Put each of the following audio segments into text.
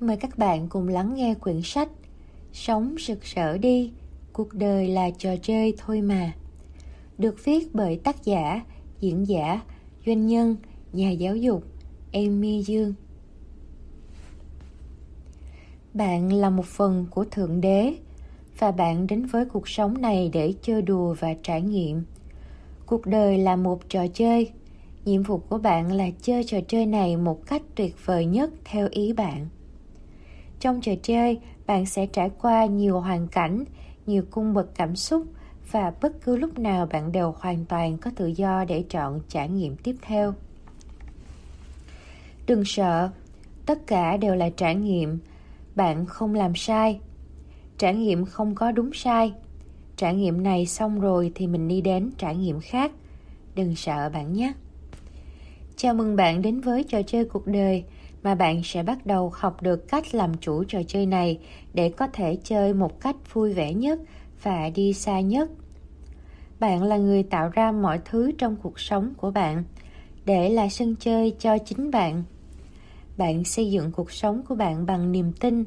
Mời các bạn cùng lắng nghe quyển sách Sống sực sỡ đi, cuộc đời là trò chơi thôi mà Được viết bởi tác giả, diễn giả, doanh nhân, nhà giáo dục Amy Dương. Bạn là một phần của Thượng Đế Và bạn đến với cuộc sống này để chơi đùa và trải nghiệm. Cuộc đời là một trò chơi Nhiệm vụ của bạn là chơi trò chơi này một cách tuyệt vời nhất theo ý bạn trong trò chơi, bạn sẽ trải qua nhiều hoàn cảnh, nhiều cung bậc cảm xúc và bất cứ lúc nào bạn đều hoàn toàn có tự do để chọn trải nghiệm tiếp theo. Đừng sợ, tất cả đều là trải nghiệm, bạn không làm sai. Trải nghiệm không có đúng sai. Trải nghiệm này xong rồi thì mình đi đến trải nghiệm khác. Đừng sợ bạn nhé. Chào mừng bạn đến với trò chơi cuộc đời mà bạn sẽ bắt đầu học được cách làm chủ trò chơi này để có thể chơi một cách vui vẻ nhất và đi xa nhất. Bạn là người tạo ra mọi thứ trong cuộc sống của bạn để là sân chơi cho chính bạn. Bạn xây dựng cuộc sống của bạn bằng niềm tin.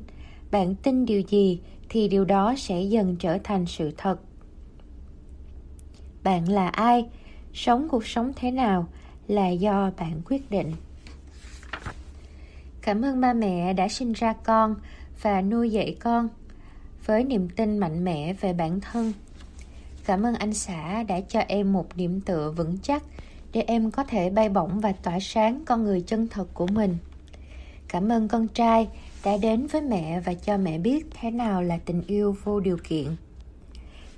Bạn tin điều gì thì điều đó sẽ dần trở thành sự thật. Bạn là ai? Sống cuộc sống thế nào là do bạn quyết định. Cảm ơn ba mẹ đã sinh ra con và nuôi dạy con với niềm tin mạnh mẽ về bản thân. Cảm ơn anh xã đã cho em một điểm tựa vững chắc để em có thể bay bổng và tỏa sáng con người chân thật của mình. Cảm ơn con trai đã đến với mẹ và cho mẹ biết thế nào là tình yêu vô điều kiện.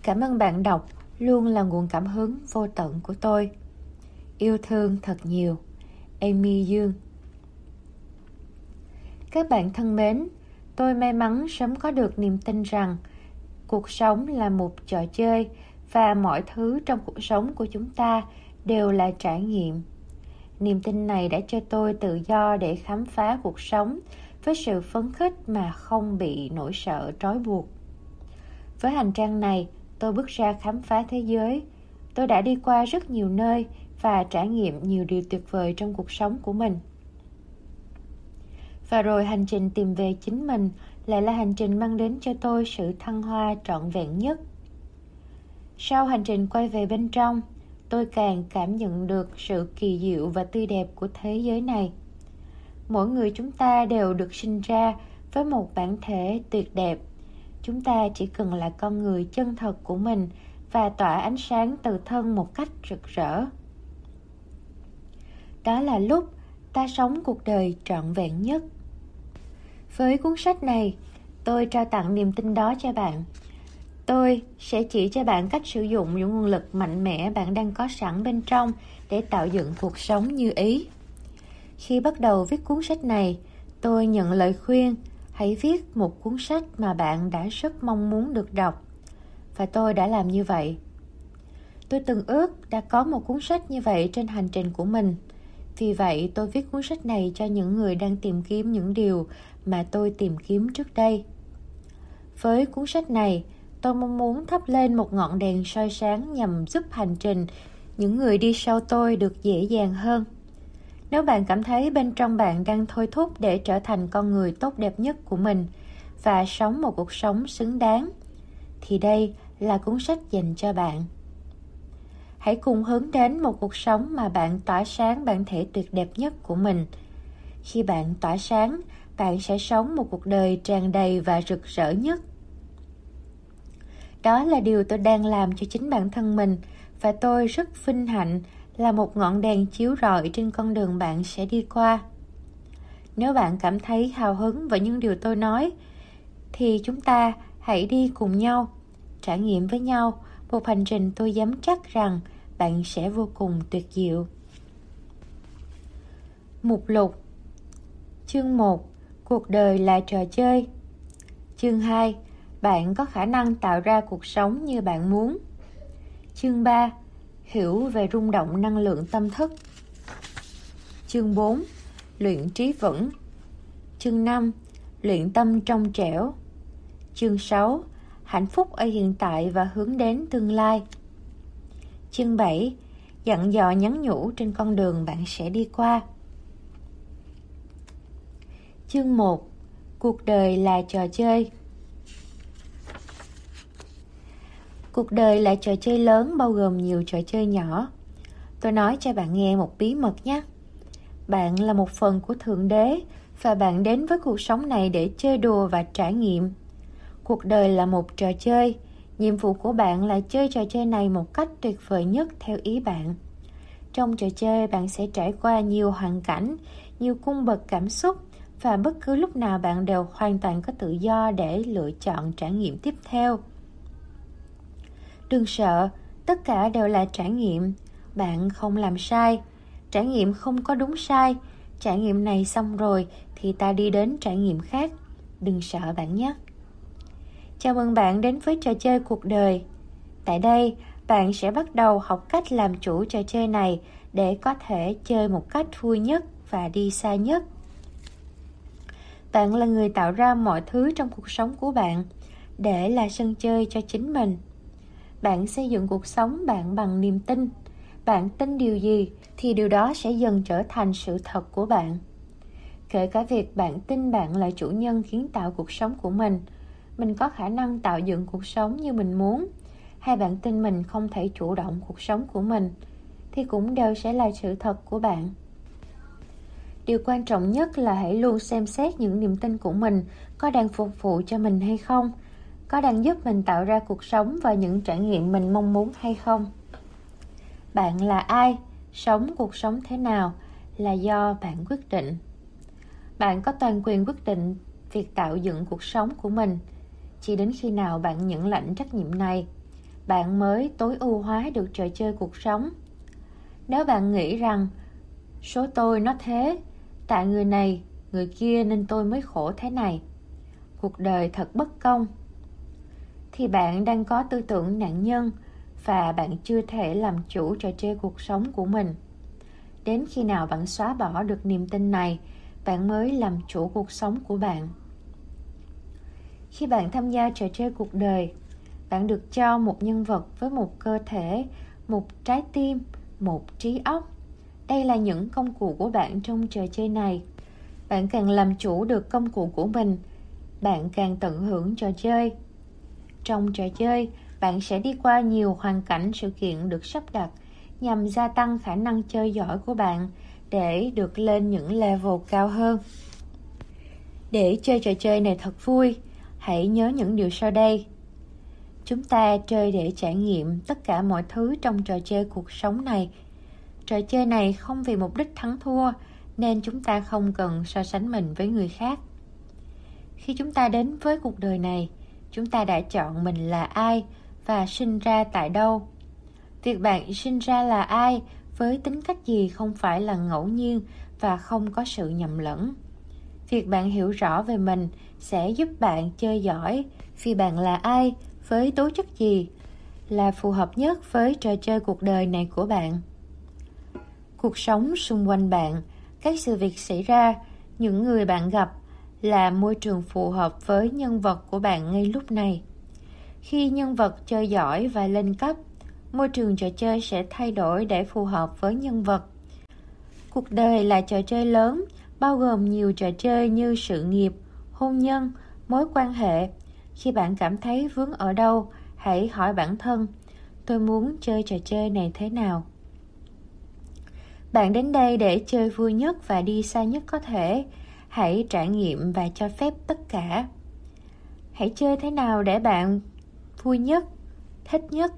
Cảm ơn bạn đọc luôn là nguồn cảm hứng vô tận của tôi. Yêu thương thật nhiều. Amy Dương các bạn thân mến, tôi may mắn sớm có được niềm tin rằng cuộc sống là một trò chơi và mọi thứ trong cuộc sống của chúng ta đều là trải nghiệm. Niềm tin này đã cho tôi tự do để khám phá cuộc sống với sự phấn khích mà không bị nỗi sợ trói buộc. Với hành trang này, tôi bước ra khám phá thế giới. Tôi đã đi qua rất nhiều nơi và trải nghiệm nhiều điều tuyệt vời trong cuộc sống của mình. Và rồi hành trình tìm về chính mình lại là hành trình mang đến cho tôi sự thăng hoa trọn vẹn nhất. Sau hành trình quay về bên trong, tôi càng cảm nhận được sự kỳ diệu và tươi đẹp của thế giới này. Mỗi người chúng ta đều được sinh ra với một bản thể tuyệt đẹp. Chúng ta chỉ cần là con người chân thật của mình và tỏa ánh sáng từ thân một cách rực rỡ. Đó là lúc ta sống cuộc đời trọn vẹn nhất. Với cuốn sách này, tôi trao tặng niềm tin đó cho bạn. Tôi sẽ chỉ cho bạn cách sử dụng những nguồn lực mạnh mẽ bạn đang có sẵn bên trong để tạo dựng cuộc sống như ý. Khi bắt đầu viết cuốn sách này, tôi nhận lời khuyên hãy viết một cuốn sách mà bạn đã rất mong muốn được đọc. Và tôi đã làm như vậy. Tôi từng ước đã có một cuốn sách như vậy trên hành trình của mình. Vì vậy, tôi viết cuốn sách này cho những người đang tìm kiếm những điều mà tôi tìm kiếm trước đây. Với cuốn sách này, tôi mong muốn thắp lên một ngọn đèn soi sáng nhằm giúp hành trình những người đi sau tôi được dễ dàng hơn. Nếu bạn cảm thấy bên trong bạn đang thôi thúc để trở thành con người tốt đẹp nhất của mình và sống một cuộc sống xứng đáng, thì đây là cuốn sách dành cho bạn. Hãy cùng hướng đến một cuộc sống mà bạn tỏa sáng bản thể tuyệt đẹp nhất của mình. Khi bạn tỏa sáng, bạn sẽ sống một cuộc đời tràn đầy và rực rỡ nhất. Đó là điều tôi đang làm cho chính bản thân mình, và tôi rất vinh hạnh là một ngọn đèn chiếu rọi trên con đường bạn sẽ đi qua. Nếu bạn cảm thấy hào hứng với những điều tôi nói, thì chúng ta hãy đi cùng nhau, trải nghiệm với nhau một hành trình tôi dám chắc rằng bạn sẽ vô cùng tuyệt diệu. Mục lục, chương 1 Cuộc đời là trò chơi. Chương 2 Bạn có khả năng tạo ra cuộc sống như bạn muốn. Chương 3 Hiểu về rung động năng lượng tâm thức. Chương 4 Luyện trí vững. Chương 5 Luyện tâm trong trẻo. Chương 6 Hạnh phúc ở hiện tại và hướng đến tương lai. Chương 7 Dặn dò nhắn nhủ trên con đường bạn sẽ đi qua. Chương 1 cuộc đời là trò chơi. Cuộc đời là trò chơi lớn, bao gồm nhiều trò chơi nhỏ. Tôi nói cho bạn nghe một bí mật nhé. Bạn là một phần của thượng đế, và bạn đến với cuộc sống này để chơi đùa và trải nghiệm. Cuộc đời là một trò chơi. Nhiệm vụ của bạn là chơi trò chơi này một cách tuyệt vời nhất theo ý bạn. Trong trò chơi, bạn sẽ trải qua nhiều hoàn cảnh, nhiều cung bậc cảm xúc và bất cứ lúc nào bạn đều hoàn toàn có tự do để lựa chọn trải nghiệm tiếp theo. Đừng sợ, tất cả đều là trải nghiệm. Bạn không làm sai. Trải nghiệm không có đúng sai. Trải nghiệm này xong rồi thì ta đi đến trải nghiệm khác. Đừng sợ bạn nhé. Chào mừng bạn đến với trò chơi cuộc đời. Tại đây, bạn sẽ bắt đầu học cách làm chủ trò chơi này để có thể chơi một cách vui nhất và đi xa nhất bạn là người tạo ra mọi thứ trong cuộc sống của bạn, để là sân chơi cho chính mình. Bạn xây dựng cuộc sống bạn bằng niềm tin. Bạn tin điều gì thì điều đó sẽ dần trở thành sự thật của bạn. Kể cả việc bạn tin bạn là chủ nhân kiến tạo cuộc sống của mình mình có khả năng tạo dựng cuộc sống như mình muốn, hay bạn tin mình không thể chủ động cuộc sống của mình, thì cũng đều sẽ là sự thật của bạn điều quan trọng nhất là hãy luôn xem xét những niềm tin của mình, có đang phục vụ cho mình hay không, có đang giúp mình tạo ra cuộc sống và những trải nghiệm mình mong muốn hay không. Bạn là ai? Sống cuộc sống thế nào? Là do bạn quyết định. Bạn có toàn quyền quyết định việc tạo dựng cuộc sống của mình. Chỉ đến khi nào bạn nhận lãnh trách nhiệm này, bạn mới tối ưu hóa được trò chơi cuộc sống. Nếu bạn nghĩ rằng, số tôi nó thế tại người này, người kia nên tôi mới khổ thế này. Cuộc đời thật bất công. Thì bạn đang có tư tưởng nạn nhân và bạn chưa thể làm chủ trò chơi cuộc sống của mình. Đến khi nào bạn xóa bỏ được niềm tin này, bạn mới làm chủ cuộc sống của bạn. Khi bạn tham gia trò chơi cuộc đời, bạn được cho một nhân vật với một cơ thể, một trái tim, một trí óc đây là những công cụ của bạn trong trò chơi này. Bạn càng làm chủ được công cụ của mình, bạn càng tận hưởng trò chơi. Trong trò chơi, bạn sẽ đi qua nhiều hoàn cảnh sự kiện được sắp đặt nhằm gia tăng khả năng chơi giỏi của bạn để được lên những level cao hơn. Để chơi trò chơi này thật vui, hãy nhớ những điều sau đây. Chúng ta chơi để trải nghiệm tất cả mọi thứ trong trò chơi cuộc sống này trò chơi này không vì mục đích thắng thua, nên chúng ta không cần so sánh mình với người khác. Khi chúng ta đến với cuộc đời này, chúng ta đã chọn mình là ai và sinh ra tại đâu. Việc bạn sinh ra là ai với tính cách gì không phải là ngẫu nhiên và không có sự nhầm lẫn. Việc bạn hiểu rõ về mình sẽ giúp bạn chơi giỏi vì bạn là ai với tố chất gì là phù hợp nhất với trò chơi cuộc đời này của bạn cuộc sống xung quanh bạn. Các sự việc xảy ra, những người bạn gặp là môi trường phù hợp với nhân vật của bạn ngay lúc này. Khi nhân vật chơi giỏi và lên cấp, môi trường trò chơi sẽ thay đổi để phù hợp với nhân vật. Cuộc đời là trò chơi lớn, bao gồm nhiều trò chơi như sự nghiệp, hôn nhân, mối quan hệ. Khi bạn cảm thấy vướng ở đâu, hãy hỏi bản thân, tôi muốn chơi trò chơi này thế nào? Bạn đến đây để chơi vui nhất và đi xa nhất có thể. Hãy trải nghiệm và cho phép tất cả. Hãy chơi thế nào để bạn vui nhất, thích nhất?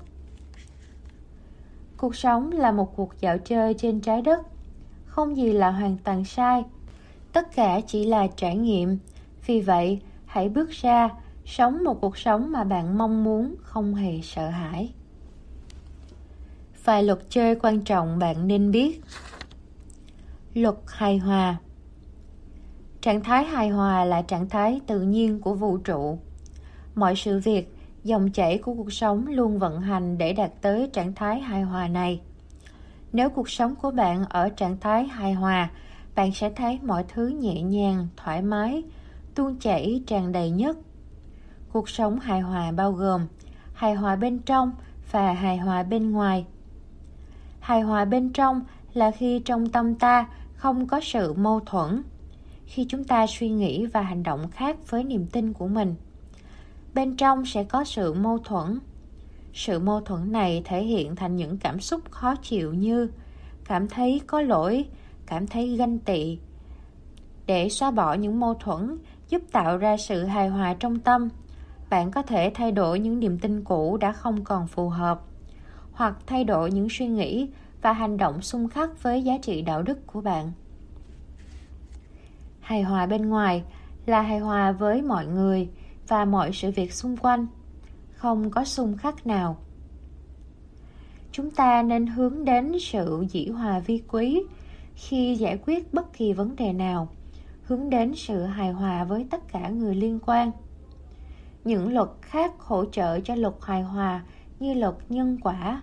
Cuộc sống là một cuộc dạo chơi trên trái đất. Không gì là hoàn toàn sai. Tất cả chỉ là trải nghiệm. Vì vậy, hãy bước ra, sống một cuộc sống mà bạn mong muốn, không hề sợ hãi vài luật chơi quan trọng bạn nên biết. Luật hài hòa. Trạng thái hài hòa là trạng thái tự nhiên của vũ trụ. Mọi sự việc, dòng chảy của cuộc sống luôn vận hành để đạt tới trạng thái hài hòa này. Nếu cuộc sống của bạn ở trạng thái hài hòa, bạn sẽ thấy mọi thứ nhẹ nhàng, thoải mái, tuôn chảy, tràn đầy nhất. Cuộc sống hài hòa bao gồm hài hòa bên trong và hài hòa bên ngoài hài hòa bên trong là khi trong tâm ta không có sự mâu thuẫn, khi chúng ta suy nghĩ và hành động khác với niềm tin của mình. Bên trong sẽ có sự mâu thuẫn. Sự mâu thuẫn này thể hiện thành những cảm xúc khó chịu như cảm thấy có lỗi, cảm thấy ganh tị. Để xóa bỏ những mâu thuẫn giúp tạo ra sự hài hòa trong tâm, bạn có thể thay đổi những niềm tin cũ đã không còn phù hợp hoặc thay đổi những suy nghĩ và hành động xung khắc với giá trị đạo đức của bạn. Hài hòa bên ngoài là hài hòa với mọi người và mọi sự việc xung quanh, không có xung khắc nào. Chúng ta nên hướng đến sự dĩ hòa vi quý khi giải quyết bất kỳ vấn đề nào, hướng đến sự hài hòa với tất cả người liên quan. Những luật khác hỗ trợ cho luật hài hòa như luật nhân quả.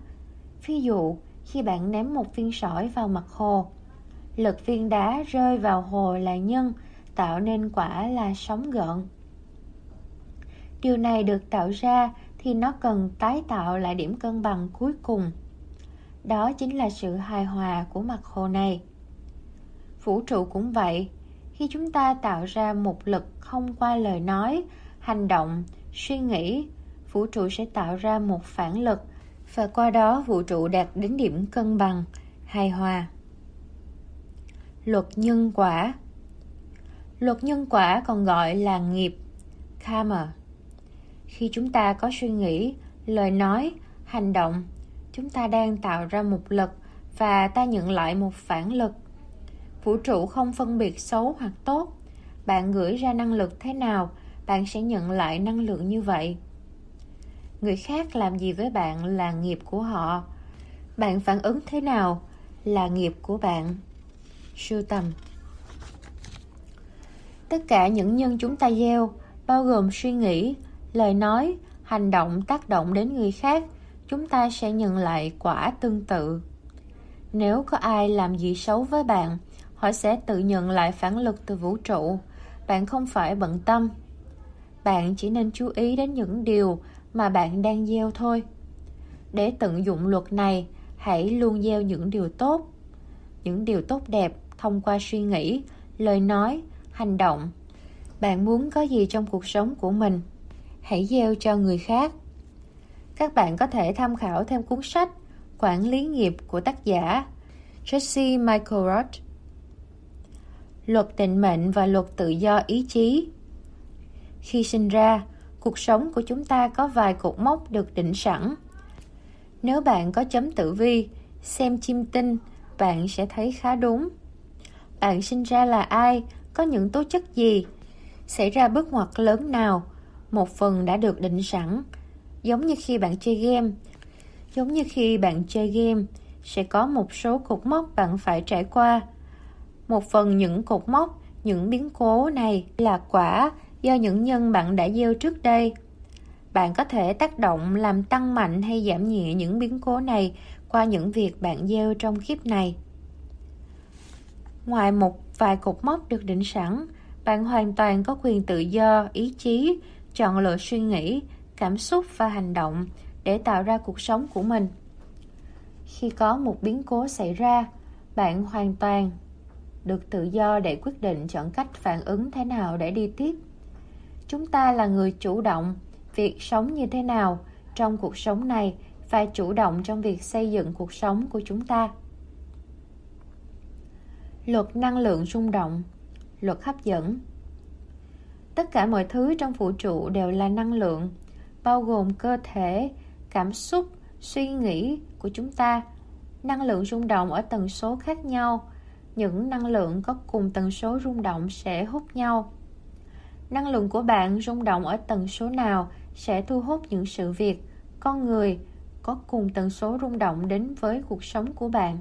Ví dụ, khi bạn ném một viên sỏi vào mặt hồ, lực viên đá rơi vào hồ là nhân, tạo nên quả là sóng gợn. Điều này được tạo ra thì nó cần tái tạo lại điểm cân bằng cuối cùng. Đó chính là sự hài hòa của mặt hồ này. Vũ trụ cũng vậy. Khi chúng ta tạo ra một lực không qua lời nói, hành động, suy nghĩ vũ trụ sẽ tạo ra một phản lực, và qua đó vũ trụ đạt đến điểm cân bằng, hài hòa. Luật nhân quả. Luật nhân quả còn gọi là nghiệp, karma. Khi chúng ta có suy nghĩ, lời nói, hành động, chúng ta đang tạo ra một lực và ta nhận lại một phản lực. Vũ trụ không phân biệt xấu hoặc tốt. Bạn gửi ra năng lực thế nào, bạn sẽ nhận lại năng lượng như vậy người khác làm gì với bạn là nghiệp của họ? Bạn phản ứng thế nào là nghiệp của bạn? Sưu tầm. Tất cả những nhân chúng ta gieo, bao gồm suy nghĩ, lời nói, hành động tác động đến người khác, chúng ta sẽ nhận lại quả tương tự. Nếu có ai làm gì xấu với bạn, họ sẽ tự nhận lại phản lực từ vũ trụ. Bạn không phải bận tâm. Bạn chỉ nên chú ý đến những điều mà bạn đang gieo thôi. Để tận dụng luật này, hãy luôn gieo những điều tốt. Những điều tốt đẹp thông qua suy nghĩ, lời nói, hành động. Bạn muốn có gì trong cuộc sống của mình? Hãy gieo cho người khác. Các bạn có thể tham khảo thêm cuốn sách quản lý nghiệp của tác giả Jesse Michael Roth. Luật định mệnh và luật tự do ý chí. Khi sinh ra cuộc sống của chúng ta có vài cột mốc được định sẵn. Nếu bạn có chấm tử vi, xem chim tinh, bạn sẽ thấy khá đúng. Bạn sinh ra là ai, có những tố chất gì, xảy ra bước ngoặt lớn nào, một phần đã được định sẵn. Giống như khi bạn chơi game, giống như khi bạn chơi game, sẽ có một số cột mốc bạn phải trải qua. Một phần những cột mốc, những biến cố này là quả do những nhân bạn đã gieo trước đây. Bạn có thể tác động làm tăng mạnh hay giảm nhẹ những biến cố này qua những việc bạn gieo trong kiếp này. Ngoài một vài cột mốc được định sẵn, bạn hoàn toàn có quyền tự do, ý chí, chọn lựa suy nghĩ, cảm xúc và hành động để tạo ra cuộc sống của mình. Khi có một biến cố xảy ra, bạn hoàn toàn được tự do để quyết định chọn cách phản ứng thế nào để đi tiếp chúng ta là người chủ động việc sống như thế nào trong cuộc sống này và chủ động trong việc xây dựng cuộc sống của chúng ta. Luật năng lượng rung động, luật hấp dẫn. Tất cả mọi thứ trong vũ trụ đều là năng lượng, bao gồm cơ thể, cảm xúc, suy nghĩ của chúng ta. Năng lượng rung động ở tần số khác nhau, những năng lượng có cùng tần số rung động sẽ hút nhau năng lượng của bạn rung động ở tần số nào sẽ thu hút những sự việc, con người có cùng tần số rung động đến với cuộc sống của bạn.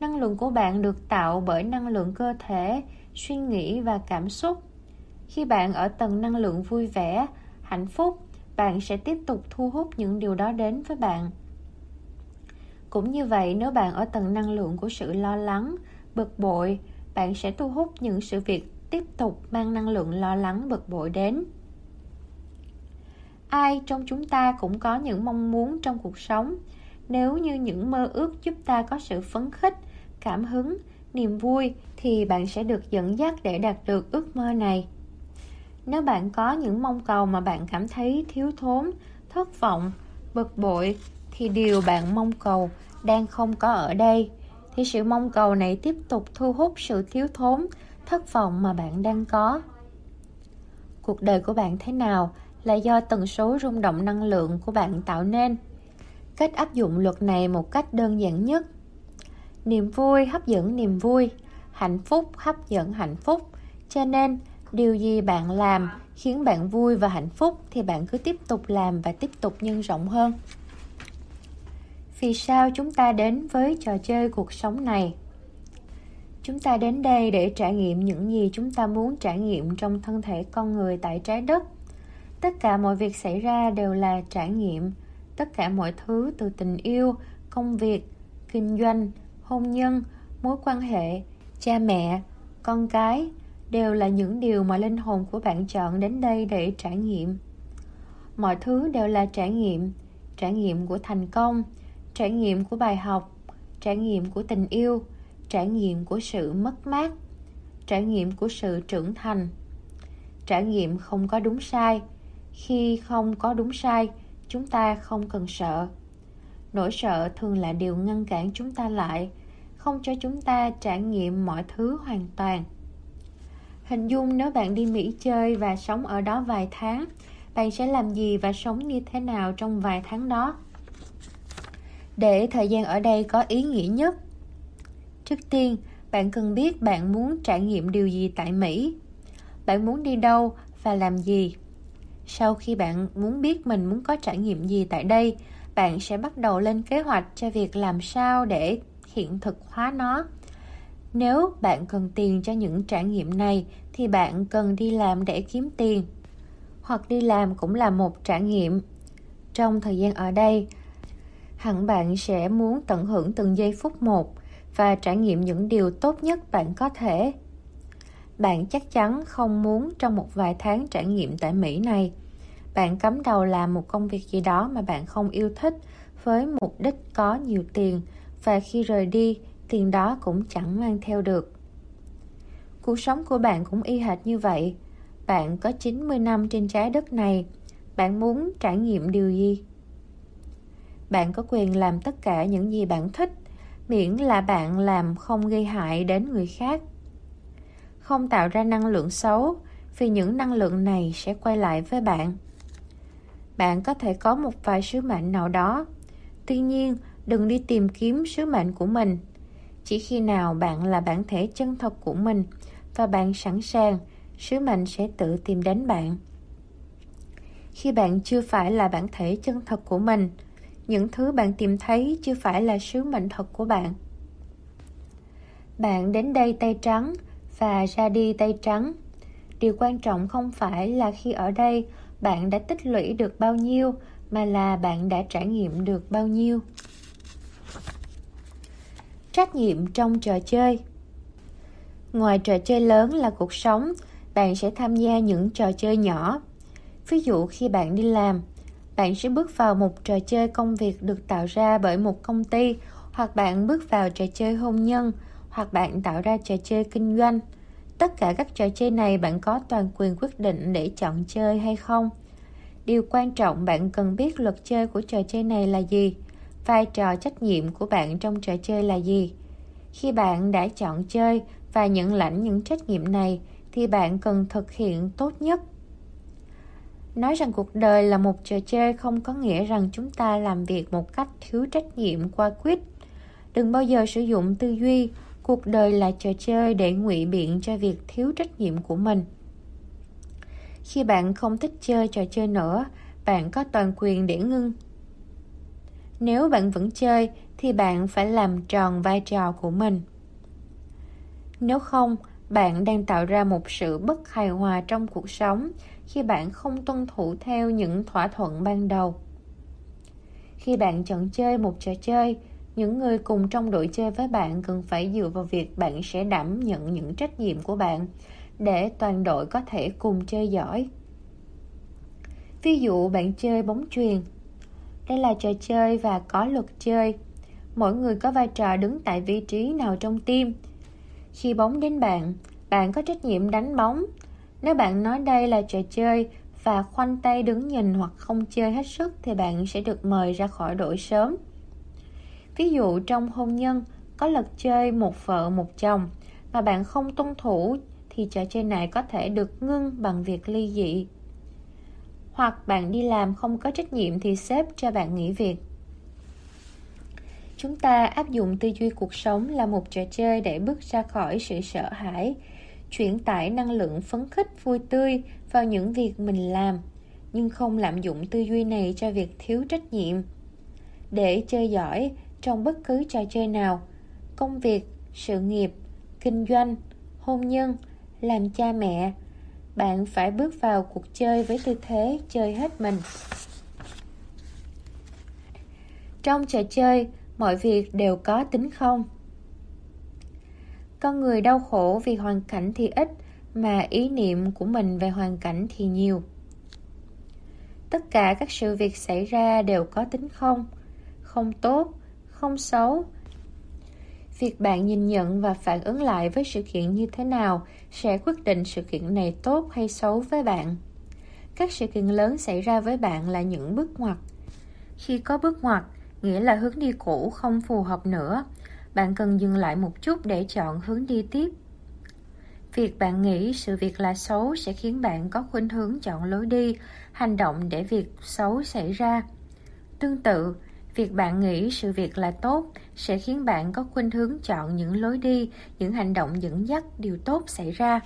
Năng lượng của bạn được tạo bởi năng lượng cơ thể, suy nghĩ và cảm xúc. Khi bạn ở tầng năng lượng vui vẻ, hạnh phúc, bạn sẽ tiếp tục thu hút những điều đó đến với bạn. Cũng như vậy, nếu bạn ở tầng năng lượng của sự lo lắng, bực bội, bạn sẽ thu hút những sự việc tiếp tục mang năng lượng lo lắng bực bội đến. Ai trong chúng ta cũng có những mong muốn trong cuộc sống. Nếu như những mơ ước giúp ta có sự phấn khích, cảm hứng, niềm vui thì bạn sẽ được dẫn dắt để đạt được ước mơ này. Nếu bạn có những mong cầu mà bạn cảm thấy thiếu thốn, thất vọng, bực bội thì điều bạn mong cầu đang không có ở đây. Thì sự mong cầu này tiếp tục thu hút sự thiếu thốn thất vọng mà bạn đang có. Cuộc đời của bạn thế nào là do tần số rung động năng lượng của bạn tạo nên. Cách áp dụng luật này một cách đơn giản nhất. Niềm vui hấp dẫn niềm vui, hạnh phúc hấp dẫn hạnh phúc. Cho nên, điều gì bạn làm khiến bạn vui và hạnh phúc thì bạn cứ tiếp tục làm và tiếp tục nhân rộng hơn. Vì sao chúng ta đến với trò chơi cuộc sống này? Chúng ta đến đây để trải nghiệm những gì chúng ta muốn trải nghiệm trong thân thể con người tại trái đất. Tất cả mọi việc xảy ra đều là trải nghiệm. Tất cả mọi thứ từ tình yêu, công việc, kinh doanh, hôn nhân, mối quan hệ, cha mẹ, con cái đều là những điều mà linh hồn của bạn chọn đến đây để trải nghiệm. Mọi thứ đều là trải nghiệm. Trải nghiệm của thành công, trải nghiệm của bài học, trải nghiệm của tình yêu trải nghiệm của sự mất mát, trải nghiệm của sự trưởng thành. Trải nghiệm không có đúng sai. Khi không có đúng sai, chúng ta không cần sợ. Nỗi sợ thường là điều ngăn cản chúng ta lại, không cho chúng ta trải nghiệm mọi thứ hoàn toàn. Hình dung nếu bạn đi mỹ chơi và sống ở đó vài tháng, bạn sẽ làm gì và sống như thế nào trong vài tháng đó? Để thời gian ở đây có ý nghĩa nhất trước tiên, bạn cần biết bạn muốn trải nghiệm điều gì tại mỹ. Bạn muốn đi đâu và làm gì? Sau khi bạn muốn biết mình muốn có trải nghiệm gì tại đây, bạn sẽ bắt đầu lên kế hoạch cho việc làm sao để hiện thực hóa nó. Nếu bạn cần tiền cho những trải nghiệm này, thì bạn cần đi làm để kiếm tiền, hoặc đi làm cũng là một trải nghiệm. Trong thời gian ở đây, hẳn bạn sẽ muốn tận hưởng từng giây phút một và trải nghiệm những điều tốt nhất bạn có thể. Bạn chắc chắn không muốn trong một vài tháng trải nghiệm tại mỹ này. Bạn cắm đầu làm một công việc gì đó mà bạn không yêu thích, với mục đích có nhiều tiền, và khi rời đi, tiền đó cũng chẳng mang theo được. Cuộc sống của bạn cũng y hệt như vậy. Bạn có 90 năm trên trái đất này. Bạn muốn trải nghiệm điều gì? Bạn có quyền làm tất cả những gì bạn thích miễn là bạn làm không gây hại đến người khác. Không tạo ra năng lượng xấu, vì những năng lượng này sẽ quay lại với bạn. Bạn có thể có một vài sứ mệnh nào đó. Tuy nhiên, đừng đi tìm kiếm sứ mệnh của mình. Chỉ khi nào bạn là bản thể chân thật của mình và bạn sẵn sàng, sứ mệnh sẽ tự tìm đến bạn. Khi bạn chưa phải là bản thể chân thật của mình những thứ bạn tìm thấy chưa phải là sứ mệnh thật của bạn. Bạn đến đây tay trắng và ra đi tay trắng. Điều quan trọng không phải là khi ở đây bạn đã tích lũy được bao nhiêu, mà là bạn đã trải nghiệm được bao nhiêu. Trách nhiệm trong trò chơi. Ngoài trò chơi lớn là cuộc sống, bạn sẽ tham gia những trò chơi nhỏ. Ví dụ khi bạn đi làm bạn sẽ bước vào một trò chơi công việc được tạo ra bởi một công ty, hoặc bạn bước vào trò chơi hôn nhân, hoặc bạn tạo ra trò chơi kinh doanh. Tất cả các trò chơi này bạn có toàn quyền quyết định để chọn chơi hay không. Điều quan trọng bạn cần biết luật chơi của trò chơi này là gì, vai trò trách nhiệm của bạn trong trò chơi là gì. Khi bạn đã chọn chơi và nhận lãnh những trách nhiệm này, thì bạn cần thực hiện tốt nhất nói rằng cuộc đời là một trò chơi không có nghĩa rằng chúng ta làm việc một cách thiếu trách nhiệm qua quyết đừng bao giờ sử dụng tư duy, cuộc đời là trò chơi để ngụy biện cho việc thiếu trách nhiệm của mình. Khi bạn không thích chơi trò chơi nữa, bạn có toàn quyền để ngưng. Nếu bạn vẫn chơi, thì bạn phải làm tròn vai trò của mình. Nếu không, bạn đang tạo ra một sự bất hài hòa trong cuộc sống khi bạn không tuân thủ theo những thỏa thuận ban đầu. Khi bạn chọn chơi một trò chơi những người cùng trong đội chơi với bạn cần phải dựa vào việc bạn sẽ đảm nhận những trách nhiệm của bạn để toàn đội có thể cùng chơi giỏi. Ví dụ bạn chơi bóng chuyền. Đây là trò chơi và có luật chơi. Mỗi người có vai trò đứng tại vị trí nào trong team. Khi bóng đến bạn, bạn có trách nhiệm đánh bóng. Nếu bạn nói đây là trò chơi và khoanh tay đứng nhìn hoặc không chơi hết sức thì bạn sẽ được mời ra khỏi đội sớm. Ví dụ trong hôn nhân có luật chơi một vợ một chồng mà bạn không tuân thủ thì trò chơi này có thể được ngưng bằng việc ly dị. Hoặc bạn đi làm không có trách nhiệm thì sếp cho bạn nghỉ việc. Chúng ta áp dụng tư duy cuộc sống là một trò chơi để bước ra khỏi sự sợ hãi, chuyển tải năng lượng phấn khích vui tươi vào những việc mình làm, nhưng không lạm dụng tư duy này cho việc thiếu trách nhiệm. Để chơi giỏi trong bất cứ trò chơi nào, công việc, sự nghiệp, kinh doanh, hôn nhân, làm cha mẹ, bạn phải bước vào cuộc chơi với tư thế chơi hết mình. Trong trò chơi, mọi việc đều có tính không con người đau khổ vì hoàn cảnh thì ít, mà ý niệm của mình về hoàn cảnh thì nhiều. Tất cả các sự việc xảy ra đều có tính không không tốt, không xấu. Việc bạn nhìn nhận và phản ứng lại với sự kiện như thế nào sẽ quyết định sự kiện này tốt hay xấu với bạn. Các sự kiện lớn xảy ra với bạn là những bước ngoặt. Khi có bước ngoặt, nghĩa là hướng đi cũ không phù hợp nữa. Bạn cần dừng lại một chút để chọn hướng đi tiếp. Việc bạn nghĩ sự việc là xấu sẽ khiến bạn có khuynh hướng chọn lối đi, hành động để việc xấu xảy ra. Tương tự, việc bạn nghĩ sự việc là tốt sẽ khiến bạn có khuynh hướng chọn những lối đi, những hành động dẫn dắt điều tốt xảy ra.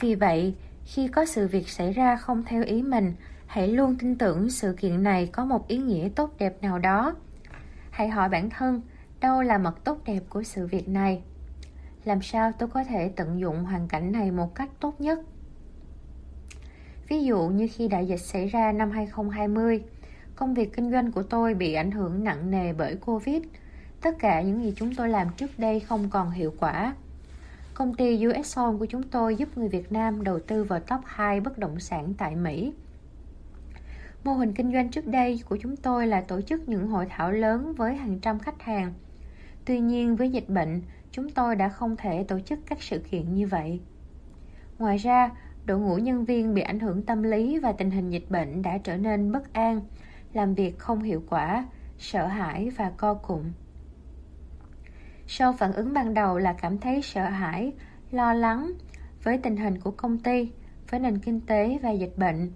Vì vậy, khi có sự việc xảy ra không theo ý mình, hãy luôn tin tưởng sự kiện này có một ý nghĩa tốt đẹp nào đó hãy hỏi bản thân đâu là mặt tốt đẹp của sự việc này? Làm sao tôi có thể tận dụng hoàn cảnh này một cách tốt nhất? Ví dụ như khi đại dịch xảy ra năm 2020 công việc kinh doanh của tôi bị ảnh hưởng nặng nề bởi covid. Tất cả những gì chúng tôi làm trước đây không còn hiệu quả. Công ty US Home của chúng tôi giúp người Việt Nam đầu tư vào top 2 bất động sản tại Mỹ. Mô hình kinh doanh trước đây của chúng tôi là tổ chức những hội thảo lớn với hàng trăm khách hàng. Tuy nhiên với dịch bệnh, chúng tôi đã không thể tổ chức các sự kiện như vậy. Ngoài ra, đội ngũ nhân viên bị ảnh hưởng tâm lý và tình hình dịch bệnh đã trở nên bất an, làm việc không hiệu quả, sợ hãi và co cụm. Sau phản ứng ban đầu là cảm thấy sợ hãi, lo lắng với tình hình của công ty, với nền kinh tế và dịch bệnh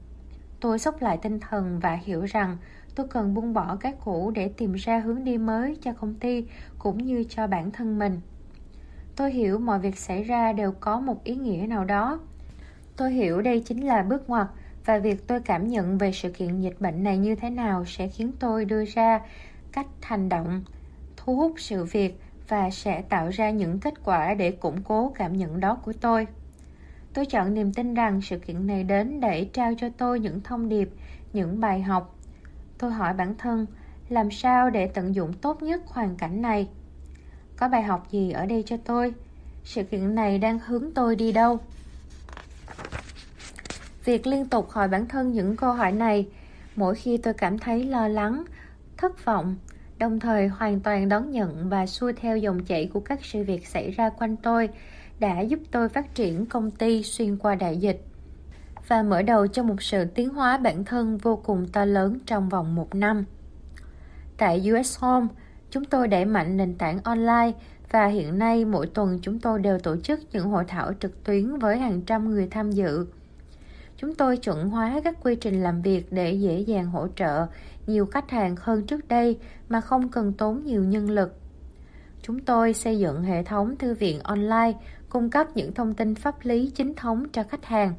Tôi sốc lại tinh thần và hiểu rằng tôi cần buông bỏ cái cũ để tìm ra hướng đi mới cho công ty cũng như cho bản thân mình. Tôi hiểu mọi việc xảy ra đều có một ý nghĩa nào đó. Tôi hiểu đây chính là bước ngoặt và việc tôi cảm nhận về sự kiện dịch bệnh này như thế nào sẽ khiến tôi đưa ra cách hành động, thu hút sự việc và sẽ tạo ra những kết quả để củng cố cảm nhận đó của tôi. Tôi chọn niềm tin rằng sự kiện này đến để trao cho tôi những thông điệp, những bài học. Tôi hỏi bản thân, làm sao để tận dụng tốt nhất hoàn cảnh này? Có bài học gì ở đây cho tôi? Sự kiện này đang hướng tôi đi đâu? Việc liên tục hỏi bản thân những câu hỏi này, mỗi khi tôi cảm thấy lo lắng, thất vọng, đồng thời hoàn toàn đón nhận và xuôi theo dòng chảy của các sự việc xảy ra quanh tôi, đã giúp tôi phát triển công ty xuyên qua đại dịch và mở đầu cho một sự tiến hóa bản thân vô cùng to lớn trong vòng một năm. Tại US Home, chúng tôi đẩy mạnh nền tảng online và hiện nay mỗi tuần chúng tôi đều tổ chức những hội thảo trực tuyến với hàng trăm người tham dự. Chúng tôi chuẩn hóa các quy trình làm việc để dễ dàng hỗ trợ nhiều khách hàng hơn trước đây mà không cần tốn nhiều nhân lực. Chúng tôi xây dựng hệ thống thư viện online cung cấp những thông tin pháp lý chính thống cho khách hàng.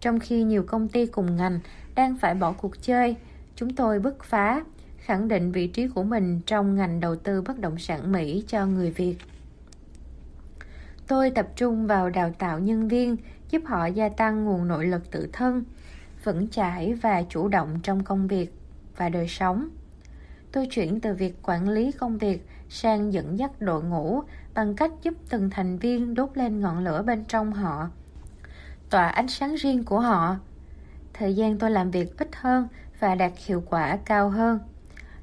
Trong khi nhiều công ty cùng ngành đang phải bỏ cuộc chơi, chúng tôi bứt phá, khẳng định vị trí của mình trong ngành đầu tư bất động sản Mỹ cho người Việt. Tôi tập trung vào đào tạo nhân viên, giúp họ gia tăng nguồn nội lực tự thân, vững chãi và chủ động trong công việc và đời sống. Tôi chuyển từ việc quản lý công việc sang dẫn dắt đội ngũ bằng cách giúp từng thành viên đốt lên ngọn lửa bên trong họ, tỏa ánh sáng riêng của họ. Thời gian tôi làm việc ít hơn và đạt hiệu quả cao hơn.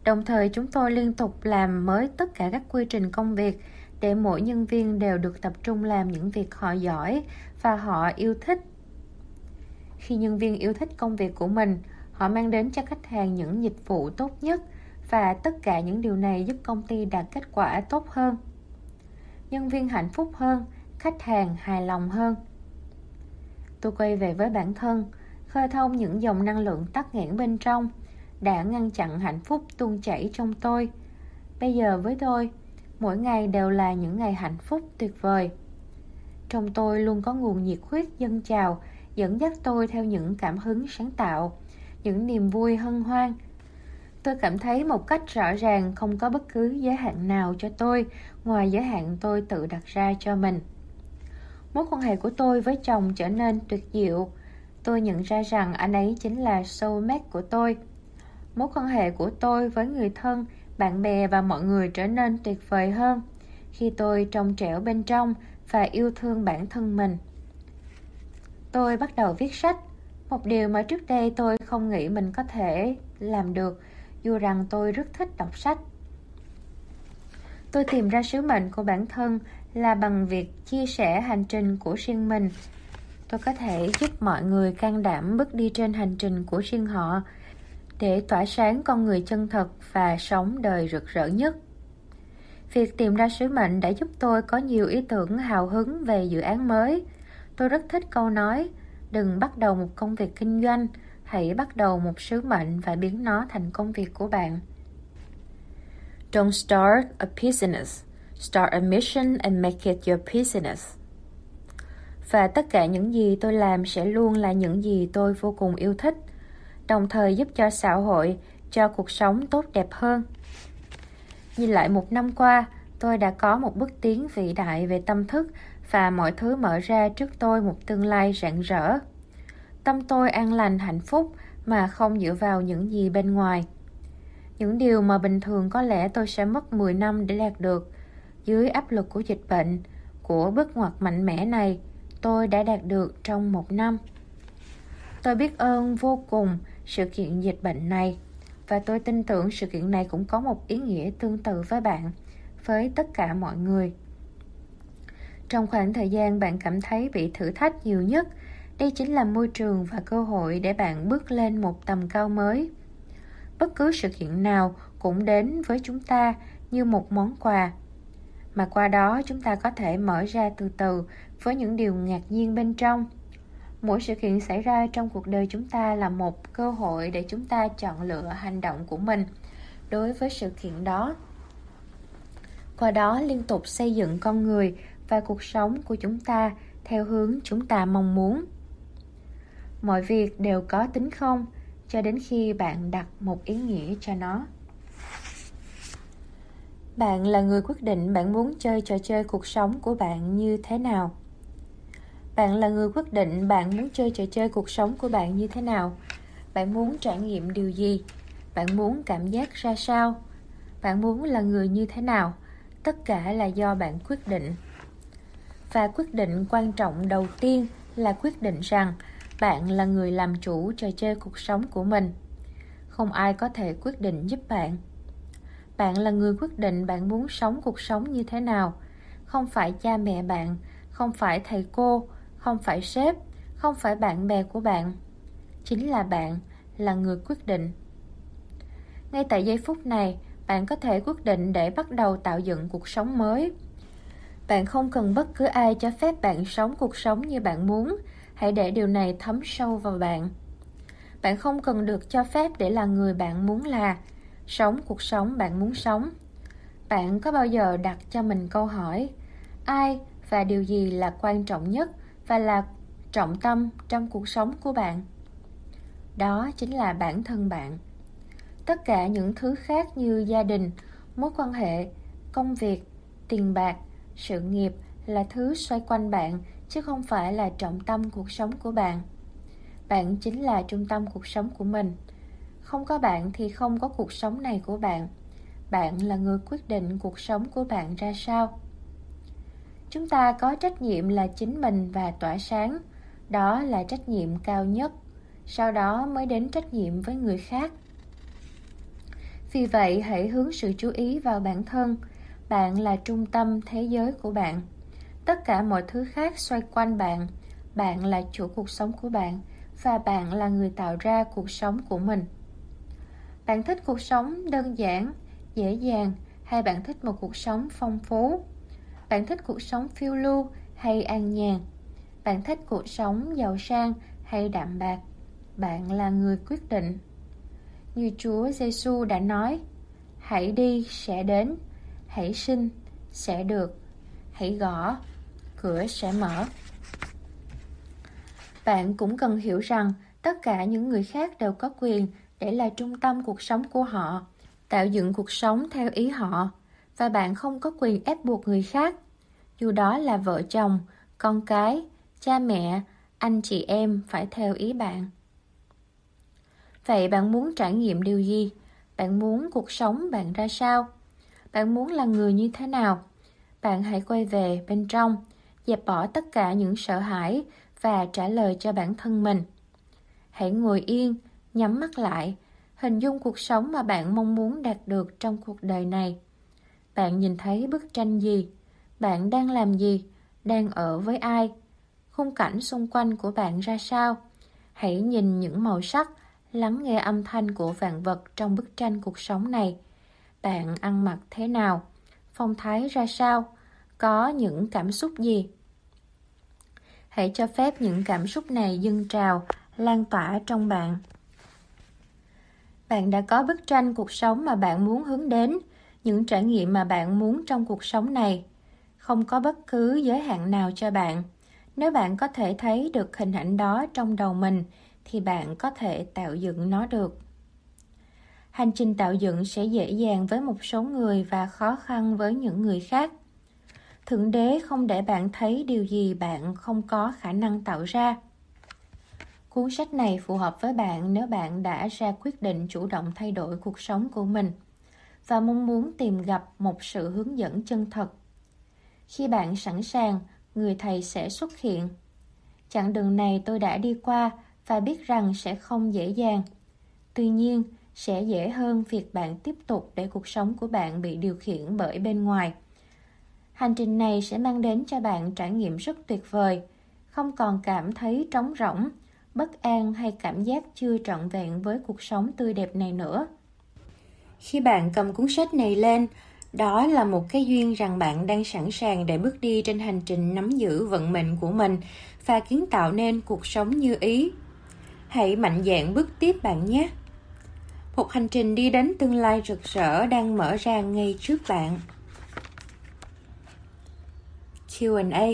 Đồng thời chúng tôi liên tục làm mới tất cả các quy trình công việc để mỗi nhân viên đều được tập trung làm những việc họ giỏi và họ yêu thích. Khi nhân viên yêu thích công việc của mình, họ mang đến cho khách hàng những dịch vụ tốt nhất và tất cả những điều này giúp công ty đạt kết quả tốt hơn. Nhân viên hạnh phúc hơn, khách hàng hài lòng hơn. Tôi quay về với bản thân, khơi thông những dòng năng lượng tắc nghẽn bên trong đã ngăn chặn hạnh phúc tuôn chảy trong tôi. Bây giờ với tôi, mỗi ngày đều là những ngày hạnh phúc tuyệt vời. Trong tôi luôn có nguồn nhiệt huyết dâng trào, dẫn dắt tôi theo những cảm hứng sáng tạo, những niềm vui hân hoan. Tôi cảm thấy một cách rõ ràng không có bất cứ giới hạn nào cho tôi ngoài giới hạn tôi tự đặt ra cho mình. Mối quan hệ của tôi với chồng trở nên tuyệt diệu. Tôi nhận ra rằng anh ấy chính là soulmate của tôi. Mối quan hệ của tôi với người thân, bạn bè và mọi người trở nên tuyệt vời hơn khi tôi trong trẻo bên trong và yêu thương bản thân mình. Tôi bắt đầu viết sách, một điều mà trước đây tôi không nghĩ mình có thể làm được, dù rằng tôi rất thích đọc sách. Tôi tìm ra sứ mệnh của bản thân là bằng việc chia sẻ hành trình của riêng mình. Tôi có thể giúp mọi người can đảm bước đi trên hành trình của riêng họ để tỏa sáng con người chân thật và sống đời rực rỡ nhất. Việc tìm ra sứ mệnh đã giúp tôi có nhiều ý tưởng hào hứng về dự án mới. Tôi rất thích câu nói, đừng bắt đầu một công việc kinh doanh, hãy bắt đầu một sứ mệnh và biến nó thành công việc của bạn. Don't start a business, start a mission and make it your business. Và tất cả những gì tôi làm sẽ luôn là những gì tôi vô cùng yêu thích, đồng thời giúp cho xã hội, cho cuộc sống tốt đẹp hơn. Nhìn lại một năm qua, tôi đã có một bước tiến vĩ đại về tâm thức và mọi thứ mở ra trước tôi một tương lai rạng rỡ. Tâm tôi an lành hạnh phúc mà không dựa vào những gì bên ngoài. Những điều mà bình thường có lẽ tôi sẽ mất 10 năm để đạt được, dưới áp lực của dịch bệnh, của bước ngoặt mạnh mẽ này, tôi đã đạt được trong một năm. Tôi biết ơn vô cùng sự kiện dịch bệnh này và tôi tin tưởng sự kiện này cũng có một ý nghĩa tương tự với bạn, với tất cả mọi người. Trong khoảng thời gian bạn cảm thấy bị thử thách nhiều nhất, đây chính là môi trường và cơ hội để bạn bước lên một tầm cao mới. Bất cứ sự kiện nào cũng đến với chúng ta như một món quà mà qua đó chúng ta có thể mở ra từ từ với những điều ngạc nhiên bên trong. Mỗi sự kiện xảy ra trong cuộc đời chúng ta là một cơ hội để chúng ta chọn lựa hành động của mình đối với sự kiện đó. Qua đó liên tục xây dựng con người và cuộc sống của chúng ta theo hướng chúng ta mong muốn. Mọi việc đều có tính không cho đến khi bạn đặt một ý nghĩa cho nó bạn là người quyết định bạn muốn chơi trò chơi cuộc sống của bạn như thế nào. Bạn là người quyết định bạn muốn chơi trò chơi cuộc sống của bạn như thế nào. Bạn muốn trải nghiệm điều gì? Bạn muốn cảm giác ra sao? Bạn muốn là người như thế nào? Tất cả là do bạn quyết định. Và quyết định quan trọng đầu tiên là quyết định rằng bạn là người làm chủ trò chơi cuộc sống của mình. Không ai có thể quyết định giúp bạn bạn là người quyết định bạn muốn sống cuộc sống như thế nào. Không phải cha mẹ bạn, không phải thầy cô, không phải sếp, không phải bạn bè của bạn. Chính là bạn là người quyết định. Ngay tại giây phút này, bạn có thể quyết định để bắt đầu tạo dựng cuộc sống mới. Bạn không cần bất cứ ai cho phép bạn sống cuộc sống như bạn muốn. Hãy để điều này thấm sâu vào bạn. Bạn không cần được cho phép để là người bạn muốn là sống cuộc sống bạn muốn sống. Bạn có bao giờ đặt cho mình câu hỏi, ai và điều gì là quan trọng nhất và là trọng tâm trong cuộc sống của bạn? Đó chính là bản thân bạn. Tất cả những thứ khác như gia đình, mối quan hệ, công việc, tiền bạc, sự nghiệp là thứ xoay quanh bạn, chứ không phải là trọng tâm cuộc sống của bạn. Bạn chính là trung tâm cuộc sống của mình không có bạn thì không có cuộc sống này của bạn. Bạn là người quyết định cuộc sống của bạn ra sao. Chúng ta có trách nhiệm là chính mình và tỏa sáng. Đó là trách nhiệm cao nhất. Sau đó mới đến trách nhiệm với người khác. Vì vậy, hãy hướng sự chú ý vào bản thân. Bạn là trung tâm thế giới của bạn. Tất cả mọi thứ khác xoay quanh bạn. Bạn là chủ cuộc sống của bạn và bạn là người tạo ra cuộc sống của mình bạn thích cuộc sống đơn giản, dễ dàng hay bạn thích một cuộc sống phong phú? Bạn thích cuộc sống phiêu lưu hay an nhàn? Bạn thích cuộc sống giàu sang hay đạm bạc? Bạn là người quyết định. Như chúa giêsu đã nói, hãy đi sẽ đến, hãy sinh sẽ được, hãy gõ, cửa sẽ mở. Bạn cũng cần hiểu rằng tất cả những người khác đều có quyền để là trung tâm cuộc sống của họ, tạo dựng cuộc sống theo ý họ, và bạn không có quyền ép buộc người khác. Dù đó là vợ chồng, con cái, cha mẹ, anh chị em phải theo ý bạn. Vậy bạn muốn trải nghiệm điều gì? Bạn muốn cuộc sống bạn ra sao? Bạn muốn là người như thế nào? Bạn hãy quay về bên trong, dẹp bỏ tất cả những sợ hãi và trả lời cho bản thân mình. Hãy ngồi yên nhắm mắt lại, hình dung cuộc sống mà bạn mong muốn đạt được trong cuộc đời này. Bạn nhìn thấy bức tranh gì? Bạn đang làm gì? Đang ở với ai? Khung cảnh xung quanh của bạn ra sao? Hãy nhìn những màu sắc, lắng nghe âm thanh của vạn vật trong bức tranh cuộc sống này. Bạn ăn mặc thế nào? Phong thái ra sao? Có những cảm xúc gì? Hãy cho phép những cảm xúc này dâng trào, lan tỏa trong bạn bạn đã có bức tranh cuộc sống mà bạn muốn hướng đến, những trải nghiệm mà bạn muốn trong cuộc sống này. Không có bất cứ giới hạn nào cho bạn. Nếu bạn có thể thấy được hình ảnh đó trong đầu mình, thì bạn có thể tạo dựng nó được. Hành trình tạo dựng sẽ dễ dàng với một số người và khó khăn với những người khác. Thượng đế không để bạn thấy điều gì bạn không có khả năng tạo ra cuốn sách này phù hợp với bạn nếu bạn đã ra quyết định chủ động thay đổi cuộc sống của mình và mong muốn tìm gặp một sự hướng dẫn chân thật. Khi bạn sẵn sàng, người thầy sẽ xuất hiện. Chặng đường này tôi đã đi qua và biết rằng sẽ không dễ dàng. Tuy nhiên, sẽ dễ hơn việc bạn tiếp tục để cuộc sống của bạn bị điều khiển bởi bên ngoài. Hành trình này sẽ mang đến cho bạn trải nghiệm rất tuyệt vời, không còn cảm thấy trống rỗng bất an hay cảm giác chưa trọn vẹn với cuộc sống tươi đẹp này nữa. Khi bạn cầm cuốn sách này lên đó là một cái duyên rằng bạn đang sẵn sàng để bước đi trên hành trình nắm giữ vận mệnh của mình và kiến tạo nên cuộc sống như ý. Hãy mạnh dạn bước tiếp bạn nhé. Một hành trình đi đến tương lai rực rỡ đang mở ra ngay trước bạn. Q&A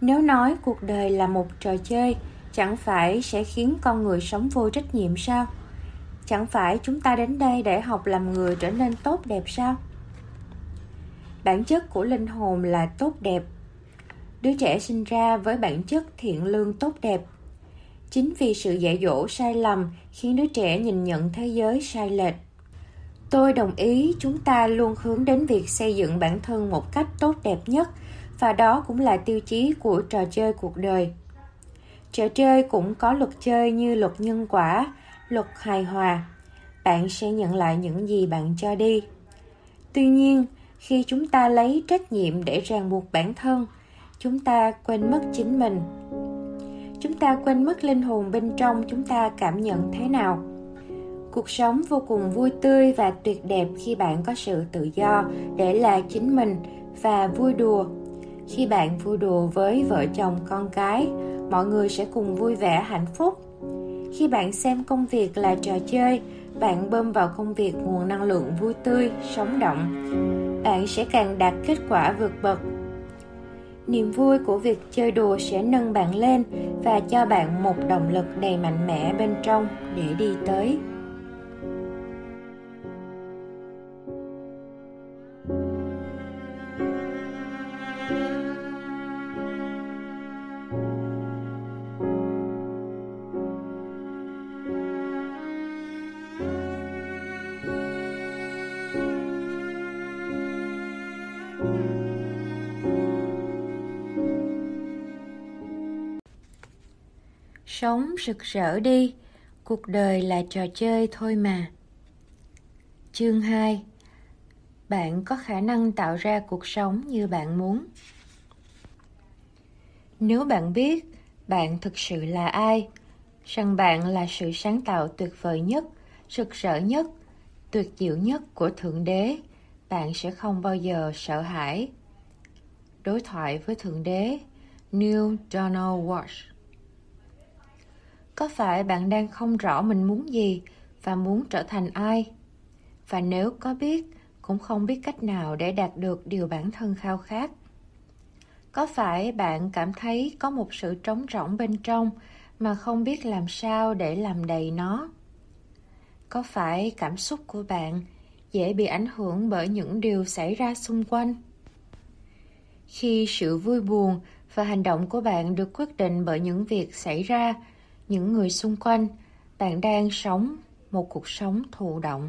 Nếu nói cuộc đời là một trò chơi, chẳng phải sẽ khiến con người sống vô trách nhiệm sao? Chẳng phải chúng ta đến đây để học làm người trở nên tốt đẹp sao? Bản chất của linh hồn là tốt đẹp. Đứa trẻ sinh ra với bản chất thiện lương tốt đẹp. Chính vì sự dạy dỗ sai lầm khiến đứa trẻ nhìn nhận thế giới sai lệch. Tôi đồng ý chúng ta luôn hướng đến việc xây dựng bản thân một cách tốt đẹp nhất, và đó cũng là tiêu chí của trò chơi cuộc đời. Trò chơi cũng có luật chơi như luật nhân quả, luật hài hòa. Bạn sẽ nhận lại những gì bạn cho đi. Tuy nhiên, khi chúng ta lấy trách nhiệm để ràng buộc bản thân chúng ta quên mất chính mình chúng ta quên mất linh hồn bên trong chúng ta cảm nhận thế nào cuộc sống vô cùng vui tươi và tuyệt đẹp khi bạn có sự tự do để là chính mình và vui đùa khi bạn vui đùa với vợ chồng con cái mọi người sẽ cùng vui vẻ, hạnh phúc. Khi bạn xem công việc là trò chơi, bạn bơm vào công việc nguồn năng lượng vui tươi, sống động. Bạn sẽ càng đạt kết quả vượt bậc. Niềm vui của việc chơi đùa sẽ nâng bạn lên và cho bạn một động lực đầy mạnh mẽ bên trong để đi tới. Sống rực rỡ đi, cuộc đời là trò chơi thôi mà. Chương 2 bạn có khả năng tạo ra cuộc sống như bạn muốn. Nếu bạn biết bạn thực sự là ai rằng bạn là sự sáng tạo tuyệt vời nhất rực rỡ nhất tuyệt diệu nhất của thượng đế bạn sẽ không bao giờ sợ hãi. Đối thoại với thượng đế neil donald walsh có phải bạn đang không rõ mình muốn gì và muốn trở thành ai? Và nếu có biết, cũng không biết cách nào để đạt được điều bản thân khao khát. Có phải bạn cảm thấy có một sự trống rỗng bên trong mà không biết làm sao để làm đầy nó? Có phải cảm xúc của bạn dễ bị ảnh hưởng bởi những điều xảy ra xung quanh? Khi sự vui buồn và hành động của bạn được quyết định bởi những việc xảy ra những người xung quanh, bạn đang sống một cuộc sống thụ động.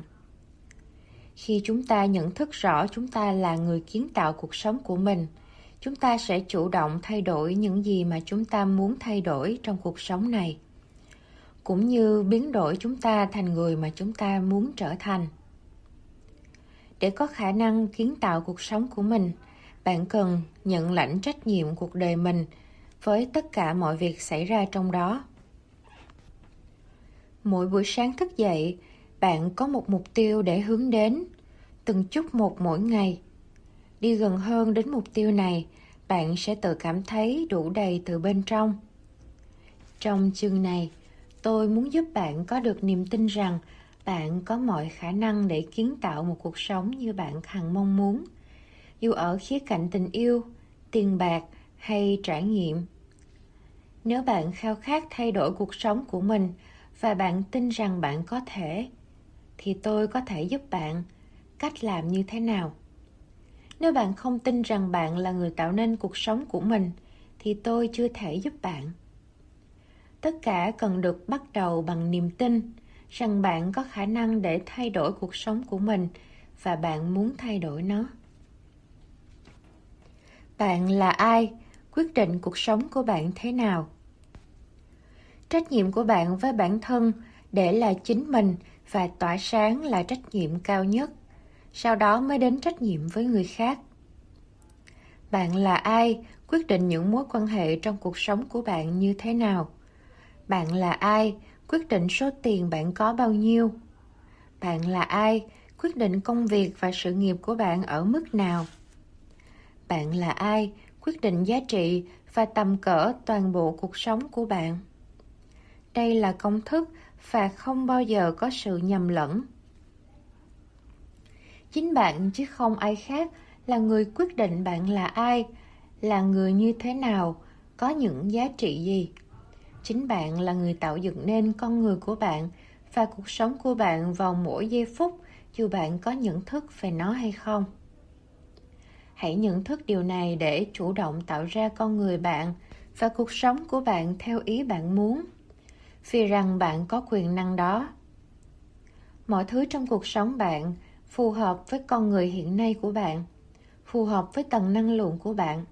Khi chúng ta nhận thức rõ chúng ta là người kiến tạo cuộc sống của mình, chúng ta sẽ chủ động thay đổi những gì mà chúng ta muốn thay đổi trong cuộc sống này, cũng như biến đổi chúng ta thành người mà chúng ta muốn trở thành. Để có khả năng kiến tạo cuộc sống của mình, bạn cần nhận lãnh trách nhiệm cuộc đời mình với tất cả mọi việc xảy ra trong đó mỗi buổi sáng thức dậy, bạn có một mục tiêu để hướng đến. Từng chút một mỗi ngày. Đi gần hơn đến mục tiêu này, bạn sẽ tự cảm thấy đủ đầy từ bên trong. Trong chương này, tôi muốn giúp bạn có được niềm tin rằng bạn có mọi khả năng để kiến tạo một cuộc sống như bạn hằng mong muốn. Dù ở khía cạnh tình yêu, tiền bạc hay trải nghiệm. Nếu bạn khao khát thay đổi cuộc sống của mình và bạn tin rằng bạn có thể, thì tôi có thể giúp bạn. Cách làm như thế nào? Nếu bạn không tin rằng bạn là người tạo nên cuộc sống của mình, thì tôi chưa thể giúp bạn. Tất cả cần được bắt đầu bằng niềm tin rằng bạn có khả năng để thay đổi cuộc sống của mình và bạn muốn thay đổi nó. Bạn là ai? Quyết định cuộc sống của bạn thế nào? Trách nhiệm của bạn với bản thân, để là chính mình, và tỏa sáng là trách nhiệm cao nhất. Sau đó mới đến trách nhiệm với người khác. Bạn là ai? Quyết định những mối quan hệ trong cuộc sống của bạn như thế nào? Bạn là ai? Quyết định số tiền bạn có bao nhiêu? Bạn là ai? Quyết định công việc và sự nghiệp của bạn ở mức nào? Bạn là ai? Quyết định giá trị và tầm cỡ toàn bộ cuộc sống của bạn đây là công thức và không bao giờ có sự nhầm lẫn. Chính bạn chứ không ai khác là người quyết định bạn là ai, là người như thế nào, có những giá trị gì. Chính bạn là người tạo dựng nên con người của bạn và cuộc sống của bạn vào mỗi giây phút, dù bạn có nhận thức về nó hay không. Hãy nhận thức điều này để chủ động tạo ra con người bạn và cuộc sống của bạn theo ý bạn muốn vì rằng bạn có quyền năng đó. Mọi thứ trong cuộc sống bạn phù hợp với con người hiện nay của bạn, phù hợp với tầng năng lượng của bạn.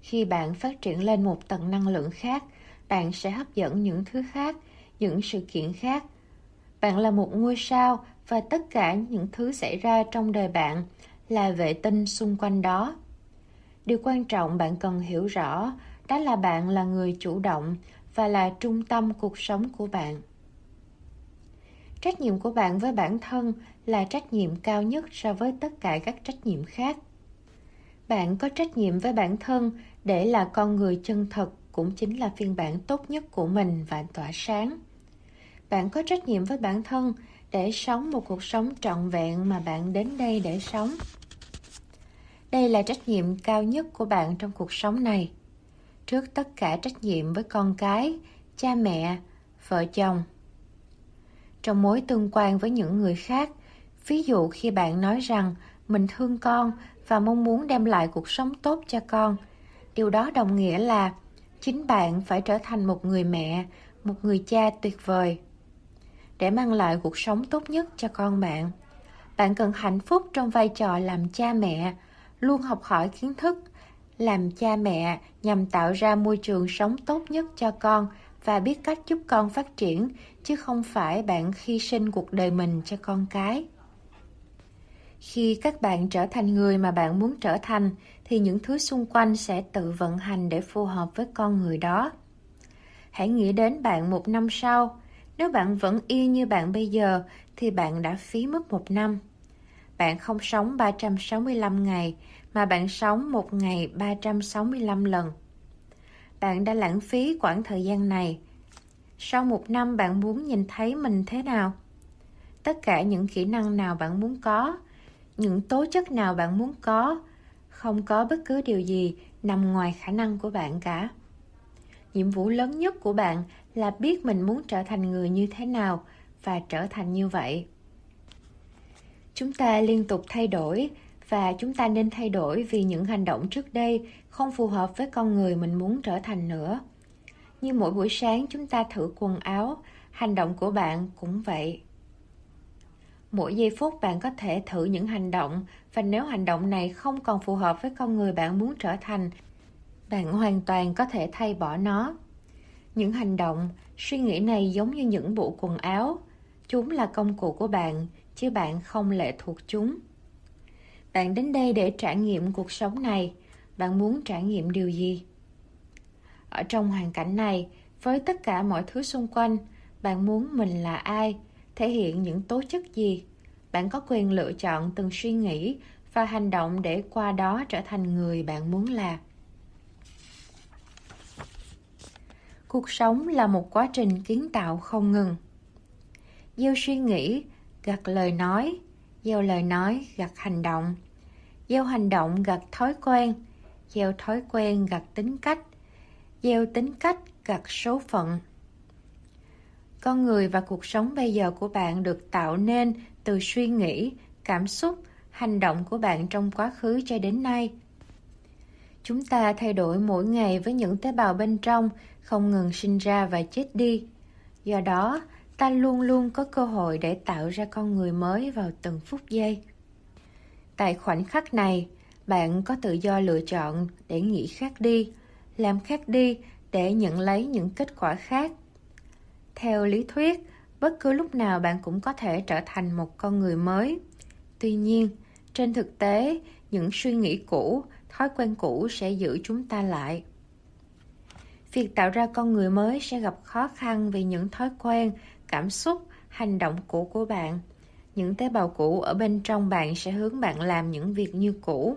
Khi bạn phát triển lên một tầng năng lượng khác, bạn sẽ hấp dẫn những thứ khác, những sự kiện khác. Bạn là một ngôi sao và tất cả những thứ xảy ra trong đời bạn là vệ tinh xung quanh đó. Điều quan trọng bạn cần hiểu rõ, đó là bạn là người chủ động và là trung tâm cuộc sống của bạn. Trách nhiệm của bạn với bản thân là trách nhiệm cao nhất so với tất cả các trách nhiệm khác. Bạn có trách nhiệm với bản thân để là con người chân thật cũng chính là phiên bản tốt nhất của mình và tỏa sáng. Bạn có trách nhiệm với bản thân để sống một cuộc sống trọn vẹn mà bạn đến đây để sống. Đây là trách nhiệm cao nhất của bạn trong cuộc sống này trước tất cả trách nhiệm với con cái, cha mẹ, vợ chồng. Trong mối tương quan với những người khác, ví dụ khi bạn nói rằng mình thương con và mong muốn đem lại cuộc sống tốt cho con, điều đó đồng nghĩa là chính bạn phải trở thành một người mẹ, một người cha tuyệt vời để mang lại cuộc sống tốt nhất cho con bạn. Bạn cần hạnh phúc trong vai trò làm cha mẹ, luôn học hỏi kiến thức làm cha mẹ nhằm tạo ra môi trường sống tốt nhất cho con và biết cách giúp con phát triển, chứ không phải bạn hy sinh cuộc đời mình cho con cái. Khi các bạn trở thành người mà bạn muốn trở thành, thì những thứ xung quanh sẽ tự vận hành để phù hợp với con người đó. Hãy nghĩ đến bạn một năm sau. Nếu bạn vẫn y như bạn bây giờ, thì bạn đã phí mất một năm. Bạn không sống 365 ngày mà bạn sống một ngày 365 lần. Bạn đã lãng phí khoảng thời gian này. Sau một năm bạn muốn nhìn thấy mình thế nào? Tất cả những kỹ năng nào bạn muốn có, những tố chất nào bạn muốn có, không có bất cứ điều gì nằm ngoài khả năng của bạn cả. Nhiệm vụ lớn nhất của bạn là biết mình muốn trở thành người như thế nào và trở thành như vậy chúng ta liên tục thay đổi và chúng ta nên thay đổi vì những hành động trước đây không phù hợp với con người mình muốn trở thành nữa. Như mỗi buổi sáng, chúng ta thử quần áo. Hành động của bạn cũng vậy. Mỗi giây phút bạn có thể thử những hành động. Và nếu hành động này không còn phù hợp với con người bạn muốn trở thành, bạn hoàn toàn có thể thay bỏ nó. Những hành động, suy nghĩ này giống như những bộ quần áo. Chúng là công cụ của bạn, chứ bạn không lệ thuộc chúng bạn đến đây để trải nghiệm cuộc sống này. Bạn muốn trải nghiệm điều gì? Ở trong hoàn cảnh này, với tất cả mọi thứ xung quanh, bạn muốn mình là ai? Thể hiện những tố chất gì? Bạn có quyền lựa chọn từng suy nghĩ và hành động để qua đó trở thành người bạn muốn là. Cuộc sống là một quá trình kiến tạo không ngừng. Gieo suy nghĩ gặt lời nói. Gieo lời nói gặt hành động gieo hành động gặt thói quen. Gieo thói quen gặt tính cách. Gieo tính cách gặt số phận. Con người và cuộc sống bây giờ của bạn được tạo nên từ suy nghĩ, cảm xúc, hành động của bạn trong quá khứ cho đến nay. Chúng ta thay đổi mỗi ngày với những tế bào bên trong, không ngừng sinh ra và chết đi. Do đó, ta luôn luôn có cơ hội để tạo ra con người mới vào từng phút giây tại khoảnh khắc này bạn có tự do lựa chọn để nghĩ khác đi làm khác đi để nhận lấy những kết quả khác. Theo lý thuyết bất cứ lúc nào bạn cũng có thể trở thành một con người mới. Tuy nhiên trên thực tế những suy nghĩ cũ thói quen cũ sẽ giữ chúng ta lại. Việc tạo ra con người mới sẽ gặp khó khăn vì những thói quen cảm xúc, hành động cũ của bạn. Những tế bào cũ ở bên trong bạn sẽ hướng bạn làm những việc như cũ.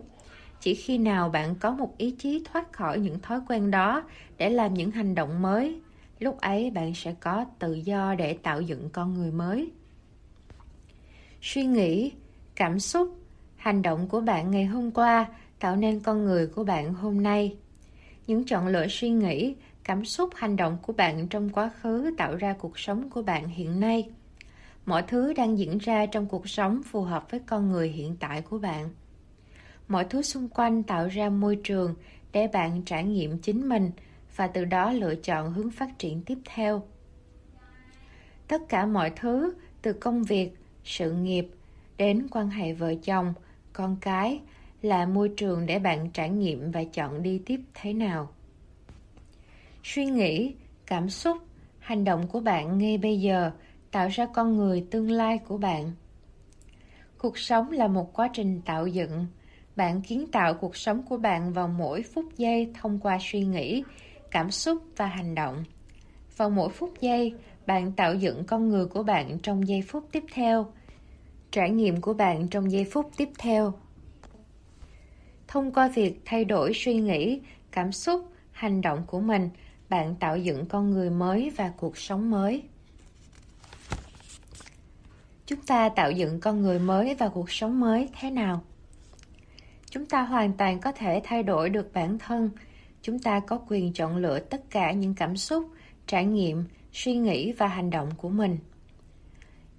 Chỉ khi nào bạn có một ý chí thoát khỏi những thói quen đó để làm những hành động mới, lúc ấy bạn sẽ có tự do để tạo dựng con người mới. Suy nghĩ, cảm xúc, hành động của bạn ngày hôm qua tạo nên con người của bạn hôm nay. Những chọn lựa suy nghĩ, cảm xúc hành động của bạn trong quá khứ tạo ra cuộc sống của bạn hiện nay mọi thứ đang diễn ra trong cuộc sống phù hợp với con người hiện tại của bạn. Mọi thứ xung quanh tạo ra môi trường để bạn trải nghiệm chính mình và từ đó lựa chọn hướng phát triển tiếp theo. Tất cả mọi thứ, từ công việc, sự nghiệp, đến quan hệ vợ chồng, con cái, là môi trường để bạn trải nghiệm và chọn đi tiếp thế nào. Suy nghĩ, cảm xúc, hành động của bạn ngay bây giờ tạo ra con người tương lai của bạn. Cuộc sống là một quá trình tạo dựng. Bạn kiến tạo cuộc sống của bạn vào mỗi phút giây thông qua suy nghĩ, cảm xúc và hành động. Vào mỗi phút giây, bạn tạo dựng con người của bạn trong giây phút tiếp theo. Trải nghiệm của bạn trong giây phút tiếp theo. Thông qua việc thay đổi suy nghĩ, cảm xúc, hành động của mình, bạn tạo dựng con người mới và cuộc sống mới chúng ta tạo dựng con người mới và cuộc sống mới thế nào? Chúng ta hoàn toàn có thể thay đổi được bản thân. Chúng ta có quyền chọn lựa tất cả những cảm xúc, trải nghiệm, suy nghĩ và hành động của mình.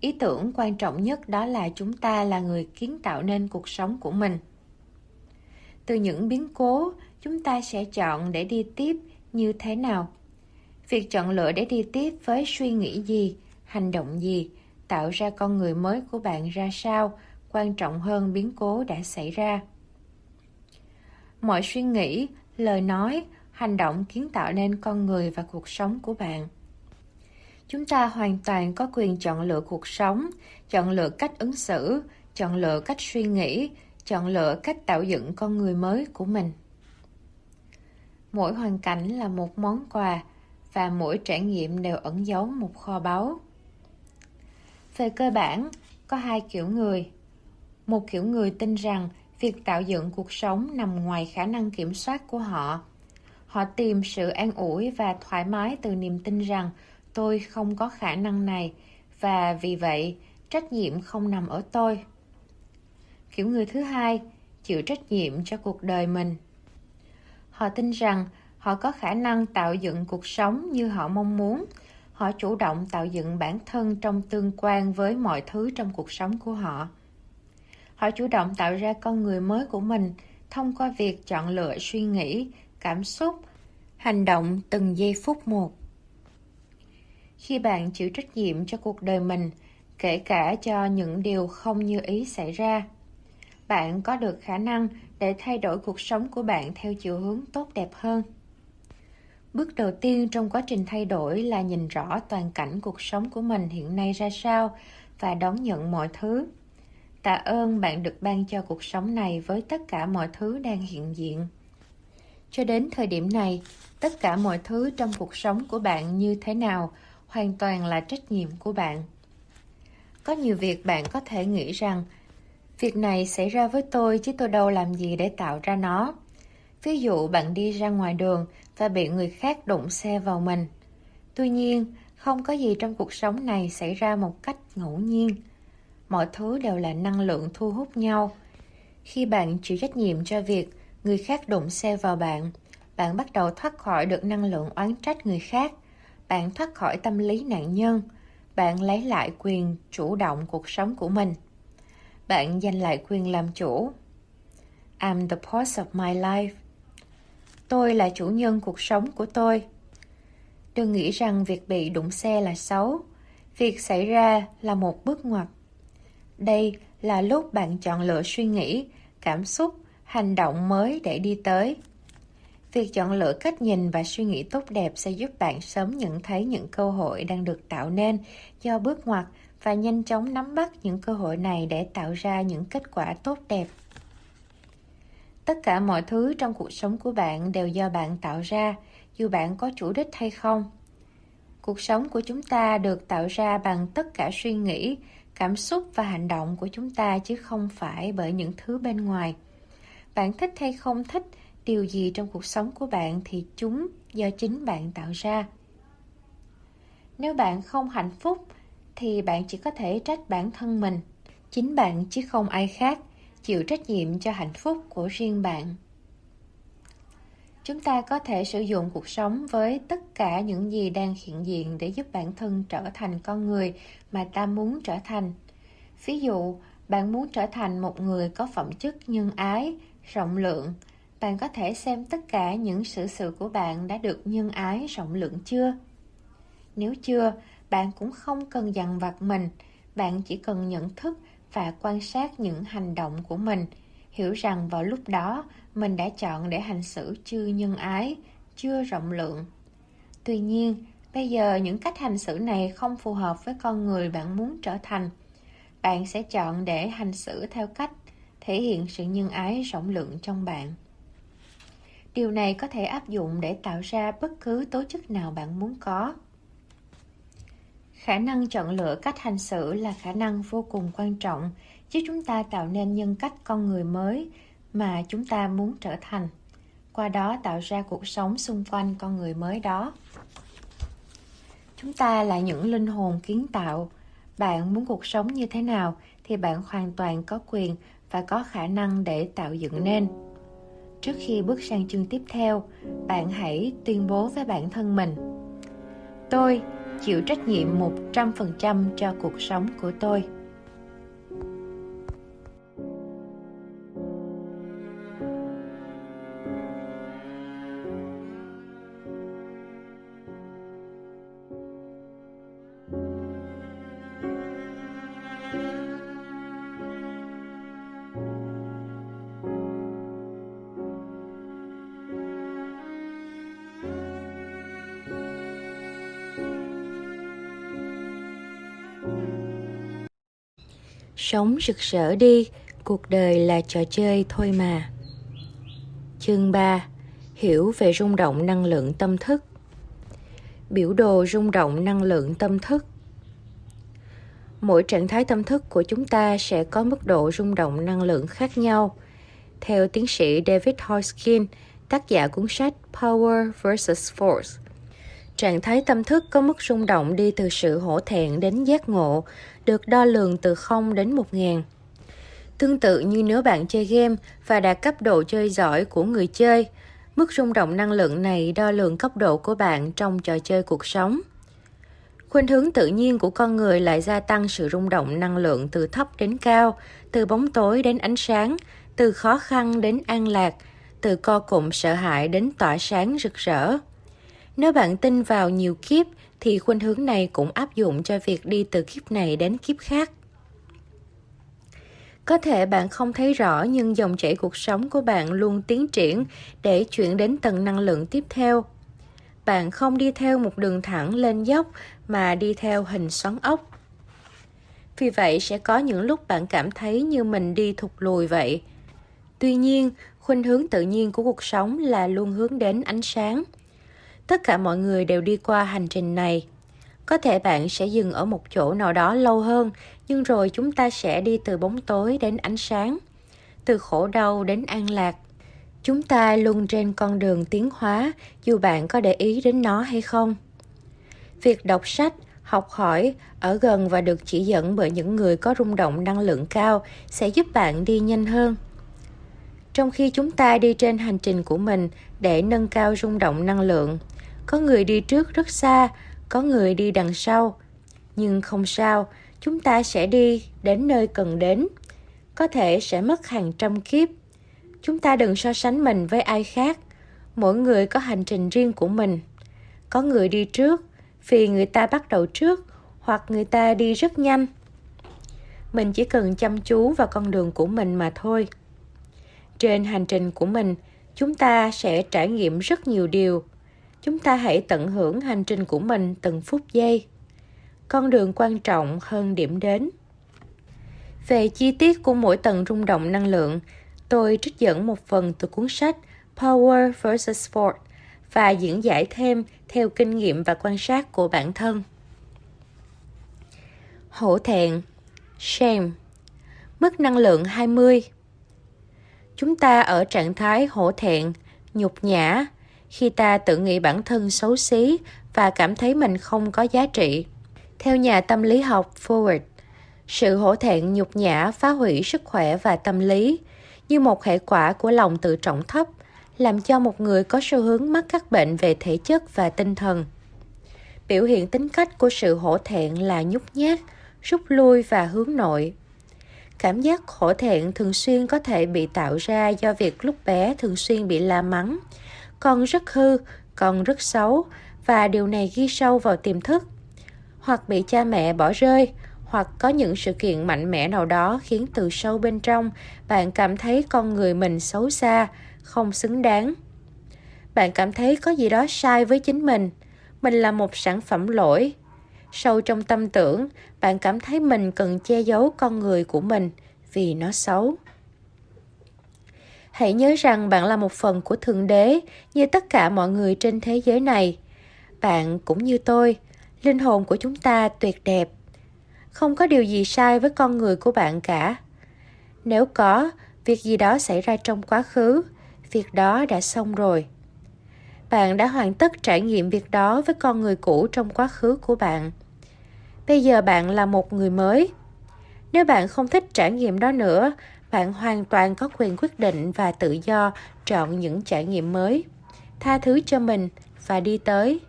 Ý tưởng quan trọng nhất đó là chúng ta là người kiến tạo nên cuộc sống của mình. Từ những biến cố, chúng ta sẽ chọn để đi tiếp như thế nào? Việc chọn lựa để đi tiếp với suy nghĩ gì, hành động gì tạo ra con người mới của bạn ra sao quan trọng hơn biến cố đã xảy ra mọi suy nghĩ lời nói hành động kiến tạo nên con người và cuộc sống của bạn chúng ta hoàn toàn có quyền chọn lựa cuộc sống chọn lựa cách ứng xử chọn lựa cách suy nghĩ, chọn lựa cách tạo dựng con người mới của mình. Mỗi hoàn cảnh là một món quà và mỗi trải nghiệm đều ẩn giấu một kho báu. Về cơ bản, có hai kiểu người. Một kiểu người tin rằng việc tạo dựng cuộc sống nằm ngoài khả năng kiểm soát của họ. Họ tìm sự an ủi và thoải mái từ niềm tin rằng tôi không có khả năng này và vì vậy trách nhiệm không nằm ở tôi. Kiểu người thứ hai chịu trách nhiệm cho cuộc đời mình. Họ tin rằng họ có khả năng tạo dựng cuộc sống như họ mong muốn. Họ chủ động tạo dựng bản thân trong tương quan với mọi thứ trong cuộc sống của họ. Họ chủ động tạo ra con người mới của mình thông qua việc chọn lựa suy nghĩ, cảm xúc, hành động từng giây phút một. Khi bạn chịu trách nhiệm cho cuộc đời mình, kể cả cho những điều không như ý xảy ra, bạn có được khả năng để thay đổi cuộc sống của bạn theo chiều hướng tốt đẹp hơn. Bước đầu tiên trong quá trình thay đổi là nhìn rõ toàn cảnh cuộc sống của mình hiện nay ra sao và đón nhận mọi thứ. Tạ ơn bạn được ban cho cuộc sống này với tất cả mọi thứ đang hiện diện. Cho đến thời điểm này, tất cả mọi thứ trong cuộc sống của bạn như thế nào hoàn toàn là trách nhiệm của bạn. Có nhiều việc bạn có thể nghĩ rằng việc này xảy ra với tôi chứ tôi đâu làm gì để tạo ra nó. Ví dụ bạn đi ra ngoài đường và bị người khác đụng xe vào mình. Tuy nhiên, không có gì trong cuộc sống này xảy ra một cách ngẫu nhiên. Mọi thứ đều là năng lượng thu hút nhau. Khi bạn chịu trách nhiệm cho việc người khác đụng xe vào bạn, bạn bắt đầu thoát khỏi được năng lượng oán trách người khác. Bạn thoát khỏi tâm lý nạn nhân. Bạn lấy lại quyền chủ động cuộc sống của mình. Bạn giành lại quyền làm chủ. I'm the boss of my life. Tôi là chủ nhân cuộc sống của tôi. Đừng nghĩ rằng việc bị đụng xe là xấu. Việc xảy ra là một bước ngoặt. Đây là lúc bạn chọn lựa suy nghĩ, cảm xúc, hành động mới để đi tới. Việc chọn lựa cách nhìn và suy nghĩ tốt đẹp sẽ giúp bạn sớm nhận thấy những cơ hội đang được tạo nên do bước ngoặt và nhanh chóng nắm bắt những cơ hội này để tạo ra những kết quả tốt đẹp. Tất cả mọi thứ trong cuộc sống của bạn đều do bạn tạo ra, dù bạn có chủ đích hay không. Cuộc sống của chúng ta được tạo ra bằng tất cả suy nghĩ, cảm xúc và hành động của chúng ta chứ không phải bởi những thứ bên ngoài. Bạn thích hay không thích điều gì trong cuộc sống của bạn thì chúng do chính bạn tạo ra. Nếu bạn không hạnh phúc thì bạn chỉ có thể trách bản thân mình, chính bạn chứ không ai khác chịu trách nhiệm cho hạnh phúc của riêng bạn. Chúng ta có thể sử dụng cuộc sống với tất cả những gì đang hiện diện để giúp bản thân trở thành con người mà ta muốn trở thành. Ví dụ, bạn muốn trở thành một người có phẩm chất nhân ái, rộng lượng. Bạn có thể xem tất cả những sự sự của bạn đã được nhân ái, rộng lượng chưa? Nếu chưa, bạn cũng không cần dằn vặt mình. Bạn chỉ cần nhận thức và quan sát những hành động của mình. Hiểu rằng vào lúc đó, mình đã chọn để hành xử chưa nhân ái, chưa rộng lượng. Tuy nhiên, bây giờ những cách hành xử này không phù hợp với con người bạn muốn trở thành. Bạn sẽ chọn để hành xử theo cách thể hiện sự nhân ái rộng lượng trong bạn. Điều này có thể áp dụng để tạo ra bất cứ tố chức nào bạn muốn có khả năng chọn lựa cách hành xử là khả năng vô cùng quan trọng giúp chúng ta tạo nên nhân cách con người mới mà chúng ta muốn trở thành. Qua đó tạo ra cuộc sống xung quanh con người mới đó. Chúng ta là những linh hồn kiến tạo. Bạn muốn cuộc sống như thế nào thì bạn hoàn toàn có quyền và có khả năng để tạo dựng nên. Trước khi bước sang chương tiếp theo, bạn hãy tuyên bố với bản thân mình. Tôi chịu trách nhiệm 100% cho cuộc sống của tôi. Sống rực rỡ đi, cuộc đời là trò chơi thôi mà. Chương 3. Hiểu về rung động năng lượng tâm thức. Biểu đồ rung động năng lượng tâm thức. Mỗi trạng thái tâm thức của chúng ta sẽ có mức độ rung động năng lượng khác nhau. Theo tiến sĩ David Hoskin, tác giả cuốn sách Power vs. Force, trạng thái tâm thức có mức rung động đi từ sự hổ thẹn đến giác ngộ, được đo lường từ 0 đến 1000. Tương tự như nếu bạn chơi game và đạt cấp độ chơi giỏi của người chơi, mức rung động năng lượng này đo lường cấp độ của bạn trong trò chơi cuộc sống. Khuynh hướng tự nhiên của con người lại gia tăng sự rung động năng lượng từ thấp đến cao, từ bóng tối đến ánh sáng, từ khó khăn đến an lạc, từ co cụm sợ hãi đến tỏa sáng rực rỡ. Nếu bạn tin vào nhiều kiếp thì khuynh hướng này cũng áp dụng cho việc đi từ kiếp này đến kiếp khác. Có thể bạn không thấy rõ nhưng dòng chảy cuộc sống của bạn luôn tiến triển để chuyển đến tầng năng lượng tiếp theo. Bạn không đi theo một đường thẳng lên dốc mà đi theo hình xoắn ốc. Vì vậy sẽ có những lúc bạn cảm thấy như mình đi thụt lùi vậy. Tuy nhiên, khuynh hướng tự nhiên của cuộc sống là luôn hướng đến ánh sáng. Tất cả mọi người đều đi qua hành trình này. Có thể bạn sẽ dừng ở một chỗ nào đó lâu hơn, nhưng rồi chúng ta sẽ đi từ bóng tối đến ánh sáng, từ khổ đau đến an lạc. Chúng ta luôn trên con đường tiến hóa, dù bạn có để ý đến nó hay không. Việc đọc sách, học hỏi, ở gần và được chỉ dẫn bởi những người có rung động năng lượng cao sẽ giúp bạn đi nhanh hơn. Trong khi chúng ta đi trên hành trình của mình để nâng cao rung động năng lượng, có người đi trước rất xa, có người đi đằng sau. Nhưng không sao, chúng ta sẽ đi đến nơi cần đến. Có thể sẽ mất hàng trăm kiếp. Chúng ta đừng so sánh mình với ai khác. Mỗi người có hành trình riêng của mình. Có người đi trước vì người ta bắt đầu trước hoặc người ta đi rất nhanh. Mình chỉ cần chăm chú vào con đường của mình mà thôi. Trên hành trình của mình, chúng ta sẽ trải nghiệm rất nhiều điều chúng ta hãy tận hưởng hành trình của mình từng phút giây. Con đường quan trọng hơn điểm đến. Về chi tiết của mỗi tầng rung động năng lượng, tôi trích dẫn một phần từ cuốn sách power vs sport và diễn giải thêm theo kinh nghiệm và quan sát của bản thân. Hổ thẹn, shame mức năng lượng 20 chúng ta ở trạng thái hổ thẹn, nhục nhã khi ta tự nghĩ bản thân xấu xí và cảm thấy mình không có giá trị. Theo nhà tâm lý học Forward, sự hổ thẹn nhục nhã phá hủy sức khỏe và tâm lý như một hệ quả của lòng tự trọng thấp, làm cho một người có xu hướng mắc các bệnh về thể chất và tinh thần. Biểu hiện tính cách của sự hổ thẹn là nhút nhát, rút lui và hướng nội. Cảm giác hổ thẹn thường xuyên có thể bị tạo ra do việc lúc bé thường xuyên bị la mắng, con rất hư, con rất xấu và điều này ghi sâu vào tiềm thức. Hoặc bị cha mẹ bỏ rơi, hoặc có những sự kiện mạnh mẽ nào đó khiến từ sâu bên trong bạn cảm thấy con người mình xấu xa, không xứng đáng. Bạn cảm thấy có gì đó sai với chính mình, mình là một sản phẩm lỗi. Sâu trong tâm tưởng, bạn cảm thấy mình cần che giấu con người của mình vì nó xấu. Hãy nhớ rằng bạn là một phần của Thượng Đế như tất cả mọi người trên thế giới này. Bạn cũng như tôi, linh hồn của chúng ta tuyệt đẹp. Không có điều gì sai với con người của bạn cả. Nếu có, việc gì đó xảy ra trong quá khứ, việc đó đã xong rồi. Bạn đã hoàn tất trải nghiệm việc đó với con người cũ trong quá khứ của bạn. Bây giờ bạn là một người mới. Nếu bạn không thích trải nghiệm đó nữa, bạn hoàn toàn có quyền quyết định và tự do chọn những trải nghiệm mới. Tha thứ cho mình và đi tới.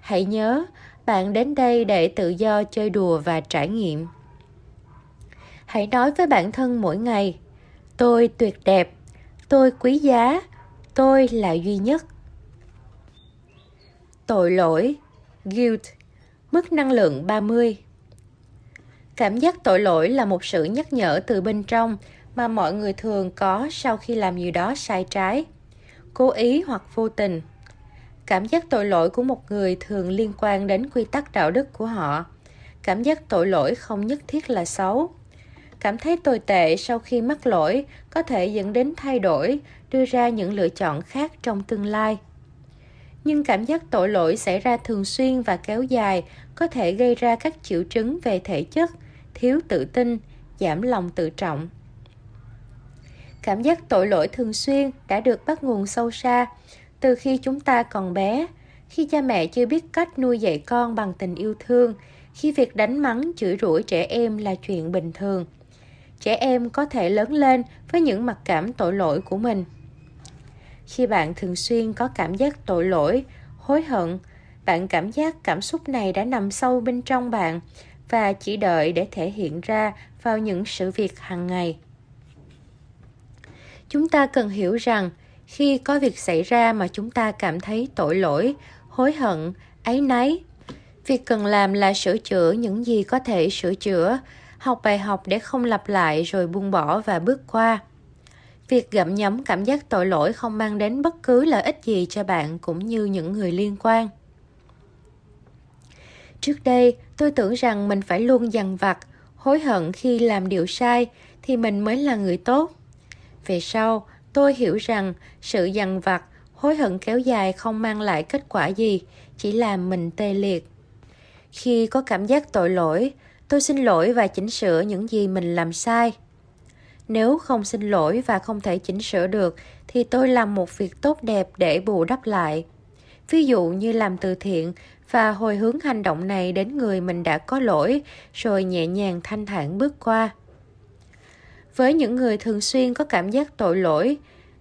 Hãy nhớ, bạn đến đây để tự do chơi đùa và trải nghiệm. Hãy nói với bản thân mỗi ngày, tôi tuyệt đẹp, tôi quý giá, tôi là duy nhất. Tội lỗi, guilt mức năng lượng 30 Cảm giác tội lỗi là một sự nhắc nhở từ bên trong mà mọi người thường có sau khi làm gì đó sai trái, cố ý hoặc vô tình. Cảm giác tội lỗi của một người thường liên quan đến quy tắc đạo đức của họ. Cảm giác tội lỗi không nhất thiết là xấu. cảm thấy tồi tệ sau khi mắc lỗi có thể dẫn đến thay đổi đưa ra những lựa chọn khác trong tương lai nhưng cảm giác tội lỗi xảy ra thường xuyên và kéo dài có thể gây ra các triệu chứng về thể chất thiếu tự tin giảm lòng tự trọng cảm giác tội lỗi thường xuyên đã được bắt nguồn sâu xa từ khi chúng ta còn bé. Khi cha mẹ chưa biết cách nuôi dạy con bằng tình yêu thương, khi việc đánh mắng, chửi rủa trẻ em là chuyện bình thường. Trẻ em có thể lớn lên với những mặc cảm tội lỗi của mình. Khi bạn thường xuyên có cảm giác tội lỗi, hối hận, bạn cảm giác cảm xúc này đã nằm sâu bên trong bạn và chỉ đợi để thể hiện ra vào những sự việc hàng ngày chúng ta cần hiểu rằng, khi có việc xảy ra mà chúng ta cảm thấy tội lỗi, hối hận, áy náy, việc cần làm là sửa chữa những gì có thể sửa chữa, học bài học để không lặp lại rồi buông bỏ và bước qua. Việc gặm nhấm cảm giác tội lỗi không mang đến bất cứ lợi ích gì cho bạn cũng như những người liên quan. Trước đây, tôi tưởng rằng mình phải luôn dằn vặt, hối hận khi làm điều sai thì mình mới là người tốt về sau, tôi hiểu rằng sự dằn vặt, hối hận kéo dài không mang lại kết quả gì, chỉ làm mình tê liệt. Khi có cảm giác tội lỗi, tôi xin lỗi và chỉnh sửa những gì mình làm sai. Nếu không xin lỗi và không thể chỉnh sửa được, thì tôi làm một việc tốt đẹp để bù đắp lại. Ví dụ như làm từ thiện và hồi hướng hành động này đến người mình đã có lỗi, rồi nhẹ nhàng thanh thản bước qua với những người thường xuyên có cảm giác tội lỗi,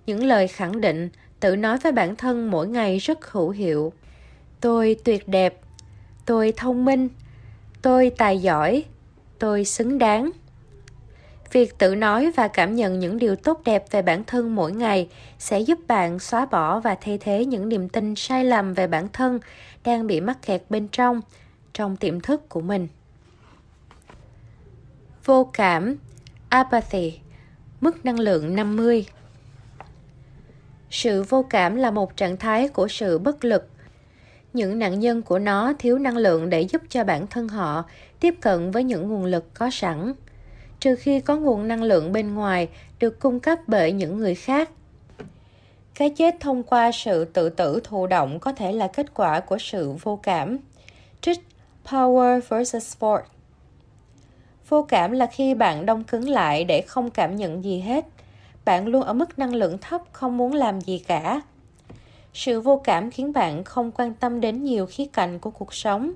những lời khẳng định, tự nói với bản thân mỗi ngày rất hữu hiệu. Tôi tuyệt đẹp, tôi thông minh, tôi tài giỏi, tôi xứng đáng. Việc tự nói và cảm nhận những điều tốt đẹp về bản thân mỗi ngày sẽ giúp bạn xóa bỏ và thay thế những niềm tin sai lầm về bản thân đang bị mắc kẹt bên trong trong tiềm thức của mình. Vô cảm apathy, mức năng lượng 50 sự vô cảm là một trạng thái của sự bất lực. Những nạn nhân của nó thiếu năng lượng để giúp cho bản thân họ tiếp cận với những nguồn lực có sẵn. Trừ khi có nguồn năng lượng bên ngoài được cung cấp bởi những người khác. Cái chết thông qua sự tự tử thụ động có thể là kết quả của sự vô cảm. Trích power vs ford vô cảm là khi bạn đông cứng lại để không cảm nhận gì hết. Bạn luôn ở mức năng lượng thấp, không muốn làm gì cả. Sự vô cảm khiến bạn không quan tâm đến nhiều khía cạnh của cuộc sống.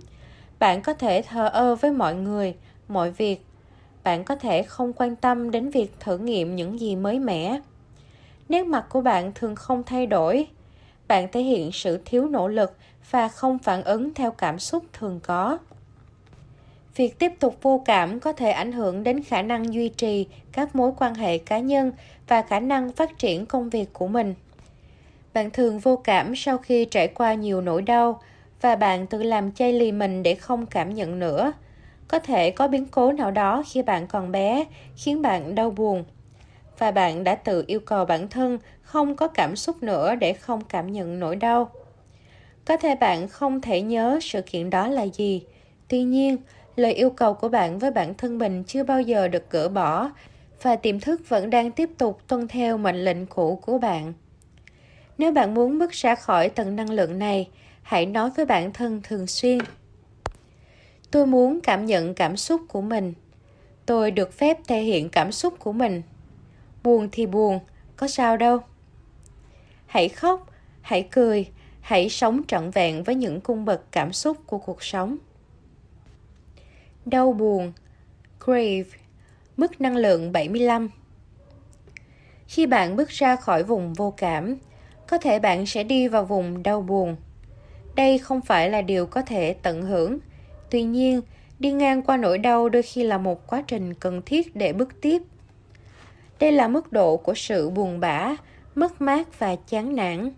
Bạn có thể thờ ơ với mọi người, mọi việc. Bạn có thể không quan tâm đến việc thử nghiệm những gì mới mẻ. Nét mặt của bạn thường không thay đổi. Bạn thể hiện sự thiếu nỗ lực và không phản ứng theo cảm xúc thường có việc tiếp tục vô cảm có thể ảnh hưởng đến khả năng duy trì các mối quan hệ cá nhân và khả năng phát triển công việc của mình. Bạn thường vô cảm sau khi trải qua nhiều nỗi đau và bạn tự làm chay lì mình để không cảm nhận nữa. Có thể có biến cố nào đó khi bạn còn bé khiến bạn đau buồn và bạn đã tự yêu cầu bản thân không có cảm xúc nữa để không cảm nhận nỗi đau. Có thể bạn không thể nhớ sự kiện đó là gì. Tuy nhiên lời yêu cầu của bạn với bản thân mình chưa bao giờ được gỡ bỏ và tiềm thức vẫn đang tiếp tục tuân theo mệnh lệnh cũ của bạn. Nếu bạn muốn bước ra khỏi tầng năng lượng này, hãy nói với bản thân thường xuyên, tôi muốn cảm nhận cảm xúc của mình. Tôi được phép thể hiện cảm xúc của mình. Buồn thì buồn, có sao đâu. Hãy khóc, hãy cười, hãy sống trọn vẹn với những cung bậc cảm xúc của cuộc sống đau buồn, grave mức năng lượng 75 khi bạn bước ra khỏi vùng vô cảm, có thể bạn sẽ đi vào vùng đau buồn. Đây không phải là điều có thể tận hưởng. Tuy nhiên, đi ngang qua nỗi đau đôi khi là một quá trình cần thiết để bước tiếp. Đây là mức độ của sự buồn bã, mất mát và chán nản.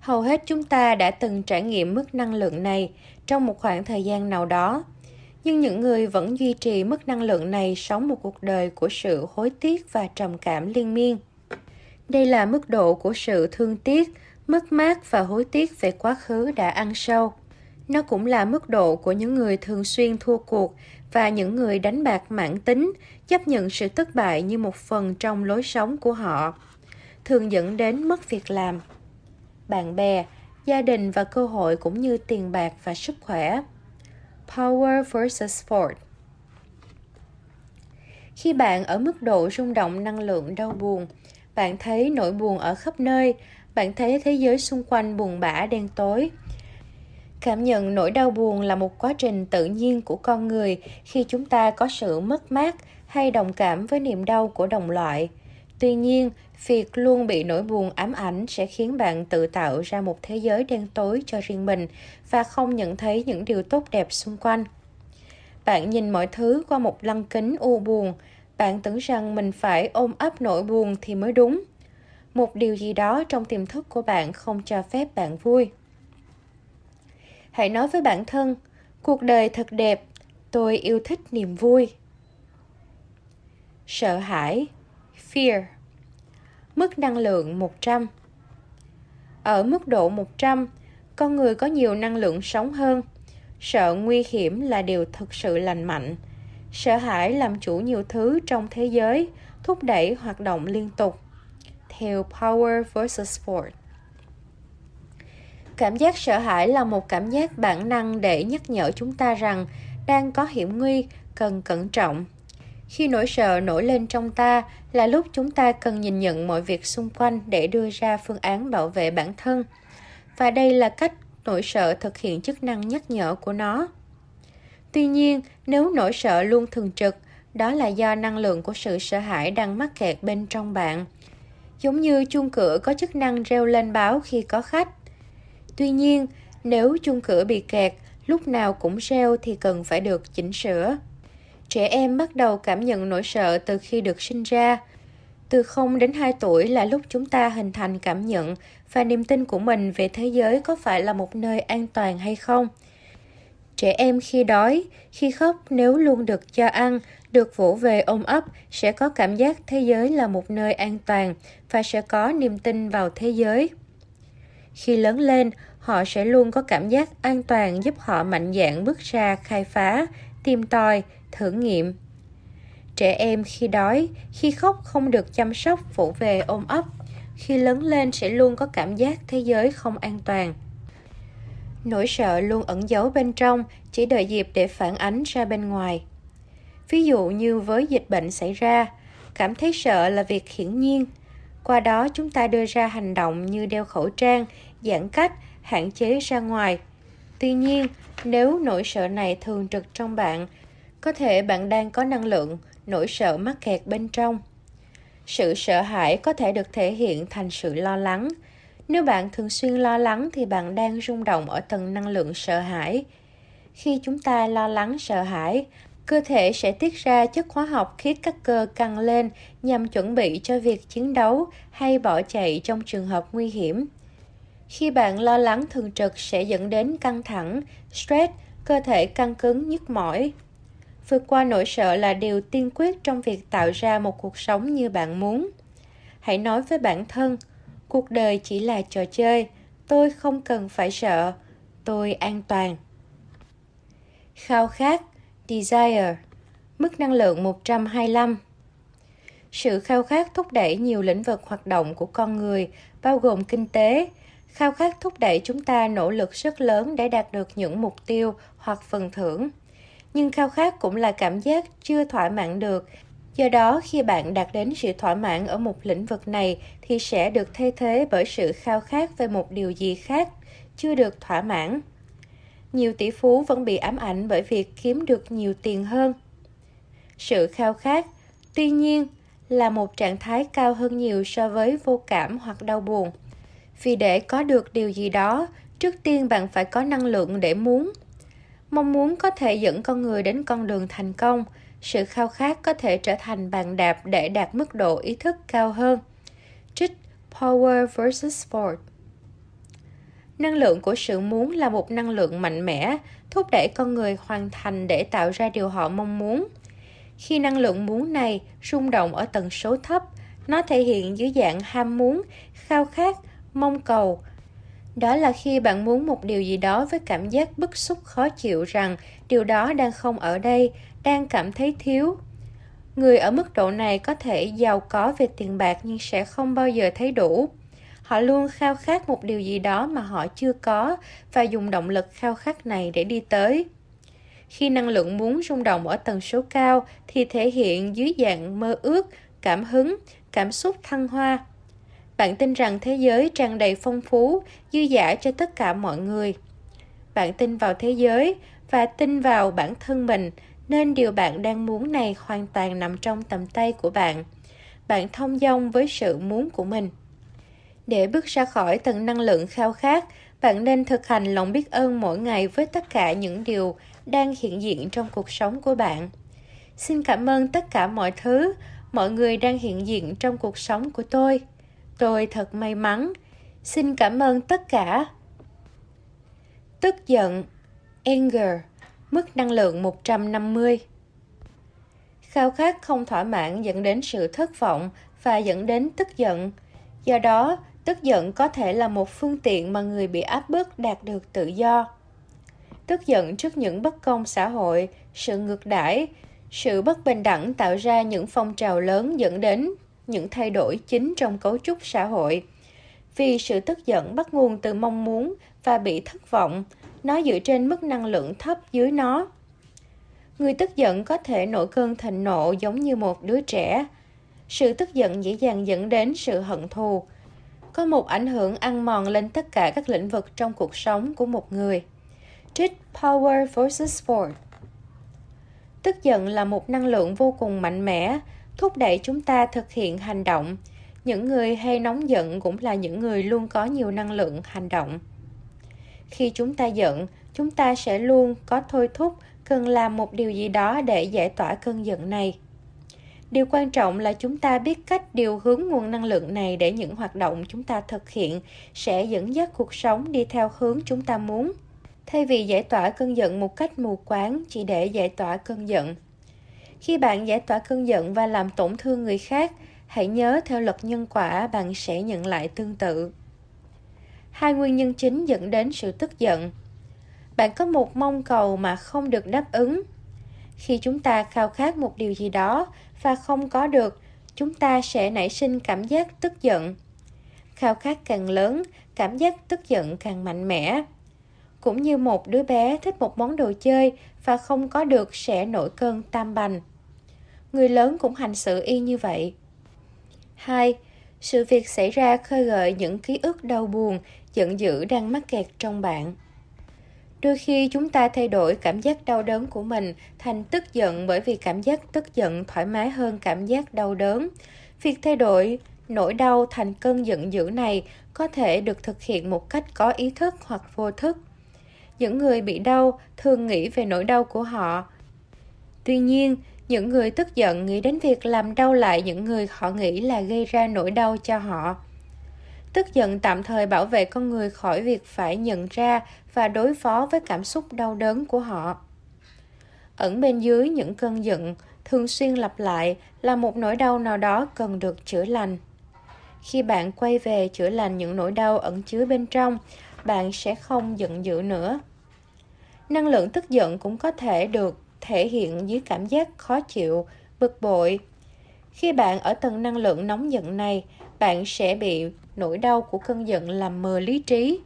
Hầu hết chúng ta đã từng trải nghiệm mức năng lượng này trong một khoảng thời gian nào đó nhưng những người vẫn duy trì mức năng lượng này sống một cuộc đời của sự hối tiếc và trầm cảm liên miên đây là mức độ của sự thương tiếc mất mát và hối tiếc về quá khứ đã ăn sâu Nó cũng là mức độ của những người thường xuyên thua cuộc và những người đánh bạc mãn tính, chấp nhận sự thất bại như một phần trong lối sống của họ, thường dẫn đến mất việc làm. Bạn bè, gia đình và cơ hội cũng như tiền bạc và sức khỏe. Power versus Ford Khi bạn ở mức độ rung động năng lượng đau buồn, bạn thấy nỗi buồn ở khắp nơi, bạn thấy thế giới xung quanh buồn bã đen tối. Cảm nhận nỗi đau buồn là một quá trình tự nhiên của con người khi chúng ta có sự mất mát hay đồng cảm với niềm đau của đồng loại. Tuy nhiên, việc luôn bị nỗi buồn ám ảnh sẽ khiến bạn tự tạo ra một thế giới đen tối cho riêng mình và không nhận thấy những điều tốt đẹp xung quanh. Bạn nhìn mọi thứ qua một lăng kính u buồn, bạn tưởng rằng mình phải ôm ấp nỗi buồn thì mới đúng. Một điều gì đó trong tiềm thức của bạn không cho phép bạn vui. Hãy nói với bản thân, cuộc đời thật đẹp, tôi yêu thích niềm vui. Sợ hãi, fear. Mức năng lượng 100. Ở mức độ 100, con người có nhiều năng lượng sống hơn. Sợ nguy hiểm là điều thực sự lành mạnh. Sợ hãi làm chủ nhiều thứ trong thế giới, thúc đẩy hoạt động liên tục. Theo Power vs. Ford. Cảm giác sợ hãi là một cảm giác bản năng để nhắc nhở chúng ta rằng đang có hiểm nguy, cần cẩn trọng. Khi nỗi sợ nổi lên trong ta là lúc chúng ta cần nhìn nhận mọi việc xung quanh để đưa ra phương án bảo vệ bản thân. Và đây là cách nỗi sợ thực hiện chức năng nhắc nhở của nó. Tuy nhiên, nếu nỗi sợ luôn thường trực, đó là do năng lượng của sự sợ hãi đang mắc kẹt bên trong bạn. Giống như chuông cửa có chức năng reo lên báo khi có khách. Tuy nhiên, nếu chuông cửa bị kẹt, lúc nào cũng reo thì cần phải được chỉnh sửa. Trẻ em bắt đầu cảm nhận nỗi sợ từ khi được sinh ra. Từ 0 đến 2 tuổi là lúc chúng ta hình thành cảm nhận và niềm tin của mình về thế giới có phải là một nơi an toàn hay không. Trẻ em khi đói, khi khóc nếu luôn được cho ăn, được vỗ về ôm ấp sẽ có cảm giác thế giới là một nơi an toàn và sẽ có niềm tin vào thế giới. Khi lớn lên, họ sẽ luôn có cảm giác an toàn giúp họ mạnh dạn bước ra khai phá, tìm tòi, thử nghiệm. Trẻ em khi đói, khi khóc không được chăm sóc, phủ về ôm ấp, khi lớn lên sẽ luôn có cảm giác thế giới không an toàn. Nỗi sợ luôn ẩn giấu bên trong, chỉ đợi dịp để phản ánh ra bên ngoài. Ví dụ như với dịch bệnh xảy ra, cảm thấy sợ là việc hiển nhiên. Qua đó chúng ta đưa ra hành động như đeo khẩu trang, giãn cách, hạn chế ra ngoài. Tuy nhiên, nếu nỗi sợ này thường trực trong bạn, có thể bạn đang có năng lượng, nỗi sợ mắc kẹt bên trong. Sự sợ hãi có thể được thể hiện thành sự lo lắng. Nếu bạn thường xuyên lo lắng thì bạn đang rung động ở tầng năng lượng sợ hãi. Khi chúng ta lo lắng sợ hãi, cơ thể sẽ tiết ra chất hóa học khiến các cơ căng lên nhằm chuẩn bị cho việc chiến đấu hay bỏ chạy trong trường hợp nguy hiểm. Khi bạn lo lắng thường trực sẽ dẫn đến căng thẳng, stress, cơ thể căng cứng, nhức mỏi. Vượt qua nỗi sợ là điều tiên quyết trong việc tạo ra một cuộc sống như bạn muốn. Hãy nói với bản thân, cuộc đời chỉ là trò chơi, tôi không cần phải sợ, tôi an toàn. Khao khát, desire, mức năng lượng 125. Sự khao khát thúc đẩy nhiều lĩnh vực hoạt động của con người, bao gồm kinh tế, khao khát thúc đẩy chúng ta nỗ lực rất lớn để đạt được những mục tiêu hoặc phần thưởng nhưng khao khát cũng là cảm giác chưa thỏa mãn được. Do đó, khi bạn đạt đến sự thỏa mãn ở một lĩnh vực này thì sẽ được thay thế bởi sự khao khát về một điều gì khác chưa được thỏa mãn. Nhiều tỷ phú vẫn bị ám ảnh bởi việc kiếm được nhiều tiền hơn. Sự khao khát, tuy nhiên, là một trạng thái cao hơn nhiều so với vô cảm hoặc đau buồn. Vì để có được điều gì đó, trước tiên bạn phải có năng lượng để muốn mong muốn có thể dẫn con người đến con đường thành công. Sự khao khát có thể trở thành bàn đạp để đạt mức độ ý thức cao hơn. Trích power versus ford năng lượng của sự muốn là một năng lượng mạnh mẽ, thúc đẩy con người hoàn thành để tạo ra điều họ mong muốn. Khi năng lượng muốn này rung động ở tần số thấp, nó thể hiện dưới dạng ham muốn, khao khát, mong cầu đó là khi bạn muốn một điều gì đó với cảm giác bức xúc khó chịu rằng điều đó đang không ở đây, đang cảm thấy thiếu. Người ở mức độ này có thể giàu có về tiền bạc nhưng sẽ không bao giờ thấy đủ. Họ luôn khao khát một điều gì đó mà họ chưa có và dùng động lực khao khát này để đi tới. Khi năng lượng muốn rung động ở tần số cao thì thể hiện dưới dạng mơ ước, cảm hứng, cảm xúc thăng hoa bạn tin rằng thế giới tràn đầy phong phú, dư dả cho tất cả mọi người. Bạn tin vào thế giới và tin vào bản thân mình, nên điều bạn đang muốn này hoàn toàn nằm trong tầm tay của bạn. Bạn thông dong với sự muốn của mình. Để bước ra khỏi tầng năng lượng khao khát, bạn nên thực hành lòng biết ơn mỗi ngày với tất cả những điều đang hiện diện trong cuộc sống của bạn. Xin cảm ơn tất cả mọi thứ, mọi người đang hiện diện trong cuộc sống của tôi tôi thật may mắn. Xin cảm ơn tất cả. Tức giận, anger, mức năng lượng 150 khao khát không thỏa mãn dẫn đến sự thất vọng và dẫn đến tức giận. Do đó, tức giận có thể là một phương tiện mà người bị áp bức đạt được tự do. Tức giận trước những bất công xã hội, sự ngược đãi, sự bất bình đẳng tạo ra những phong trào lớn dẫn đến những thay đổi chính trong cấu trúc xã hội. Vì sự tức giận bắt nguồn từ mong muốn và bị thất vọng, nó dựa trên mức năng lượng thấp dưới nó. Người tức giận có thể nổi cơn thịnh nộ giống như một đứa trẻ. Sự tức giận dễ dàng dẫn đến sự hận thù, có một ảnh hưởng ăn mòn lên tất cả các lĩnh vực trong cuộc sống của một người. Trích power versus ford tức giận là một năng lượng vô cùng mạnh mẽ thúc đẩy chúng ta thực hiện hành động. Những người hay nóng giận cũng là những người luôn có nhiều năng lượng hành động. Khi chúng ta giận, chúng ta sẽ luôn có thôi thúc, cần làm một điều gì đó để giải tỏa cơn giận này. Điều quan trọng là chúng ta biết cách điều hướng nguồn năng lượng này để những hoạt động chúng ta thực hiện sẽ dẫn dắt cuộc sống đi theo hướng chúng ta muốn. Thay vì giải tỏa cơn giận một cách mù quáng chỉ để giải tỏa cơn giận khi bạn giải tỏa cơn giận và làm tổn thương người khác, hãy nhớ theo luật nhân quả bạn sẽ nhận lại tương tự. Hai nguyên nhân chính dẫn đến sự tức giận. Bạn có một mong cầu mà không được đáp ứng. Khi chúng ta khao khát một điều gì đó và không có được, chúng ta sẽ nảy sinh cảm giác tức giận. Khao khát càng lớn, cảm giác tức giận càng mạnh mẽ. Cũng như một đứa bé thích một món đồ chơi và không có được sẽ nổi cơn tam bành người lớn cũng hành xử y như vậy. 2. Sự việc xảy ra khơi gợi những ký ức đau buồn, giận dữ đang mắc kẹt trong bạn. Đôi khi chúng ta thay đổi cảm giác đau đớn của mình thành tức giận bởi vì cảm giác tức giận thoải mái hơn cảm giác đau đớn. Việc thay đổi nỗi đau thành cơn giận dữ này có thể được thực hiện một cách có ý thức hoặc vô thức. Những người bị đau thường nghĩ về nỗi đau của họ. Tuy nhiên, những người tức giận nghĩ đến việc làm đau lại những người họ nghĩ là gây ra nỗi đau cho họ. Tức giận tạm thời bảo vệ con người khỏi việc phải nhận ra và đối phó với cảm xúc đau đớn của họ. Ẩn bên dưới những cơn giận thường xuyên lặp lại là một nỗi đau nào đó cần được chữa lành. Khi bạn quay về chữa lành những nỗi đau ẩn chứa bên trong, bạn sẽ không giận dữ nữa. Năng lượng tức giận cũng có thể được thể hiện dưới cảm giác khó chịu, bực bội. Khi bạn ở tầng năng lượng nóng giận này, bạn sẽ bị nỗi đau của cơn giận làm mờ lý trí.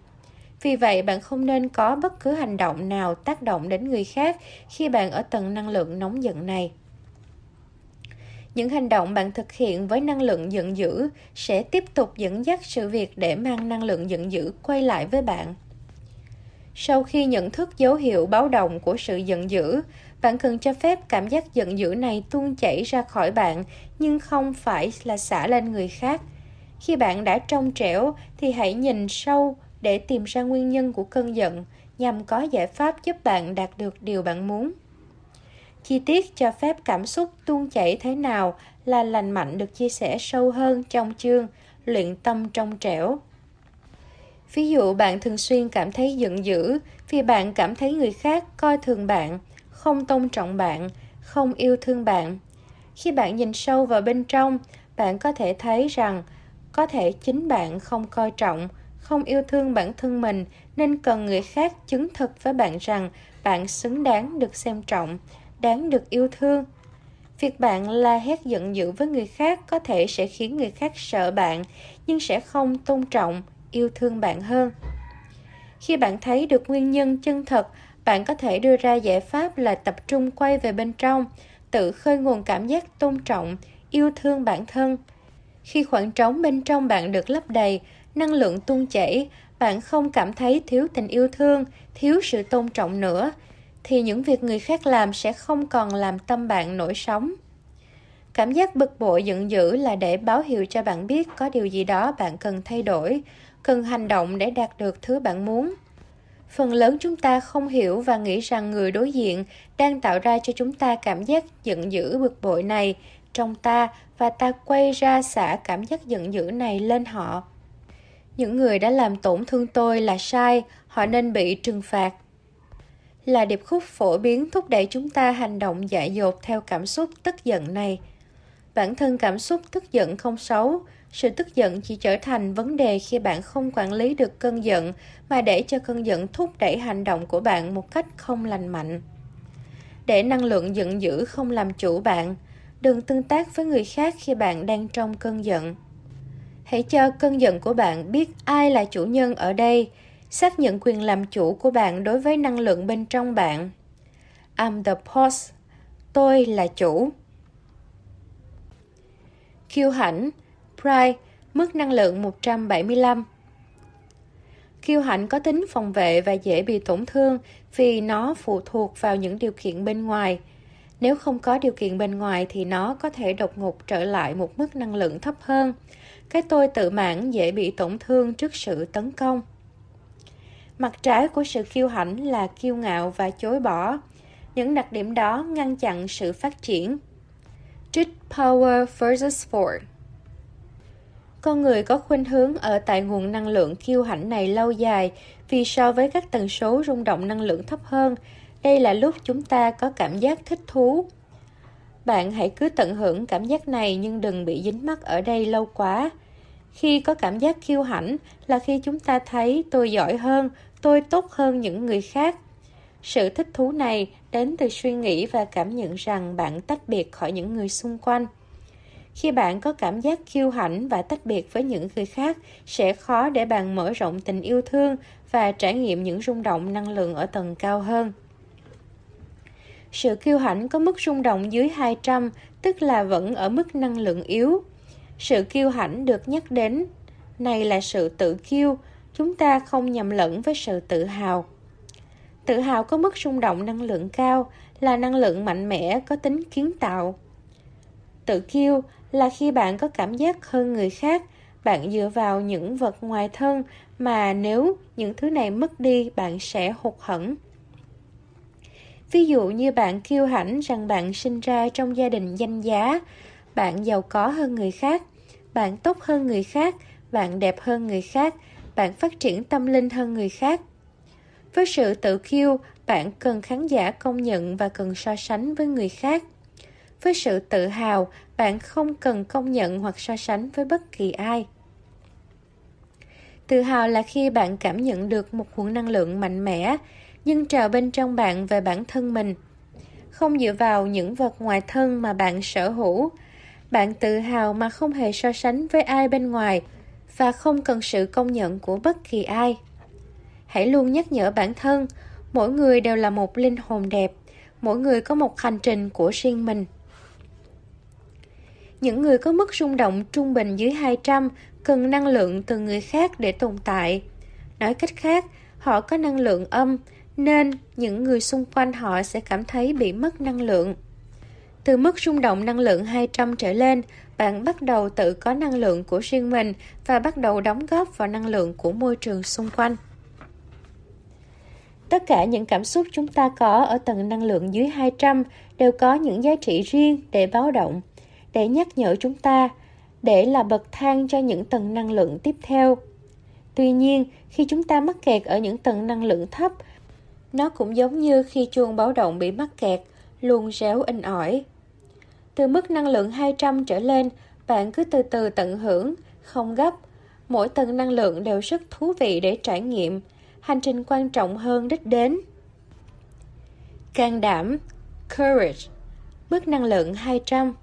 Vì vậy, bạn không nên có bất cứ hành động nào tác động đến người khác khi bạn ở tầng năng lượng nóng giận này. Những hành động bạn thực hiện với năng lượng giận dữ sẽ tiếp tục dẫn dắt sự việc để mang năng lượng giận dữ quay lại với bạn. Sau khi nhận thức dấu hiệu báo động của sự giận dữ, bạn cần cho phép cảm giác giận dữ này tuôn chảy ra khỏi bạn, nhưng không phải là xả lên người khác. Khi bạn đã trong trẻo thì hãy nhìn sâu để tìm ra nguyên nhân của cơn giận nhằm có giải pháp giúp bạn đạt được điều bạn muốn. Chi tiết cho phép cảm xúc tuôn chảy thế nào là lành mạnh được chia sẻ sâu hơn trong chương luyện tâm trong trẻo. Ví dụ bạn thường xuyên cảm thấy giận dữ vì bạn cảm thấy người khác coi thường bạn – không tôn trọng bạn không yêu thương bạn khi bạn nhìn sâu vào bên trong bạn có thể thấy rằng có thể chính bạn không coi trọng không yêu thương bản thân mình nên cần người khác chứng thực với bạn rằng bạn xứng đáng được xem trọng, đáng được yêu thương. Việc bạn la hét giận dữ với người khác có thể sẽ khiến người khác sợ bạn, nhưng sẽ không tôn trọng, yêu thương bạn hơn. Khi bạn thấy được nguyên nhân chân thật, bạn có thể đưa ra giải pháp là tập trung quay về bên trong, tự khơi nguồn cảm giác tôn trọng, yêu thương bản thân. Khi khoảng trống bên trong bạn được lấp đầy, năng lượng tuôn chảy, bạn không cảm thấy thiếu tình yêu thương, thiếu sự tôn trọng nữa, thì những việc người khác làm sẽ không còn làm tâm bạn nổi sóng. Cảm giác bực bội giận dữ là để báo hiệu cho bạn biết có điều gì đó bạn cần thay đổi, cần hành động để đạt được thứ bạn muốn. Phần lớn chúng ta không hiểu và nghĩ rằng người đối diện đang tạo ra cho chúng ta cảm giác giận dữ bực bội này trong ta và ta quay ra xả cảm giác giận dữ này lên họ. Những người đã làm tổn thương tôi là sai, họ nên bị trừng phạt. Là điệp khúc phổ biến thúc đẩy chúng ta hành động dại dột theo cảm xúc tức giận này. Bản thân cảm xúc tức giận không xấu, sự tức giận chỉ trở thành vấn đề khi bạn không quản lý được cơn giận mà để cho cơn giận thúc đẩy hành động của bạn một cách không lành mạnh. Để năng lượng giận dữ không làm chủ bạn, đừng tương tác với người khác khi bạn đang trong cơn giận. Hãy cho cơn giận của bạn biết ai là chủ nhân ở đây, xác nhận quyền làm chủ của bạn đối với năng lượng bên trong bạn. I'm the boss. Tôi là chủ. Kiêu hãnh, Pride, mức năng lượng 175. Kiêu hãnh có tính phòng vệ và dễ bị tổn thương vì nó phụ thuộc vào những điều kiện bên ngoài. Nếu không có điều kiện bên ngoài thì nó có thể đột ngột trở lại một mức năng lượng thấp hơn. Cái tôi tự mãn dễ bị tổn thương trước sự tấn công. Mặt trái của sự kiêu hãnh là kiêu ngạo và chối bỏ. Những đặc điểm đó ngăn chặn sự phát triển. Trích Power versus Ford con người có khuynh hướng ở tại nguồn năng lượng kiêu hãnh này lâu dài vì so với các tần số rung động năng lượng thấp hơn, đây là lúc chúng ta có cảm giác thích thú. Bạn hãy cứ tận hưởng cảm giác này nhưng đừng bị dính mắc ở đây lâu quá. Khi có cảm giác kiêu hãnh là khi chúng ta thấy tôi giỏi hơn, tôi tốt hơn những người khác. Sự thích thú này đến từ suy nghĩ và cảm nhận rằng bạn tách biệt khỏi những người xung quanh. Khi bạn có cảm giác kiêu hãnh và tách biệt với những người khác, sẽ khó để bạn mở rộng tình yêu thương và trải nghiệm những rung động năng lượng ở tầng cao hơn. Sự kiêu hãnh có mức rung động dưới 200, tức là vẫn ở mức năng lượng yếu. Sự kiêu hãnh được nhắc đến, này là sự tự kiêu, chúng ta không nhầm lẫn với sự tự hào. Tự hào có mức rung động năng lượng cao, là năng lượng mạnh mẽ có tính kiến tạo. Tự kiêu là khi bạn có cảm giác hơn người khác, bạn dựa vào những vật ngoài thân mà nếu những thứ này mất đi bạn sẽ hụt hẫng. Ví dụ như bạn kiêu hãnh rằng bạn sinh ra trong gia đình danh giá, bạn giàu có hơn người khác, bạn tốt hơn người khác, bạn đẹp hơn người khác, bạn phát triển tâm linh hơn người khác. Với sự tự kiêu, bạn cần khán giả công nhận và cần so sánh với người khác. Với sự tự hào, bạn không cần công nhận hoặc so sánh với bất kỳ ai. Tự hào là khi bạn cảm nhận được một nguồn năng lượng mạnh mẽ, nhưng trào bên trong bạn về bản thân mình. Không dựa vào những vật ngoài thân mà bạn sở hữu. Bạn tự hào mà không hề so sánh với ai bên ngoài và không cần sự công nhận của bất kỳ ai. Hãy luôn nhắc nhở bản thân, mỗi người đều là một linh hồn đẹp, mỗi người có một hành trình của riêng mình. Những người có mức rung động trung bình dưới 200 cần năng lượng từ người khác để tồn tại. Nói cách khác, họ có năng lượng âm, nên những người xung quanh họ sẽ cảm thấy bị mất năng lượng. Từ mức rung động năng lượng 200 trở lên, bạn bắt đầu tự có năng lượng của riêng mình và bắt đầu đóng góp vào năng lượng của môi trường xung quanh. Tất cả những cảm xúc chúng ta có ở tầng năng lượng dưới 200 đều có những giá trị riêng để báo động để nhắc nhở chúng ta, để là bậc thang cho những tầng năng lượng tiếp theo. Tuy nhiên, khi chúng ta mắc kẹt ở những tầng năng lượng thấp, nó cũng giống như khi chuông báo động bị mắc kẹt, luôn réo in ỏi. Từ mức năng lượng 200 trở lên, bạn cứ từ từ tận hưởng, không gấp. Mỗi tầng năng lượng đều rất thú vị để trải nghiệm. Hành trình quan trọng hơn đích đến. Can đảm, courage, mức năng lượng 200.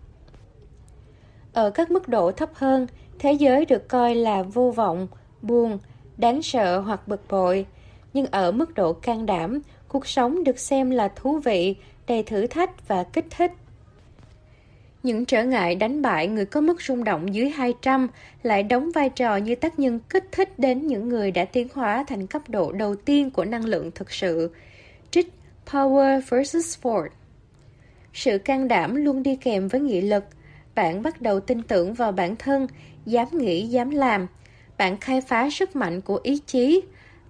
Ở các mức độ thấp hơn, thế giới được coi là vô vọng, buồn, đáng sợ hoặc bực bội. Nhưng ở mức độ can đảm, cuộc sống được xem là thú vị, đầy thử thách và kích thích. Những trở ngại đánh bại người có mức rung động dưới 200 lại đóng vai trò như tác nhân kích thích đến những người đã tiến hóa thành cấp độ đầu tiên của năng lượng thực sự. Trích Power vs. Ford Sự can đảm luôn đi kèm với nghị lực. Bạn bắt đầu tin tưởng vào bản thân, dám nghĩ, dám làm. Bạn khai phá sức mạnh của ý chí.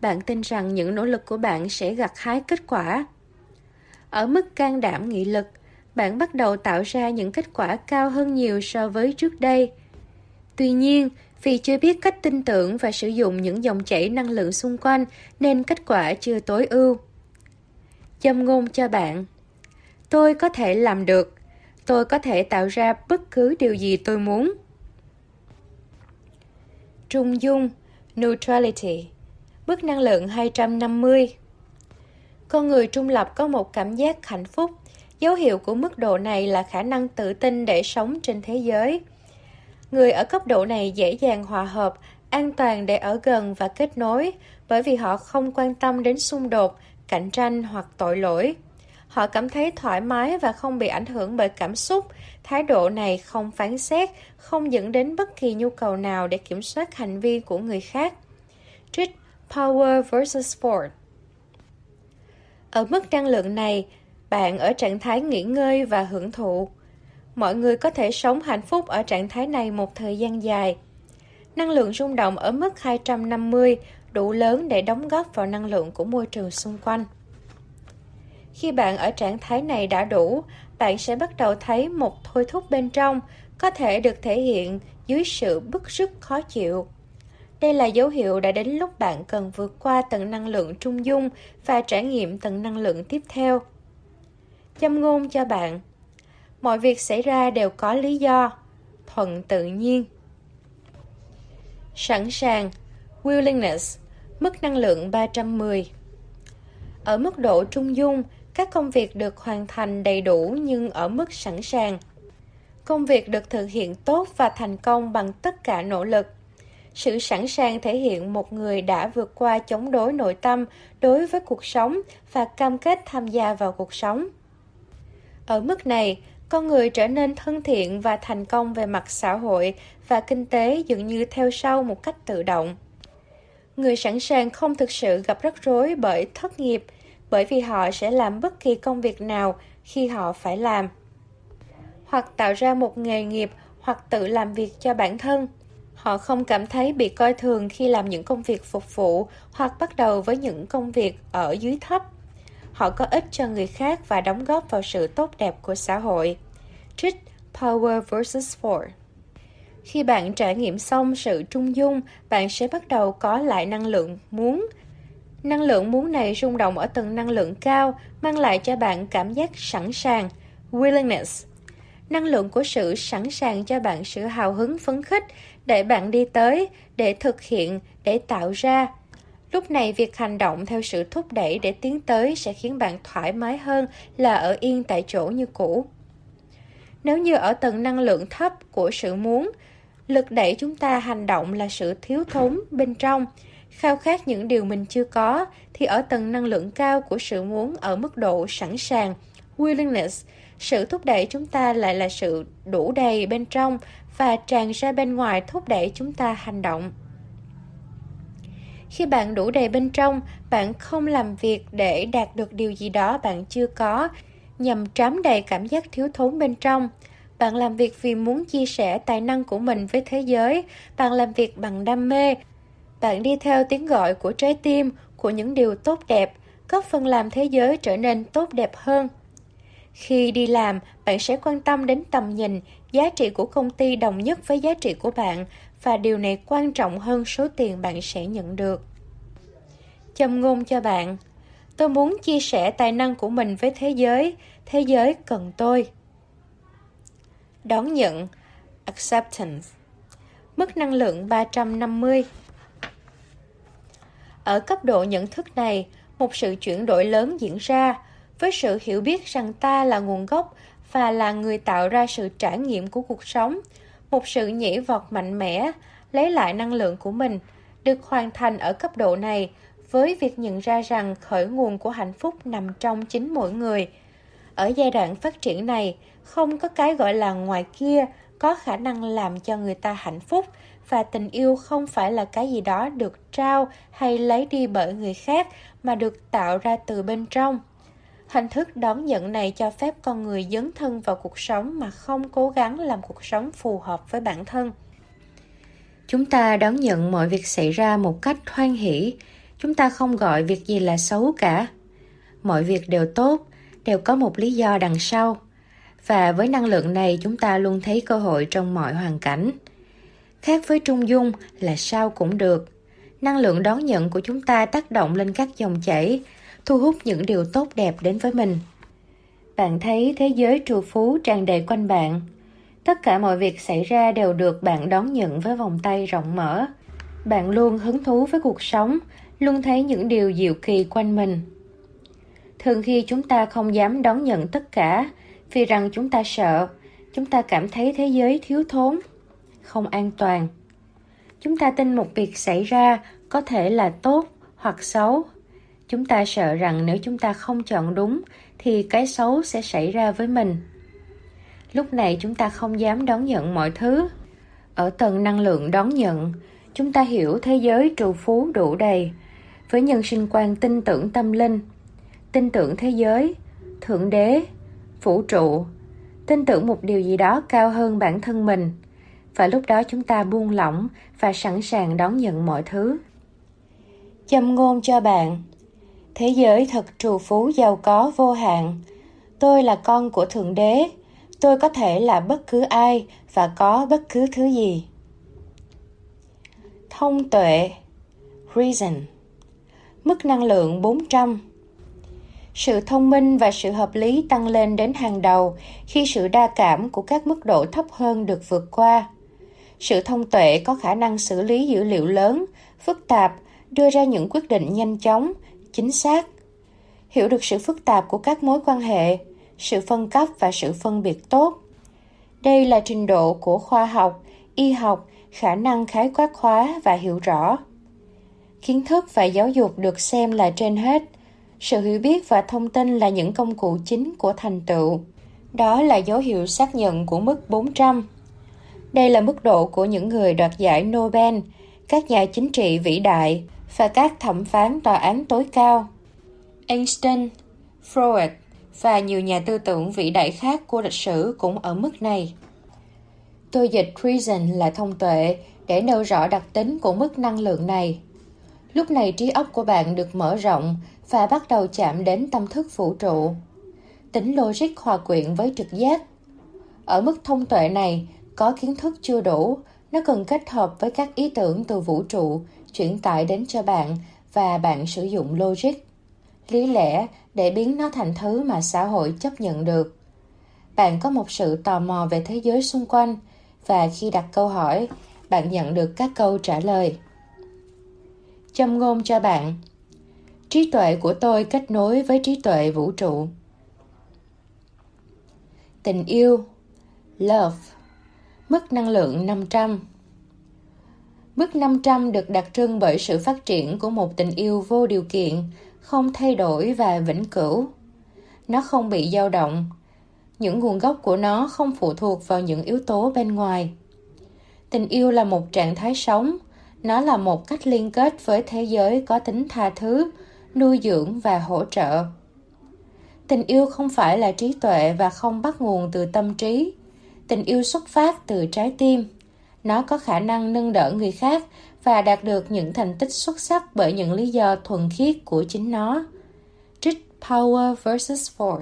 Bạn tin rằng những nỗ lực của bạn sẽ gặt hái kết quả. Ở mức can đảm nghị lực, bạn bắt đầu tạo ra những kết quả cao hơn nhiều so với trước đây. Tuy nhiên, vì chưa biết cách tin tưởng và sử dụng những dòng chảy năng lượng xung quanh nên kết quả chưa tối ưu. Châm ngôn cho bạn Tôi có thể làm được. Tôi có thể tạo ra bất cứ điều gì tôi muốn. Trung dung Neutrality Mức năng lượng 250 Con người trung lập có một cảm giác hạnh phúc Dấu hiệu của mức độ này là khả năng tự tin để sống trên thế giới. Người ở cấp độ này dễ dàng hòa hợp, an toàn để ở gần và kết nối, bởi vì họ không quan tâm đến xung đột, cạnh tranh hoặc tội lỗi. Họ cảm thấy thoải mái và không bị ảnh hưởng bởi cảm xúc. Thái độ này không phán xét, không dẫn đến bất kỳ nhu cầu nào để kiểm soát hành vi của người khác. Trích Power vs. Sport Ở mức năng lượng này, bạn ở trạng thái nghỉ ngơi và hưởng thụ. Mọi người có thể sống hạnh phúc ở trạng thái này một thời gian dài. Năng lượng rung động ở mức 250 đủ lớn để đóng góp vào năng lượng của môi trường xung quanh. Khi bạn ở trạng thái này đã đủ, bạn sẽ bắt đầu thấy một thôi thúc bên trong có thể được thể hiện dưới sự bức sức khó chịu. Đây là dấu hiệu đã đến lúc bạn cần vượt qua tầng năng lượng trung dung và trải nghiệm tầng năng lượng tiếp theo châm ngôn cho bạn. Mọi việc xảy ra đều có lý do, thuận tự nhiên. Sẵn sàng, willingness, mức năng lượng 310. Ở mức độ trung dung, các công việc được hoàn thành đầy đủ nhưng ở mức sẵn sàng. Công việc được thực hiện tốt và thành công bằng tất cả nỗ lực. Sự sẵn sàng thể hiện một người đã vượt qua chống đối nội tâm đối với cuộc sống và cam kết tham gia vào cuộc sống. Ở mức này, con người trở nên thân thiện và thành công về mặt xã hội và kinh tế dường như theo sau một cách tự động. Người sẵn sàng không thực sự gặp rắc rối bởi thất nghiệp, bởi vì họ sẽ làm bất kỳ công việc nào khi họ phải làm. Hoặc tạo ra một nghề nghiệp hoặc tự làm việc cho bản thân. Họ không cảm thấy bị coi thường khi làm những công việc phục vụ hoặc bắt đầu với những công việc ở dưới thấp họ có ích cho người khác và đóng góp vào sự tốt đẹp của xã hội. Trích Power vs. Ford Khi bạn trải nghiệm xong sự trung dung, bạn sẽ bắt đầu có lại năng lượng muốn. Năng lượng muốn này rung động ở tầng năng lượng cao, mang lại cho bạn cảm giác sẵn sàng, willingness. Năng lượng của sự sẵn sàng cho bạn sự hào hứng phấn khích để bạn đi tới, để thực hiện, để tạo ra, Lúc này việc hành động theo sự thúc đẩy để tiến tới sẽ khiến bạn thoải mái hơn là ở yên tại chỗ như cũ. Nếu như ở tầng năng lượng thấp của sự muốn, lực đẩy chúng ta hành động là sự thiếu thốn bên trong, khao khát những điều mình chưa có, thì ở tầng năng lượng cao của sự muốn ở mức độ sẵn sàng, willingness, sự thúc đẩy chúng ta lại là sự đủ đầy bên trong và tràn ra bên ngoài thúc đẩy chúng ta hành động. Khi bạn đủ đầy bên trong, bạn không làm việc để đạt được điều gì đó bạn chưa có, nhằm trám đầy cảm giác thiếu thốn bên trong. Bạn làm việc vì muốn chia sẻ tài năng của mình với thế giới, bạn làm việc bằng đam mê. Bạn đi theo tiếng gọi của trái tim, của những điều tốt đẹp, góp phần làm thế giới trở nên tốt đẹp hơn. Khi đi làm, bạn sẽ quan tâm đến tầm nhìn, giá trị của công ty đồng nhất với giá trị của bạn và điều này quan trọng hơn số tiền bạn sẽ nhận được. Châm ngôn cho bạn Tôi muốn chia sẻ tài năng của mình với thế giới, thế giới cần tôi. Đón nhận Acceptance mức năng lượng 350. Ở cấp độ nhận thức này, một sự chuyển đổi lớn diễn ra với sự hiểu biết rằng ta là nguồn gốc và là người tạo ra sự trải nghiệm của cuộc sống, một sự nhảy vọt mạnh mẽ, lấy lại năng lượng của mình, được hoàn thành ở cấp độ này với việc nhận ra rằng khởi nguồn của hạnh phúc nằm trong chính mỗi người. Ở giai đoạn phát triển này, không có cái gọi là ngoài kia có khả năng làm cho người ta hạnh phúc và tình yêu không phải là cái gì đó được trao hay lấy đi bởi người khác, mà được tạo ra từ bên trong. Hình thức đón nhận này cho phép con người dấn thân vào cuộc sống mà không cố gắng làm cuộc sống phù hợp với bản thân. Chúng ta đón nhận mọi việc xảy ra một cách hoan hỷ. Chúng ta không gọi việc gì là xấu cả. Mọi việc đều tốt, đều có một lý do đằng sau. Và với năng lượng này, chúng ta luôn thấy cơ hội trong mọi hoàn cảnh khác với trung dung là sao cũng được. Năng lượng đón nhận của chúng ta tác động lên các dòng chảy, thu hút những điều tốt đẹp đến với mình. Bạn thấy thế giới trù phú tràn đầy quanh bạn. Tất cả mọi việc xảy ra đều được bạn đón nhận với vòng tay rộng mở. Bạn luôn hứng thú với cuộc sống, luôn thấy những điều diệu kỳ quanh mình. Thường khi chúng ta không dám đón nhận tất cả, vì rằng chúng ta sợ, chúng ta cảm thấy thế giới thiếu thốn không an toàn. Chúng ta tin một việc xảy ra có thể là tốt hoặc xấu. Chúng ta sợ rằng nếu chúng ta không chọn đúng thì cái xấu sẽ xảy ra với mình. Lúc này chúng ta không dám đón nhận mọi thứ. Ở tầng năng lượng đón nhận, chúng ta hiểu thế giới trù phú đủ đầy với nhân sinh quan tin tưởng tâm linh, tin tưởng thế giới, thượng đế, vũ trụ, tin tưởng một điều gì đó cao hơn bản thân mình và lúc đó chúng ta buông lỏng và sẵn sàng đón nhận mọi thứ. Châm ngôn cho bạn, thế giới thật trù phú giàu có vô hạn. Tôi là con của thượng đế. Tôi có thể là bất cứ ai và có bất cứ thứ gì. Thông tuệ, reason. Mức năng lượng 400 sự thông minh và sự hợp lý tăng lên đến hàng đầu khi sự đa cảm của các mức độ thấp hơn được vượt qua sự thông tuệ có khả năng xử lý dữ liệu lớn, phức tạp, đưa ra những quyết định nhanh chóng, chính xác. Hiểu được sự phức tạp của các mối quan hệ, sự phân cấp và sự phân biệt tốt. Đây là trình độ của khoa học, y học, khả năng khái quát hóa và hiểu rõ. Kiến thức và giáo dục được xem là trên hết. Sự hiểu biết và thông tin là những công cụ chính của thành tựu. Đó là dấu hiệu xác nhận của mức 400. Đây là mức độ của những người đoạt giải Nobel, các nhà chính trị vĩ đại và các thẩm phán tòa án tối cao. Einstein, Freud và nhiều nhà tư tưởng vĩ đại khác của lịch sử cũng ở mức này. Tôi dịch reason là thông tuệ để nêu rõ đặc tính của mức năng lượng này. Lúc này trí óc của bạn được mở rộng và bắt đầu chạm đến tâm thức vũ trụ. Tính logic hòa quyện với trực giác. Ở mức thông tuệ này, có kiến thức chưa đủ, nó cần kết hợp với các ý tưởng từ vũ trụ chuyển tải đến cho bạn và bạn sử dụng logic, lý lẽ để biến nó thành thứ mà xã hội chấp nhận được. Bạn có một sự tò mò về thế giới xung quanh và khi đặt câu hỏi, bạn nhận được các câu trả lời. Châm ngôn cho bạn Trí tuệ của tôi kết nối với trí tuệ vũ trụ. Tình yêu Love Mức năng lượng 500 Mức 500 được đặc trưng bởi sự phát triển của một tình yêu vô điều kiện, không thay đổi và vĩnh cửu. Nó không bị dao động. Những nguồn gốc của nó không phụ thuộc vào những yếu tố bên ngoài. Tình yêu là một trạng thái sống, nó là một cách liên kết với thế giới có tính tha thứ, nuôi dưỡng và hỗ trợ. Tình yêu không phải là trí tuệ và không bắt nguồn từ tâm trí. Tình yêu xuất phát từ trái tim nó có khả năng nâng đỡ người khác và đạt được những thành tích xuất sắc bởi những lý do thuần khiết của chính nó. Trích Power vs. Ford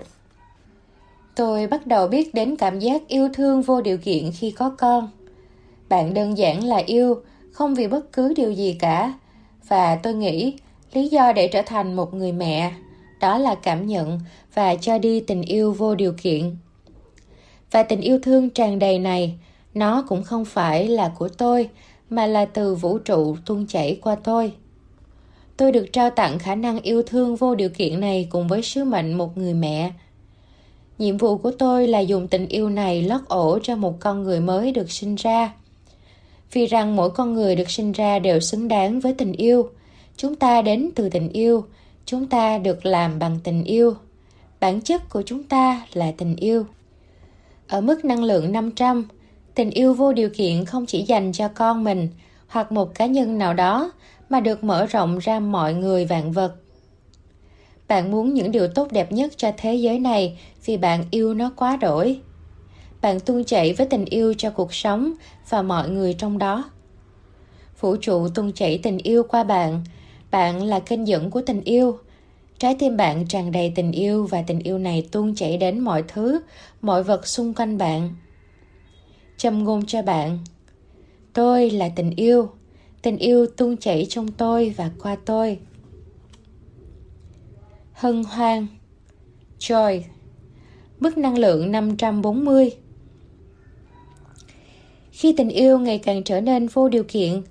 Tôi bắt đầu biết đến cảm giác yêu thương vô điều kiện khi có con. Bạn đơn giản là yêu, không vì bất cứ điều gì cả. Và tôi nghĩ lý do để trở thành một người mẹ đó là cảm nhận và cho đi tình yêu vô điều kiện. Và tình yêu thương tràn đầy này Nó cũng không phải là của tôi, mà là từ vũ trụ tuôn chảy qua tôi. Tôi được trao tặng khả năng yêu thương vô điều kiện này cùng với sứ mệnh một người mẹ. Nhiệm vụ của tôi là dùng tình yêu này lót ổ cho một con người mới được sinh ra. Vì rằng mỗi con người được sinh ra đều xứng đáng với tình yêu. Chúng ta đến từ tình yêu, chúng ta được làm bằng tình yêu. Bản chất của chúng ta là tình yêu. Ở mức năng lượng 500, tình yêu vô điều kiện không chỉ dành cho con mình hoặc một cá nhân nào đó mà được mở rộng ra mọi người vạn vật. Bạn muốn những điều tốt đẹp nhất cho thế giới này vì bạn yêu nó quá đổi. Bạn tuôn chảy với tình yêu cho cuộc sống và mọi người trong đó. Vũ trụ tuôn chảy tình yêu qua bạn. Bạn là kênh dẫn của tình yêu. Trái tim bạn tràn đầy tình yêu và tình yêu này tuôn chảy đến mọi thứ, mọi vật xung quanh bạn. Châm ngôn cho bạn. Tôi là tình yêu. Tình yêu tuôn chảy trong tôi và qua tôi. Hân hoan Joy Mức năng lượng 540 Khi tình yêu ngày càng trở nên vô điều kiện,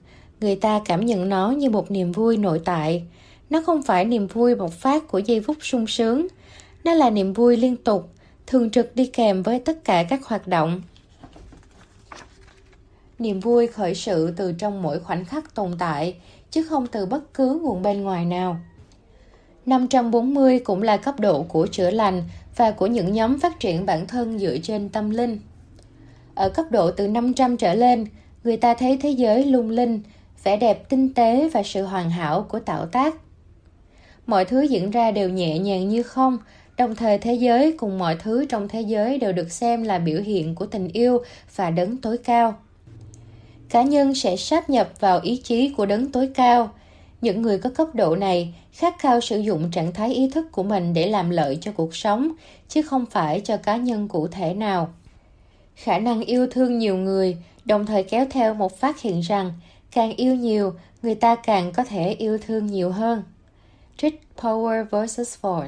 người ta cảm nhận nó như một niềm vui nội tại. Nó không phải niềm vui bộc phát của giây phút sung sướng. Nó là niềm vui liên tục, thường trực đi kèm với tất cả các hoạt động. Niềm vui khởi sự từ trong mỗi khoảnh khắc tồn tại, chứ không từ bất cứ nguồn bên ngoài nào. 540 cũng là cấp độ của chữa lành và của những nhóm phát triển bản thân dựa trên tâm linh. Ở cấp độ từ 500 trở lên, người ta thấy thế giới lung linh, vẻ đẹp tinh tế và sự hoàn hảo của tạo tác. Mọi thứ diễn ra đều nhẹ nhàng như không, đồng thời thế giới cùng mọi thứ trong thế giới đều được xem là biểu hiện của tình yêu và đấng tối cao. Cá nhân sẽ sáp nhập vào ý chí của đấng tối cao. Những người có cấp độ này khát khao sử dụng trạng thái ý thức của mình để làm lợi cho cuộc sống, chứ không phải cho cá nhân cụ thể nào. Khả năng yêu thương nhiều người đồng thời kéo theo một phát hiện rằng càng yêu nhiều, người ta càng có thể yêu thương nhiều hơn. Trích Power vs. Ford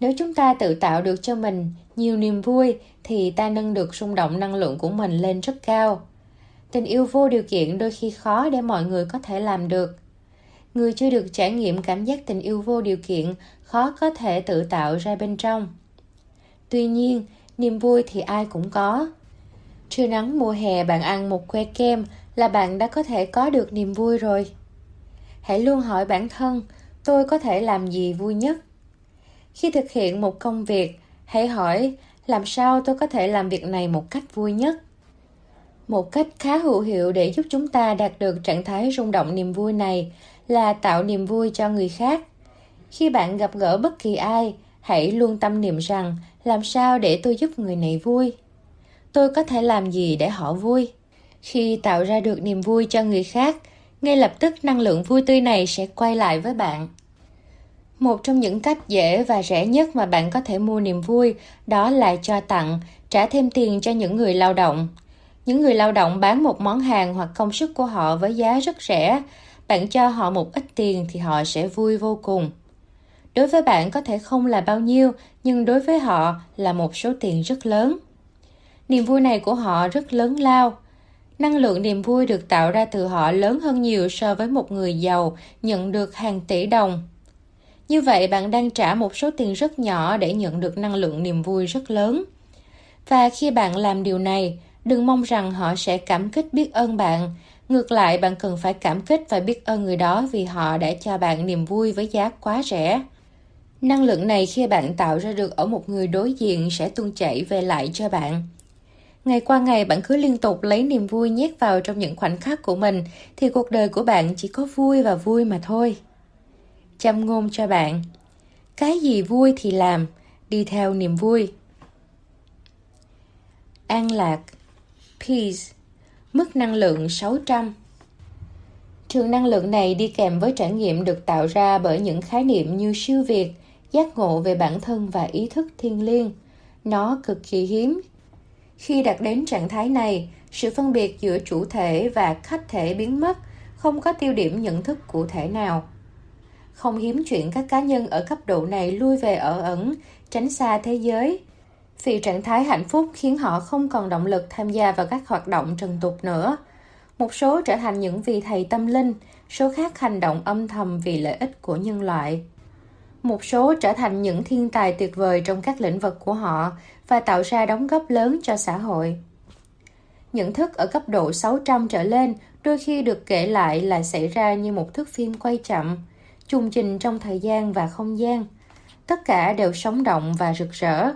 Nếu chúng ta tự tạo được cho mình nhiều niềm vui thì ta nâng được rung động năng lượng của mình lên rất cao. Tình yêu vô điều kiện đôi khi khó để mọi người có thể làm được. Người chưa được trải nghiệm cảm giác tình yêu vô điều kiện khó có thể tự tạo ra bên trong. Tuy nhiên, niềm vui thì ai cũng có. Trưa nắng mùa hè bạn ăn một que kem là bạn đã có thể có được niềm vui rồi. Hãy luôn hỏi bản thân, tôi có thể làm gì vui nhất? Khi thực hiện một công việc, hãy hỏi làm sao tôi có thể làm việc này một cách vui nhất? một cách khá hữu hiệu để giúp chúng ta đạt được trạng thái rung động niềm vui này là tạo niềm vui cho người khác khi bạn gặp gỡ bất kỳ ai hãy luôn tâm niệm rằng làm sao để tôi giúp người này vui tôi có thể làm gì để họ vui khi tạo ra được niềm vui cho người khác ngay lập tức năng lượng vui tươi này sẽ quay lại với bạn một trong những cách dễ và rẻ nhất mà bạn có thể mua niềm vui đó là cho tặng trả thêm tiền cho những người lao động những người lao động bán một món hàng hoặc công sức của họ với giá rất rẻ, bạn cho họ một ít tiền thì họ sẽ vui vô cùng. Đối với bạn có thể không là bao nhiêu, nhưng đối với họ là một số tiền rất lớn. Niềm vui này của họ rất lớn lao. Năng lượng niềm vui được tạo ra từ họ lớn hơn nhiều so với một người giàu nhận được hàng tỷ đồng. Như vậy bạn đang trả một số tiền rất nhỏ để nhận được năng lượng niềm vui rất lớn. Và khi bạn làm điều này, Đừng mong rằng họ sẽ cảm kích biết ơn bạn. Ngược lại, bạn cần phải cảm kích và biết ơn người đó vì họ đã cho bạn niềm vui với giá quá rẻ. Năng lượng này khi bạn tạo ra được ở một người đối diện sẽ tuôn chảy về lại cho bạn. Ngày qua ngày bạn cứ liên tục lấy niềm vui nhét vào trong những khoảnh khắc của mình thì cuộc đời của bạn chỉ có vui và vui mà thôi. Châm ngôn cho bạn. Cái gì vui thì làm, đi theo niềm vui. An lạc Peace, mức năng lượng 600. Trường năng lượng này đi kèm với trải nghiệm được tạo ra bởi những khái niệm như siêu việt, giác ngộ về bản thân và ý thức thiên liêng. Nó cực kỳ hiếm. Khi đạt đến trạng thái này, sự phân biệt giữa chủ thể và khách thể biến mất, không có tiêu điểm nhận thức cụ thể nào. Không hiếm chuyện các cá nhân ở cấp độ này lui về ở ẩn, tránh xa thế giới, vì trạng thái hạnh phúc khiến họ không còn động lực tham gia vào các hoạt động trần tục nữa. Một số trở thành những vị thầy tâm linh, số khác hành động âm thầm vì lợi ích của nhân loại. Một số trở thành những thiên tài tuyệt vời trong các lĩnh vực của họ và tạo ra đóng góp lớn cho xã hội. Nhận thức ở cấp độ 600 trở lên đôi khi được kể lại là xảy ra như một thước phim quay chậm, trùng trình trong thời gian và không gian. Tất cả đều sống động và rực rỡ.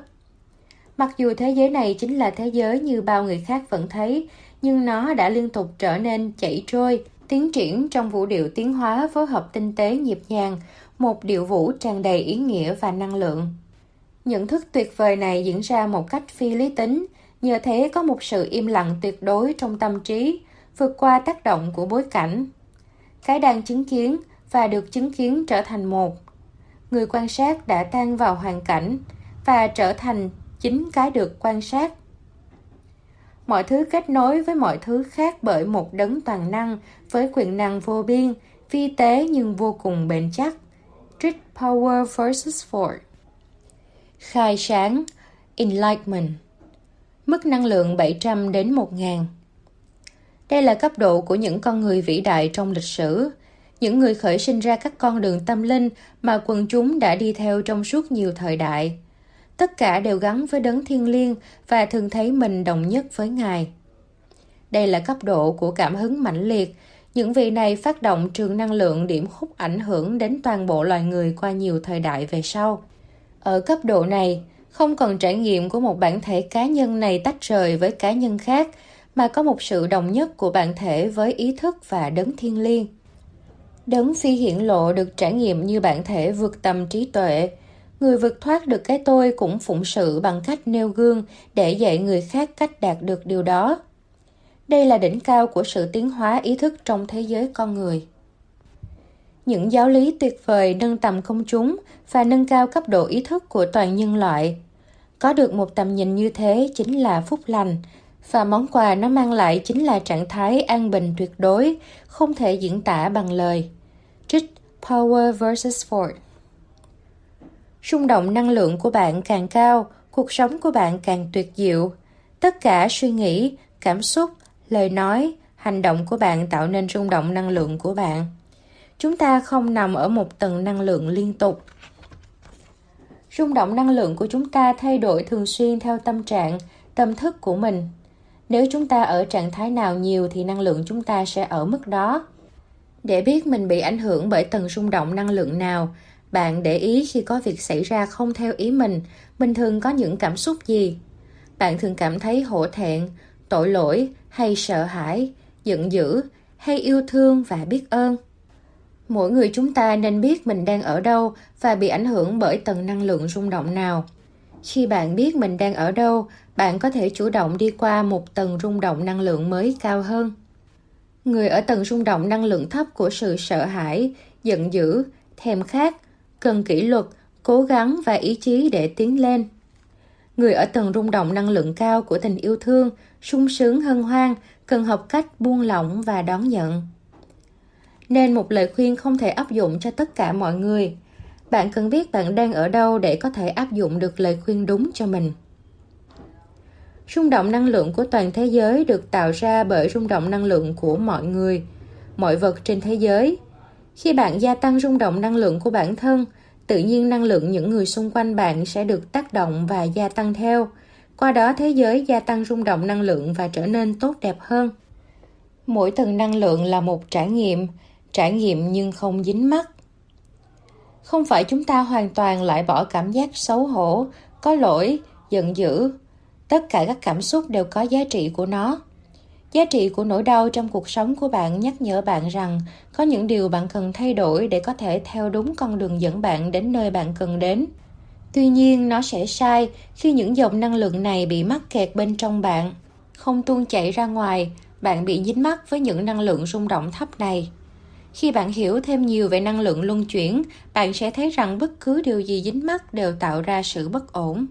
Mặc dù thế giới này chính là thế giới như bao người khác vẫn thấy, nhưng nó đã liên tục trở nên chảy trôi, tiến triển trong vũ điệu tiến hóa phối hợp tinh tế nhịp nhàng, một điệu vũ tràn đầy ý nghĩa và năng lượng. Nhận thức tuyệt vời này diễn ra một cách phi lý tính, nhờ thế có một sự im lặng tuyệt đối trong tâm trí, vượt qua tác động của bối cảnh. Cái đang chứng kiến và được chứng kiến trở thành một. Người quan sát đã tan vào hoàn cảnh và trở thành chính cái được quan sát. Mọi thứ kết nối với mọi thứ khác bởi một đấng toàn năng với quyền năng vô biên, vi tế nhưng vô cùng bền chắc. Street Power vs. Ford Khai sáng Enlightenment Mức năng lượng 700 đến 1000 Đây là cấp độ của những con người vĩ đại trong lịch sử, những người khởi sinh ra các con đường tâm linh mà quần chúng đã đi theo trong suốt nhiều thời đại. Tất cả đều gắn với đấng thiên liêng và thường thấy mình đồng nhất với Ngài. Đây là cấp độ của cảm hứng mãnh liệt, những vị này phát động trường năng lượng điểm hút ảnh hưởng đến toàn bộ loài người qua nhiều thời đại về sau. Ở cấp độ này, không cần trải nghiệm của một bản thể cá nhân này tách rời với cá nhân khác, mà có một sự đồng nhất của bản thể với ý thức và đấng thiên liêng. Đấng phi hiển lộ được trải nghiệm như bản thể vượt tầm trí tuệ. Người vượt thoát được cái tôi cũng phụng sự bằng cách nêu gương để dạy người khác cách đạt được điều đó. Đây là đỉnh cao của sự tiến hóa ý thức trong thế giới con người. Những giáo lý tuyệt vời nâng tầm công chúng và nâng cao cấp độ ý thức của toàn nhân loại. Có được một tầm nhìn như thế chính là phúc lành, và món quà nó mang lại chính là trạng thái an bình tuyệt đối, không thể diễn tả bằng lời. Trích Power vs. Ford Xung động năng lượng của bạn càng cao, cuộc sống của bạn càng tuyệt diệu. Tất cả suy nghĩ, cảm xúc, lời nói, hành động của bạn tạo nên rung động năng lượng của bạn. Chúng ta không nằm ở một tầng năng lượng liên tục. Rung động năng lượng của chúng ta thay đổi thường xuyên theo tâm trạng, tâm thức của mình. Nếu chúng ta ở trạng thái nào nhiều thì năng lượng chúng ta sẽ ở mức đó. Để biết mình bị ảnh hưởng bởi tầng rung động năng lượng nào, bạn để ý khi có việc xảy ra không theo ý mình, mình thường có những cảm xúc gì? Bạn thường cảm thấy hổ thẹn, tội lỗi hay sợ hãi, giận dữ hay yêu thương và biết ơn? Mỗi người chúng ta nên biết mình đang ở đâu và bị ảnh hưởng bởi tầng năng lượng rung động nào. Khi bạn biết mình đang ở đâu, bạn có thể chủ động đi qua một tầng rung động năng lượng mới cao hơn. Người ở tầng rung động năng lượng thấp của sự sợ hãi, giận dữ, thèm khát, cần kỷ luật, cố gắng và ý chí để tiến lên. Người ở tầng rung động năng lượng cao của tình yêu thương, sung sướng hân hoan, cần học cách buông lỏng và đón nhận. Nên một lời khuyên không thể áp dụng cho tất cả mọi người. Bạn cần biết bạn đang ở đâu để có thể áp dụng được lời khuyên đúng cho mình. Rung động năng lượng của toàn thế giới được tạo ra bởi rung động năng lượng của mọi người, mọi vật trên thế giới. Khi bạn gia tăng rung động năng lượng của bản thân, tự nhiên năng lượng những người xung quanh bạn sẽ được tác động và gia tăng theo. Qua đó thế giới gia tăng rung động năng lượng và trở nên tốt đẹp hơn. Mỗi tầng năng lượng là một trải nghiệm, trải nghiệm nhưng không dính mắt. Không phải chúng ta hoàn toàn loại bỏ cảm giác xấu hổ, có lỗi, giận dữ, tất cả các cảm xúc đều có giá trị của nó. Giá trị của nỗi đau trong cuộc sống của bạn nhắc nhở bạn rằng có những điều bạn cần thay đổi để có thể theo đúng con đường dẫn bạn đến nơi bạn cần đến. Tuy nhiên nó sẽ sai khi những dòng năng lượng này bị mắc kẹt bên trong bạn. Không tuôn chảy ra ngoài bạn bị dính mắc với những năng lượng rung động thấp này khi bạn hiểu thêm nhiều về năng lượng luân chuyển, bạn sẽ thấy rằng bất cứ điều gì dính mắc đều tạo ra sự bất ổn.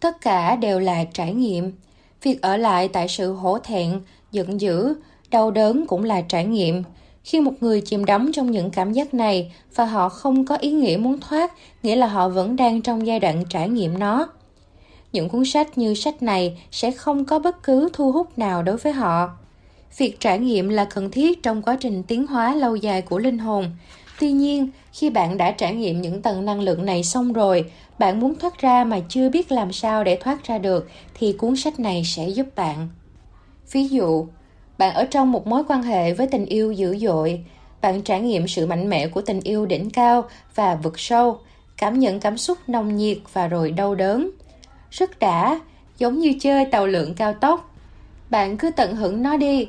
Tất cả đều là trải nghiệm. Việc ở lại tại sự hổ thẹn, giận dữ, đau đớn cũng là trải nghiệm. Khi một người chìm đắm trong những cảm giác này và họ không có ý nghĩa muốn thoát, nghĩa là họ vẫn đang trong giai đoạn trải nghiệm nó. Những cuốn sách như sách này sẽ không có bất cứ thu hút nào đối với họ. Việc trải nghiệm là cần thiết trong quá trình tiến hóa lâu dài của linh hồn. Tuy nhiên, khi bạn đã trải nghiệm những tầng năng lượng này xong rồi, bạn muốn thoát ra mà chưa biết làm sao để thoát ra được thì cuốn sách này sẽ giúp bạn. Ví dụ, bạn ở trong một mối quan hệ với tình yêu dữ dội, bạn trải nghiệm sự mạnh mẽ của tình yêu đỉnh cao và vực sâu, cảm nhận cảm xúc nồng nhiệt và rồi đau đớn. Rất đã, giống như chơi tàu lượn cao tốc. Bạn cứ tận hưởng nó đi,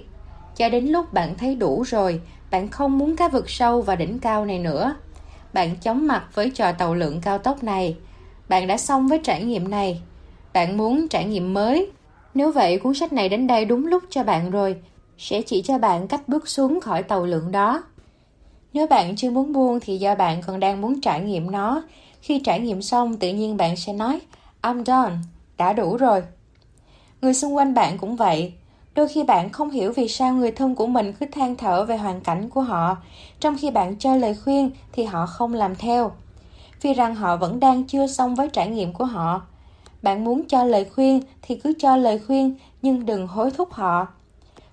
cho đến lúc bạn thấy đủ rồi, bạn không muốn cá vực sâu và đỉnh cao này nữa. Bạn chóng mặt với trò tàu lượng cao tốc này. Bạn đã xong với trải nghiệm này. Bạn muốn trải nghiệm mới. Nếu vậy, cuốn sách này đến đây đúng lúc cho bạn rồi. Sẽ chỉ cho bạn cách bước xuống khỏi tàu lượng đó. Nếu bạn chưa muốn buông thì do bạn còn đang muốn trải nghiệm nó. Khi trải nghiệm xong, tự nhiên bạn sẽ nói, I'm done, đã đủ rồi. Người xung quanh bạn cũng vậy. Đôi khi bạn không hiểu vì sao người thân của mình cứ than thở về hoàn cảnh của họ, trong khi bạn cho lời khuyên thì họ không làm theo. Vì rằng họ vẫn đang chưa xong với trải nghiệm của họ. Bạn muốn cho lời khuyên thì cứ cho lời khuyên nhưng đừng hối thúc họ.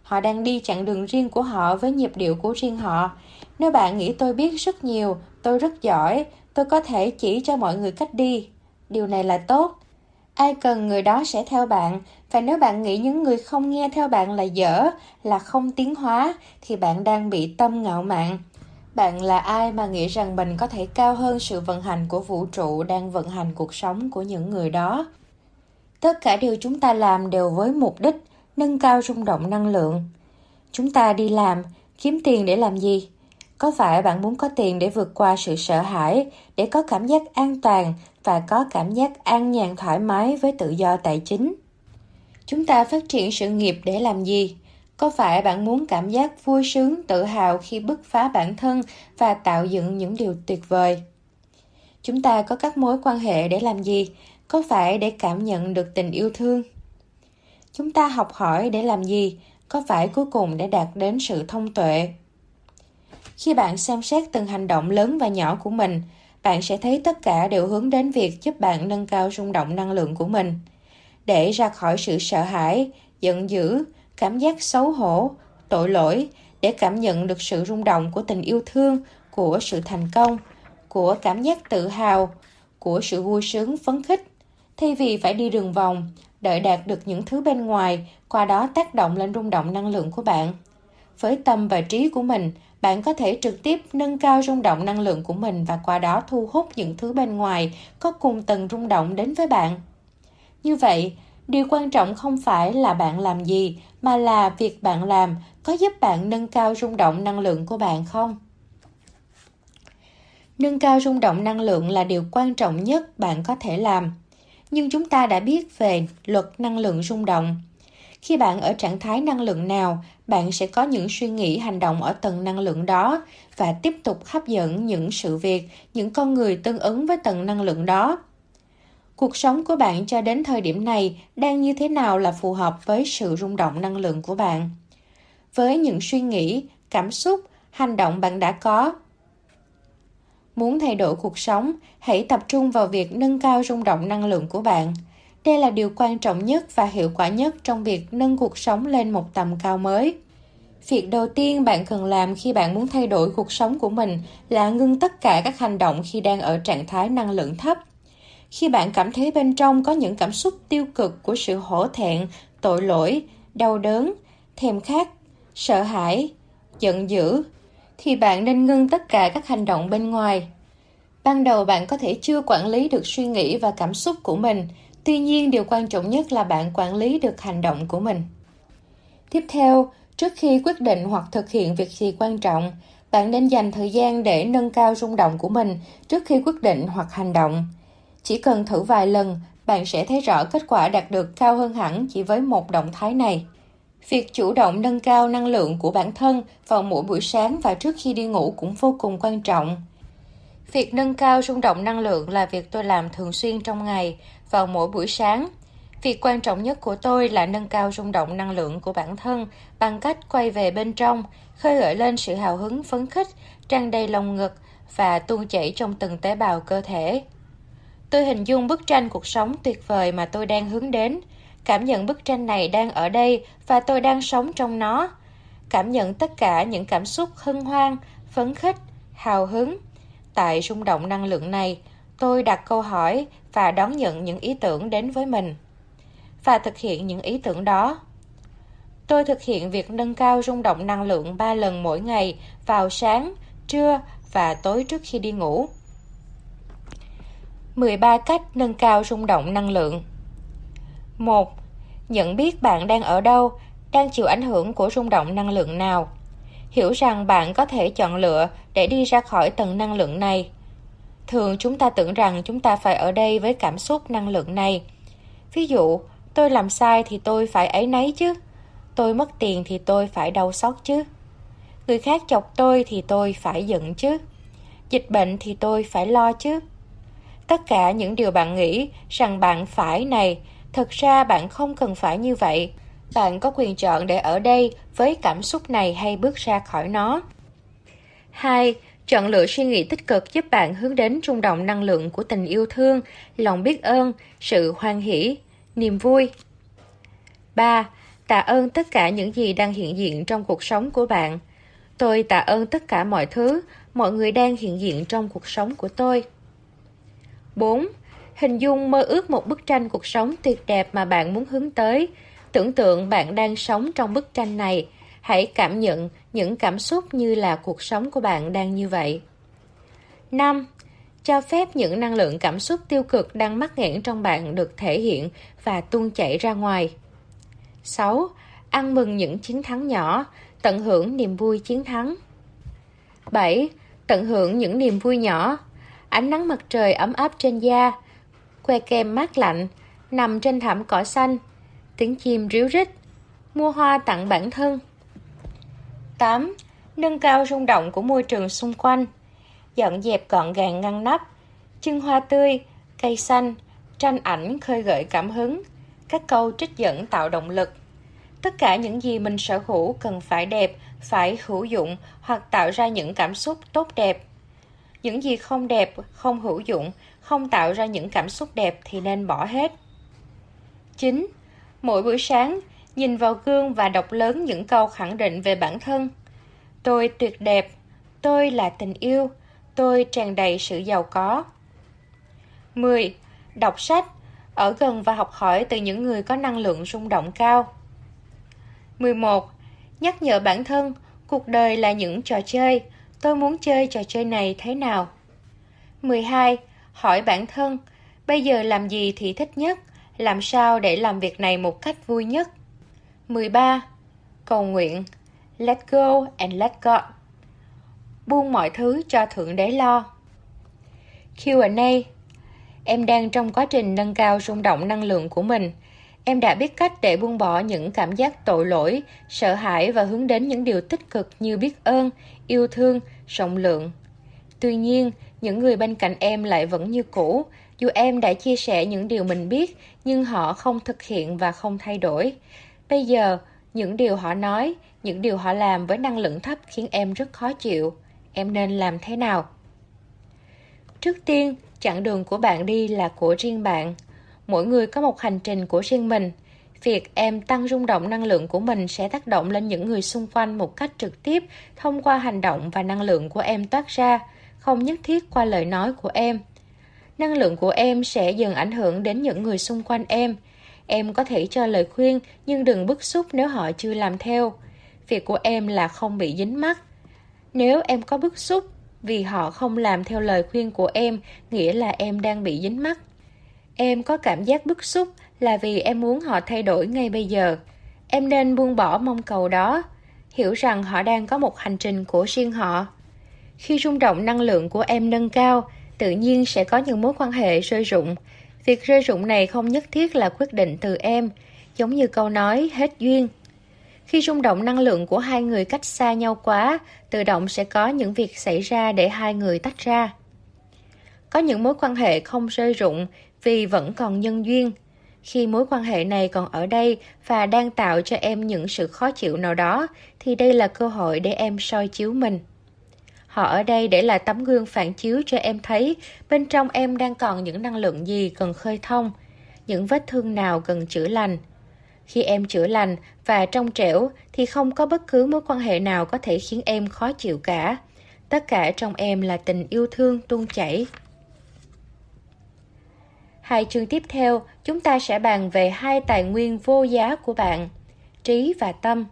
Họ đang đi chặng đường riêng của họ với nhịp điệu của riêng họ. Nếu bạn nghĩ tôi biết rất nhiều, tôi rất giỏi, tôi có thể chỉ cho mọi người cách đi. Điều này là tốt. Ai cần người đó sẽ theo bạn, và nếu bạn nghĩ những người không nghe theo bạn là dở, là không tiến hóa, thì bạn đang bị tâm ngạo mạn. Bạn là ai mà nghĩ rằng mình có thể cao hơn sự vận hành của vũ trụ đang vận hành cuộc sống của những người đó? Tất cả điều chúng ta làm đều với mục đích nâng cao rung động năng lượng. Chúng ta đi làm, kiếm tiền để làm gì? Có phải bạn muốn có tiền để vượt qua sự sợ hãi, để có cảm giác an toàn và có cảm giác an nhàn thoải mái với tự do tài chính? Chúng ta phát triển sự nghiệp để làm gì? Có phải bạn muốn cảm giác vui sướng, tự hào khi bứt phá bản thân và tạo dựng những điều tuyệt vời? Chúng ta có các mối quan hệ để làm gì? Có phải để cảm nhận được tình yêu thương? Chúng ta học hỏi để làm gì? Có phải cuối cùng để đạt đến sự thông tuệ? Khi bạn xem xét từng hành động lớn và nhỏ của mình, bạn sẽ thấy tất cả đều hướng đến việc giúp bạn nâng cao rung động năng lượng của mình. Để ra khỏi sự sợ hãi, giận dữ, cảm giác xấu hổ, tội lỗi, để cảm nhận được sự rung động của tình yêu thương, của sự thành công, của cảm giác tự hào, của sự vui sướng phấn khích. Thay vì phải đi đường vòng, đợi đạt được những thứ bên ngoài, qua đó tác động lên rung động năng lượng của bạn. Với tâm và trí của mình, bạn có thể trực tiếp nâng cao rung động năng lượng của mình và qua đó thu hút những thứ bên ngoài có cùng tầng rung động đến với bạn. Như vậy, điều quan trọng không phải là bạn làm gì, mà là việc bạn làm có giúp bạn nâng cao rung động năng lượng của bạn không? Nâng cao rung động năng lượng là điều quan trọng nhất bạn có thể làm. Nhưng chúng ta đã biết về luật năng lượng rung động. Khi bạn ở trạng thái năng lượng nào, bạn sẽ có những suy nghĩ hành động ở tầng năng lượng đó và tiếp tục hấp dẫn những sự việc, những con người tương ứng với tầng năng lượng đó. Cuộc sống của bạn cho đến thời điểm này đang như thế nào là phù hợp với sự rung động năng lượng của bạn? Với những suy nghĩ, cảm xúc, hành động bạn đã có Muốn thay đổi cuộc sống, hãy tập trung vào việc nâng cao rung động năng lượng của bạn. Đây là điều quan trọng nhất và hiệu quả nhất trong việc nâng cuộc sống lên một tầm cao mới. Việc đầu tiên bạn cần làm khi bạn muốn thay đổi cuộc sống của mình là ngưng tất cả các hành động khi đang ở trạng thái năng lượng thấp. Khi bạn cảm thấy bên trong có những cảm xúc tiêu cực của sự hổ thẹn, tội lỗi, đau đớn, thèm khát, sợ hãi, giận dữ, thì bạn nên ngưng tất cả các hành động bên ngoài. Ban đầu bạn có thể chưa quản lý được suy nghĩ và cảm xúc của mình, tuy nhiên điều quan trọng nhất là bạn quản lý được hành động của mình. Tiếp theo, trước khi quyết định hoặc thực hiện việc gì quan trọng, bạn nên dành thời gian để nâng cao rung động của mình trước khi quyết định hoặc hành động. Chỉ cần thử vài lần, bạn sẽ thấy rõ kết quả đạt được cao hơn hẳn chỉ với một động thái này. Việc chủ động nâng cao năng lượng của bản thân vào mỗi buổi sáng và trước khi đi ngủ cũng vô cùng quan trọng. Việc nâng cao rung động năng lượng là việc tôi làm thường xuyên trong ngày, vào mỗi buổi sáng. Việc quan trọng nhất của tôi là nâng cao rung động năng lượng của bản thân bằng cách quay về bên trong, khơi gợi lên sự hào hứng phấn khích, tràn đầy lòng ngực và tuôn chảy trong từng tế bào cơ thể. Tôi hình dung bức tranh cuộc sống tuyệt vời mà tôi đang hướng đến. Cảm nhận bức tranh này đang ở đây và tôi đang sống trong nó. Cảm nhận tất cả những cảm xúc hân hoan, phấn khích, hào hứng. Tại rung động năng lượng này, tôi đặt câu hỏi và đón nhận những ý tưởng đến với mình. Và thực hiện những ý tưởng đó. Tôi thực hiện việc nâng cao rung động năng lượng 3 lần mỗi ngày vào sáng, trưa và tối trước khi đi ngủ. 13 cách nâng cao rung động năng lượng 1. Nhận biết bạn đang ở đâu, đang chịu ảnh hưởng của rung động năng lượng nào. Hiểu rằng bạn có thể chọn lựa để đi ra khỏi tầng năng lượng này. Thường chúng ta tưởng rằng chúng ta phải ở đây với cảm xúc năng lượng này. Ví dụ, tôi làm sai thì tôi phải ấy nấy chứ. Tôi mất tiền thì tôi phải đau xót chứ. Người khác chọc tôi thì tôi phải giận chứ. Dịch bệnh thì tôi phải lo chứ. Tất cả những điều bạn nghĩ rằng bạn phải này, thật ra bạn không cần phải như vậy. Bạn có quyền chọn để ở đây với cảm xúc này hay bước ra khỏi nó. 2. Chọn lựa suy nghĩ tích cực giúp bạn hướng đến trung động năng lượng của tình yêu thương, lòng biết ơn, sự hoan hỷ, niềm vui. 3. Tạ ơn tất cả những gì đang hiện diện trong cuộc sống của bạn. Tôi tạ ơn tất cả mọi thứ, mọi người đang hiện diện trong cuộc sống của tôi. 4. Hình dung mơ ước một bức tranh cuộc sống tuyệt đẹp mà bạn muốn hướng tới. Tưởng tượng bạn đang sống trong bức tranh này. Hãy cảm nhận những cảm xúc như là cuộc sống của bạn đang như vậy. 5. Cho phép những năng lượng cảm xúc tiêu cực đang mắc nghẽn trong bạn được thể hiện và tuôn chảy ra ngoài. 6. Ăn mừng những chiến thắng nhỏ, tận hưởng niềm vui chiến thắng. 7. Tận hưởng những niềm vui nhỏ, ánh nắng mặt trời ấm áp trên da, que kem mát lạnh, nằm trên thảm cỏ xanh, tiếng chim ríu rít, mua hoa tặng bản thân. 8. Nâng cao rung động của môi trường xung quanh, dọn dẹp gọn gàng ngăn nắp, chân hoa tươi, cây xanh, tranh ảnh khơi gợi cảm hứng, các câu trích dẫn tạo động lực. Tất cả những gì mình sở hữu cần phải đẹp, phải hữu dụng hoặc tạo ra những cảm xúc tốt đẹp. Những gì không đẹp, không hữu dụng, không tạo ra những cảm xúc đẹp thì nên bỏ hết. 9. Mỗi buổi sáng, nhìn vào gương và đọc lớn những câu khẳng định về bản thân. Tôi tuyệt đẹp, tôi là tình yêu, tôi tràn đầy sự giàu có. 10. Đọc sách, ở gần và học hỏi từ những người có năng lượng rung động cao. 11. Nhắc nhở bản thân, cuộc đời là những trò chơi, tôi muốn chơi trò chơi này thế nào? 12. Hỏi bản thân, bây giờ làm gì thì thích nhất, làm sao để làm việc này một cách vui nhất? 13. Cầu nguyện, let go and let God. Buông mọi thứ cho Thượng Đế lo. Q&A Em đang trong quá trình nâng cao rung động năng lượng của mình. Em đã biết cách để buông bỏ những cảm giác tội lỗi, sợ hãi và hướng đến những điều tích cực như biết ơn, yêu thương, rộng lượng. Tuy nhiên, những người bên cạnh em lại vẫn như cũ, dù em đã chia sẻ những điều mình biết, nhưng họ không thực hiện và không thay đổi. Bây giờ, những điều họ nói, những điều họ làm với năng lượng thấp khiến em rất khó chịu. Em nên làm thế nào? Trước tiên, chặng đường của bạn đi là của riêng bạn. Mỗi người có một hành trình của riêng mình. Việc em tăng rung động năng lượng của mình sẽ tác động lên những người xung quanh một cách trực tiếp thông qua hành động và năng lượng của em toát ra, không nhất thiết qua lời nói của em. Năng lượng của em sẽ dần ảnh hưởng đến những người xung quanh em. Em có thể cho lời khuyên nhưng đừng bức xúc nếu họ chưa làm theo. Việc của em là không bị dính mắc. Nếu em có bức xúc vì họ không làm theo lời khuyên của em, nghĩa là em đang bị dính mắc. Em có cảm giác bức xúc là vì em muốn họ thay đổi ngay bây giờ. Em nên buông bỏ mong cầu đó, hiểu rằng họ đang có một hành trình của riêng họ. Khi rung động năng lượng của em nâng cao, tự nhiên sẽ có những mối quan hệ rơi rụng. Việc rơi rụng này không nhất thiết là quyết định từ em, giống như câu nói hết duyên. Khi rung động năng lượng của hai người cách xa nhau quá, tự động sẽ có những việc xảy ra để hai người tách ra. Có những mối quan hệ không rơi rụng vì vẫn còn nhân duyên. Khi mối quan hệ này còn ở đây và đang tạo cho em những sự khó chịu nào đó, thì đây là cơ hội để em soi chiếu mình. Họ ở đây để là tấm gương phản chiếu cho em thấy bên trong em đang còn những năng lượng gì cần khơi thông, những vết thương nào cần chữa lành. Khi em chữa lành và trong trẻo thì không có bất cứ mối quan hệ nào có thể khiến em khó chịu cả. Tất cả trong em là tình yêu thương tuôn chảy. Hai chương tiếp theo, chúng ta sẽ bàn về hai tài nguyên vô giá của bạn, trí và tâm.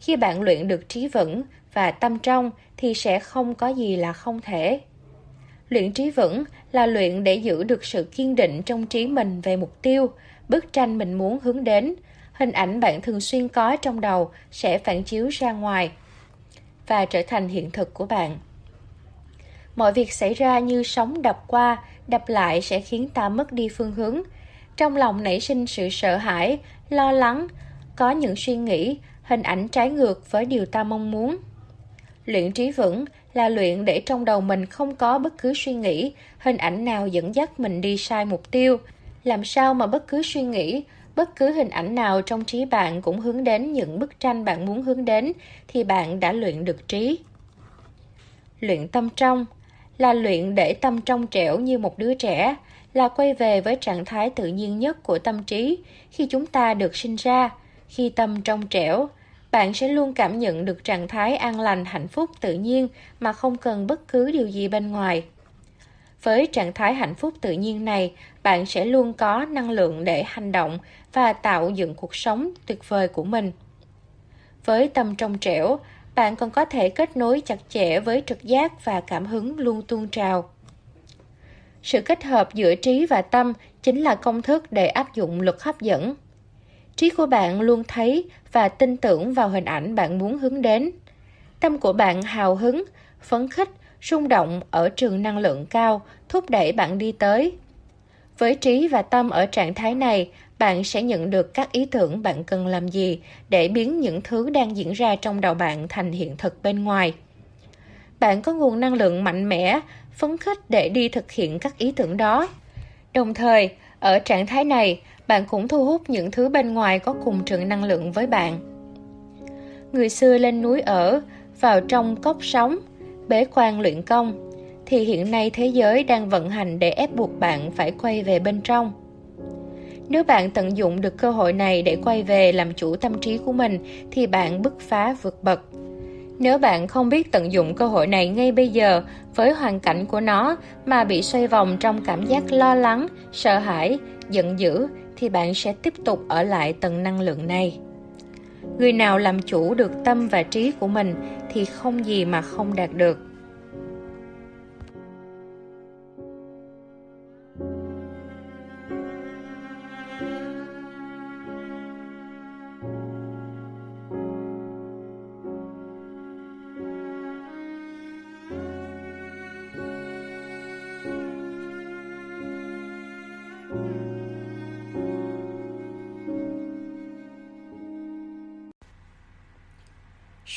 Khi bạn luyện được trí vững và tâm trong thì sẽ không có gì là không thể. Luyện trí vững là luyện để giữ được sự kiên định trong trí mình về mục tiêu, bức tranh mình muốn hướng đến, hình ảnh bạn thường xuyên có trong đầu sẽ phản chiếu ra ngoài và trở thành hiện thực của bạn. Mọi việc xảy ra như sóng đập qua, đập lại sẽ khiến ta mất đi phương hướng. Trong lòng nảy sinh sự sợ hãi, lo lắng, có những suy nghĩ, hình ảnh trái ngược với điều ta mong muốn. Luyện trí vững là luyện để trong đầu mình không có bất cứ suy nghĩ, hình ảnh nào dẫn dắt mình đi sai mục tiêu. Làm sao mà bất cứ suy nghĩ, bất cứ hình ảnh nào trong trí bạn cũng hướng đến những bức tranh bạn muốn hướng đến thì bạn đã luyện được trí. Luyện tâm trong là luyện để tâm trong trẻo như một đứa trẻ, là quay về với trạng thái tự nhiên nhất của tâm trí khi chúng ta được sinh ra, khi tâm trong trẻo, bạn sẽ luôn cảm nhận được trạng thái an lành hạnh phúc tự nhiên mà không cần bất cứ điều gì bên ngoài. Với trạng thái hạnh phúc tự nhiên này bạn sẽ luôn có năng lượng để hành động và tạo dựng cuộc sống tuyệt vời của mình. Với tâm trong trẻo bạn còn có thể kết nối chặt chẽ với trực giác và cảm hứng luôn tuôn trào. Sự kết hợp giữa trí và tâm chính là công thức để áp dụng luật hấp dẫn. Trí của bạn luôn thấy và tin tưởng vào hình ảnh bạn muốn hướng đến. Tâm của bạn hào hứng, phấn khích, rung động ở trường năng lượng cao, thúc đẩy bạn đi tới với trí và tâm ở trạng thái này bạn sẽ nhận được các ý tưởng bạn cần làm gì để biến những thứ đang diễn ra trong đầu bạn thành hiện thực bên ngoài bạn có nguồn năng lượng mạnh mẽ phấn khích để đi thực hiện các ý tưởng đó đồng thời ở trạng thái này bạn cũng thu hút những thứ bên ngoài có cùng trường năng lượng với bạn. Người xưa lên núi ở, vào trong cốc sống, bế quan luyện công, thì hiện nay thế giới đang vận hành để ép buộc bạn phải quay về bên trong. Nếu bạn tận dụng được cơ hội này để quay về làm chủ tâm trí của mình thì bạn bứt phá vượt bậc. Nếu bạn không biết tận dụng cơ hội này ngay bây giờ với hoàn cảnh của nó mà bị xoay vòng trong cảm giác lo lắng, sợ hãi, giận dữ thì bạn sẽ tiếp tục ở lại tầng năng lượng này. Người nào làm chủ được tâm và trí của mình thì không gì mà không đạt được.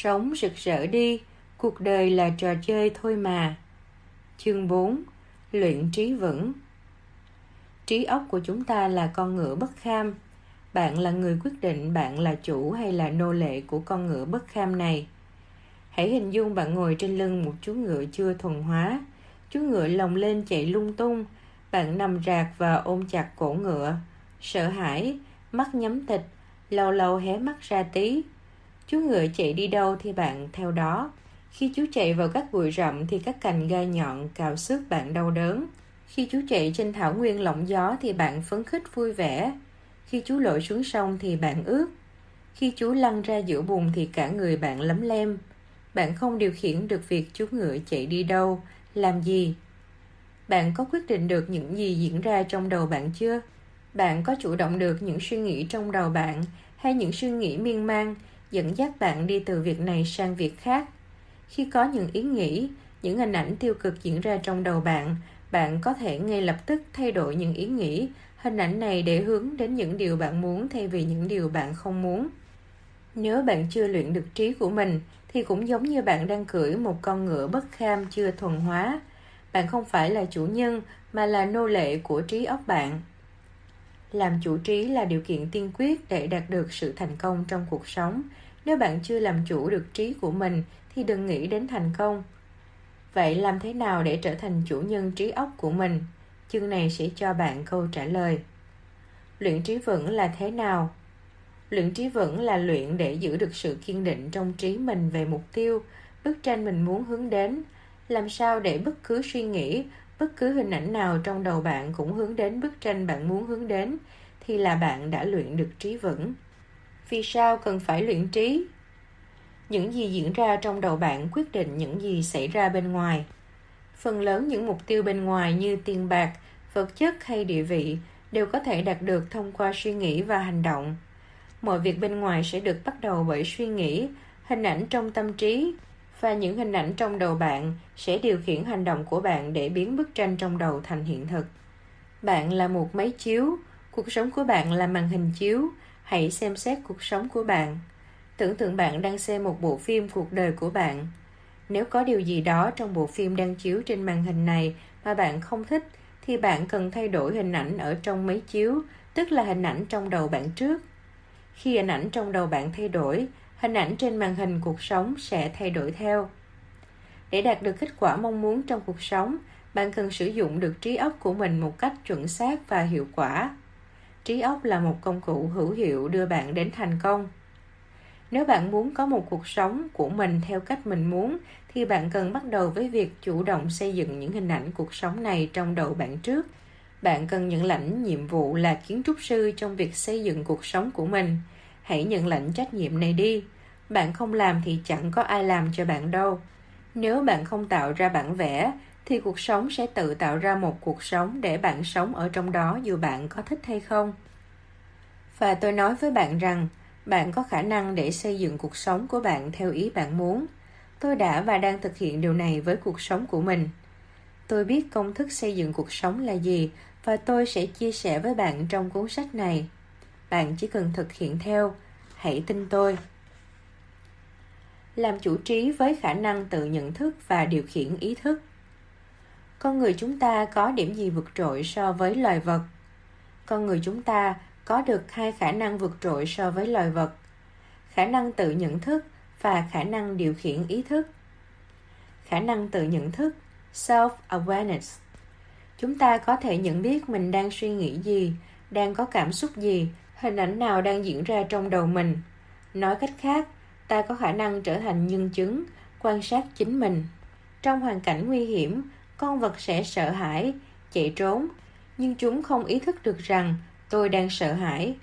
Sống rực rỡ đi, cuộc đời là trò chơi thôi mà. Chương 4. Luyện trí vững Trí óc của chúng ta là con ngựa bất kham. Bạn là người quyết định bạn là chủ hay là nô lệ của con ngựa bất kham này. Hãy hình dung bạn ngồi trên lưng một chú ngựa chưa thuần hóa. Chú ngựa lồng lên chạy lung tung. Bạn nằm rạc và ôm chặt cổ ngựa. Sợ hãi, mắt nhắm tịch, lâu lâu hé mắt ra tí Chú ngựa chạy đi đâu thì bạn theo đó. Khi chú chạy vào các bụi rậm thì các cành gai nhọn cào xước bạn đau đớn. Khi chú chạy trên thảo nguyên lộng gió thì bạn phấn khích vui vẻ. Khi chú lội xuống sông thì bạn ướt. Khi chú lăn ra giữa bùn thì cả người bạn lấm lem. Bạn không điều khiển được việc chú ngựa chạy đi đâu, làm gì. Bạn có quyết định được những gì diễn ra trong đầu bạn chưa? Bạn có chủ động được những suy nghĩ trong đầu bạn hay những suy nghĩ miên man dẫn dắt bạn đi từ việc này sang việc khác. Khi có những ý nghĩ, những hình ảnh tiêu cực diễn ra trong đầu bạn, bạn có thể ngay lập tức thay đổi những ý nghĩ, hình ảnh này để hướng đến những điều bạn muốn thay vì những điều bạn không muốn. Nếu bạn chưa luyện được trí của mình, thì cũng giống như bạn đang cưỡi một con ngựa bất kham chưa thuần hóa. Bạn không phải là chủ nhân, mà là nô lệ của trí óc bạn. Làm chủ trí là điều kiện tiên quyết để đạt được sự thành công trong cuộc sống. Nếu bạn chưa làm chủ được trí của mình thì đừng nghĩ đến thành công. Vậy làm thế nào để trở thành chủ nhân trí óc của mình? Chương này sẽ cho bạn câu trả lời. Luyện trí vững là thế nào? Luyện trí vững là luyện để giữ được sự kiên định trong trí mình về mục tiêu, bức tranh mình muốn hướng đến. Làm sao để bất cứ suy nghĩ, bất cứ hình ảnh nào trong đầu bạn cũng hướng đến bức tranh bạn muốn hướng đến, thì là bạn đã luyện được trí vững. Vì sao cần phải luyện trí? Những gì diễn ra trong đầu bạn quyết định những gì xảy ra bên ngoài. Phần lớn những mục tiêu bên ngoài như tiền bạc, vật chất hay địa vị đều có thể đạt được thông qua suy nghĩ và hành động. Mọi việc bên ngoài sẽ được bắt đầu bởi suy nghĩ, hình ảnh trong tâm trí và những hình ảnh trong đầu bạn sẽ điều khiển hành động của bạn để biến bức tranh trong đầu thành hiện thực. Bạn là một máy chiếu, cuộc sống của bạn là màn hình chiếu, hãy xem xét cuộc sống của bạn. Tưởng tượng bạn đang xem một bộ phim cuộc đời của bạn. Nếu có điều gì đó trong bộ phim đang chiếu trên màn hình này mà bạn không thích thì bạn cần thay đổi hình ảnh ở trong máy chiếu, tức là hình ảnh trong đầu bạn trước. Khi hình ảnh trong đầu bạn thay đổi, hình ảnh trên màn hình cuộc sống sẽ thay đổi theo. Để đạt được kết quả mong muốn trong cuộc sống, bạn cần sử dụng được trí óc của mình một cách chuẩn xác và hiệu quả. Trí óc là một công cụ hữu hiệu đưa bạn đến thành công. Nếu bạn muốn có một cuộc sống của mình theo cách mình muốn thì bạn cần bắt đầu với việc chủ động xây dựng những hình ảnh cuộc sống này trong đầu bạn trước. Bạn cần nhận lãnh nhiệm vụ là kiến trúc sư trong việc xây dựng cuộc sống của mình. Hãy nhận lãnh trách nhiệm này đi. Bạn không làm thì chẳng có ai làm cho bạn đâu. Nếu bạn không tạo ra bản vẽ thì cuộc sống sẽ tự tạo ra một cuộc sống để bạn sống ở trong đó dù bạn có thích hay không. Và tôi nói với bạn rằng, bạn có khả năng để xây dựng cuộc sống của bạn theo ý bạn muốn tôi đã và đang thực hiện điều này với cuộc sống của mình tôi biết công thức xây dựng cuộc sống là gì và tôi sẽ chia sẻ với bạn trong cuốn sách này bạn chỉ cần thực hiện theo hãy tin tôi làm chủ trí với khả năng tự nhận thức và điều khiển ý thức. Con người chúng ta có điểm gì vượt trội so với loài vật? Con người chúng ta có được hai khả năng vượt trội so với loài vật, khả năng tự nhận thức và khả năng điều khiển ý thức. Khả năng tự nhận thức self awareness chúng ta có thể nhận biết mình đang suy nghĩ gì, đang có cảm xúc gì, hình ảnh nào đang diễn ra trong đầu mình. Nói cách khác ta có khả năng trở thành nhân chứng, quan sát chính mình. Trong hoàn cảnh nguy hiểm, con vật sẽ sợ hãi, chạy trốn. Nhưng chúng không ý thức được rằng tôi đang sợ hãi.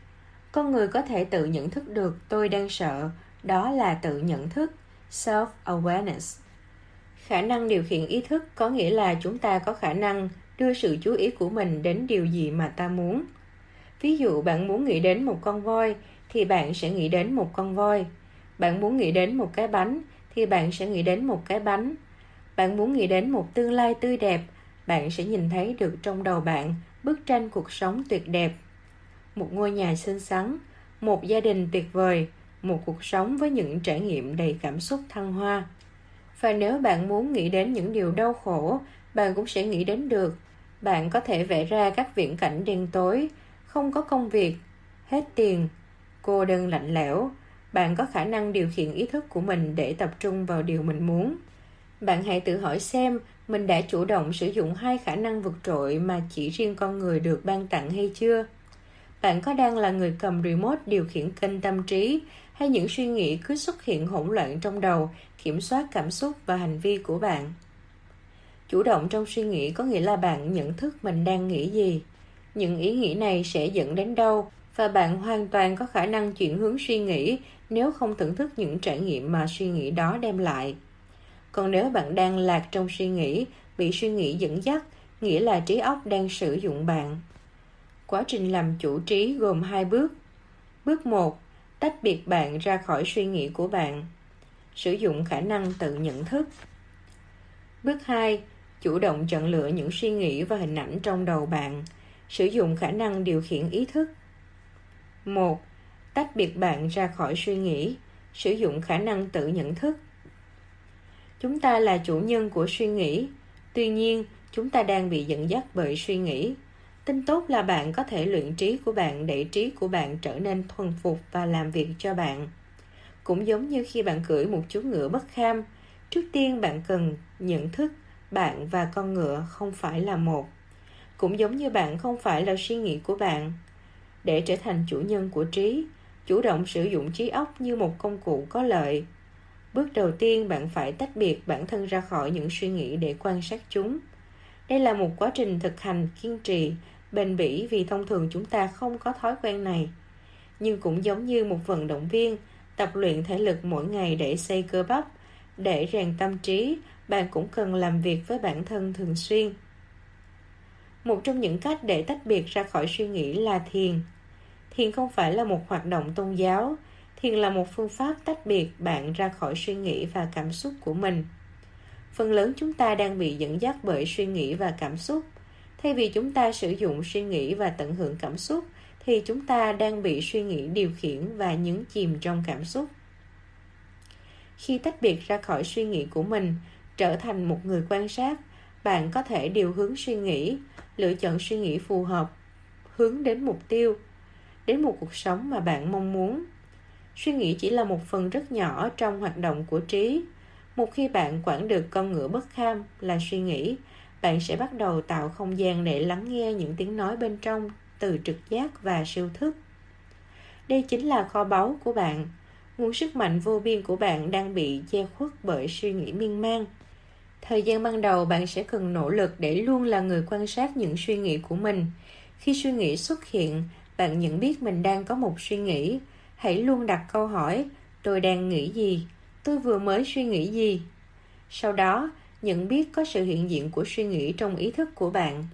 Con người có thể tự nhận thức được tôi đang sợ. Đó là tự nhận thức self awareness khả năng điều khiển ý thức có nghĩa là chúng ta có khả năng đưa sự chú ý của mình đến điều gì mà ta muốn. Ví dụ bạn muốn nghĩ đến một con voi, thì bạn sẽ nghĩ đến một con voi bạn muốn nghĩ đến một cái bánh thì bạn sẽ nghĩ đến một cái bánh bạn muốn nghĩ đến một tương lai tươi đẹp bạn sẽ nhìn thấy được trong đầu bạn bức tranh cuộc sống tuyệt đẹp một ngôi nhà xinh xắn, một gia đình tuyệt vời, một cuộc sống với những trải nghiệm đầy cảm xúc thăng hoa. Và nếu bạn muốn nghĩ đến những điều đau khổ, bạn cũng sẽ nghĩ đến được. Bạn có thể vẽ ra các viễn cảnh đen tối, không có công việc, hết tiền, cô đơn lạnh lẽo. Bạn có khả năng điều khiển ý thức của mình để tập trung vào điều mình muốn. Bạn hãy tự hỏi xem, mình đã chủ động sử dụng hai khả năng vượt trội mà chỉ riêng con người được ban tặng hay chưa? bạn có đang là người cầm remote điều khiển kênh tâm trí, hay những suy nghĩ cứ xuất hiện hỗn loạn trong đầu, kiểm soát cảm xúc và hành vi của bạn chủ động trong suy nghĩ có nghĩa là bạn nhận thức mình đang nghĩ gì những ý nghĩ này sẽ dẫn đến đâu và bạn hoàn toàn có khả năng chuyển hướng suy nghĩ nếu không thưởng thức những trải nghiệm mà suy nghĩ đó đem lại còn nếu bạn đang lạc trong suy nghĩ, bị suy nghĩ dẫn dắt, nghĩa là trí óc đang sử dụng bạn Quá trình làm chủ trí gồm hai bước. Bước 1. Tách biệt bạn ra khỏi suy nghĩ của bạn. Sử dụng khả năng tự nhận thức. Bước 2. Chủ động chọn lựa những suy nghĩ và hình ảnh trong đầu bạn. Sử dụng khả năng điều khiển ý thức. 1. Tách biệt bạn ra khỏi suy nghĩ. Sử dụng khả năng tự nhận thức. Chúng ta là chủ nhân của suy nghĩ. Tuy nhiên, chúng ta đang bị dẫn dắt bởi suy nghĩ Tin tốt là bạn có thể luyện trí của bạn để trí của bạn trở nên thuần phục và làm việc cho bạn. Cũng giống như khi bạn cưỡi một chú ngựa bất kham, trước tiên bạn cần nhận thức bạn và con ngựa không phải là một cũng giống như bạn không phải là suy nghĩ của bạn để trở thành chủ nhân của trí chủ động sử dụng trí óc như một công cụ có lợi. Bước đầu tiên, bạn phải tách biệt bản thân ra khỏi những suy nghĩ để quan sát chúng. Đây là một quá trình thực hành kiên trì, bền bỉ vì thông thường chúng ta không có thói quen này. Nhưng cũng giống như một vận động viên, tập luyện thể lực mỗi ngày để xây cơ bắp, để rèn tâm trí, bạn cũng cần làm việc với bản thân thường xuyên. Một trong những cách để tách biệt ra khỏi suy nghĩ là thiền thiền không phải là một hoạt động tôn giáo. Thiền là một phương pháp tách biệt bạn ra khỏi suy nghĩ và cảm xúc của mình. Phần lớn chúng ta đang bị dẫn dắt bởi suy nghĩ và cảm xúc. Thay vì chúng ta sử dụng suy nghĩ và tận hưởng cảm xúc, thì chúng ta đang bị suy nghĩ điều khiển và nhấn chìm trong cảm xúc. Khi tách biệt ra khỏi suy nghĩ của mình, trở thành một người quan sát, bạn có thể điều hướng suy nghĩ, lựa chọn suy nghĩ phù hợp, hướng đến mục tiêu đến một cuộc sống mà bạn mong muốn. Suy nghĩ chỉ là một phần rất nhỏ trong hoạt động của trí. Một khi bạn quản được con ngựa bất kham là suy nghĩ, bạn sẽ bắt đầu tạo không gian để lắng nghe những tiếng nói bên trong từ trực giác và siêu thức. Đây chính là kho báu của bạn. Nguồn sức mạnh vô biên của bạn đang bị che khuất bởi suy nghĩ miên man. Thời gian ban đầu bạn sẽ cần nỗ lực để luôn là người quan sát những suy nghĩ của mình. Khi suy nghĩ xuất hiện bạn nhận biết mình đang có một suy nghĩ. Hãy luôn đặt câu hỏi, tôi đang nghĩ gì? Tôi vừa mới suy nghĩ gì? Sau đó, nhận biết có sự hiện diện của suy nghĩ trong ý thức của bạn.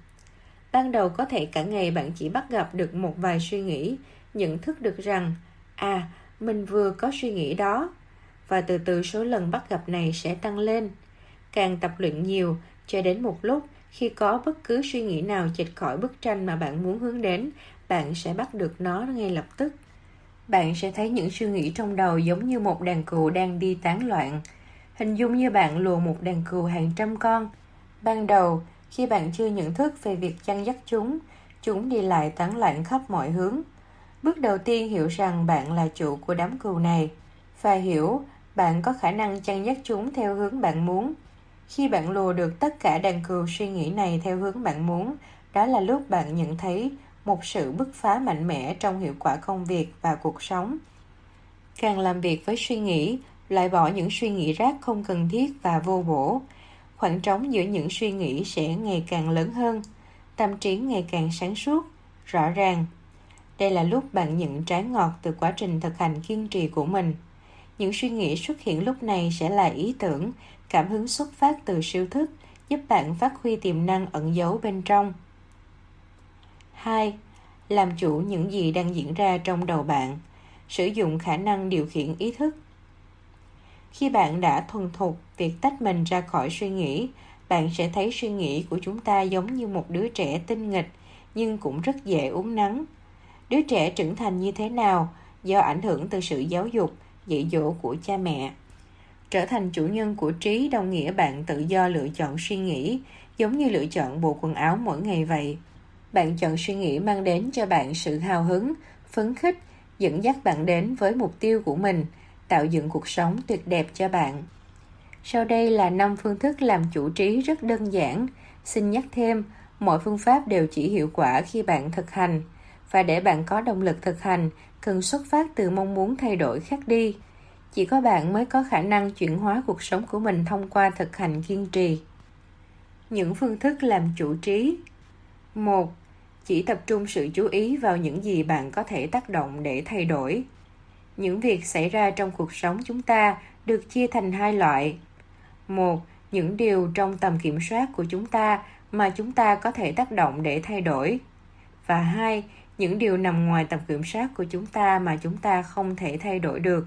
Ban đầu có thể cả ngày bạn chỉ bắt gặp được một vài suy nghĩ, nhận thức được rằng à mình vừa có suy nghĩ đó. Và từ từ số lần bắt gặp này sẽ tăng lên. Càng tập luyện nhiều, cho đến một lúc, khi có bất cứ suy nghĩ nào chệch khỏi bức tranh mà bạn muốn hướng đến bạn sẽ bắt được nó ngay lập tức. Bạn sẽ thấy những suy nghĩ trong đầu giống như một đàn cừu đang đi tán loạn, hình dung như bạn lùa một đàn cừu hàng trăm con. Ban đầu, khi bạn chưa nhận thức về việc chăn dắt chúng chúng đi lại tán loạn khắp mọi hướng. Bước đầu tiên hiểu rằng bạn là chủ của đám cừu này và hiểu bạn có khả năng chăn dắt chúng theo hướng bạn muốn. Khi bạn lùa được tất cả đàn cừu suy nghĩ này theo hướng bạn muốn, đó là lúc bạn nhận thấy một sự bứt phá mạnh mẽ trong hiệu quả công việc và cuộc sống. Càng làm việc với suy nghĩ, loại bỏ những suy nghĩ rác không cần thiết và vô bổ. Khoảng trống giữa những suy nghĩ sẽ ngày càng lớn hơn, tâm trí ngày càng sáng suốt, rõ ràng. Đây là lúc bạn nhận trái ngọt từ quá trình thực hành kiên trì của mình. Những suy nghĩ xuất hiện lúc này sẽ là ý tưởng, cảm hứng xuất phát từ siêu thức, giúp bạn phát huy tiềm năng ẩn giấu bên trong. 2. Làm chủ những gì đang diễn ra trong đầu bạn. Sử dụng khả năng điều khiển ý thức. Khi bạn đã thuần thục việc tách mình ra khỏi suy nghĩ, bạn sẽ thấy suy nghĩ của chúng ta giống như một đứa trẻ tinh nghịch nhưng cũng rất dễ uống nắng. Đứa trẻ trưởng thành như thế nào do ảnh hưởng từ sự giáo dục, dạy dỗ của cha mẹ. Trở thành chủ nhân của trí đồng nghĩa bạn tự do lựa chọn suy nghĩ, giống như lựa chọn bộ quần áo mỗi ngày vậy. Bạn chọn suy nghĩ mang đến cho bạn sự hào hứng, phấn khích, dẫn dắt bạn đến với mục tiêu của mình, tạo dựng cuộc sống tuyệt đẹp cho bạn. Sau đây là năm phương thức làm chủ trí rất đơn giản. Xin nhắc thêm, mọi phương pháp đều chỉ hiệu quả khi bạn thực hành. Và để bạn có động lực thực hành, cần xuất phát từ mong muốn thay đổi khác đi. Chỉ có bạn mới có khả năng chuyển hóa cuộc sống của mình thông qua thực hành kiên trì. Những phương thức làm chủ trí 1. Chỉ tập trung sự chú ý vào những gì bạn có thể tác động để thay đổi. Những việc xảy ra trong cuộc sống chúng ta được chia thành hai loại. Một, những điều trong tầm kiểm soát của chúng ta mà chúng ta có thể tác động để thay đổi. Và hai, những điều nằm ngoài tầm kiểm soát của chúng ta mà chúng ta không thể thay đổi được.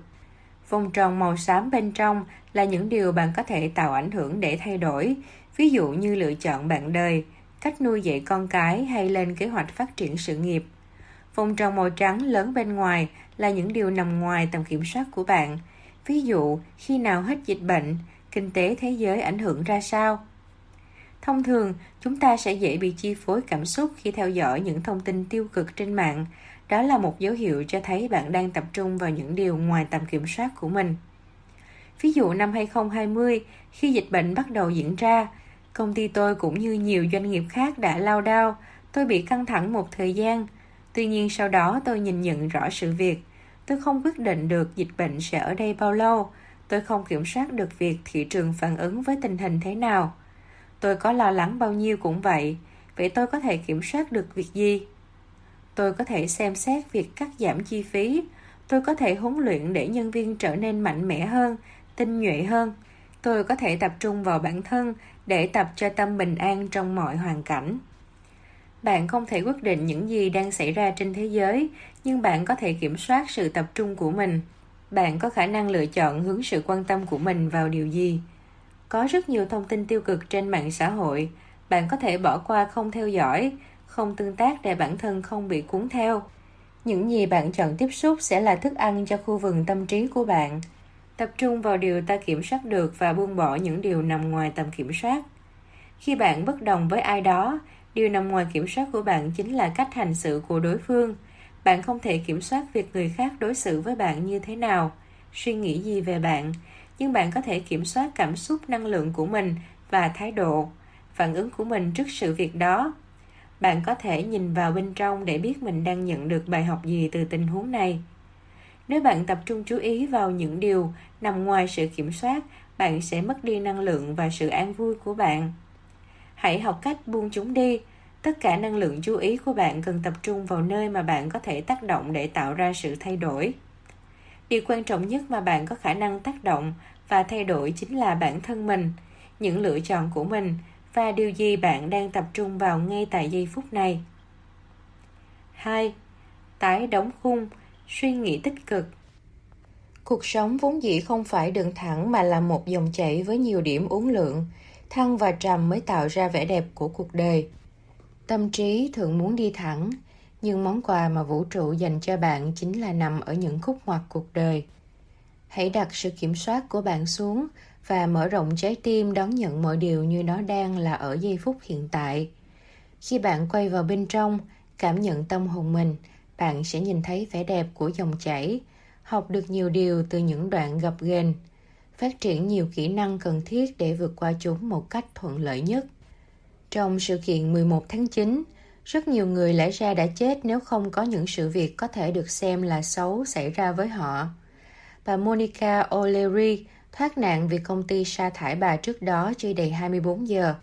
Vòng tròn màu xám bên trong là những điều bạn có thể tạo ảnh hưởng để thay đổi, ví dụ như lựa chọn bạn đời, cách nuôi dạy con cái hay lên kế hoạch phát triển sự nghiệp. Vòng tròn màu trắng lớn bên ngoài là những điều nằm ngoài tầm kiểm soát của bạn. Ví dụ, khi nào hết dịch bệnh, kinh tế thế giới ảnh hưởng ra sao? Thông thường, chúng ta sẽ dễ bị chi phối cảm xúc khi theo dõi những thông tin tiêu cực trên mạng. Đó là một dấu hiệu cho thấy bạn đang tập trung vào những điều ngoài tầm kiểm soát của mình. Ví dụ năm 2020, khi dịch bệnh bắt đầu diễn ra, Công ty tôi cũng như nhiều doanh nghiệp khác đã lao đao. Tôi bị căng thẳng một thời gian. Tuy nhiên sau đó tôi nhìn nhận rõ sự việc. Tôi không quyết định được dịch bệnh sẽ ở đây bao lâu. Tôi không kiểm soát được việc thị trường phản ứng với tình hình thế nào. Tôi có lo lắng bao nhiêu cũng vậy. Vậy tôi có thể kiểm soát được việc gì? Tôi có thể xem xét việc cắt giảm chi phí. Tôi có thể huấn luyện để nhân viên trở nên mạnh mẽ hơn, tinh nhuệ hơn. Tôi có thể tập trung vào bản thân để tập cho tâm bình an trong mọi hoàn cảnh. Bạn không thể quyết định những gì đang xảy ra trên thế giới, nhưng bạn có thể kiểm soát sự tập trung của mình. Bạn có khả năng lựa chọn hướng sự quan tâm của mình vào điều gì. Có rất nhiều thông tin tiêu cực trên mạng xã hội, bạn có thể bỏ qua không theo dõi, không tương tác để bản thân không bị cuốn theo. Những gì bạn chọn tiếp xúc sẽ là thức ăn cho khu vườn tâm trí của bạn. Tập trung vào điều ta kiểm soát được và buông bỏ những điều nằm ngoài tầm kiểm soát. Khi bạn bất đồng với ai đó, điều nằm ngoài kiểm soát của bạn chính là cách hành xử của đối phương. Bạn không thể kiểm soát việc người khác đối xử với bạn như thế nào, suy nghĩ gì về bạn, nhưng bạn có thể kiểm soát cảm xúc năng lượng của mình và thái độ, phản ứng của mình trước sự việc đó bạn có thể nhìn vào bên trong để biết mình đang nhận được bài học gì từ tình huống này nếu bạn tập trung chú ý vào những điều nằm ngoài sự kiểm soát bạn sẽ mất đi năng lượng và sự an vui của bạn hãy học cách buông chúng đi tất cả năng lượng chú ý của bạn cần tập trung vào nơi mà bạn có thể tác động để tạo ra sự thay đổi điều quan trọng nhất mà bạn có khả năng tác động và thay đổi chính là bản thân mình những lựa chọn của mình và điều gì bạn đang tập trung vào ngay tại giây phút này. 2. Tái đóng khung, suy nghĩ tích cực. Cuộc sống vốn dĩ không phải đường thẳng mà là một dòng chảy với nhiều điểm uốn lượn, thăng và trầm mới tạo ra vẻ đẹp của cuộc đời. Tâm trí thường muốn đi thẳng, nhưng món quà mà vũ trụ dành cho bạn chính là nằm ở những khúc ngoặt cuộc đời. Hãy đặt sự kiểm soát của bạn xuống và mở rộng trái tim đón nhận mọi điều như nó đang là ở giây phút hiện tại. Khi bạn quay vào bên trong, cảm nhận tâm hồn mình, bạn sẽ nhìn thấy vẻ đẹp của dòng chảy, học được nhiều điều từ những đoạn gặp ghềnh, phát triển nhiều kỹ năng cần thiết để vượt qua chúng một cách thuận lợi nhất. Trong sự kiện 11 tháng 9, rất nhiều người lẽ ra đã chết nếu không có những sự việc có thể được xem là xấu xảy ra với họ. Bà Monica O'Leary thoát nạn vì công ty sa thải bà trước đó chưa đầy 24 giờ.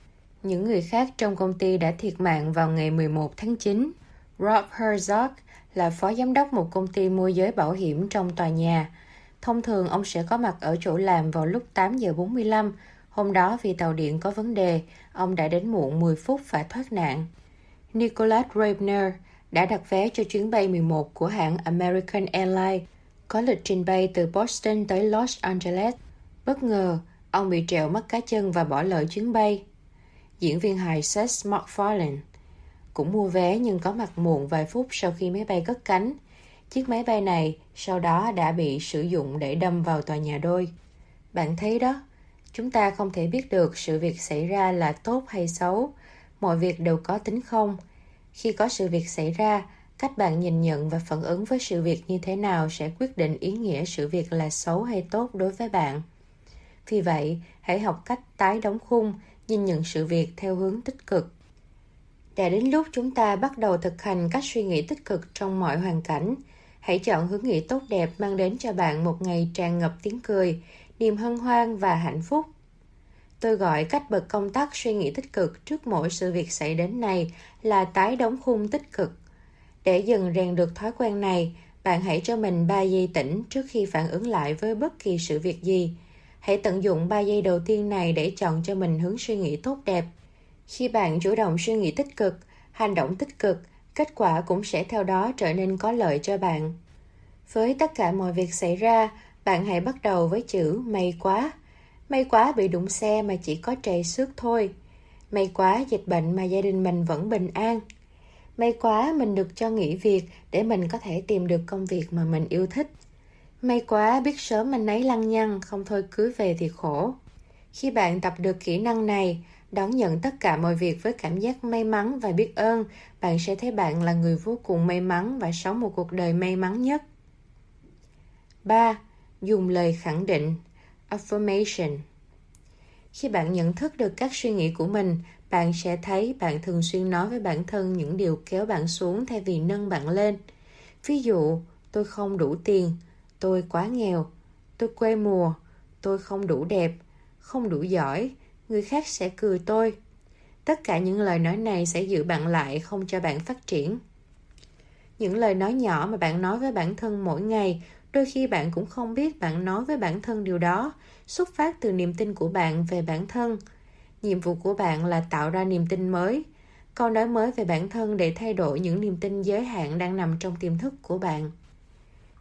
Những người khác trong công ty đã thiệt mạng vào ngày 11 tháng 9. Rob Herzog là phó giám đốc một công ty môi giới bảo hiểm trong tòa nhà. Thông thường ông sẽ có mặt ở chỗ làm vào lúc 8 giờ 45. Hôm đó vì tàu điện có vấn đề, ông đã đến muộn 10 phút và thoát nạn. Nicholas Reibner đã đặt vé cho chuyến bay 11 của hãng American Airlines có lịch trình bay từ Boston tới Los Angeles Bất ngờ, ông bị trẹo mất cá chân và bỏ lỡ chuyến bay. Diễn viên hài Seth MacFarlane cũng mua vé nhưng có mặt muộn vài phút sau khi máy bay cất cánh. Chiếc máy bay này sau đó đã bị sử dụng để đâm vào tòa nhà đôi. Bạn thấy đó, chúng ta không thể biết được sự việc xảy ra là tốt hay xấu. Mọi việc đều có tính không. Khi có sự việc xảy ra, cách bạn nhìn nhận và phản ứng với sự việc như thế nào sẽ quyết định ý nghĩa sự việc là xấu hay tốt đối với bạn. Vì vậy, hãy học cách tái đóng khung, nhìn nhận sự việc theo hướng tích cực. Đã đến lúc chúng ta bắt đầu thực hành cách suy nghĩ tích cực trong mọi hoàn cảnh. Hãy chọn hướng nghĩ tốt đẹp mang đến cho bạn một ngày tràn ngập tiếng cười, niềm hân hoan và hạnh phúc. Tôi gọi cách bật công tắc suy nghĩ tích cực trước mỗi sự việc xảy đến này là tái đóng khung tích cực. Để dần rèn được thói quen này, bạn hãy cho mình 3 giây tỉnh trước khi phản ứng lại với bất kỳ sự việc gì – Hãy tận dụng 3 giây đầu tiên này để chọn cho mình hướng suy nghĩ tốt đẹp. Khi bạn chủ động suy nghĩ tích cực, hành động tích cực, kết quả cũng sẽ theo đó trở nên có lợi cho bạn. Với tất cả mọi việc xảy ra, bạn hãy bắt đầu với chữ may quá. May quá bị đụng xe mà chỉ có trầy xước thôi. May quá dịch bệnh mà gia đình mình vẫn bình an. May quá mình được cho nghỉ việc để mình có thể tìm được công việc mà mình yêu thích. May quá biết sớm mình nấy lăng nhăng, không thôi cưới về thì khổ. Khi bạn tập được kỹ năng này, đón nhận tất cả mọi việc với cảm giác may mắn và biết ơn, bạn sẽ thấy bạn là người vô cùng may mắn và sống một cuộc đời may mắn nhất. 3. Dùng lời khẳng định Affirmation Khi bạn nhận thức được các suy nghĩ của mình, bạn sẽ thấy bạn thường xuyên nói với bản thân những điều kéo bạn xuống thay vì nâng bạn lên. Ví dụ, tôi không đủ tiền, tôi quá nghèo, tôi quê mùa, tôi không đủ đẹp, không đủ giỏi, người khác sẽ cười tôi. Tất cả những lời nói này sẽ giữ bạn lại, không cho bạn phát triển. Những lời nói nhỏ mà bạn nói với bản thân mỗi ngày, đôi khi bạn cũng không biết bạn nói với bản thân điều đó, xuất phát từ niềm tin của bạn về bản thân. Nhiệm vụ của bạn là tạo ra niềm tin mới, câu nói mới về bản thân để thay đổi những niềm tin giới hạn đang nằm trong tiềm thức của bạn.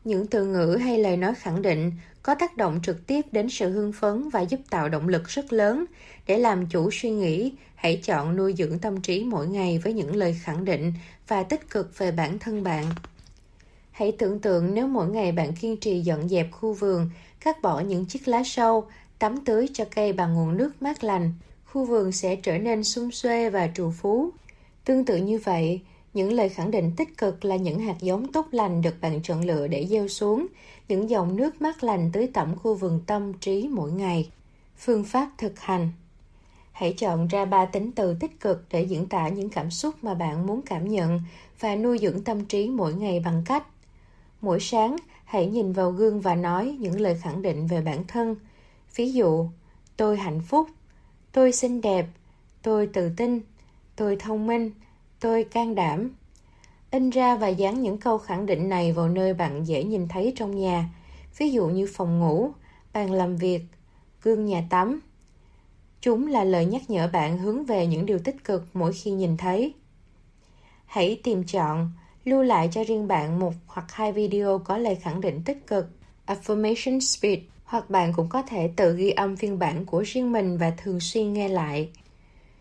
Những từ ngữ hay lời nói khẳng định có tác động trực tiếp đến sự hưng phấn và giúp tạo động lực rất lớn. Để làm chủ suy nghĩ, hãy chọn nuôi dưỡng tâm trí mỗi ngày với những lời khẳng định và tích cực về bản thân bạn. Hãy tưởng tượng nếu mỗi ngày bạn kiên trì dọn dẹp khu vườn, cắt bỏ những chiếc lá sâu, tắm tưới cho cây bằng nguồn nước mát lành, khu vườn sẽ trở nên xung xuê và trù phú. Tương tự như vậy những lời khẳng định tích cực là những hạt giống tốt lành được bạn chọn lựa để gieo xuống, những dòng nước mát lành tưới tẩm khu vườn tâm trí mỗi ngày. Phương pháp thực hành. Hãy chọn ra ba tính từ tích cực để diễn tả những cảm xúc mà bạn muốn cảm nhận và nuôi dưỡng tâm trí mỗi ngày bằng cách. Mỗi sáng, hãy nhìn vào gương và nói những lời khẳng định về bản thân. Ví dụ, tôi hạnh phúc, tôi xinh đẹp, tôi tự tin, tôi thông minh, tôi can đảm. In ra và dán những câu khẳng định này vào nơi bạn dễ nhìn thấy trong nhà, ví dụ như phòng ngủ, bàn làm việc, gương nhà tắm. Chúng là lời nhắc nhở bạn hướng về những điều tích cực mỗi khi nhìn thấy. Hãy tìm chọn, lưu lại cho riêng bạn một hoặc hai video có lời khẳng định tích cực, affirmation speech, hoặc bạn cũng có thể tự ghi âm phiên bản của riêng mình và thường xuyên nghe lại.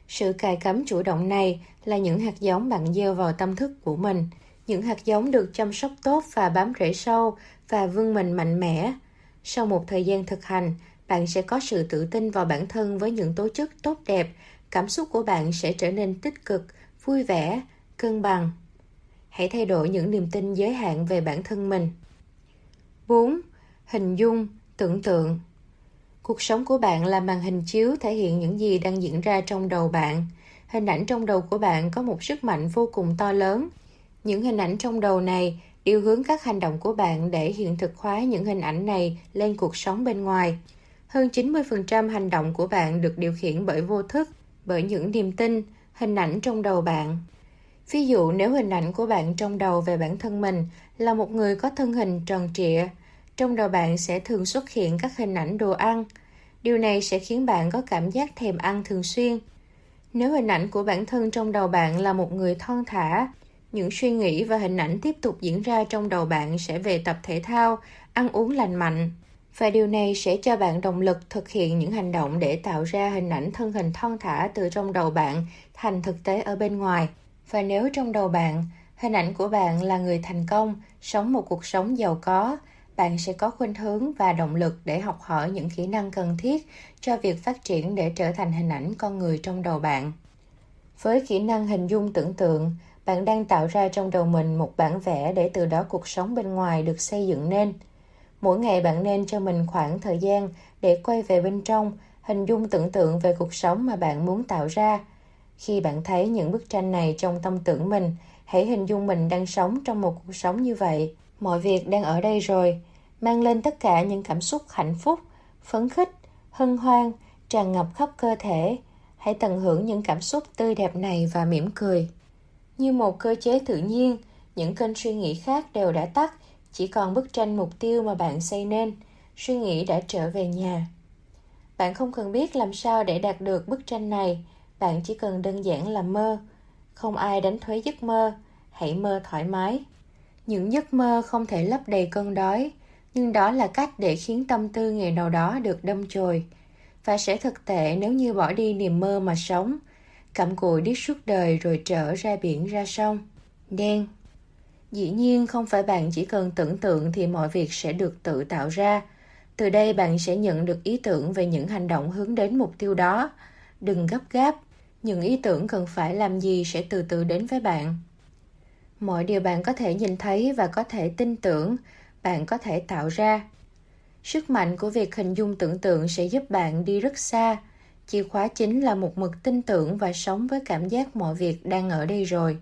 Sự cài cắm chủ động này là những hạt giống bạn gieo vào tâm thức của mình. Những hạt giống được chăm sóc tốt và bám rễ sâu và vươn mình mạnh mẽ. Sau một thời gian thực hành, bạn sẽ có sự tự tin vào bản thân với những tố chất tốt đẹp. Cảm xúc của bạn sẽ trở nên tích cực, vui vẻ, cân bằng. Hãy thay đổi những niềm tin giới hạn về bản thân mình. 4. Hình dung, tưởng tượng Cuộc sống của bạn là màn hình chiếu thể hiện những gì đang diễn ra trong đầu bạn. Hình ảnh trong đầu của bạn có một sức mạnh vô cùng to lớn. Những hình ảnh trong đầu này điều hướng các hành động của bạn để hiện thực hóa những hình ảnh này lên cuộc sống bên ngoài. Hơn 90% hành động của bạn được điều khiển bởi vô thức, bởi những niềm tin, hình ảnh trong đầu bạn. Ví dụ nếu hình ảnh của bạn trong đầu về bản thân mình là một người có thân hình tròn trịa, trong đầu bạn sẽ thường xuất hiện các hình ảnh đồ ăn. Điều này sẽ khiến bạn có cảm giác thèm ăn thường xuyên. Nếu hình ảnh của bản thân trong đầu bạn là một người thon thả, những suy nghĩ và hình ảnh tiếp tục diễn ra trong đầu bạn sẽ về tập thể thao, ăn uống lành mạnh. Và điều này sẽ cho bạn động lực thực hiện những hành động để tạo ra hình ảnh thân hình thon thả từ trong đầu bạn thành thực tế ở bên ngoài. Và nếu trong đầu bạn, hình ảnh của bạn là người thành công, sống một cuộc sống giàu có, bạn sẽ có khuynh hướng và động lực để học hỏi những kỹ năng cần thiết cho việc phát triển để trở thành hình ảnh con người trong đầu bạn. Với kỹ năng hình dung tưởng tượng, bạn đang tạo ra trong đầu mình một bản vẽ để từ đó cuộc sống bên ngoài được xây dựng nên. Mỗi ngày bạn nên cho mình khoảng thời gian để quay về bên trong, hình dung tưởng tượng về cuộc sống mà bạn muốn tạo ra. Khi bạn thấy những bức tranh này trong tâm tưởng mình, hãy hình dung mình đang sống trong một cuộc sống như vậy mọi việc đang ở đây rồi, mang lên tất cả những cảm xúc hạnh phúc, phấn khích, hân hoan, tràn ngập khắp cơ thể. Hãy tận hưởng những cảm xúc tươi đẹp này và mỉm cười. Như một cơ chế tự nhiên, những kênh suy nghĩ khác đều đã tắt, chỉ còn bức tranh mục tiêu mà bạn xây nên. Suy nghĩ đã trở về nhà. Bạn không cần biết làm sao để đạt được bức tranh này, bạn chỉ cần đơn giản là mơ. Không ai đánh thuế giấc mơ, hãy mơ thoải mái những giấc mơ không thể lấp đầy cơn đói, nhưng đó là cách để khiến tâm tư ngày nào đó được đâm chồi. Và sẽ thực tệ nếu như bỏ đi niềm mơ mà sống, cặm cụi đi suốt đời rồi trở ra biển ra sông. Đen Dĩ nhiên không phải bạn chỉ cần tưởng tượng thì mọi việc sẽ được tự tạo ra. Từ đây bạn sẽ nhận được ý tưởng về những hành động hướng đến mục tiêu đó. Đừng gấp gáp, những ý tưởng cần phải làm gì sẽ từ từ đến với bạn mọi điều bạn có thể nhìn thấy và có thể tin tưởng, bạn có thể tạo ra. Sức mạnh của việc hình dung tưởng tượng sẽ giúp bạn đi rất xa. Chìa khóa chính là một mực tin tưởng và sống với cảm giác mọi việc đang ở đây rồi.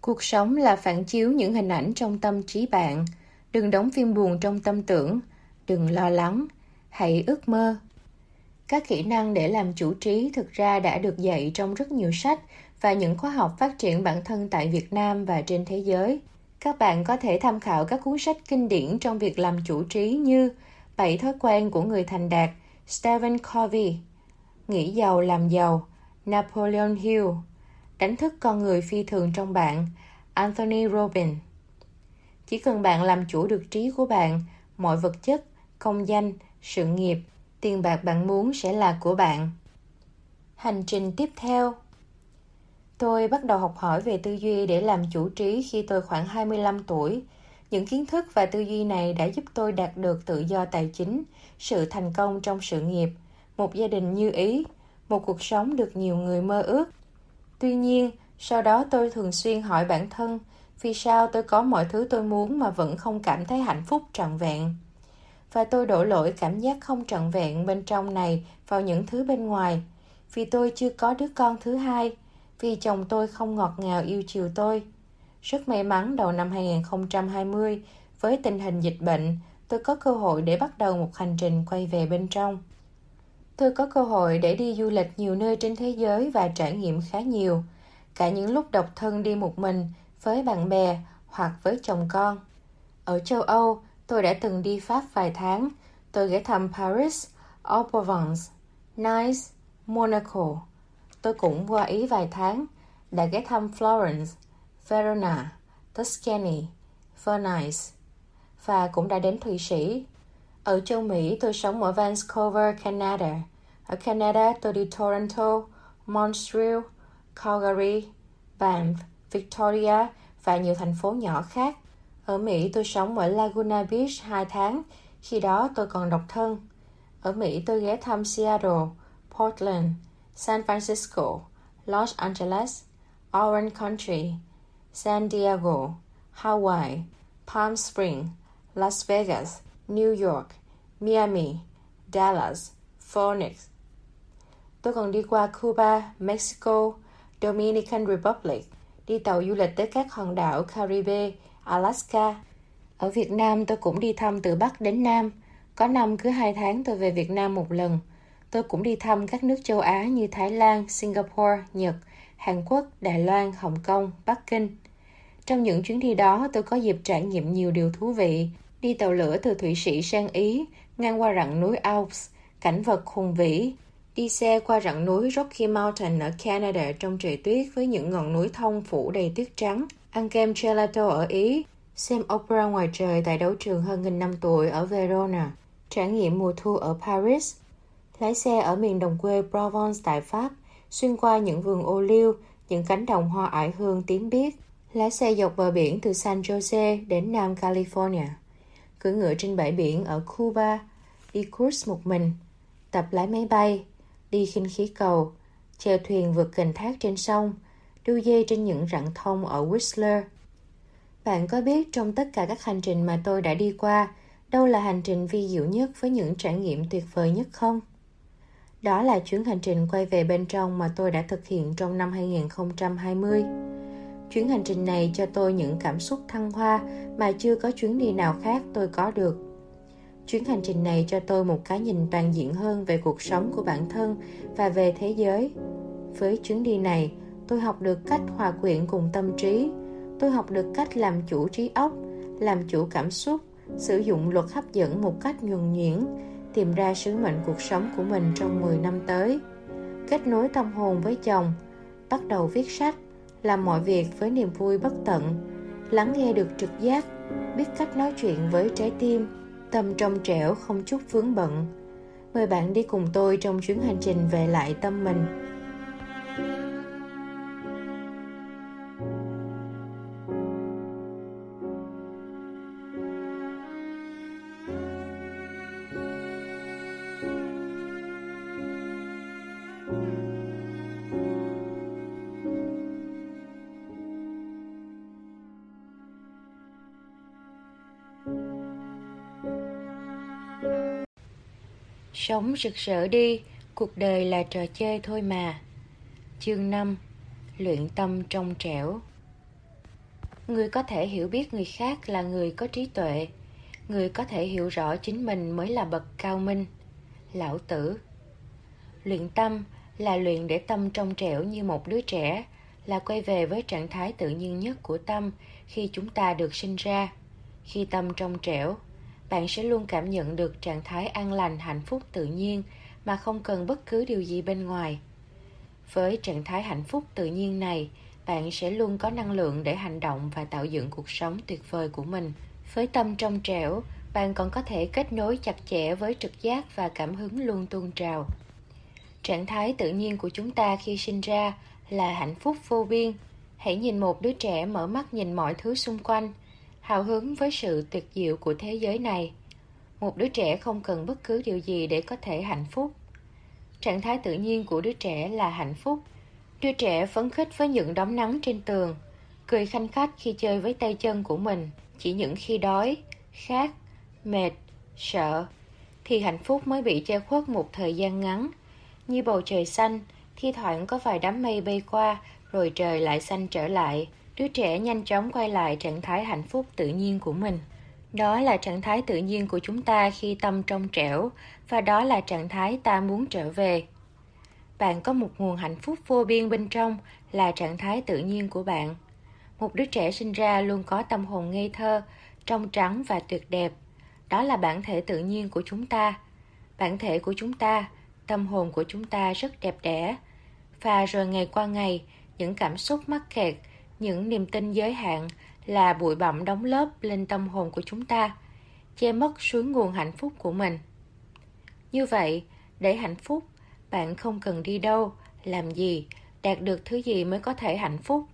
Cuộc sống là phản chiếu những hình ảnh trong tâm trí bạn. Đừng đóng phim buồn trong tâm tưởng. Đừng lo lắng. Hãy ước mơ. Các kỹ năng để làm chủ trí thực ra đã được dạy trong rất nhiều sách và những khóa học phát triển bản thân tại Việt Nam và trên thế giới. Các bạn có thể tham khảo các cuốn sách kinh điển trong việc làm chủ trí như Bảy thói quen của người thành đạt, Stephen Covey, Nghĩ giàu làm giàu, Napoleon Hill, Đánh thức con người phi thường trong bạn, Anthony Robbins. Chỉ cần bạn làm chủ được trí của bạn, mọi vật chất, công danh, sự nghiệp, tiền bạc bạn muốn sẽ là của bạn. Hành trình tiếp theo Tôi bắt đầu học hỏi về tư duy để làm chủ trí khi tôi khoảng 25 tuổi. Những kiến thức và tư duy này đã giúp tôi đạt được tự do tài chính, sự thành công trong sự nghiệp, một gia đình như ý, một cuộc sống được nhiều người mơ ước. Tuy nhiên, sau đó tôi thường xuyên hỏi bản thân, vì sao tôi có mọi thứ tôi muốn mà vẫn không cảm thấy hạnh phúc trọn vẹn? Và tôi đổ lỗi cảm giác không trọn vẹn bên trong này vào những thứ bên ngoài, vì tôi chưa có đứa con thứ hai, vì chồng tôi không ngọt ngào yêu chiều tôi. Rất may mắn đầu năm 2020, với tình hình dịch bệnh, tôi có cơ hội để bắt đầu một hành trình quay về bên trong. Tôi có cơ hội để đi du lịch nhiều nơi trên thế giới và trải nghiệm khá nhiều, cả những lúc độc thân đi một mình, với bạn bè hoặc với chồng con. Ở châu Âu, tôi đã từng đi Pháp vài tháng. Tôi ghé thăm Paris, Provence, Nice, Monaco. Tôi cũng qua Ý vài tháng, đã ghé thăm Florence, Verona, Tuscany, Venice và cũng đã đến Thụy Sĩ. Ở châu Mỹ, tôi sống ở Vancouver, Canada. Ở Canada, tôi đi Toronto, Montreal, Calgary, Banff, Victoria và nhiều thành phố nhỏ khác. Ở Mỹ, tôi sống ở Laguna Beach 2 tháng, khi đó tôi còn độc thân. Ở Mỹ, tôi ghé thăm Seattle, Portland, San Francisco, Los Angeles, Orange County, San Diego, Hawaii, Palm Springs, Las Vegas, New York, Miami, Dallas, Phoenix. Tôi còn đi qua Cuba, Mexico, Dominican Republic, đi tàu du lịch tới các hòn đảo Caribe, Alaska. Ở Việt Nam tôi cũng đi thăm từ Bắc đến Nam. Có năm cứ hai tháng tôi về Việt Nam một lần. Tôi cũng đi thăm các nước châu Á như Thái Lan, Singapore, Nhật, Hàn Quốc, Đài Loan, Hồng Kông, Bắc Kinh. Trong những chuyến đi đó, tôi có dịp trải nghiệm nhiều điều thú vị. Đi tàu lửa từ Thụy Sĩ sang Ý, ngang qua rặng núi Alps, cảnh vật hùng vĩ, đi xe qua rặng núi Rocky Mountain ở Canada trong trời tuyết với những ngọn núi thông phủ đầy tuyết trắng, ăn kem gelato ở Ý, xem opera ngoài trời tại đấu trường hơn nghìn năm tuổi ở Verona, trải nghiệm mùa thu ở Paris, lái xe ở miền đồng quê Provence tại Pháp, xuyên qua những vườn ô liu, những cánh đồng hoa ải hương tím biếc, lái xe dọc bờ biển từ San Jose đến Nam California, cưỡi ngựa trên bãi biển ở Cuba, đi cruise một mình, tập lái máy bay, đi khinh khí cầu, chèo thuyền vượt kênh thác trên sông, đu dây trên những rặng thông ở Whistler. Bạn có biết trong tất cả các hành trình mà tôi đã đi qua, đâu là hành trình vi diệu nhất với những trải nghiệm tuyệt vời nhất không? Đó là chuyến hành trình quay về bên trong mà tôi đã thực hiện trong năm 2020. Chuyến hành trình này cho tôi những cảm xúc thăng hoa mà chưa có chuyến đi nào khác tôi có được. Chuyến hành trình này cho tôi một cái nhìn toàn diện hơn về cuộc sống của bản thân và về thế giới. Với chuyến đi này, tôi học được cách hòa quyện cùng tâm trí. Tôi học được cách làm chủ trí óc, làm chủ cảm xúc, sử dụng luật hấp dẫn một cách nhuần nhuyễn, tìm ra sứ mệnh cuộc sống của mình trong 10 năm tới. Kết nối tâm hồn với chồng, bắt đầu viết sách, làm mọi việc với niềm vui bất tận, lắng nghe được trực giác, biết cách nói chuyện với trái tim, tâm trong trẻo không chút vướng bận. Mời bạn đi cùng tôi trong chuyến hành trình về lại tâm mình. Sống rực rỡ đi, Cuộc đời là trò chơi thôi mà. Chương 5 Luyện tâm trong trẻo Người có thể hiểu biết người khác là người có trí tuệ. Người có thể hiểu rõ chính mình mới là bậc cao minh. Lão tử Luyện tâm là luyện để tâm trong trẻo như một đứa trẻ, là quay về với trạng thái tự nhiên nhất của tâm khi chúng ta được sinh ra. Khi tâm trong trẻo, bạn sẽ luôn cảm nhận được trạng thái an lành, hạnh phúc, tự nhiên, mà không cần bất cứ điều gì bên ngoài. Với trạng thái hạnh phúc, tự nhiên này, bạn sẽ luôn có năng lượng để hành động và tạo dựng cuộc sống tuyệt vời của mình. Với tâm trong trẻo, bạn còn có thể kết nối chặt chẽ với trực giác và cảm hứng luôn tuôn trào. Trạng thái tự nhiên của chúng ta khi sinh ra là hạnh phúc vô biên. Hãy nhìn một đứa trẻ mở mắt nhìn mọi thứ xung quanh hào hứng với sự tuyệt diệu của thế giới này. Một đứa trẻ không cần bất cứ điều gì để có thể hạnh phúc. Trạng thái tự nhiên của đứa trẻ là hạnh phúc. Đứa trẻ phấn khích với những đốm nắng trên tường, cười khanh khách khi chơi với tay chân của mình. Chỉ những khi đói, khát, mệt, sợ thì hạnh phúc mới bị che khuất một thời gian ngắn. Như bầu trời xanh, thi thoảng có vài đám mây bay qua, rồi trời lại xanh trở lại đứa trẻ nhanh chóng quay lại trạng thái hạnh phúc tự nhiên của mình. Đó là trạng thái tự nhiên của chúng ta khi tâm trong trẻo, và đó là trạng thái ta muốn trở về. Bạn có một nguồn hạnh phúc vô biên bên trong là trạng thái tự nhiên của bạn. Một đứa trẻ sinh ra luôn có tâm hồn ngây thơ, trong trắng và tuyệt đẹp. Đó là bản thể tự nhiên của chúng ta. Bản thể của chúng ta, tâm hồn của chúng ta rất đẹp đẽ. Và rồi ngày qua ngày, những cảm xúc mắc kẹt những niềm tin giới hạn là bụi bặm đóng lớp lên tâm hồn của chúng ta, che mất suối nguồn hạnh phúc của mình. Như vậy, để hạnh phúc, bạn không cần đi đâu, làm gì, đạt được thứ gì mới có thể hạnh phúc.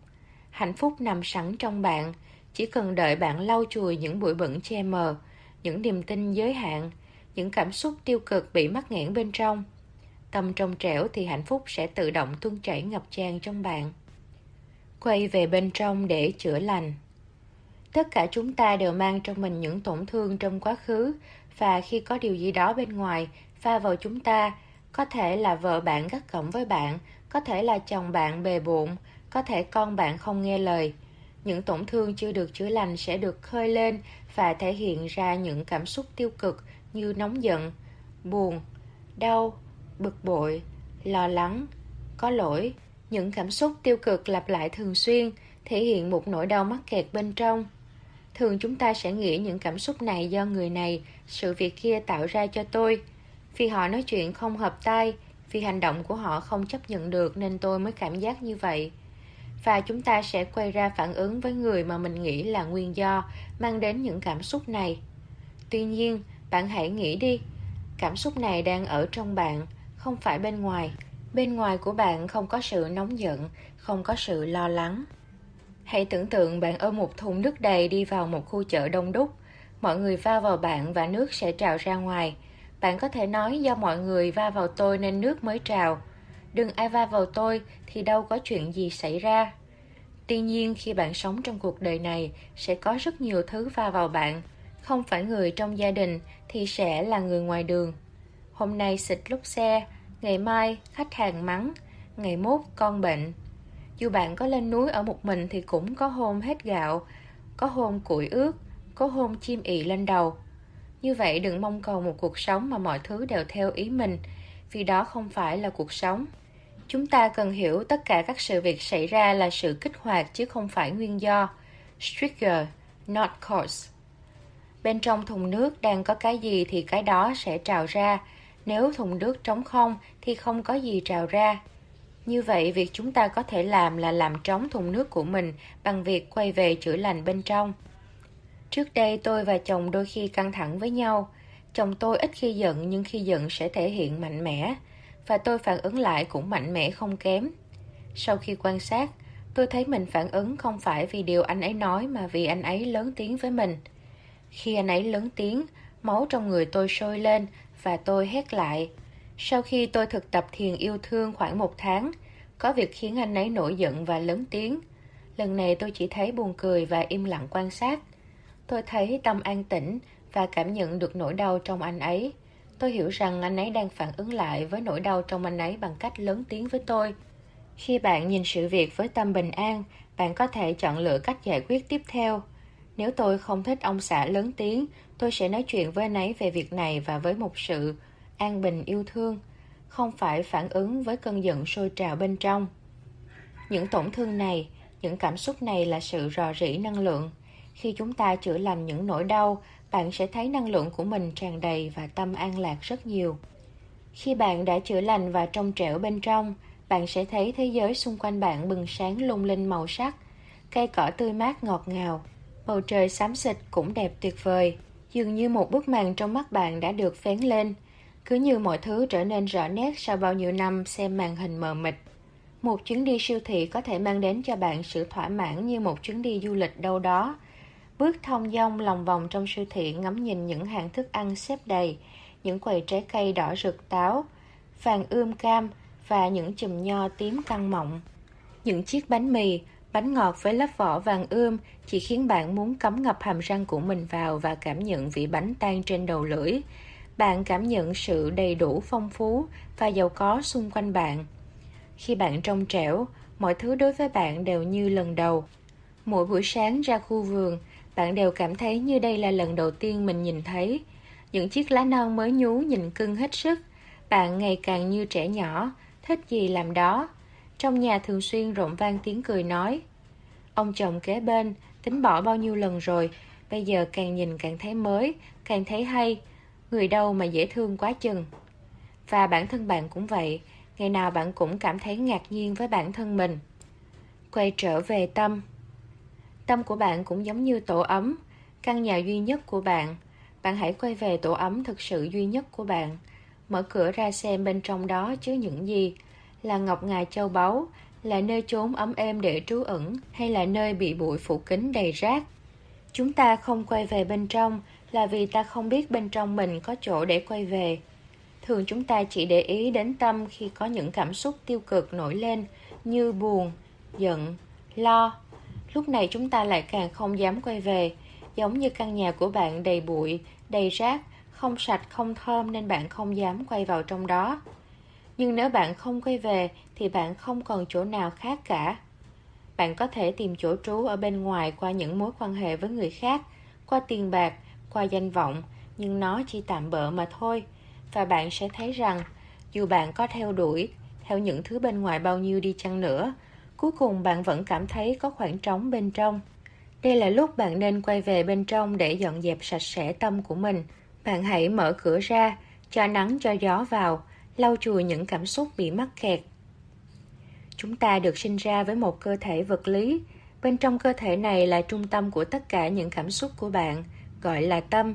Hạnh phúc nằm sẵn trong bạn, chỉ cần đợi bạn lau chùi những bụi bẩn che mờ, những niềm tin giới hạn, những cảm xúc tiêu cực bị mắc nghẽn bên trong. Tâm trong trẻo thì hạnh phúc sẽ tự động tuôn chảy ngập tràn trong bạn quay về bên trong để chữa lành. Tất cả chúng ta đều mang trong mình những tổn thương trong quá khứ, và khi có điều gì đó bên ngoài, pha vào chúng ta, có thể là vợ bạn gắt gỏng với bạn, có thể là chồng bạn bề bộn, có thể con bạn không nghe lời. Những tổn thương chưa được chữa lành sẽ được khơi lên và thể hiện ra những cảm xúc tiêu cực như nóng giận, buồn, đau, bực bội, lo lắng, có lỗi những cảm xúc tiêu cực lặp lại thường xuyên, thể hiện một nỗi đau mắc kẹt bên trong. Thường chúng ta sẽ nghĩ những cảm xúc này do người này, sự việc kia tạo ra cho tôi. Vì họ nói chuyện không hợp tai, vì hành động của họ không chấp nhận được nên tôi mới cảm giác như vậy. Và chúng ta sẽ quay ra phản ứng với người mà mình nghĩ là nguyên do mang đến những cảm xúc này. Tuy nhiên, bạn hãy nghĩ đi, cảm xúc này đang ở trong bạn, không phải bên ngoài bên ngoài của bạn không có sự nóng giận, không có sự lo lắng. Hãy tưởng tượng bạn ôm một thùng nước đầy đi vào một khu chợ đông đúc. Mọi người va vào bạn và nước sẽ trào ra ngoài. Bạn có thể nói do mọi người va vào tôi nên nước mới trào. Đừng ai va vào tôi thì đâu có chuyện gì xảy ra. Tuy nhiên, khi bạn sống trong cuộc đời này, sẽ có rất nhiều thứ va vào bạn. Không phải người trong gia đình thì sẽ là người ngoài đường. Hôm nay xịt lúc xe ngày mai, khách hàng mắng, ngày mốt con bệnh. Dù bạn có lên núi ở một mình thì cũng có hôm hết gạo, có hôm củi ướt, có hôm chim ị lên đầu. Như vậy đừng mong cầu một cuộc sống mà mọi thứ đều theo ý mình, vì đó không phải là cuộc sống. Chúng ta cần hiểu tất cả các sự việc xảy ra là sự kích hoạt chứ không phải nguyên do. Trigger, not cause. Bên trong thùng nước đang có cái gì thì cái đó sẽ trào ra nếu thùng nước trống không thì không có gì trào ra như vậy việc chúng ta có thể làm là làm trống thùng nước của mình bằng việc quay về chữa lành bên trong Trước đây tôi và chồng đôi khi căng thẳng với nhau. Chồng tôi ít khi giận nhưng khi giận sẽ thể hiện mạnh mẽ. Và tôi phản ứng lại cũng mạnh mẽ không kém. Sau khi quan sát, tôi thấy mình phản ứng không phải vì điều anh ấy nói mà vì anh ấy lớn tiếng với mình. Khi anh ấy lớn tiếng, máu trong người tôi sôi lên và tôi hét lại. Sau khi tôi thực tập thiền yêu thương khoảng một tháng, có việc khiến anh ấy nổi giận và lớn tiếng. Lần này tôi chỉ thấy buồn cười và im lặng quan sát. Tôi thấy tâm an tĩnh và cảm nhận được nỗi đau trong anh ấy. Tôi hiểu rằng anh ấy đang phản ứng lại với nỗi đau trong anh ấy bằng cách lớn tiếng với tôi. Khi bạn nhìn sự việc với tâm bình an, bạn có thể chọn lựa cách giải quyết tiếp theo. Nếu tôi không thích ông xã lớn tiếng, tôi sẽ nói chuyện với anh ấy về việc này và với một sự an bình yêu thương, không phải phản ứng với cơn giận sôi trào bên trong. Những tổn thương này, những cảm xúc này là sự rò rỉ năng lượng. Khi chúng ta chữa lành những nỗi đau, bạn sẽ thấy năng lượng của mình tràn đầy và tâm an lạc rất nhiều. Khi bạn đã chữa lành và trong trẻo bên trong, bạn sẽ thấy thế giới xung quanh bạn bừng sáng lung linh màu sắc, cây cỏ tươi mát ngọt ngào, bầu trời xám xịt cũng đẹp tuyệt vời. Dường như một bức màn trong mắt bạn đã được phén lên, cứ như mọi thứ trở nên rõ nét sau bao nhiêu năm xem màn hình mờ mịt. Một chuyến đi siêu thị có thể mang đến cho bạn sự thỏa mãn như một chuyến đi du lịch đâu đó. Bước thông dong lòng vòng trong siêu thị ngắm nhìn những hàng thức ăn xếp đầy, những quầy trái cây đỏ rực táo, vàng ươm cam và những chùm nho tím căng mọng. Những chiếc bánh mì, bánh ngọt với lớp vỏ vàng ươm chỉ khiến bạn muốn cắm ngập hàm răng của mình vào và cảm nhận vị bánh tan trên đầu lưỡi. Bạn cảm nhận sự đầy đủ phong phú và giàu có xung quanh bạn. Khi bạn trong trẻo, mọi thứ đối với bạn đều như lần đầu. Mỗi buổi sáng ra khu vườn, bạn đều cảm thấy như đây là lần đầu tiên mình nhìn thấy. Những chiếc lá non mới nhú nhìn cưng hết sức. Bạn ngày càng như trẻ nhỏ, thích gì làm đó. Trong nhà thường xuyên rộn vang tiếng cười nói. Ông chồng kế bên, tính bỏ bao nhiêu lần rồi, bây giờ càng nhìn càng thấy mới, càng thấy hay. Người đâu mà dễ thương quá chừng. Và bản thân bạn cũng vậy, ngày nào bạn cũng cảm thấy ngạc nhiên với bản thân mình. Quay trở về tâm. Tâm của bạn cũng giống như tổ ấm, căn nhà duy nhất của bạn. Bạn hãy quay về tổ ấm thực sự duy nhất của bạn. Mở cửa ra xem bên trong đó chứa những gì. Là ngọc ngà châu báu, là nơi trốn ấm êm để trú ẩn hay là nơi bị bụi phủ kín đầy rác. Chúng ta không quay về bên trong là vì ta không biết bên trong mình có chỗ để quay về. Thường chúng ta chỉ để ý đến tâm khi có những cảm xúc tiêu cực nổi lên như buồn, giận, lo. Lúc này chúng ta lại càng không dám quay về, giống như căn nhà của bạn đầy bụi, đầy rác, không sạch, không thơm nên bạn không dám quay vào trong đó. Nhưng nếu bạn không quay về thì bạn không còn chỗ nào khác cả. Bạn có thể tìm chỗ trú ở bên ngoài qua những mối quan hệ với người khác, qua tiền bạc, qua danh vọng, nhưng nó chỉ tạm bợ mà thôi. Và bạn sẽ thấy rằng, dù bạn có theo đuổi, theo những thứ bên ngoài bao nhiêu đi chăng nữa, cuối cùng bạn vẫn cảm thấy có khoảng trống bên trong. Đây là lúc bạn nên quay về bên trong để dọn dẹp sạch sẽ tâm của mình. Bạn hãy mở cửa ra, cho nắng cho gió vào, lau chùi những cảm xúc bị mắc kẹt. Chúng ta được sinh ra với một cơ thể vật lý. Bên trong cơ thể này là trung tâm của tất cả những cảm xúc của bạn, gọi là tâm.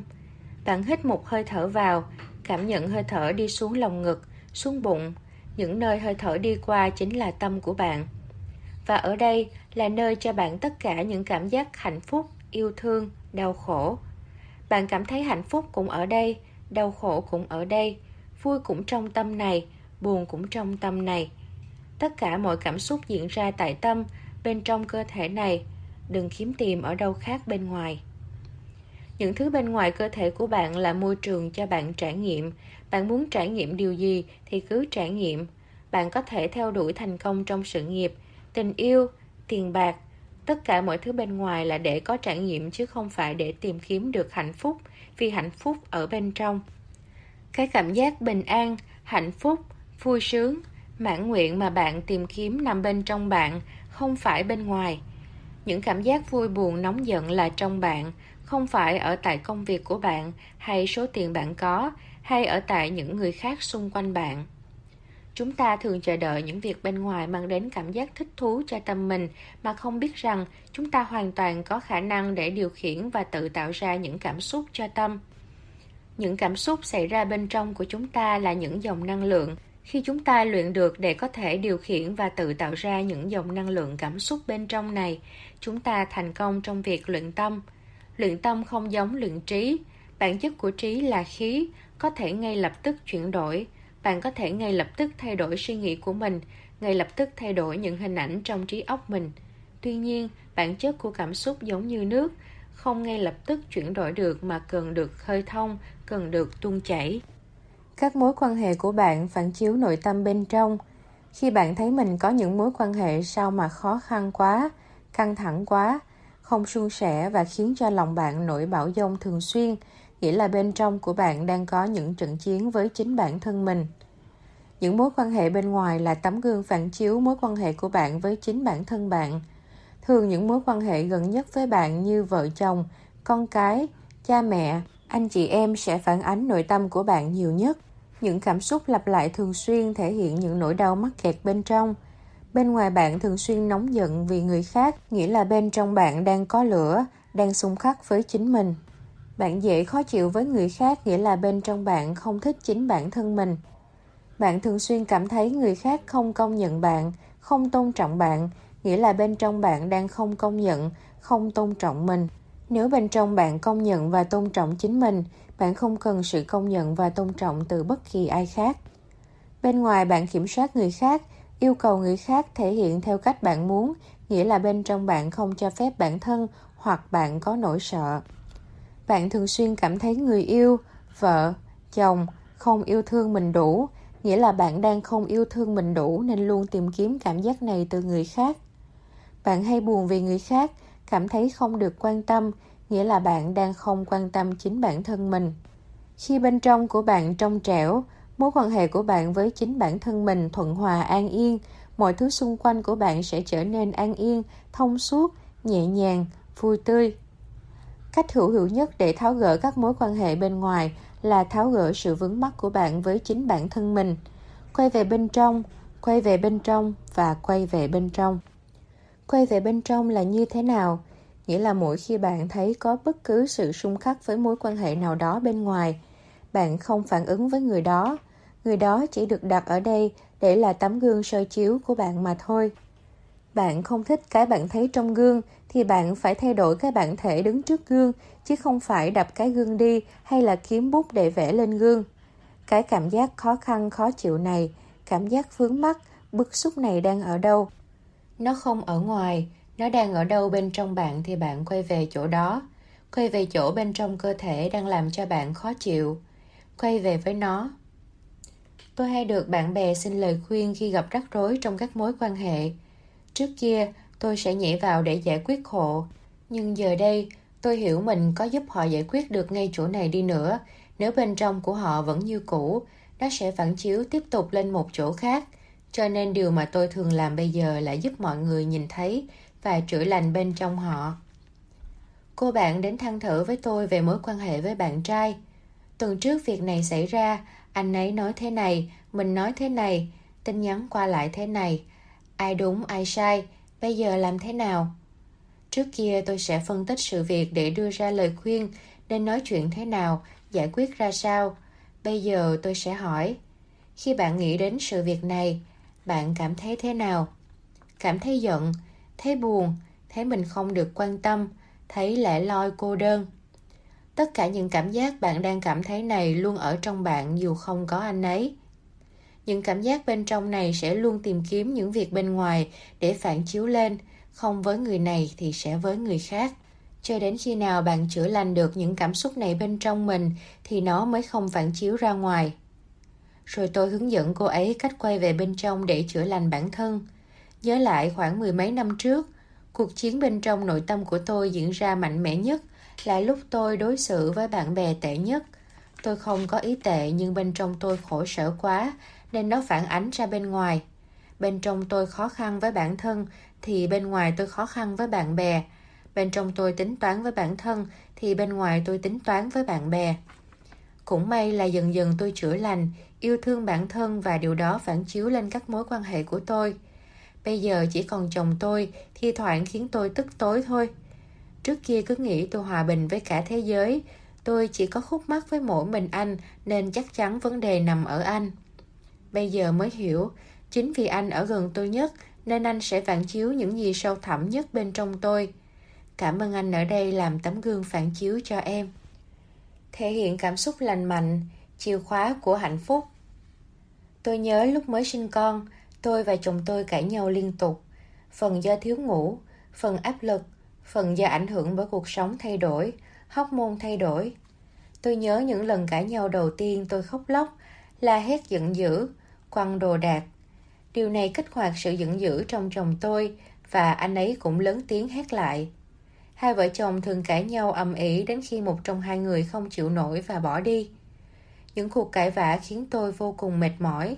Bạn hít một hơi thở vào, cảm nhận hơi thở đi xuống lòng ngực, xuống bụng. Những nơi hơi thở đi qua chính là tâm của bạn. Và ở đây là nơi cho bạn tất cả những cảm giác hạnh phúc, yêu thương, đau khổ. Bạn cảm thấy hạnh phúc cũng ở đây, đau khổ cũng ở đây, vui cũng trong tâm này, buồn cũng trong tâm này. Tất cả mọi cảm xúc diễn ra tại tâm, bên trong cơ thể này, đừng kiếm tìm ở đâu khác bên ngoài. Những thứ bên ngoài cơ thể của bạn là môi trường cho bạn trải nghiệm. Bạn muốn trải nghiệm điều gì thì cứ trải nghiệm. Bạn có thể theo đuổi thành công trong sự nghiệp, tình yêu, tiền bạc. Tất cả mọi thứ bên ngoài là để có trải nghiệm chứ không phải để tìm kiếm được hạnh phúc, vì hạnh phúc ở bên trong. Cái cảm giác bình an, hạnh phúc, vui sướng, mãn nguyện mà bạn tìm kiếm nằm bên trong bạn, không phải bên ngoài. Những cảm giác vui buồn nóng giận là trong bạn, không phải ở tại công việc của bạn hay số tiền bạn có hay ở tại những người khác xung quanh bạn chúng ta thường chờ đợi những việc bên ngoài mang đến cảm giác thích thú cho tâm mình mà không biết rằng chúng ta hoàn toàn có khả năng để điều khiển và tự tạo ra những cảm xúc cho tâm những cảm xúc xảy ra bên trong của chúng ta là những dòng năng lượng khi chúng ta luyện được để có thể điều khiển và tự tạo ra những dòng năng lượng cảm xúc bên trong này chúng ta thành công trong việc luyện tâm Luyện tâm không giống luyện trí. Bản chất của trí là khí, có thể ngay lập tức chuyển đổi. Bạn có thể ngay lập tức thay đổi suy nghĩ của mình, ngay lập tức thay đổi những hình ảnh trong trí óc mình. Tuy nhiên, bản chất của cảm xúc giống như nước, không ngay lập tức chuyển đổi được mà cần được khơi thông, cần được tuôn chảy. các mối quan hệ của bạn phản chiếu nội tâm bên trong. Khi bạn thấy mình có những mối quan hệ sao mà khó khăn quá, căng thẳng quá, không suôn sẻ và khiến cho lòng bạn nổi bão dông thường xuyên, nghĩa là bên trong của bạn đang có những trận chiến với chính bản thân mình. Những mối quan hệ bên ngoài là tấm gương phản chiếu mối quan hệ của bạn với chính bản thân bạn. Thường những mối quan hệ gần nhất với bạn như vợ chồng, con cái, cha mẹ anh chị em sẽ phản ánh nội tâm của bạn nhiều nhất. Những cảm xúc lặp lại thường xuyên thể hiện những nỗi đau mắc kẹt bên trong. Bên ngoài bạn thường xuyên nóng giận vì người khác, nghĩa là bên trong bạn đang có lửa, đang xung khắc với chính mình. Bạn dễ khó chịu với người khác, nghĩa là bên trong bạn không thích chính bản thân mình. Bạn thường xuyên cảm thấy người khác không công nhận bạn, không tôn trọng bạn, nghĩa là bên trong bạn đang không công nhận, không tôn trọng mình nếu bên trong bạn công nhận và tôn trọng chính mình, bạn không cần sự công nhận và tôn trọng từ bất kỳ ai khác. Bên ngoài bạn kiểm soát người khác, yêu cầu người khác thể hiện theo cách bạn muốn, nghĩa là bên trong bạn không cho phép bản thân hoặc bạn có nỗi sợ. Bạn thường xuyên cảm thấy người yêu, vợ, chồng không yêu thương mình đủ, nghĩa là bạn đang không yêu thương mình đủ nên luôn tìm kiếm cảm giác này từ người khác. Bạn hay buồn vì người khác cảm thấy không được quan tâm, nghĩa là bạn đang không quan tâm chính bản thân mình. Khi bên trong của bạn trong trẻo, mối quan hệ của bạn với chính bản thân mình thuận hòa, an yên, mọi thứ xung quanh của bạn sẽ trở nên an yên, thông suốt, nhẹ nhàng, vui tươi. Cách hữu hiệu nhất để tháo gỡ các mối quan hệ bên ngoài là tháo gỡ sự vướng mắc của bạn với chính bản thân mình. Quay về bên trong, quay về bên trong và quay về bên trong quay về bên trong là như thế nào? Nghĩa là mỗi khi bạn thấy có bất cứ sự xung khắc với mối quan hệ nào đó bên ngoài, bạn không phản ứng với người đó. Người đó chỉ được đặt ở đây để là tấm gương soi chiếu của bạn mà thôi. Bạn không thích cái bạn thấy trong gương thì bạn phải thay đổi cái bản thể đứng trước gương, chứ không phải đập cái gương đi hay là kiếm bút để vẽ lên gương. Cái cảm giác khó khăn, khó chịu này, cảm giác vướng mắc, bức xúc này đang ở đâu? Nó không ở ngoài, nó đang ở đâu bên trong bạn thì bạn quay về chỗ đó. Quay về chỗ bên trong cơ thể đang làm cho bạn khó chịu. Quay về với nó. Tôi hay được bạn bè xin lời khuyên khi gặp rắc rối trong các mối quan hệ. Trước kia, tôi sẽ nhảy vào để giải quyết khổ. Nhưng giờ đây, tôi hiểu mình có giúp họ giải quyết được ngay chỗ này đi nữa. Nếu bên trong của họ vẫn như cũ, nó sẽ phản chiếu tiếp tục lên một chỗ khác cho nên điều mà tôi thường làm bây giờ là giúp mọi người nhìn thấy và chữa lành bên trong họ. Cô bạn đến than thở với tôi về mối quan hệ với bạn trai. Tuần trước việc này xảy ra, anh ấy nói thế này, mình nói thế này, tin nhắn qua lại thế này. Ai đúng, ai sai, bây giờ làm thế nào? Trước kia tôi sẽ phân tích sự việc để đưa ra lời khuyên, nên nói chuyện thế nào, giải quyết ra sao. Bây giờ tôi sẽ hỏi, khi bạn nghĩ đến sự việc này bạn cảm thấy thế nào? Cảm thấy giận, thấy buồn, thấy mình không được quan tâm, thấy lẻ loi cô đơn. Tất cả những cảm giác bạn đang cảm thấy này luôn ở trong bạn dù không có anh ấy. Những cảm giác bên trong này sẽ luôn tìm kiếm những việc bên ngoài để phản chiếu lên. Không với người này thì sẽ với người khác. Cho đến khi nào bạn chữa lành được những cảm xúc này bên trong mình thì nó mới không phản chiếu ra ngoài rồi tôi hướng dẫn cô ấy cách quay về bên trong để chữa lành bản thân. Nhớ lại khoảng mười mấy năm trước, cuộc chiến bên trong nội tâm của tôi diễn ra mạnh mẽ nhất là lúc tôi đối xử với bạn bè tệ nhất. Tôi không có ý tệ, nhưng bên trong tôi khổ sở quá, nên nó phản ánh ra bên ngoài. Bên trong tôi khó khăn với bản thân, thì bên ngoài tôi khó khăn với bạn bè. Bên trong tôi tính toán với bản thân, thì bên ngoài tôi tính toán với bạn bè cũng may là dần dần tôi chữa lành, yêu thương bản thân và điều đó phản chiếu lên các mối quan hệ của tôi. Bây giờ chỉ còn chồng tôi, thi thoảng khiến tôi tức tối thôi. Trước kia cứ nghĩ tôi hòa bình với cả thế giới, tôi chỉ có khúc mắc với mỗi mình anh nên chắc chắn vấn đề nằm ở anh. Bây giờ mới hiểu, chính vì anh ở gần tôi nhất nên anh sẽ phản chiếu những gì sâu thẳm nhất bên trong tôi. Cảm ơn anh ở đây làm tấm gương phản chiếu cho em thể hiện cảm xúc lành mạnh chìa khóa của hạnh phúc tôi nhớ lúc mới sinh con tôi và chồng tôi cãi nhau liên tục phần do thiếu ngủ phần áp lực phần do ảnh hưởng bởi cuộc sống thay đổi hóc môn thay đổi tôi nhớ những lần cãi nhau đầu tiên tôi khóc lóc la hét giận dữ, quăng đồ đạc. Điều này kích hoạt sự giận dữ trong chồng tôi và anh ấy cũng lớn tiếng hét lại. Hai vợ chồng thường cãi nhau ầm ĩ đến khi một trong hai người không chịu nổi và bỏ đi. Những cuộc cãi vã khiến tôi vô cùng mệt mỏi.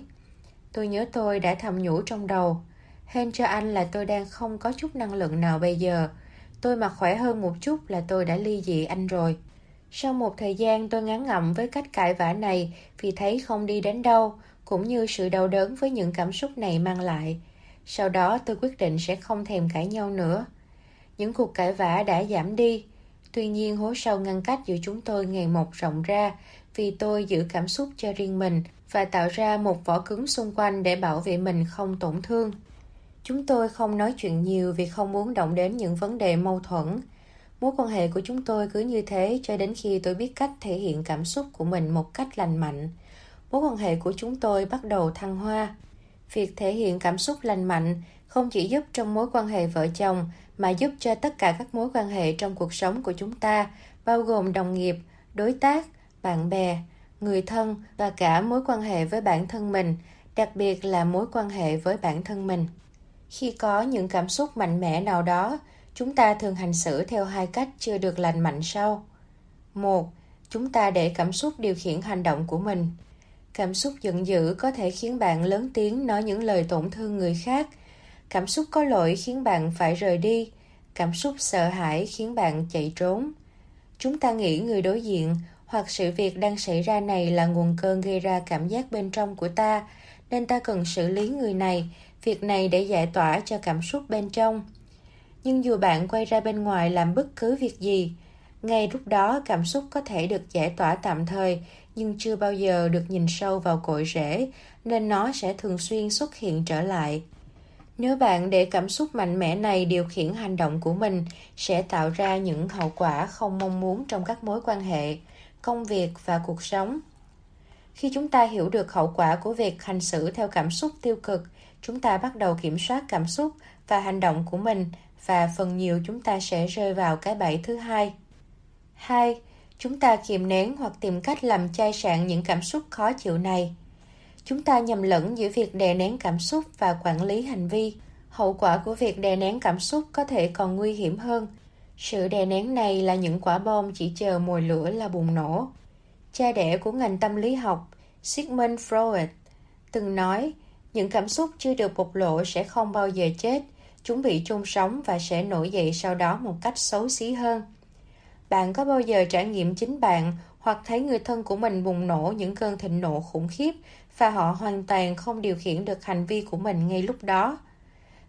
Tôi nhớ tôi đã thầm nhủ trong đầu, hên cho anh là tôi đang không có chút năng lượng nào bây giờ. Tôi mà khỏe hơn một chút là tôi đã ly dị anh rồi. Sau một thời gian tôi ngán ngẩm với cách cãi vã này vì thấy không đi đến đâu, cũng như sự đau đớn với những cảm xúc này mang lại. Sau đó tôi quyết định sẽ không thèm cãi nhau nữa. Những cuộc cãi vã đã giảm đi. Tuy nhiên, hố sâu ngăn cách giữa chúng tôi ngày một rộng ra vì tôi giữ cảm xúc cho riêng mình và tạo ra một vỏ cứng xung quanh để bảo vệ mình không tổn thương. Chúng tôi không nói chuyện nhiều vì không muốn động đến những vấn đề mâu thuẫn. Mối quan hệ của chúng tôi cứ như thế cho đến khi tôi biết cách thể hiện cảm xúc của mình một cách lành mạnh. Mối quan hệ của chúng tôi bắt đầu thăng hoa. Việc thể hiện cảm xúc lành mạnh không chỉ giúp trong mối quan hệ vợ chồng mà giúp cho tất cả các mối quan hệ trong cuộc sống của chúng ta, bao gồm đồng nghiệp, đối tác, bạn bè, người thân và cả mối quan hệ với bản thân mình, đặc biệt là mối quan hệ với bản thân mình. Khi có những cảm xúc mạnh mẽ nào đó, chúng ta thường hành xử theo hai cách chưa được lành mạnh sau. Một, chúng ta để cảm xúc điều khiển hành động của mình. Cảm xúc giận dữ có thể khiến bạn lớn tiếng nói những lời tổn thương người khác. Cảm xúc có lỗi khiến bạn phải rời đi. Cảm xúc sợ hãi khiến bạn chạy trốn. Chúng ta nghĩ người đối diện hoặc sự việc đang xảy ra này là nguồn cơn gây ra cảm giác bên trong của ta, nên ta cần xử lý người này, việc này để giải tỏa cho cảm xúc bên trong. Nhưng dù bạn quay ra bên ngoài làm bất cứ việc gì, ngay lúc đó cảm xúc có thể được giải tỏa tạm thời nhưng chưa bao giờ được nhìn sâu vào cội rễ nên nó sẽ thường xuyên xuất hiện trở lại nếu bạn để cảm xúc mạnh mẽ này điều khiển hành động của mình, sẽ tạo ra những hậu quả không mong muốn trong các mối quan hệ, công việc và cuộc sống. Khi chúng ta hiểu được hậu quả của việc hành xử theo cảm xúc tiêu cực, chúng ta bắt đầu kiểm soát cảm xúc và hành động của mình và phần nhiều chúng ta sẽ rơi vào cái bẫy thứ hai. Hai, chúng ta kiềm nén hoặc tìm cách làm chai sạn những cảm xúc khó chịu này chúng ta nhầm lẫn giữa việc đè nén cảm xúc và quản lý hành vi. Hậu quả của việc đè nén cảm xúc có thể còn nguy hiểm hơn. Sự đè nén này là những quả bom chỉ chờ mồi lửa là bùng nổ. Cha đẻ của ngành tâm lý học, sigmund freud, từng nói, những cảm xúc chưa được bộc lộ sẽ không bao giờ chết. Chúng bị chôn sống và sẽ nổi dậy sau đó một cách xấu xí hơn. Bạn có bao giờ trải nghiệm chính bạn hoặc thấy người thân của mình bùng nổ những cơn thịnh nộ khủng khiếp và họ hoàn toàn không điều khiển được hành vi của mình ngay lúc đó?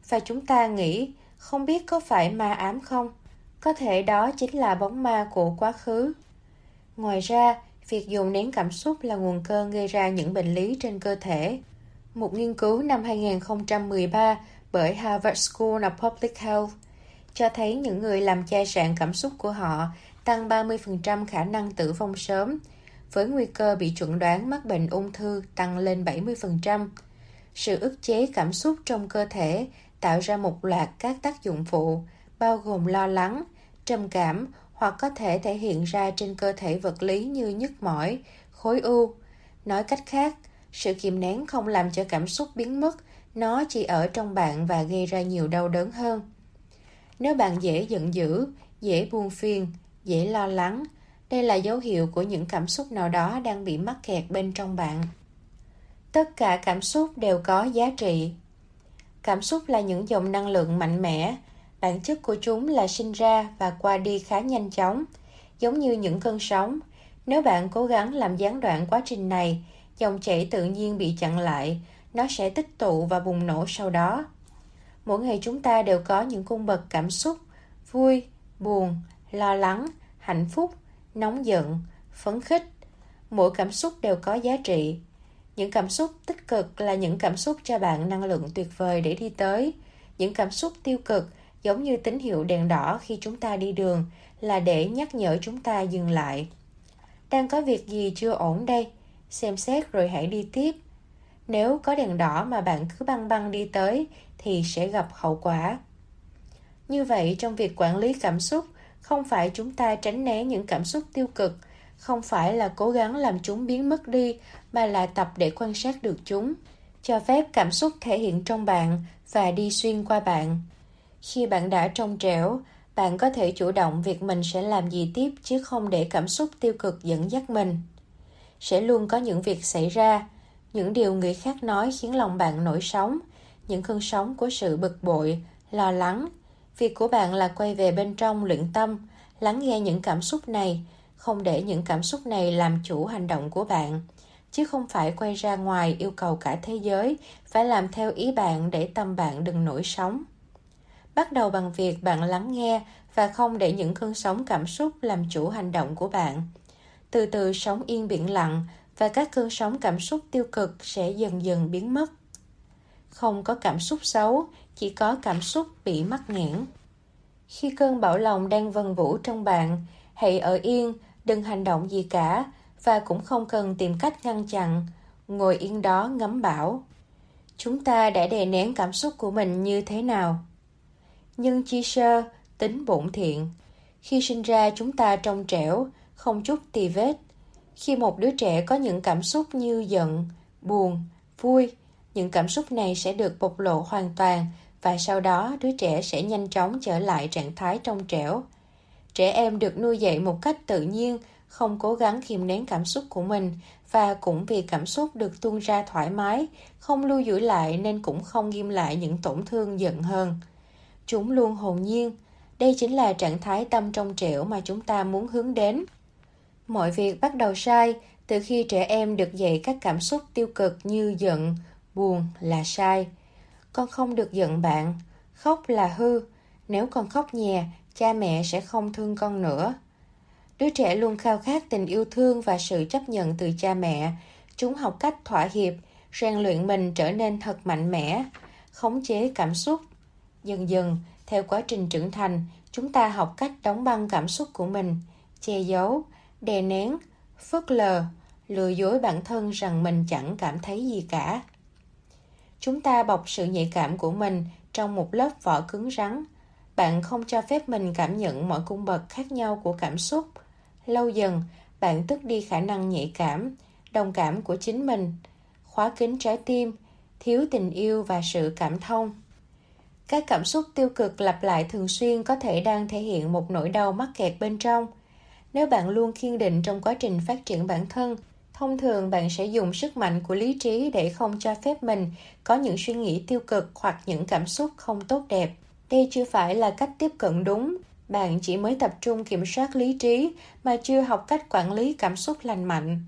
Và chúng ta nghĩ, không biết có phải ma ám không? Có thể đó chính là bóng ma của quá khứ. Ngoài ra, việc dùng nén cảm xúc là nguồn cơn gây ra những bệnh lý trên cơ thể. Một nghiên cứu năm 2013 bởi Harvard School of Public Health cho thấy những người làm chai sạn cảm xúc của họ tăng 30% khả năng tử vong sớm, với nguy cơ bị chuẩn đoán mắc bệnh ung thư tăng lên 70%. Sự ức chế cảm xúc trong cơ thể tạo ra một loạt các tác dụng phụ, bao gồm lo lắng, trầm cảm hoặc có thể thể hiện ra trên cơ thể vật lý như nhức mỏi, khối u. Nói cách khác, sự kìm nén không làm cho cảm xúc biến mất, nó chỉ ở trong bạn và gây ra nhiều đau đớn hơn. Nếu bạn dễ giận dữ, dễ buồn phiền, dễ lo lắng, đây là dấu hiệu của những cảm xúc nào đó đang bị mắc kẹt bên trong bạn. Tất cả cảm xúc đều có giá trị. Cảm xúc là những dòng năng lượng mạnh mẽ, bản chất của chúng là sinh ra và qua đi khá nhanh chóng, giống như những cơn sóng. Nếu bạn cố gắng làm gián đoạn quá trình này, dòng chảy tự nhiên bị chặn lại, nó sẽ tích tụ và bùng nổ sau đó. Mỗi ngày chúng ta đều có những cung bậc cảm xúc, vui, buồn, lo lắng, hạnh phúc, nóng giận, phấn khích. Mỗi cảm xúc đều có giá trị. Những cảm xúc tích cực là những cảm xúc cho bạn năng lượng tuyệt vời để đi tới. Những cảm xúc tiêu cực giống như tín hiệu đèn đỏ khi chúng ta đi đường là để nhắc nhở chúng ta dừng lại. Đang có việc gì chưa ổn đây? Xem xét rồi hãy đi tiếp. Nếu có đèn đỏ mà bạn cứ băng băng đi tới thì sẽ gặp hậu quả. Như vậy trong việc quản lý cảm xúc, không phải chúng ta tránh né những cảm xúc tiêu cực, không phải là cố gắng làm chúng biến mất đi, mà là tập để quan sát được chúng, cho phép cảm xúc thể hiện trong bạn và đi xuyên qua bạn. Khi bạn đã trong trẻo, bạn có thể chủ động việc mình sẽ làm gì tiếp chứ không để cảm xúc tiêu cực dẫn dắt mình. Sẽ luôn có những việc xảy ra, những điều người khác nói khiến lòng bạn nổi sóng, những cơn sóng của sự bực bội, lo lắng việc của bạn là quay về bên trong luyện tâm, lắng nghe những cảm xúc này, không để những cảm xúc này làm chủ hành động của bạn. Chứ không phải quay ra ngoài yêu cầu cả thế giới phải làm theo ý bạn để tâm bạn đừng nổi sóng. Bắt đầu bằng việc bạn lắng nghe và không để những cơn sóng cảm xúc làm chủ hành động của bạn. Từ từ sóng yên biển lặng và các cơn sóng cảm xúc tiêu cực sẽ dần dần biến mất. Không có cảm xúc xấu chỉ có cảm xúc bị mắc nghẽn. Khi cơn bão lòng đang vần vũ trong bạn, hãy ở yên, đừng hành động gì cả và cũng không cần tìm cách ngăn chặn. Ngồi yên đó ngắm bão. Chúng ta đã đè nén cảm xúc của mình như thế nào? Nhưng chi sơ, tính bổn thiện. Khi sinh ra, chúng ta trong trẻo, không chút tì vết. Khi một đứa trẻ có những cảm xúc như giận, buồn, vui, những cảm xúc này sẽ được bộc lộ hoàn toàn và sau đó, đứa trẻ sẽ nhanh chóng trở lại trạng thái trong trẻo. Trẻ em được nuôi dạy một cách tự nhiên, không cố gắng kiềm nén cảm xúc của mình và cũng vì cảm xúc được tuôn ra thoải mái, không lưu giữ lại nên cũng không ghim lại những tổn thương giận hơn chúng luôn hồn nhiên. Đây chính là trạng thái tâm trong trẻo mà chúng ta muốn hướng đến. Mọi việc bắt đầu sai từ khi trẻ em được dạy các cảm xúc tiêu cực như giận, buồn là sai con không được giận bạn. Khóc là hư. Nếu con khóc nhè, cha mẹ sẽ không thương con nữa. Đứa trẻ luôn khao khát tình yêu thương và sự chấp nhận từ cha mẹ. Chúng học cách thỏa hiệp, rèn luyện mình trở nên thật mạnh mẽ, khống chế cảm xúc. Dần dần, theo quá trình trưởng thành, chúng ta học cách đóng băng cảm xúc của mình, che giấu, đè nén, phớt lờ, lừa dối bản thân rằng mình chẳng cảm thấy gì cả chúng ta bọc sự nhạy cảm của mình trong một lớp vỏ cứng rắn. Bạn không cho phép mình cảm nhận mọi cung bậc khác nhau của cảm xúc. Lâu dần, bạn tước đi khả năng nhạy cảm, đồng cảm của chính mình. Khóa kín trái tim, thiếu tình yêu và sự cảm thông. Các cảm xúc tiêu cực lặp lại thường xuyên có thể đang thể hiện một nỗi đau mắc kẹt bên trong. Nếu bạn luôn kiên định trong quá trình phát triển bản thân thông thường, bạn sẽ dùng sức mạnh của lý trí để không cho phép mình có những suy nghĩ tiêu cực hoặc những cảm xúc không tốt đẹp. Đây chưa phải là cách tiếp cận đúng. Bạn chỉ mới tập trung kiểm soát lý trí mà chưa học cách quản lý cảm xúc lành mạnh.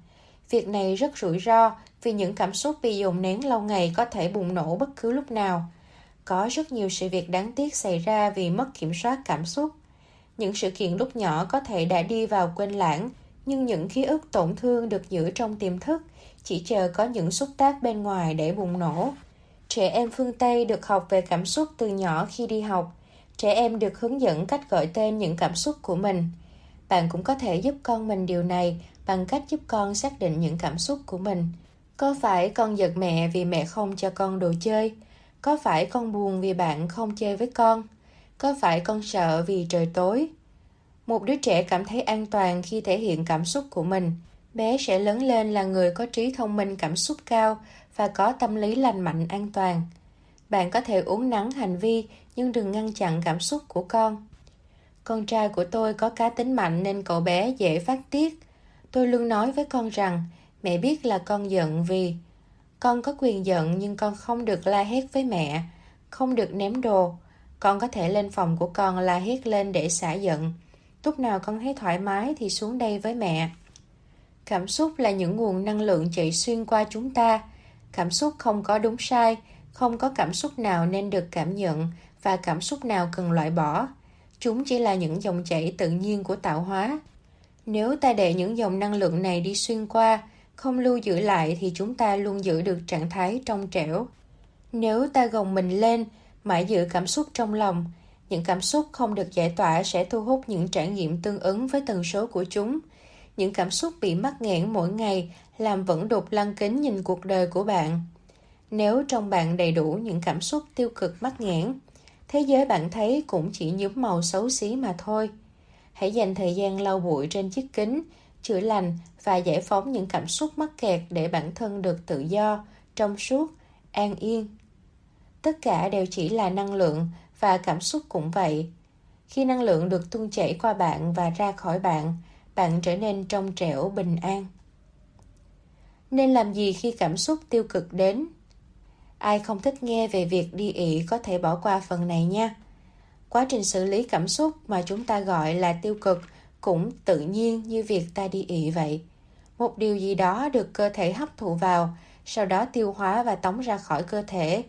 Việc này rất rủi ro vì những cảm xúc bị dồn nén lâu ngày có thể bùng nổ bất cứ lúc nào. Có rất nhiều sự việc đáng tiếc xảy ra vì mất kiểm soát cảm xúc. Những sự kiện lúc nhỏ có thể đã đi vào quên lãng nhưng những ký ức tổn thương được giữ trong tiềm thức, chỉ chờ có những xúc tác bên ngoài để bùng nổ. Trẻ em phương tây được học về cảm xúc từ nhỏ khi đi học. Trẻ em được hướng dẫn cách gọi tên những cảm xúc của mình. Bạn cũng có thể giúp con mình điều này bằng cách giúp con xác định những cảm xúc của mình. Có phải con giật mẹ vì mẹ không cho con đồ chơi? Có phải con buồn vì bạn không chơi với con? Có phải con sợ vì trời tối? Một đứa trẻ cảm thấy an toàn khi thể hiện cảm xúc của mình. Bé sẽ lớn lên là người có trí thông minh cảm xúc cao và có tâm lý lành mạnh an toàn. Bạn có thể uống nắng hành vi, nhưng đừng ngăn chặn cảm xúc của con. Con trai của tôi có cá tính mạnh nên cậu bé dễ phát tiết. Tôi luôn nói với con rằng, mẹ biết là con giận vì con có quyền giận nhưng con không được la hét với mẹ, không được ném đồ. Con có thể lên phòng của con la hét lên để xả giận lúc nào con thấy thoải mái thì xuống đây với mẹ. Cảm xúc là những nguồn năng lượng chạy xuyên qua chúng ta. Cảm xúc không có đúng sai, không có cảm xúc nào nên được cảm nhận và cảm xúc nào cần loại bỏ. Chúng chỉ là những dòng chảy tự nhiên của tạo hóa. Nếu ta để những dòng năng lượng này đi xuyên qua, không lưu giữ lại thì chúng ta luôn giữ được trạng thái trong trẻo. Nếu ta gồng mình lên, mãi giữ cảm xúc trong lòng những cảm xúc không được giải tỏa sẽ thu hút những trải nghiệm tương ứng với tần số của chúng. Những cảm xúc bị mắc nghẽn mỗi ngày làm vẫn đục lăng kính nhìn cuộc đời của bạn. Nếu trong bạn đầy đủ những cảm xúc tiêu cực mắc nghẽn thế giới bạn thấy cũng chỉ nhúm màu xấu xí mà thôi. Hãy dành thời gian lau bụi trên chiếc kính chữa lành và giải phóng những cảm xúc mắc kẹt để bản thân được tự do, trong suốt, an yên. Tất cả đều chỉ là năng lượng và cảm xúc cũng vậy. Khi năng lượng được tuôn chảy qua bạn và ra khỏi bạn, bạn trở nên trong trẻo bình an. Nên làm gì khi cảm xúc tiêu cực đến? Ai không thích nghe về việc đi ị có thể bỏ qua phần này nha. Quá trình xử lý cảm xúc mà chúng ta gọi là tiêu cực cũng tự nhiên như việc ta đi ị vậy. Một điều gì đó được cơ thể hấp thụ vào, sau đó tiêu hóa và tống ra khỏi cơ thể.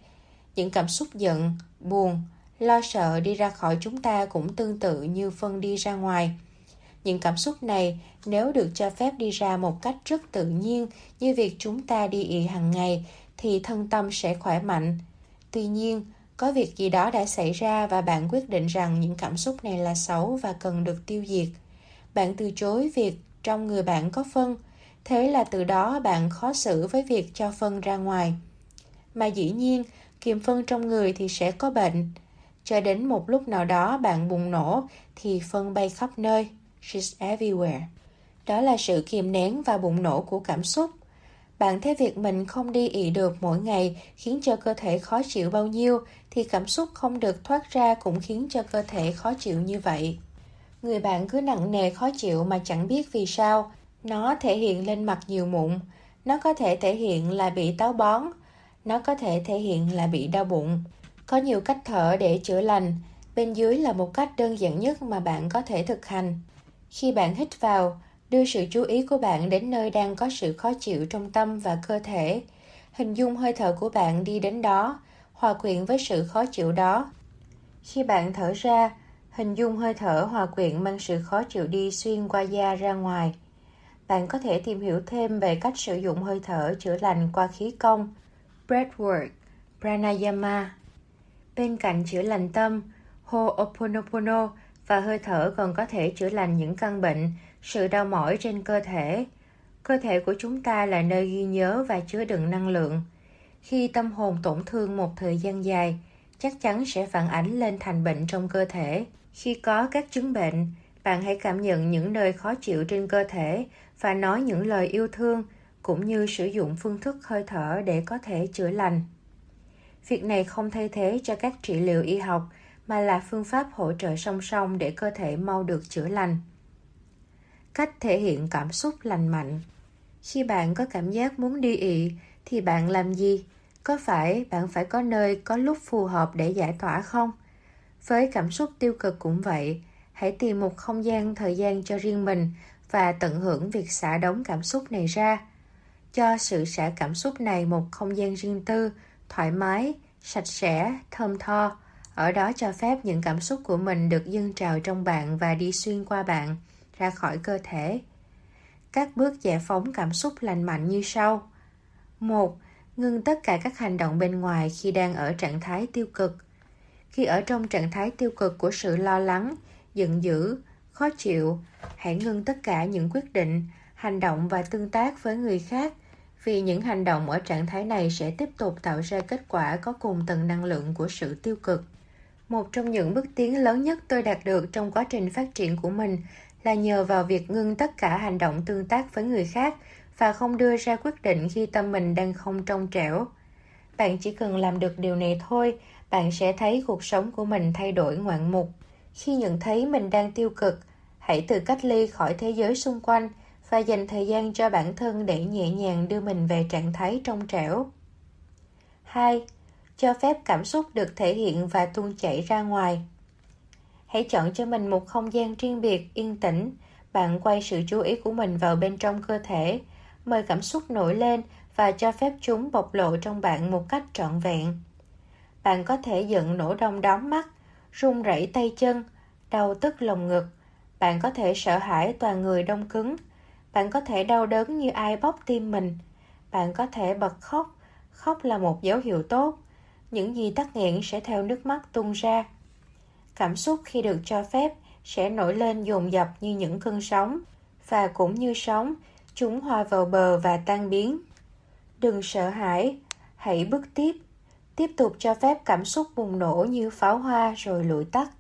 Những cảm xúc giận, buồn, lo sợ đi ra khỏi chúng ta cũng tương tự như phân đi ra ngoài. Những cảm xúc này nếu được cho phép đi ra một cách rất tự nhiên như việc chúng ta đi ị hàng ngày thì thân tâm sẽ khỏe mạnh. Tuy nhiên, có việc gì đó đã xảy ra và bạn quyết định rằng những cảm xúc này là xấu và cần được tiêu diệt. Bạn từ chối việc trong người bạn có phân, thế là từ đó bạn khó xử với việc cho phân ra ngoài. Mà dĩ nhiên, kiềm phân trong người thì sẽ có bệnh. Cho đến một lúc nào đó bạn bùng nổ, thì phân bay khắp nơi. She's everywhere. Đó là sự kiềm nén và bùng nổ của cảm xúc. Bạn thấy việc mình không đi ị được mỗi ngày khiến cho cơ thể khó chịu bao nhiêu, thì cảm xúc không được thoát ra cũng khiến cho cơ thể khó chịu như vậy. Người bạn cứ nặng nề khó chịu mà chẳng biết vì sao. Nó thể hiện lên mặt nhiều mụn. Nó có thể thể hiện là bị táo bón. Nó có thể thể hiện là bị đau bụng. Có nhiều cách thở để chữa lành. Bên dưới là một cách đơn giản nhất mà bạn có thể thực hành. Khi bạn hít vào, đưa sự chú ý của bạn đến nơi đang có sự khó chịu trong tâm và cơ thể. Hình dung hơi thở của bạn đi đến đó, hòa quyện với sự khó chịu đó. Khi bạn thở ra, hình dung hơi thở hòa quyện mang sự khó chịu đi xuyên qua da ra ngoài. Bạn có thể tìm hiểu thêm về cách sử dụng hơi thở chữa lành qua khí công, breathwork, pranayama. Bên cạnh chữa lành tâm, Ho'oponopono và hơi thở còn có thể chữa lành những căn bệnh, sự đau mỏi trên cơ thể. Cơ thể của chúng ta là nơi ghi nhớ và chứa đựng năng lượng. Khi tâm hồn tổn thương một thời gian dài, chắc chắn sẽ phản ánh lên thành bệnh trong cơ thể. Khi có các chứng bệnh, bạn hãy cảm nhận những nơi khó chịu trên cơ thể và nói những lời yêu thương cũng như sử dụng phương thức hơi thở để có thể chữa lành. Việc này không thay thế cho các trị liệu y học mà là phương pháp hỗ trợ song song để cơ thể mau được chữa lành. Cách thể hiện cảm xúc lành mạnh Khi bạn có cảm giác muốn đi ị, thì bạn làm gì? Có phải bạn phải có nơi có lúc phù hợp để giải tỏa không? Với cảm xúc tiêu cực cũng vậy, hãy tìm một không gian thời gian cho riêng mình và tận hưởng việc xả đóng cảm xúc này ra. Cho sự xả cảm xúc này một không gian riêng tư, thoải mái, sạch sẽ, thơm tho, ở đó cho phép những cảm xúc của mình được dâng trào trong bạn và đi xuyên qua bạn, ra khỏi cơ thể. Các bước giải phóng cảm xúc lành mạnh như sau. một Ngưng tất cả các hành động bên ngoài khi đang ở trạng thái tiêu cực. Khi ở trong trạng thái tiêu cực của sự lo lắng, giận dữ, khó chịu, hãy ngưng tất cả những quyết định, hành động và tương tác với người khác vì những hành động ở trạng thái này sẽ tiếp tục tạo ra kết quả có cùng tầng năng lượng của sự tiêu cực. Một trong những bước tiến lớn nhất tôi đạt được trong quá trình phát triển của mình là nhờ vào việc ngưng tất cả hành động tương tác với người khác và không đưa ra quyết định khi tâm mình đang không trong trẻo. Bạn chỉ cần làm được điều này thôi, bạn sẽ thấy cuộc sống của mình thay đổi ngoạn mục. Khi nhận thấy mình đang tiêu cực, hãy tự cách ly khỏi thế giới xung quanh và dành thời gian cho bản thân để nhẹ nhàng đưa mình về trạng thái trong trẻo. 2 cho phép cảm xúc được thể hiện và tuôn chảy ra ngoài. Hãy chọn cho mình một không gian riêng biệt, yên tĩnh. Bạn quay sự chú ý của mình vào bên trong cơ thể, mời cảm xúc nổi lên và cho phép chúng bộc lộ trong bạn một cách trọn vẹn. Bạn có thể giận nổ đông đóm mắt, run rẩy tay chân, đau tức lồng ngực. Bạn có thể sợ hãi toàn người đông cứng. Bạn có thể đau đớn như ai bóp tim mình. Bạn có thể bật khóc. Khóc là một dấu hiệu tốt những gì tắc nghẽn sẽ theo nước mắt tung ra. Cảm xúc khi được cho phép sẽ nổi lên dồn dập như những cơn sóng, và cũng như sóng, chúng hòa vào bờ và tan biến. Đừng sợ hãi, hãy bước tiếp, tiếp tục cho phép cảm xúc bùng nổ như pháo hoa rồi lụi tắt.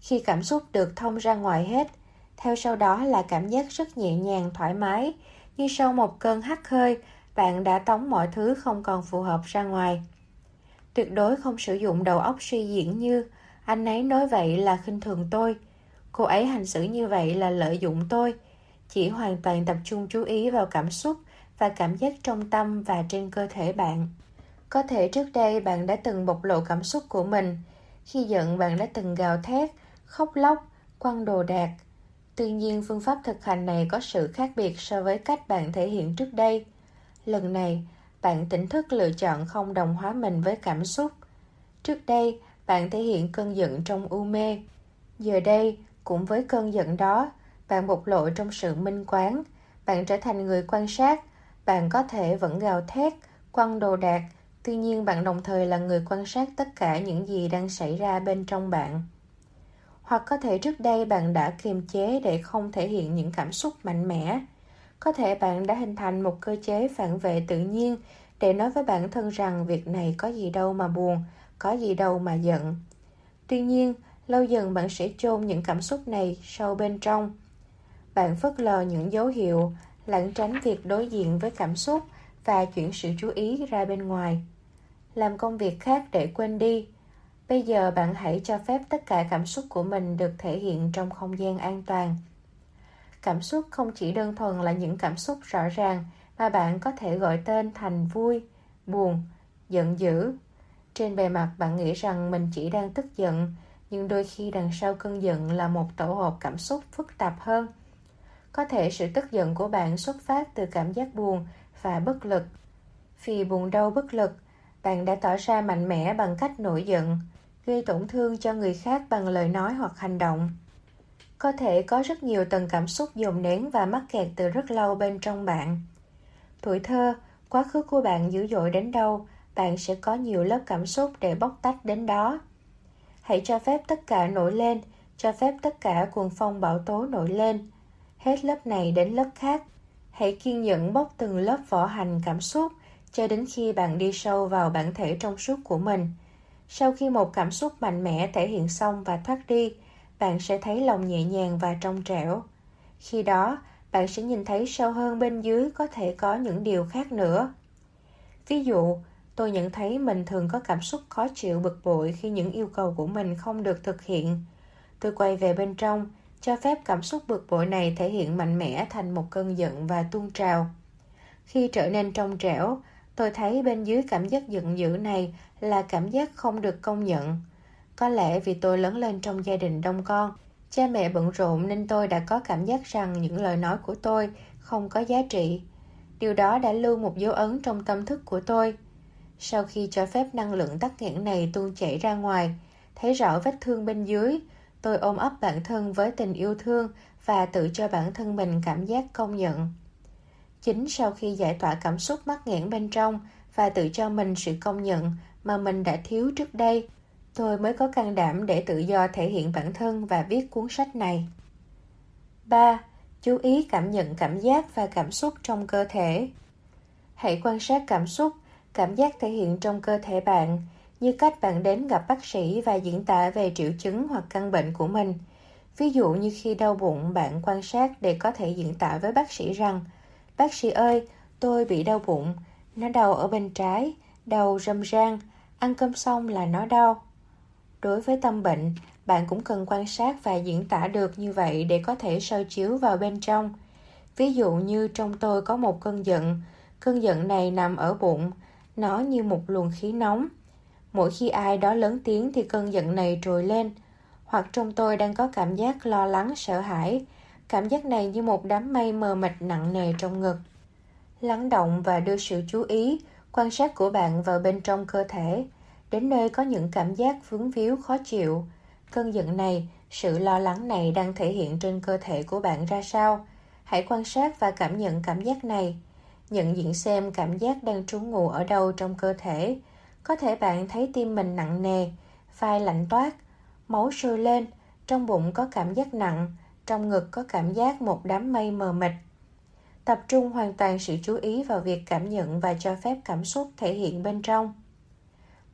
Khi cảm xúc được thông ra ngoài hết, theo sau đó là cảm giác rất nhẹ nhàng, thoải mái, như sau một cơn hắt hơi, bạn đã tống mọi thứ không còn phù hợp ra ngoài. Tuyệt đối không sử dụng đầu óc suy diễn như anh ấy nói vậy là khinh thường tôi, cô ấy hành xử như vậy là lợi dụng tôi. Chỉ hoàn toàn tập trung chú ý vào cảm xúc và cảm giác trong tâm và trên cơ thể bạn. Có thể trước đây bạn đã từng bộc lộ cảm xúc của mình. Khi giận bạn đã từng gào thét, khóc lóc, quăng đồ đạc. Tuy nhiên phương pháp thực hành này có sự khác biệt so với cách bạn thể hiện trước đây. Lần này, bạn tỉnh thức lựa chọn không đồng hóa mình với cảm xúc. Trước đây, bạn thể hiện cơn giận trong u mê. Giờ đây, cũng với cơn giận đó, bạn bộc lộ trong sự minh quán. Bạn trở thành người quan sát. Bạn có thể vẫn gào thét, quăng đồ đạc, tuy nhiên bạn đồng thời là người quan sát tất cả những gì đang xảy ra bên trong bạn. Hoặc có thể trước đây bạn đã kiềm chế để không thể hiện những cảm xúc mạnh mẽ. Có thể bạn đã hình thành một cơ chế phản vệ tự nhiên để nói với bản thân rằng việc này có gì đâu mà buồn, có gì đâu mà giận. Tuy nhiên, lâu dần bạn sẽ chôn những cảm xúc này sâu bên trong. Bạn phớt lờ những dấu hiệu, lẩn tránh việc đối diện với cảm xúc và chuyển sự chú ý ra bên ngoài. Làm công việc khác để quên đi. Bây giờ bạn hãy cho phép tất cả cảm xúc của mình được thể hiện trong không gian an toàn. Cảm xúc không chỉ đơn thuần là những cảm xúc rõ ràng mà bạn có thể gọi tên thành vui, buồn, giận dữ. Trên bề mặt bạn nghĩ rằng mình chỉ đang tức giận, nhưng đôi khi đằng sau cơn giận là một tổ hợp cảm xúc phức tạp hơn. Có thể sự tức giận của bạn xuất phát từ cảm giác buồn và bất lực. Vì buồn đau bất lực, bạn đã tỏ ra mạnh mẽ bằng cách nổi giận, gây tổn thương cho người khác bằng lời nói hoặc hành động. Có thể có rất nhiều tầng cảm xúc dồn nén và mắc kẹt từ rất lâu bên trong bạn. Tuổi thơ, quá khứ của bạn dữ dội đến đâu, bạn sẽ có nhiều lớp cảm xúc để bóc tách đến đó. Hãy cho phép tất cả nổi lên, cho phép tất cả cuồng phong bão tố nổi lên. Hết lớp này đến lớp khác. Hãy kiên nhẫn bóc từng lớp vỏ hành cảm xúc cho đến khi bạn đi sâu vào bản thể trong suốt của mình. Sau khi một cảm xúc mạnh mẽ thể hiện xong và thoát đi, bạn sẽ thấy lòng nhẹ nhàng và trong trẻo. Khi đó, bạn sẽ nhìn thấy sâu hơn bên dưới có thể có những điều khác nữa. Ví dụ, tôi nhận thấy mình thường có cảm xúc khó chịu bực bội khi những yêu cầu của mình không được thực hiện. Tôi quay về bên trong, cho phép cảm xúc bực bội này thể hiện mạnh mẽ thành một cơn giận và tuôn trào. Khi trở nên trong trẻo, tôi thấy bên dưới cảm giác giận dữ này là cảm giác không được công nhận. Có lẽ vì tôi lớn lên trong gia đình đông con, cha mẹ bận rộn nên tôi đã có cảm giác rằng những lời nói của tôi không có giá trị. Điều đó đã lưu một dấu ấn trong tâm thức của tôi. Sau khi cho phép năng lượng tắc nghẽn này tuôn chảy ra ngoài, thấy rõ vết thương bên dưới, tôi ôm ấp bản thân với tình yêu thương và tự cho bản thân mình cảm giác công nhận. Chính sau khi giải tỏa cảm xúc mắc nghẽn bên trong và tự cho mình sự công nhận mà mình đã thiếu trước đây, tôi mới có can đảm để tự do thể hiện bản thân và viết cuốn sách này. 3. Chú ý cảm nhận cảm giác và cảm xúc trong cơ thể. Hãy quan sát cảm xúc, cảm giác thể hiện trong cơ thể bạn, như cách bạn đến gặp bác sĩ và diễn tả về triệu chứng hoặc căn bệnh của mình. Ví dụ như khi đau bụng, bạn quan sát để có thể diễn tả với bác sĩ rằng Bác sĩ ơi, tôi bị đau bụng, nó đau ở bên trái, đau râm ran, ăn cơm xong là nó đau. Đối với tâm bệnh, bạn cũng cần quan sát và diễn tả được như vậy để có thể soi chiếu vào bên trong. Ví dụ như trong tôi có một cơn giận, cơn giận này nằm ở bụng, nó như một luồng khí nóng. Mỗi khi ai đó lớn tiếng thì cơn giận này trồi lên, hoặc trong tôi đang có cảm giác lo lắng sợ hãi, cảm giác này như một đám mây mờ mịt nặng nề trong ngực. Lắng động và đưa sự chú ý, quan sát của bạn vào bên trong cơ thể, đến nơi có những cảm giác vướng víu khó chịu. Cơn giận này, sự lo lắng này đang thể hiện trên cơ thể của bạn ra sao? Hãy quan sát và cảm nhận cảm giác này. Nhận diện xem cảm giác đang trú ngụ ở đâu trong cơ thể. Có thể bạn thấy tim mình nặng nề, vai lạnh toát, máu sôi lên, trong bụng có cảm giác nặng, trong ngực có cảm giác một đám mây mờ mịt. Tập trung hoàn toàn sự chú ý vào việc cảm nhận và cho phép cảm xúc thể hiện bên trong.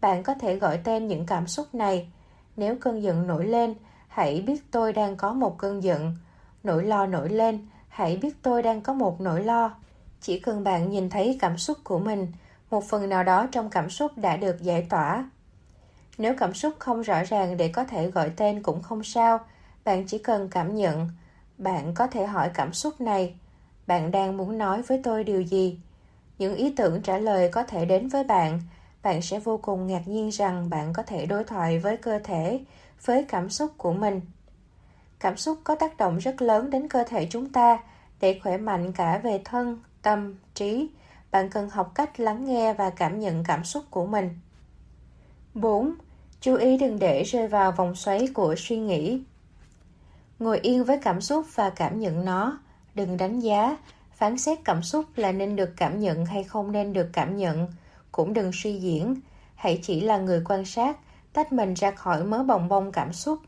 Bạn có thể gọi tên những cảm xúc này. Nếu cơn giận nổi lên, hãy biết tôi đang có một cơn giận. nỗi lo nổi lên, hãy biết tôi đang có một nỗi lo. Chỉ cần bạn nhìn thấy cảm xúc của mình, một phần nào đó trong cảm xúc đã được giải tỏa. Nếu cảm xúc không rõ ràng để có thể gọi tên cũng không sao, bạn chỉ cần cảm nhận. Bạn có thể hỏi cảm xúc này, bạn đang muốn nói với tôi điều gì? Những ý tưởng trả lời có thể đến với bạn, bạn sẽ vô cùng ngạc nhiên rằng bạn có thể đối thoại với cơ thể, với cảm xúc của mình. Cảm xúc có tác động rất lớn đến cơ thể chúng ta để khỏe mạnh cả về thân, tâm, trí. Bạn cần học cách lắng nghe và cảm nhận cảm xúc của mình. 4. Chú ý đừng để rơi vào vòng xoáy của suy nghĩ. Ngồi yên với cảm xúc và cảm nhận nó, đừng đánh giá, phán xét cảm xúc là nên được cảm nhận hay không nên được cảm nhận, cũng đừng suy diễn, hãy chỉ là người quan sát, tách mình ra khỏi mớ bồng bông cảm xúc.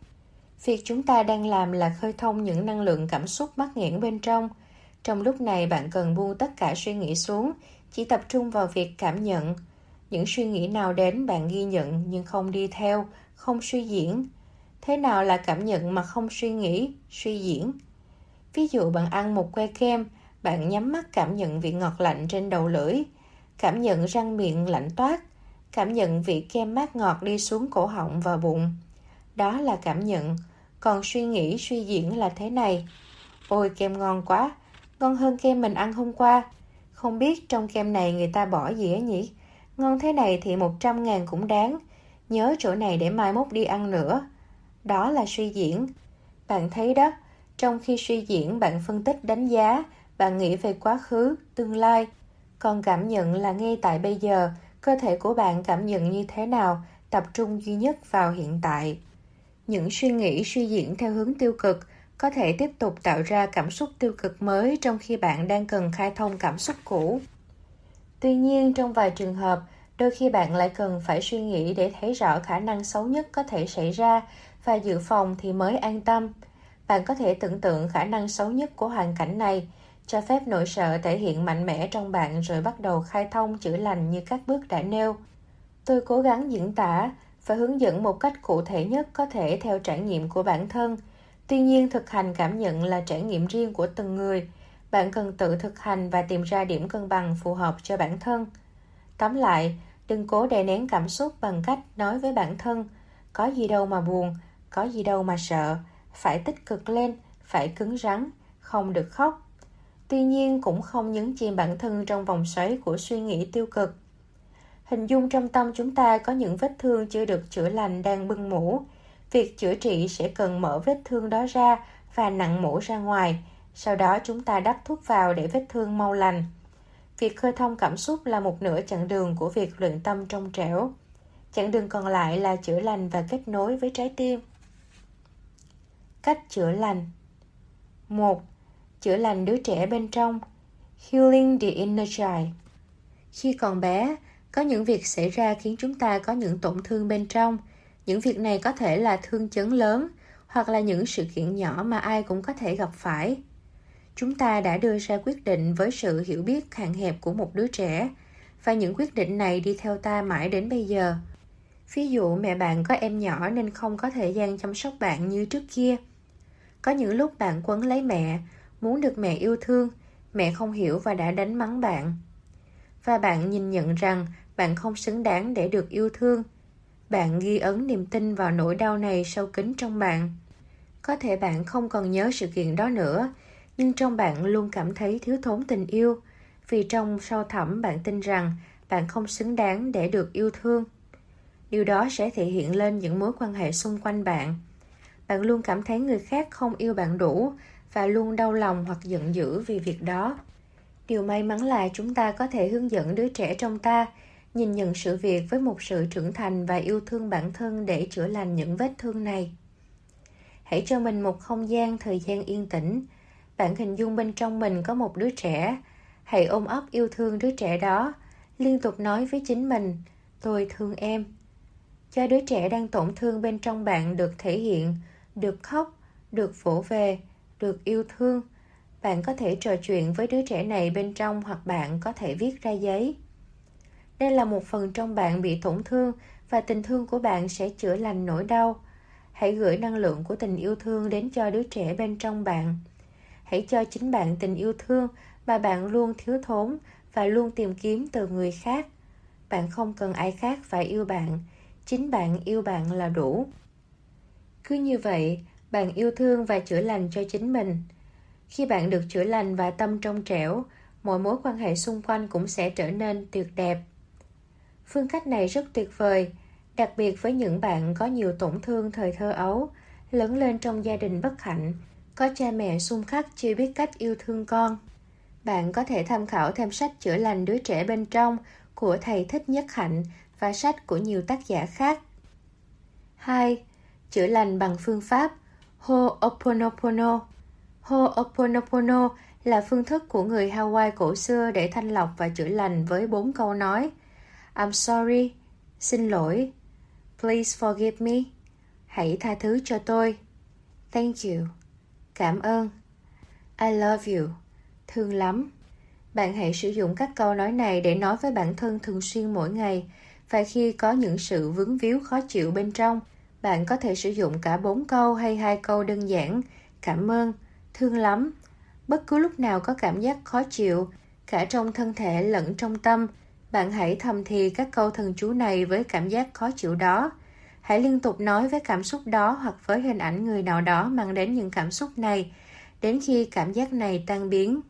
Việc chúng ta đang làm là khơi thông những năng lượng cảm xúc mắc nghẽn bên trong. Trong lúc này bạn cần buông tất cả suy nghĩ xuống, chỉ tập trung vào việc cảm nhận. Những suy nghĩ nào đến bạn ghi nhận nhưng không đi theo, không suy diễn. Thế nào là cảm nhận mà không suy nghĩ, suy diễn? Ví dụ bạn ăn một que kem, bạn nhắm mắt cảm nhận vị ngọt lạnh trên đầu lưỡi, cảm nhận răng miệng lạnh toát, cảm nhận vị kem mát ngọt đi xuống cổ họng và bụng. Đó là cảm nhận, còn suy nghĩ suy diễn là thế này. Ôi kem ngon quá, ngon hơn kem mình ăn hôm qua. Không biết trong kem này người ta bỏ gì ấy nhỉ? Ngon thế này thì 100 ngàn cũng đáng. Nhớ chỗ này để mai mốt đi ăn nữa. Đó là suy diễn. Bạn thấy đó, trong khi suy diễn bạn phân tích đánh giá, bạn nghĩ về quá khứ, tương lai. Còn cảm nhận là ngay tại bây giờ, cơ thể của bạn cảm nhận như thế nào, tập trung duy nhất vào hiện tại. Những suy nghĩ suy diễn theo hướng tiêu cực có thể tiếp tục tạo ra cảm xúc tiêu cực mới trong khi bạn đang cần khai thông cảm xúc cũ. Tuy nhiên, trong vài trường hợp, đôi khi bạn lại cần phải suy nghĩ để thấy rõ khả năng xấu nhất có thể xảy ra và dự phòng thì mới an tâm. Bạn có thể tưởng tượng khả năng xấu nhất của hoàn cảnh này, cho phép nỗi sợ thể hiện mạnh mẽ trong bạn rồi bắt đầu khai thông chữa lành như các bước đã nêu. Tôi cố gắng diễn tả và hướng dẫn một cách cụ thể nhất có thể theo trải nghiệm của bản thân. Tuy nhiên, thực hành cảm nhận là trải nghiệm riêng của từng người. Bạn cần tự thực hành và tìm ra điểm cân bằng phù hợp cho bản thân. Tóm lại, đừng cố đè nén cảm xúc bằng cách nói với bản thân có gì đâu mà buồn, có gì đâu mà sợ, phải tích cực lên, phải cứng rắn, không được khóc. Tuy nhiên cũng không nhấn chìm bản thân trong vòng xoáy của suy nghĩ tiêu cực. Hình dung trong tâm chúng ta có những vết thương chưa được chữa lành đang bưng mũ. Việc chữa trị sẽ cần mở vết thương đó ra và nặng mũ ra ngoài. Sau đó chúng ta đắp thuốc vào để vết thương mau lành. Việc khơi thông cảm xúc là một nửa chặng đường của việc luyện tâm trong trẻo. Chặng đường còn lại là chữa lành và kết nối với trái tim. Cách chữa lành 1. Chữa lành đứa trẻ bên trong Healing the inner child Khi còn bé, có những việc xảy ra khiến chúng ta có những tổn thương bên trong. Những việc này có thể là thương chấn lớn hoặc là những sự kiện nhỏ mà ai cũng có thể gặp phải. Chúng ta đã đưa ra quyết định với sự hiểu biết hạn hẹp của một đứa trẻ và những quyết định này đi theo ta mãi đến bây giờ. Ví dụ mẹ bạn có em nhỏ nên không có thời gian chăm sóc bạn như trước kia. Có những lúc bạn quấn lấy mẹ, muốn được mẹ yêu thương, mẹ không hiểu và đã đánh mắng bạn. Và bạn nhìn nhận rằng bạn không xứng đáng để được yêu thương. Bạn ghi ấn niềm tin vào nỗi đau này sâu kín trong bạn. Có thể bạn không còn nhớ sự kiện đó nữa, nhưng trong bạn luôn cảm thấy thiếu thốn tình yêu, vì trong sâu thẳm bạn tin rằng bạn không xứng đáng để được yêu thương. Điều đó sẽ thể hiện lên những mối quan hệ xung quanh bạn. Bạn luôn cảm thấy người khác không yêu bạn đủ và luôn đau lòng hoặc giận dữ vì việc đó. Điều may mắn là chúng ta có thể hướng dẫn đứa trẻ trong ta nhìn nhận sự việc với một sự trưởng thành và yêu thương bản thân để chữa lành những vết thương này. Hãy cho mình một không gian, thời gian yên tĩnh. Bạn hình dung bên trong mình có một đứa trẻ. Hãy ôm ấp yêu thương đứa trẻ đó. Liên tục nói với chính mình, tôi thương em. Cho đứa trẻ đang tổn thương bên trong bạn được thể hiện, được khóc, được vỗ về, được yêu thương. Bạn có thể trò chuyện với đứa trẻ này bên trong hoặc bạn có thể viết ra giấy. Đây là một phần trong bạn bị tổn thương và tình thương của bạn sẽ chữa lành nỗi đau. Hãy gửi năng lượng của tình yêu thương đến cho đứa trẻ bên trong bạn. hãy cho chính bạn tình yêu thương mà bạn luôn thiếu thốn và luôn tìm kiếm từ người khác bạn không cần ai khác phải yêu bạn chính bạn yêu bạn là đủ cứ như vậy, bạn yêu thương và chữa lành cho chính mình khi bạn được chữa lành và tâm trong trẻo, mọi mối quan hệ xung quanh cũng sẽ trở nên tuyệt đẹp phương cách này rất tuyệt vời, đặc biệt với những bạn có nhiều tổn thương thời thơ ấu, lớn lên trong gia đình bất hạnh, có cha mẹ xung khắc chưa biết cách yêu thương con bạn có thể tham khảo thêm sách chữa lành đứa trẻ bên trong của thầy Thích Nhất Hạnh và sách của nhiều tác giả khác. 2. Chữa lành bằng phương pháp Ho'oponopono. Ho'oponopono là phương thức của người Hawaii cổ xưa để thanh lọc và chữa lành với bốn câu nói. I'm sorry, xin lỗi, please forgive me, hãy tha thứ cho tôi, thank you, cảm ơn, I love you, thương lắm. Bạn hãy sử dụng các câu nói này để nói với bản thân thường xuyên mỗi ngày và khi có những sự vướng víu khó chịu bên trong, bạn có thể sử dụng cả bốn câu hay hai câu đơn giản, cảm ơn, thương lắm. Bất cứ lúc nào có cảm giác khó chịu, cả trong thân thể lẫn trong tâm, bạn hãy thầm thì các câu thần chú này với cảm giác khó chịu đó. Hãy liên tục nói với cảm xúc đó hoặc với hình ảnh người nào đó mang đến những cảm xúc này, đến khi cảm giác này tan biến.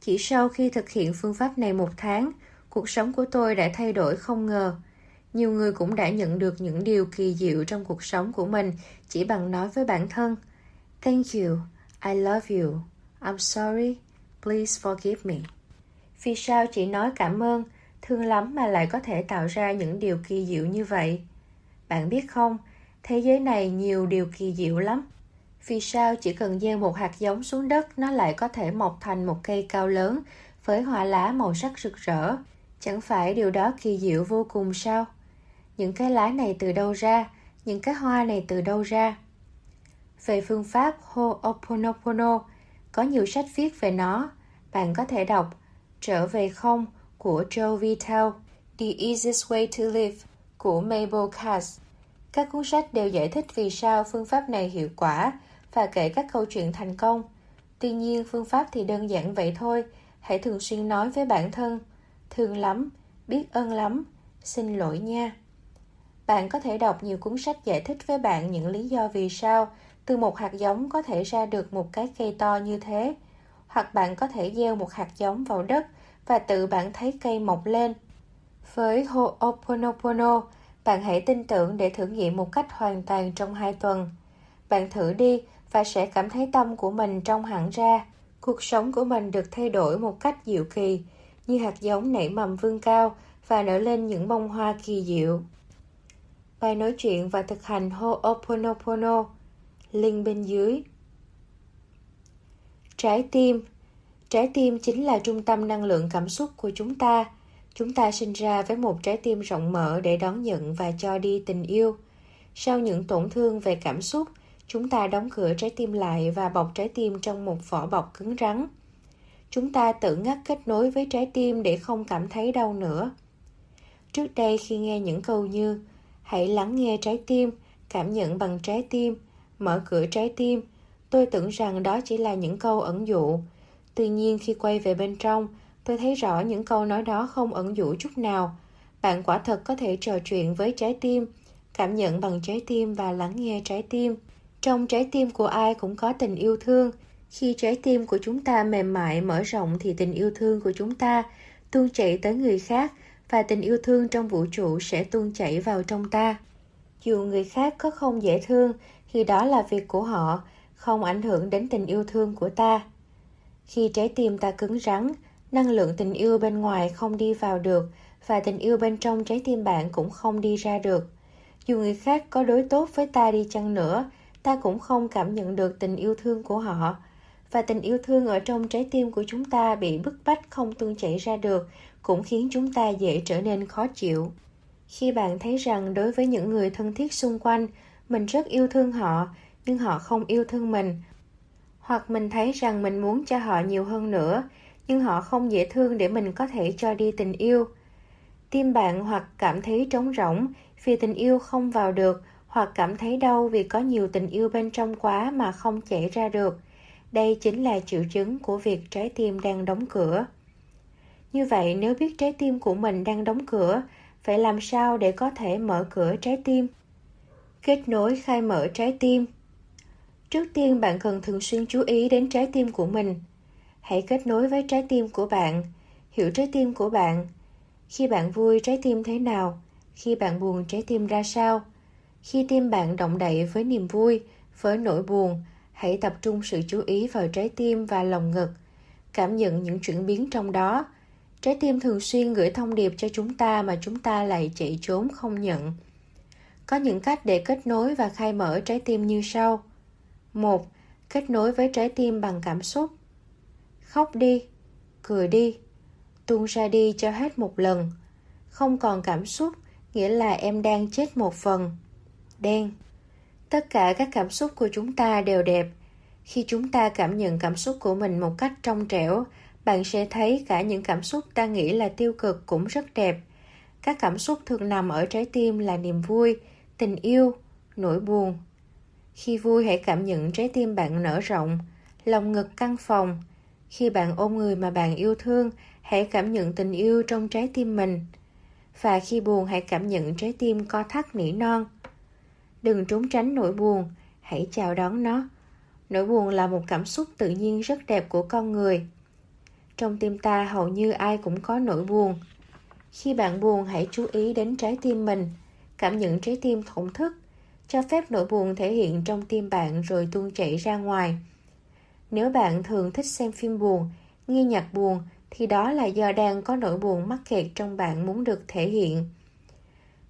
Chỉ sau khi thực hiện phương pháp này một tháng, cuộc sống của tôi đã thay đổi không ngờ. Nhiều người cũng đã nhận được những điều kỳ diệu trong cuộc sống của mình chỉ bằng nói với bản thân Thank you, I love you, I'm sorry, please forgive me. Vì sao chỉ nói cảm ơn, thương lắm mà lại có thể tạo ra những điều kỳ diệu như vậy? Bạn biết không, thế giới này nhiều điều kỳ diệu lắm. Vì sao chỉ cần gieo một hạt giống xuống đất nó lại có thể mọc thành một cây cao lớn với hoa lá màu sắc rực rỡ? Chẳng phải điều đó kỳ diệu vô cùng sao? Những cái lá này từ đâu ra? Những cái hoa này từ đâu ra? Về phương pháp Ho'oponopono, có nhiều sách viết về nó. Bạn có thể đọc Trở về không của Joe Vitale, The Easiest Way to Live của Mabel Cass. Các cuốn sách đều giải thích vì sao phương pháp này hiệu quả và kể các câu chuyện thành công. Tuy nhiên, phương pháp thì đơn giản vậy thôi. Hãy thường xuyên nói với bản thân, thương lắm, biết ơn lắm, xin lỗi nha. Bạn có thể đọc nhiều cuốn sách giải thích với bạn những lý do vì sao từ một hạt giống có thể ra được một cái cây to như thế. Hoặc bạn có thể gieo một hạt giống vào đất và tự bạn thấy cây mọc lên. Với Ho'oponopono, bạn hãy tin tưởng để thử nghiệm một cách hoàn toàn trong hai tuần. Bạn thử đi và sẽ cảm thấy tâm của mình trong hẳn ra. Cuộc sống của mình được thay đổi một cách diệu kỳ, như hạt giống nảy mầm vươn cao và nở lên những bông hoa kỳ diệu. Bài nói chuyện và thực hành Ho'oponopono Link bên dưới Trái tim Trái tim chính là trung tâm năng lượng cảm xúc của chúng ta. Chúng ta sinh ra với một trái tim rộng mở để đón nhận và cho đi tình yêu. Sau những tổn thương về cảm xúc, chúng ta đóng cửa trái tim lại và bọc trái tim trong một vỏ bọc cứng rắn. Chúng ta tự ngắt kết nối với trái tim để không cảm thấy đau nữa. Trước đây khi nghe những câu như Hãy lắng nghe trái tim, cảm nhận bằng trái tim, mở cửa trái tim, tôi tưởng rằng đó chỉ là những câu ẩn dụ. Tuy nhiên khi quay về bên trong, tôi thấy rõ những câu nói đó không ẩn dụ chút nào. Bạn quả thật có thể trò chuyện với trái tim, cảm nhận bằng trái tim và lắng nghe trái tim. Trong trái tim của ai cũng có tình yêu thương. Khi trái tim của chúng ta mềm mại, mở rộng thì tình yêu thương của chúng ta tuôn chảy tới người khác và tình yêu thương trong vũ trụ sẽ tuôn chảy vào trong ta. Dù người khác có không dễ thương thì đó là việc của họ, không ảnh hưởng đến tình yêu thương của ta. Khi trái tim ta cứng rắn, năng lượng tình yêu bên ngoài không đi vào được và tình yêu bên trong trái tim bạn cũng không đi ra được. Dù người khác có đối tốt với ta đi chăng nữa, ta cũng không cảm nhận được tình yêu thương của họ. Và tình yêu thương ở trong trái tim của chúng ta bị bức bách không tuôn chảy ra được cũng khiến chúng ta dễ trở nên khó chịu. Khi bạn thấy rằng đối với những người thân thiết xung quanh, mình rất yêu thương họ, nhưng họ không yêu thương mình, hoặc mình thấy rằng mình muốn cho họ nhiều hơn nữa, nhưng họ không dễ thương để mình có thể cho đi tình yêu. Tim bạn hoặc cảm thấy trống rỗng vì tình yêu không vào được, hoặc cảm thấy đau vì có nhiều tình yêu bên trong quá mà không chảy ra được. đây chính là triệu chứng của việc trái tim đang đóng cửa. Như vậy nếu biết trái tim của mình đang đóng cửa, phải làm sao để có thể mở cửa trái tim? Kết nối khai mở trái tim Trước tiên bạn cần thường xuyên chú ý đến trái tim của mình. Hãy kết nối với trái tim của bạn, hiểu trái tim của bạn. Khi bạn vui, trái tim thế nào? Khi bạn buồn, trái tim ra sao? Khi tim bạn động đậy với niềm vui, với nỗi buồn, hãy tập trung sự chú ý vào trái tim và lồng ngực. Cảm nhận những chuyển biến trong đó. Trái tim thường xuyên gửi thông điệp cho chúng ta mà chúng ta lại chạy trốn không nhận. Có những cách để kết nối và khai mở trái tim như sau. một Kết nối với trái tim bằng cảm xúc. Khóc đi, cười đi, tuôn ra đi cho hết một lần. Không còn cảm xúc, nghĩa là em đang chết một phần. Đen Tất cả các cảm xúc của chúng ta đều đẹp. Khi chúng ta cảm nhận cảm xúc của mình một cách trong trẻo, bạn sẽ thấy cả những cảm xúc ta nghĩ là tiêu cực cũng rất đẹp. Các cảm xúc thường nằm ở trái tim là niềm vui, tình yêu, nỗi buồn. Khi vui hãy cảm nhận trái tim bạn nở rộng, lòng ngực căng phòng. Khi bạn ôm người mà bạn yêu thương, hãy cảm nhận tình yêu trong trái tim mình. Và khi buồn hãy cảm nhận trái tim co thắt nỉ non. Đừng trốn tránh nỗi buồn, hãy chào đón nó. Nỗi buồn là một cảm xúc tự nhiên rất đẹp của con người. Trong tim ta hầu như ai cũng có nỗi buồn. Khi bạn buồn hãy chú ý đến trái tim mình, cảm nhận trái tim thổn thức, cho phép nỗi buồn thể hiện trong tim bạn rồi tuôn chảy ra ngoài. Nếu bạn thường thích xem phim buồn, nghe nhạc buồn thì đó là do đang có nỗi buồn mắc kẹt trong bạn muốn được thể hiện.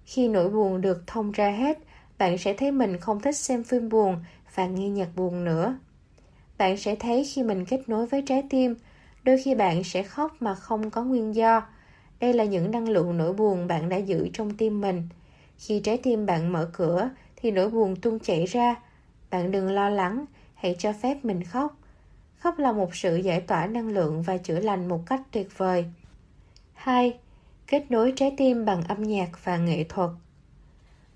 Khi nỗi buồn được thông ra hết, bạn sẽ thấy mình không thích xem phim buồn và nghe nhạc buồn nữa. Bạn sẽ thấy khi mình kết nối với trái tim, đôi khi bạn sẽ khóc mà không có nguyên do. Đây là những năng lượng nỗi buồn bạn đã giữ trong tim mình. Khi trái tim bạn mở cửa thì nỗi buồn tuôn chảy ra. Bạn đừng lo lắng, hãy cho phép mình khóc. Khóc là một sự giải tỏa năng lượng và chữa lành một cách tuyệt vời. 2. Kết nối trái tim bằng âm nhạc và nghệ thuật.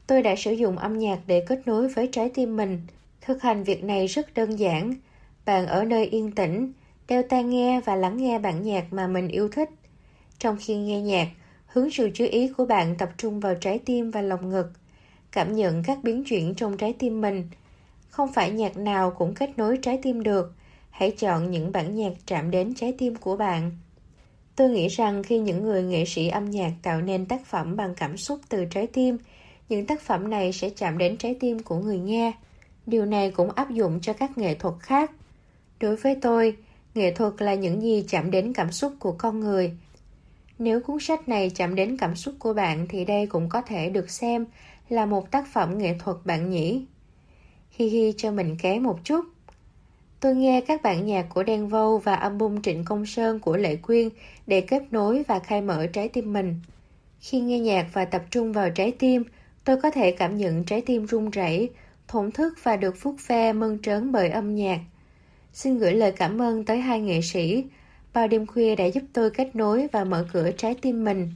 Tôi đã sử dụng âm nhạc để kết nối với trái tim mình. Thực hành việc này rất đơn giản. Bạn ở nơi yên tĩnh, đeo tai nghe và lắng nghe bản nhạc mà mình yêu thích. Trong khi nghe nhạc, hướng sự chú ý của bạn tập trung vào trái tim và lồng ngực. Cảm nhận các biến chuyển trong trái tim mình. Không phải nhạc nào cũng kết nối trái tim được. Hãy chọn những bản nhạc chạm đến trái tim của bạn. Tôi nghĩ rằng khi những người nghệ sĩ âm nhạc tạo nên tác phẩm bằng cảm xúc từ trái tim, những tác phẩm này sẽ chạm đến trái tim của người nghe. Điều này cũng áp dụng cho các nghệ thuật khác. Đối với tôi, nghệ thuật là những gì chạm đến cảm xúc của con người. Nếu cuốn sách này chạm đến cảm xúc của bạn thì đây cũng có thể được xem là một tác phẩm nghệ thuật bạn nhỉ. Hi hi cho mình ké một chút. Tôi nghe các bản nhạc của Đen Vâu và album Trịnh Công Sơn của Lệ Quyên để kết nối và khai mở trái tim mình. Khi nghe nhạc và tập trung vào trái tim, Tôi có thể cảm nhận trái tim run rẩy, thổn thức và được phút ve mơn trớn bởi âm nhạc. Xin gửi lời cảm ơn tới hai nghệ sĩ. Bao đêm khuya đã giúp tôi kết nối và mở cửa trái tim mình.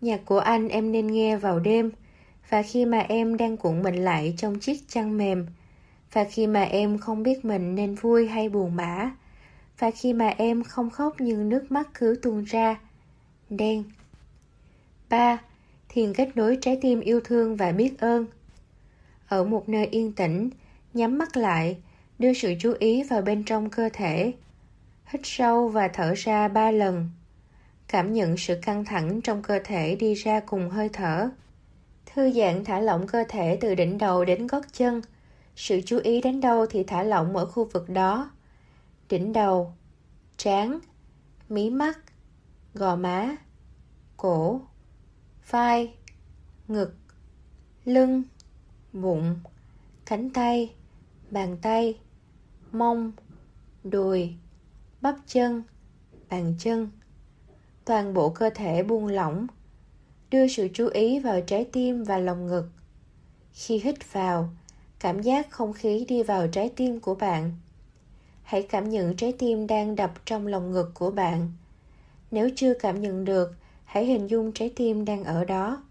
Nhạc của anh em nên nghe vào đêm, và khi mà em đang cuộn mình lại trong chiếc chăn mềm, và khi mà em không biết mình nên vui hay buồn bã, và khi mà em không khóc nhưng nước mắt cứ tuôn ra. Đen 3 thiền kết nối trái tim yêu thương và biết ơn. Ở một nơi yên tĩnh, nhắm mắt lại, đưa sự chú ý vào bên trong cơ thể. Hít sâu và thở ra ba lần. Cảm nhận sự căng thẳng trong cơ thể đi ra cùng hơi thở. Thư giãn thả lỏng cơ thể từ đỉnh đầu đến gót chân. Sự chú ý đến đâu thì thả lỏng ở khu vực đó. Đỉnh đầu, trán, mí mắt, gò má, cổ, vai, ngực, lưng, bụng, cánh tay, bàn tay, mông, đùi, bắp chân, bàn chân. Toàn bộ cơ thể buông lỏng, đưa sự chú ý vào trái tim và lồng ngực. Khi hít vào, cảm giác không khí đi vào trái tim của bạn. Hãy cảm nhận trái tim đang đập trong lồng ngực của bạn. Nếu chưa cảm nhận được, hãy hình dung trái tim đang ở đó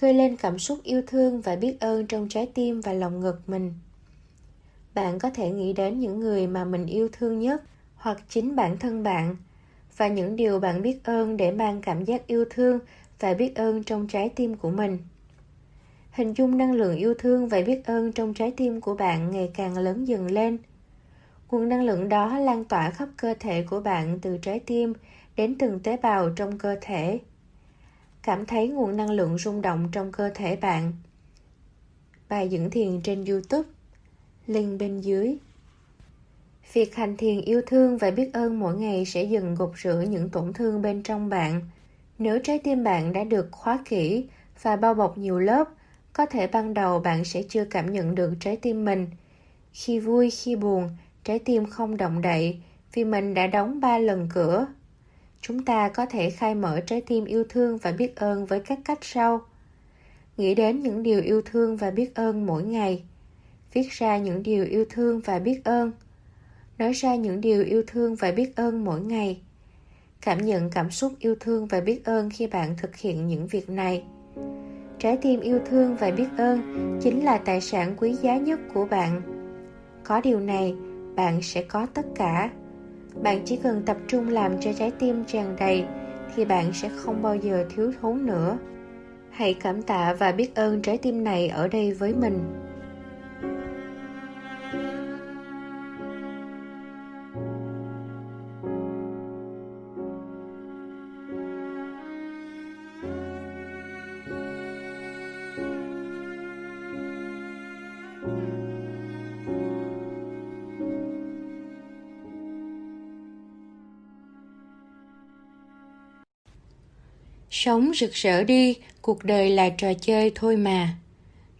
khơi lên cảm xúc yêu thương và biết ơn trong trái tim và lòng ngực mình bạn có thể nghĩ đến những người mà mình yêu thương nhất hoặc chính bản thân bạn. Và những điều bạn biết ơn để mang cảm giác yêu thương và biết ơn trong trái tim của mình. Hình dung năng lượng yêu thương và biết ơn trong trái tim của bạn ngày càng lớn dần lên. Nguồn năng lượng đó lan tỏa khắp cơ thể của bạn từ trái tim đến từng tế bào trong cơ thể. Cảm thấy nguồn năng lượng rung động trong cơ thể bạn. Bài dưỡng thiền trên youtube link bên dưới. Việc hành thiền yêu thương và biết ơn mỗi ngày sẽ dần gột rửa những tổn thương bên trong bạn. Nếu trái tim bạn đã được khóa kỹ và bao bọc nhiều lớp, có thể ban đầu bạn sẽ chưa cảm nhận được trái tim mình. Khi vui, khi buồn, trái tim không động đậy vì mình đã đóng ba lần cửa. Chúng ta có thể khai mở trái tim yêu thương và biết ơn với các cách sau. Nghĩ đến những điều yêu thương và biết ơn mỗi ngày viết ra những điều yêu thương và biết ơn. Nói ra những điều yêu thương và biết ơn mỗi ngày. Cảm nhận cảm xúc yêu thương và biết ơn khi bạn thực hiện những việc này. Trái tim yêu thương và biết ơn chính là tài sản quý giá nhất của bạn. Có điều này, bạn sẽ có tất cả. Bạn chỉ cần tập trung làm cho trái tim tràn đầy thì bạn sẽ không bao giờ thiếu thốn nữa. Hãy cảm tạ và biết ơn trái tim này ở đây với mình. Sống rực rỡ đi, cuộc đời là trò chơi thôi mà.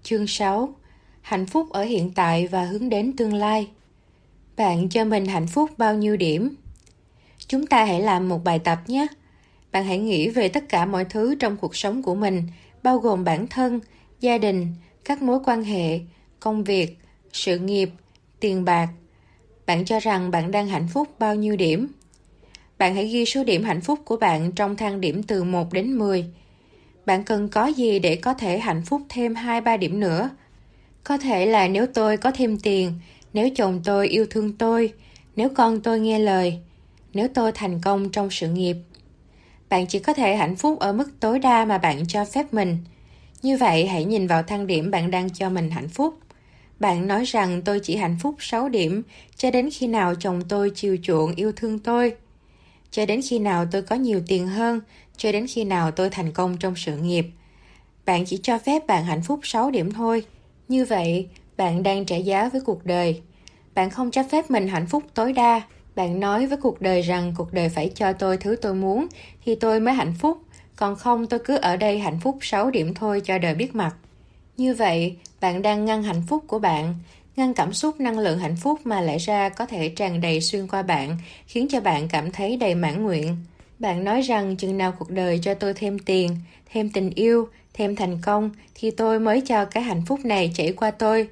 Chương 6 Hạnh phúc ở hiện tại và hướng đến tương lai Bạn cho mình hạnh phúc bao nhiêu điểm? Chúng ta hãy làm một bài tập nhé. Bạn hãy nghĩ về tất cả mọi thứ trong cuộc sống của mình, bao gồm bản thân, gia đình, các mối quan hệ, công việc, sự nghiệp, tiền bạc. Bạn cho rằng bạn đang hạnh phúc bao nhiêu điểm? Bạn hãy ghi số điểm hạnh phúc của bạn trong thang điểm từ 1 đến 10. Bạn cần có gì để có thể hạnh phúc thêm 2-3 điểm nữa? Có thể là nếu tôi có thêm tiền, nếu chồng tôi yêu thương tôi, nếu con tôi nghe lời, nếu tôi thành công trong sự nghiệp. Bạn chỉ có thể hạnh phúc ở mức tối đa mà bạn cho phép mình. Như vậy hãy nhìn vào thang điểm bạn đang cho mình hạnh phúc. Bạn nói rằng tôi chỉ hạnh phúc 6 điểm cho đến khi nào chồng tôi chiều chuộng yêu thương tôi cho đến khi nào tôi có nhiều tiền hơn, cho đến khi nào tôi thành công trong sự nghiệp. Bạn chỉ cho phép bạn hạnh phúc 6 điểm thôi. Như vậy, bạn đang trả giá với cuộc đời. Bạn không cho phép mình hạnh phúc tối đa. Bạn nói với cuộc đời rằng cuộc đời phải cho tôi thứ tôi muốn thì tôi mới hạnh phúc. Còn không tôi cứ ở đây hạnh phúc 6 điểm thôi cho đời biết mặt. Như vậy, bạn đang ngăn hạnh phúc của bạn ngăn cảm xúc năng lượng hạnh phúc mà lẽ ra có thể tràn đầy xuyên qua bạn, khiến cho bạn cảm thấy đầy mãn nguyện. Bạn nói rằng chừng nào cuộc đời cho tôi thêm tiền, thêm tình yêu, thêm thành công thì tôi mới cho cái hạnh phúc này chảy qua tôi.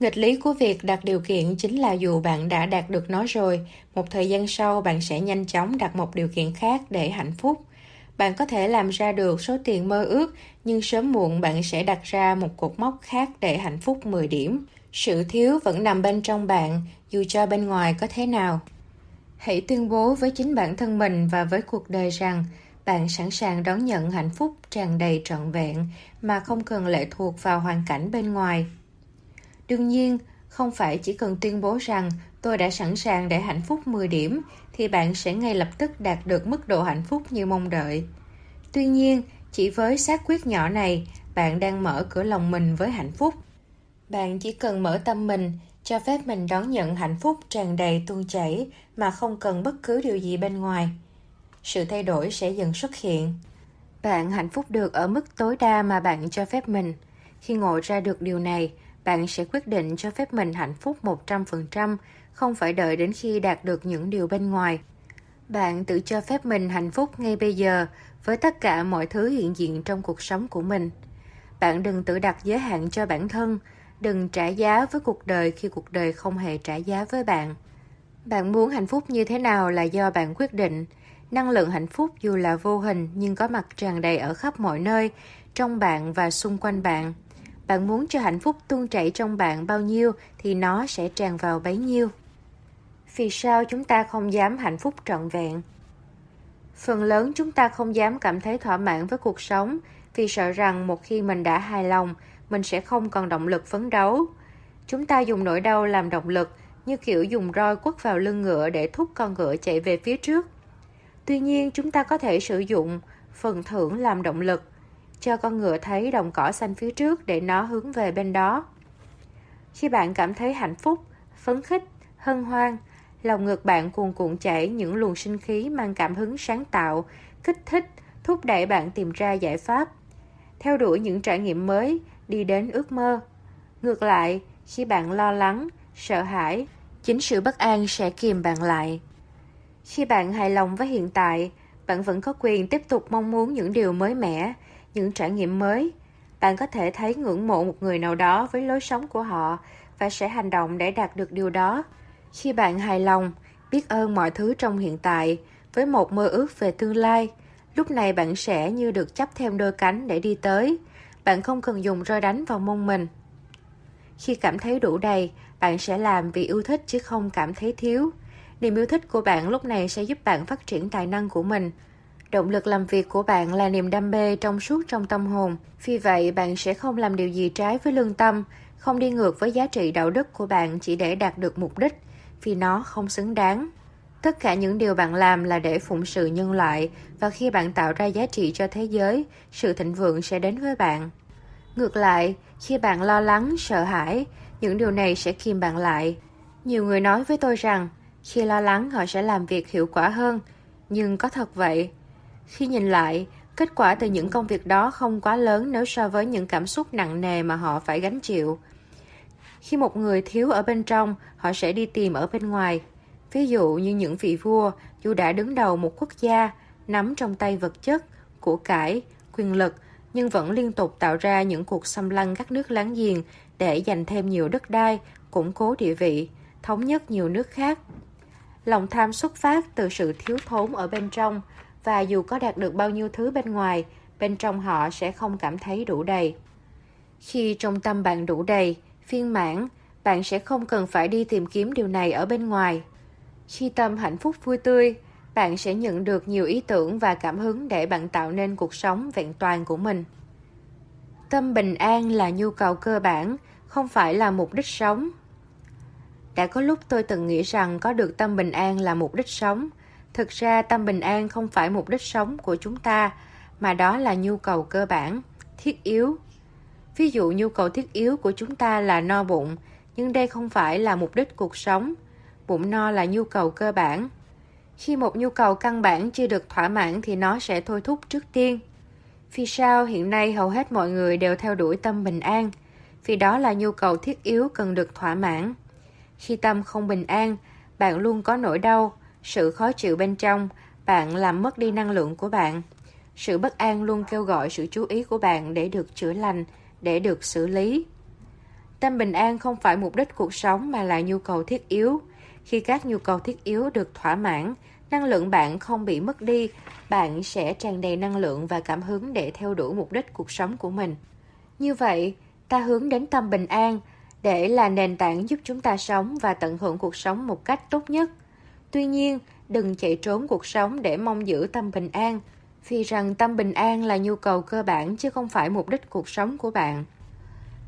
Nghịch lý của việc đặt điều kiện chính là dù bạn đã đạt được nó rồi, một thời gian sau bạn sẽ nhanh chóng đặt một điều kiện khác để hạnh phúc. Bạn có thể làm ra được số tiền mơ ước, nhưng sớm muộn bạn sẽ đặt ra một cột mốc khác để hạnh phúc 10 điểm. Sự thiếu vẫn nằm bên trong bạn, dù cho bên ngoài có thế nào. Hãy tuyên bố với chính bản thân mình và với cuộc đời rằng bạn sẵn sàng đón nhận hạnh phúc tràn đầy trọn vẹn mà không cần lệ thuộc vào hoàn cảnh bên ngoài. Đương nhiên, không phải chỉ cần tuyên bố rằng tôi đã sẵn sàng để hạnh phúc 10 điểm thì bạn sẽ ngay lập tức đạt được mức độ hạnh phúc như mong đợi. Tuy nhiên, chỉ với xác quyết nhỏ này, bạn đang mở cửa lòng mình với hạnh phúc bạn chỉ cần mở tâm mình, cho phép mình đón nhận hạnh phúc tràn đầy tuôn chảy mà không cần bất cứ điều gì bên ngoài. Sự thay đổi sẽ dần xuất hiện. Bạn hạnh phúc được ở mức tối đa mà bạn cho phép mình. Khi ngộ ra được điều này, bạn sẽ quyết định cho phép mình hạnh phúc 100%, không phải đợi đến khi đạt được những điều bên ngoài. Bạn tự cho phép mình hạnh phúc ngay bây giờ với tất cả mọi thứ hiện diện trong cuộc sống của mình. Bạn đừng tự đặt giới hạn cho bản thân, Đừng trả giá với cuộc đời khi cuộc đời không hề trả giá với bạn. Bạn muốn hạnh phúc như thế nào là do bạn quyết định. Năng lượng hạnh phúc dù là vô hình nhưng có mặt tràn đầy ở khắp mọi nơi, trong bạn và xung quanh bạn. Bạn muốn cho hạnh phúc tuôn chảy trong bạn bao nhiêu thì nó sẽ tràn vào bấy nhiêu. Vì sao chúng ta không dám hạnh phúc trọn vẹn? Phần lớn chúng ta không dám cảm thấy thỏa mãn với cuộc sống vì sợ rằng một khi mình đã hài lòng, mình sẽ không còn động lực phấn đấu. Chúng ta dùng nỗi đau làm động lực, như kiểu dùng roi quất vào lưng ngựa để thúc con ngựa chạy về phía trước. Tuy nhiên, chúng ta có thể sử dụng phần thưởng làm động lực, cho con ngựa thấy đồng cỏ xanh phía trước để nó hướng về bên đó. Khi bạn cảm thấy hạnh phúc, phấn khích, hân hoan, lòng ngực bạn cuồn cuộn chảy những luồng sinh khí mang cảm hứng sáng tạo, kích thích, thúc đẩy bạn tìm ra giải pháp, theo đuổi những trải nghiệm mới, đi đến ước mơ. Ngược lại, khi bạn lo lắng, sợ hãi, chính sự bất an sẽ kìm bạn lại. Khi bạn hài lòng với hiện tại, bạn vẫn có quyền tiếp tục mong muốn những điều mới mẻ, những trải nghiệm mới. Bạn có thể thấy ngưỡng mộ một người nào đó với lối sống của họ và sẽ hành động để đạt được điều đó. Khi bạn hài lòng, biết ơn mọi thứ trong hiện tại, với một mơ ước về tương lai, lúc này bạn sẽ như được chấp thêm đôi cánh để đi tới. Bạn không cần dùng roi đánh vào mông mình. Khi cảm thấy đủ đầy, bạn sẽ làm vì yêu thích chứ không cảm thấy thiếu. Niềm yêu thích của bạn lúc này sẽ giúp bạn phát triển tài năng của mình. Động lực làm việc của bạn là niềm đam mê trong suốt trong tâm hồn. Vì vậy, bạn sẽ không làm điều gì trái với lương tâm, không đi ngược với giá trị đạo đức của bạn chỉ để đạt được mục đích, vì nó không xứng đáng. Tất cả những điều bạn làm là để phụng sự nhân loại và khi bạn tạo ra giá trị cho thế giới, sự thịnh vượng sẽ đến với bạn. Ngược lại, khi bạn lo lắng, sợ hãi, những điều này sẽ kìm bạn lại. Nhiều người nói với tôi rằng, khi lo lắng họ sẽ làm việc hiệu quả hơn, nhưng có thật vậy? Khi nhìn lại, kết quả từ những công việc đó không quá lớn nếu so với những cảm xúc nặng nề mà họ phải gánh chịu. Khi một người thiếu ở bên trong, họ sẽ đi tìm ở bên ngoài. Ví dụ như những vị vua, dù đã đứng đầu một quốc gia, nắm trong tay vật chất, của cải, quyền lực, nhưng vẫn liên tục tạo ra những cuộc xâm lăng các nước láng giềng để giành thêm nhiều đất đai, củng cố địa vị, thống nhất nhiều nước khác. Lòng tham xuất phát từ sự thiếu thốn ở bên trong, và dù có đạt được bao nhiêu thứ bên ngoài, bên trong họ sẽ không cảm thấy đủ đầy. Khi trong tâm bạn đủ đầy, phiên mãn, bạn sẽ không cần phải đi tìm kiếm điều này ở bên ngoài. Khi tâm hạnh phúc vui tươi, bạn sẽ nhận được nhiều ý tưởng và cảm hứng để bạn tạo nên cuộc sống vẹn toàn của mình. Tâm bình an là nhu cầu cơ bản, không phải là mục đích sống. Đã có lúc tôi từng nghĩ rằng có được tâm bình an là mục đích sống. Thực ra tâm bình an không phải mục đích sống của chúng ta, mà đó là nhu cầu cơ bản, thiết yếu. Ví dụ nhu cầu thiết yếu của chúng ta là no bụng, nhưng đây không phải là mục đích cuộc sống. Bụng no là nhu cầu cơ bản. Khi một nhu cầu căn bản chưa được thỏa mãn thì nó sẽ thôi thúc trước tiên. Vì sao hiện nay hầu hết mọi người đều theo đuổi tâm bình an? Vì đó là nhu cầu thiết yếu cần được thỏa mãn. Khi tâm không bình an, bạn luôn có nỗi đau, sự khó chịu bên trong, bạn làm mất đi năng lượng của bạn. Sự bất an luôn kêu gọi sự chú ý của bạn để được chữa lành, để được xử lý. Tâm bình an không phải mục đích cuộc sống mà là nhu cầu thiết yếu. Khi các nhu cầu thiết yếu được thỏa mãn, năng lượng bạn không bị mất đi, bạn sẽ tràn đầy năng lượng và cảm hứng để theo đuổi mục đích cuộc sống của mình. Như vậy, ta hướng đến tâm bình an để là nền tảng giúp chúng ta sống và tận hưởng cuộc sống một cách tốt nhất. Tuy nhiên, đừng chạy trốn cuộc sống để mong giữ tâm bình an, vì rằng tâm bình an là nhu cầu cơ bản chứ không phải mục đích cuộc sống của bạn.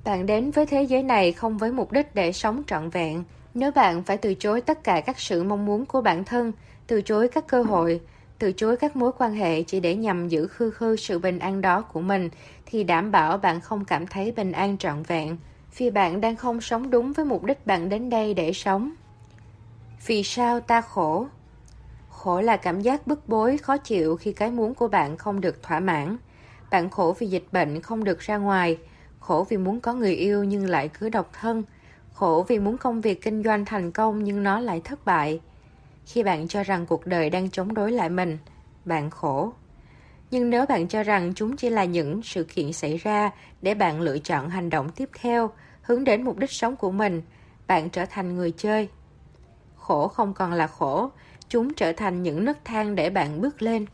Bạn đến với thế giới này không với mục đích để sống trọn vẹn. Nếu bạn phải từ chối tất cả các sự mong muốn của bản thân, từ chối các cơ hội, từ chối các mối quan hệ chỉ để nhằm giữ khư khư sự bình an đó của mình, thì đảm bảo bạn không cảm thấy bình an trọn vẹn, vì bạn đang không sống đúng với mục đích bạn đến đây để sống. Vì sao ta khổ? Khổ là cảm giác bức bối, khó chịu khi cái muốn của bạn không được thỏa mãn. Bạn khổ vì dịch bệnh không được ra ngoài, khổ vì muốn có người yêu nhưng lại cứ độc thân, khổ vì muốn công việc kinh doanh thành công nhưng nó lại thất bại. Khi bạn cho rằng cuộc đời đang chống đối lại mình, bạn khổ. Nhưng nếu bạn cho rằng chúng chỉ là những sự kiện xảy ra để bạn lựa chọn hành động tiếp theo, hướng đến mục đích sống của mình, bạn trở thành người chơi. Khổ không còn là khổ, chúng trở thành những nấc thang để bạn bước lên.